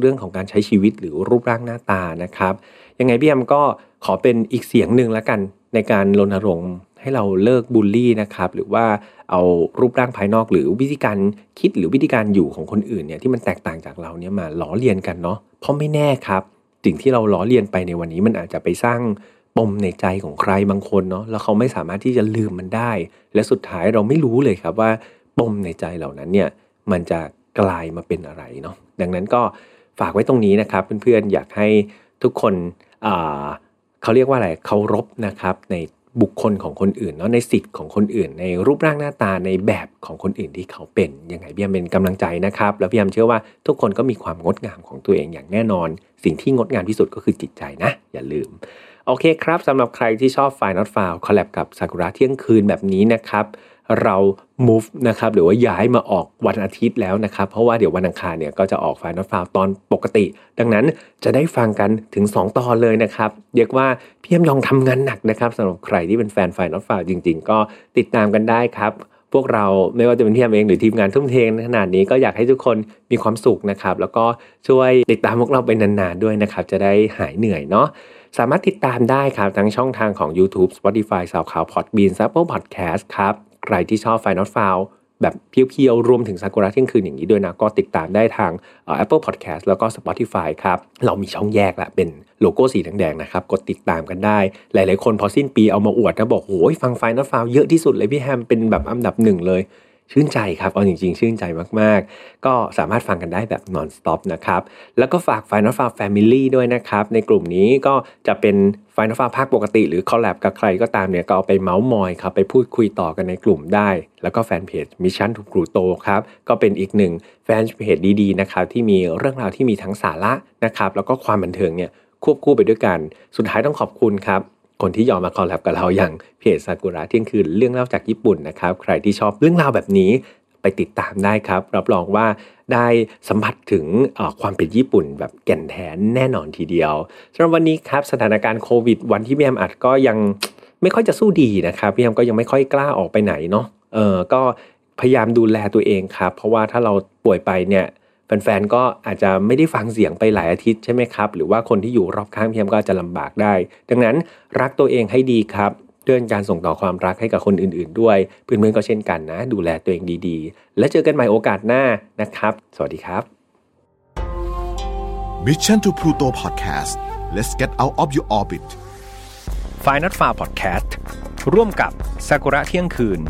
A: เรื่องของการใช้ชีวิตหรือรูปร่างหน้าตานะครับ ยังไงพี่แอมก็ขอเป็นอีกเสียงหนึ่งแล้วกันในการรณรงค์ ให้เราเลิกบูลลี่นะครับ หรือว่าเอารูปร่างภายนอกหรือวิธีการคิดหรือวิธีการอยู่ของคนอื่นเนี่ยที่มันแตกต่างจากเราเนี่ยมาล้อเลียนกันเนาะเพราะไม่แน่ครับ สิ่งที่เราล้อเลียนไปในวันนี้มันอาจจะไปสร้างปมในใจของใครบางคนเนาะแล้วเขาไม่สามารถที่จะลืมมันได้ และสุดท้ายเราไม่รู้เลยครับว่าปมในใจเหล่านั้นเนี่ยมันจะกลายมาเป็นอะไรเนาะดังนั้นก็ฝากไว้ตรงนี้นะครับ เพื่อนๆอยากให้ทุกคนเขาเรียกว่าอะไรเคารพนะครับใน บุคคลของคนอื่นเนาะในสิทธิ์ของคนอื่น ในรูปร่างหน้าตาในแบบของคนอื่นที่เขาเป็นยังไงพี่แฮมเป็นกำลังใจนะครับ แล้วพี่แฮมเชื่อว่าทุกคนก็มีความงดงามของตัวเองอย่างแน่นอน สิ่งที่งดงามที่สุดก็คือจิตใจนะ อย่าลืม โอเคครับสำหรับใครที่ชอบ File Not Found collab กับซากุระเที่ยงคืนแบบนี้นะครับ เรา move นะครับหรือว่าย้ายมาออกวันอาทิตย์แล้วนะครับ เพราะว่าเดี๋ยววันอังคารเนี่ยก็จะออก File Not Found ตอนปกติ ดังนั้นจะได้ฟังกันถึง 2 ตอนเลยนะครับ เรียกว่าพี่ยมยองทำงานหนักนะครับสำหรับใครที่เป็นแฟนไฟนอตฟาวจริง ๆ ก็ติดตามกันได้ครับพวกเราไม่ว่าจะเป็นพี่ยมเองหรือทีมงานทุ่มเทขนาดนี้ก็อยากให้ทุกคนมีความสุขนะครับ แล้วก็ช่วยติดตามพวกเราไปนานๆด้วยนะครับ จะได้หายเหนื่อยเนาะสามารถติดตามได้ครับทั้งช่องทางของ YouTube Spotify SoundCloud Podbean Apple Podcast ครับ ใครที่ชอบ Final f i l e แบบเพียวๆ รวมถึงซากุระเที่ยงคืนอย่างนี้ด้วยนะ ก็ติดตามได้ทาง Apple Podcast แล้วก็ Spotify ครับ เรามีช่องแยกละเป็นโลโก้สีแดงๆนะครับ กดติดตามกันได้ หลายๆคนพอสิ้นปีเอามาอวดนะบอกโอ้ยฟัง File Not Found เยอะที่สุดเลยพี่แฮมเป็นแบบอันดับหนึ่งเลย ชื่นใจครับ เอาจริงๆ ชื่นใจมากๆ ก็สามารถฟังกันได้แบบ non stop นะครับ แล้วก็ฝาก File Not Found Family ด้วยนะครับ ในกลุ่มนี้ก็จะเป็น File Not Found ภาคปกติ หรือ collab กับใครก็ตามเนี่ยก็เอาไปเมาส์มอยครับ ไปพูดคุยต่อกันในกลุ่มได้ แล้วก็แฟนเพจ Mission to Pluto ครับ ก็เป็นอีกหนึ่งแฟนเพจดีๆ นะครับ ที่มีเรื่องราวที่มีทั้งสาระนะครับ แล้วก็ความบันเทิงเนี่ยควบคู่ไปด้วยกัน สุดท้ายต้องขอบคุณครับ คนที่ยอมมาคอลแลบกับเราอย่างเพจซากุระเที่ยงคืนเรื่องเล่าจากญี่ปุ่นนะครับ ใครที่ชอบเรื่องราวแบบนี้ไปติดตามได้ครับ รับรองว่าได้สัมผัสถึงความเป็นญี่ปุ่นแบบแก่นแท้แน่นอนทีเดียวสำหรับวันนี้ครับสถานการณ์โควิด วันที่พี่แอมอัดก็ยังไม่ค่อยจะสู้ดีนะครับพี่แอมก็ยังไม่ค่อยกล้าออกไปไหนเนาะเออก็พยายามดูแลตัวเองครับ เพราะว่าถ้าเราป่วยไปเนี่ย แฟนๆก็อาจจะไม่ได้ฟังเสียงไปหลายอาทิตย์ใช่ไหมครับ หรือว่าคนที่อยู่รอบข้างพี่แอมก็จะลำบากได้ ดังนั้นรักตัวเองให้ดีครับด้วยการส่งต่อความรักให้กับคนอื่นๆ ด้วยเพื่อนๆก็เช่นกันนะ ดูแลตัวเองดีๆ และเจอกันใหม่โอกาสหน้านะครับ สวัสดีครับ
D: Mission to Pluto Podcast let's get out of your orbit
C: f i n a l f a r Podcast ร่วมกับ Sakura เที่ยงคืน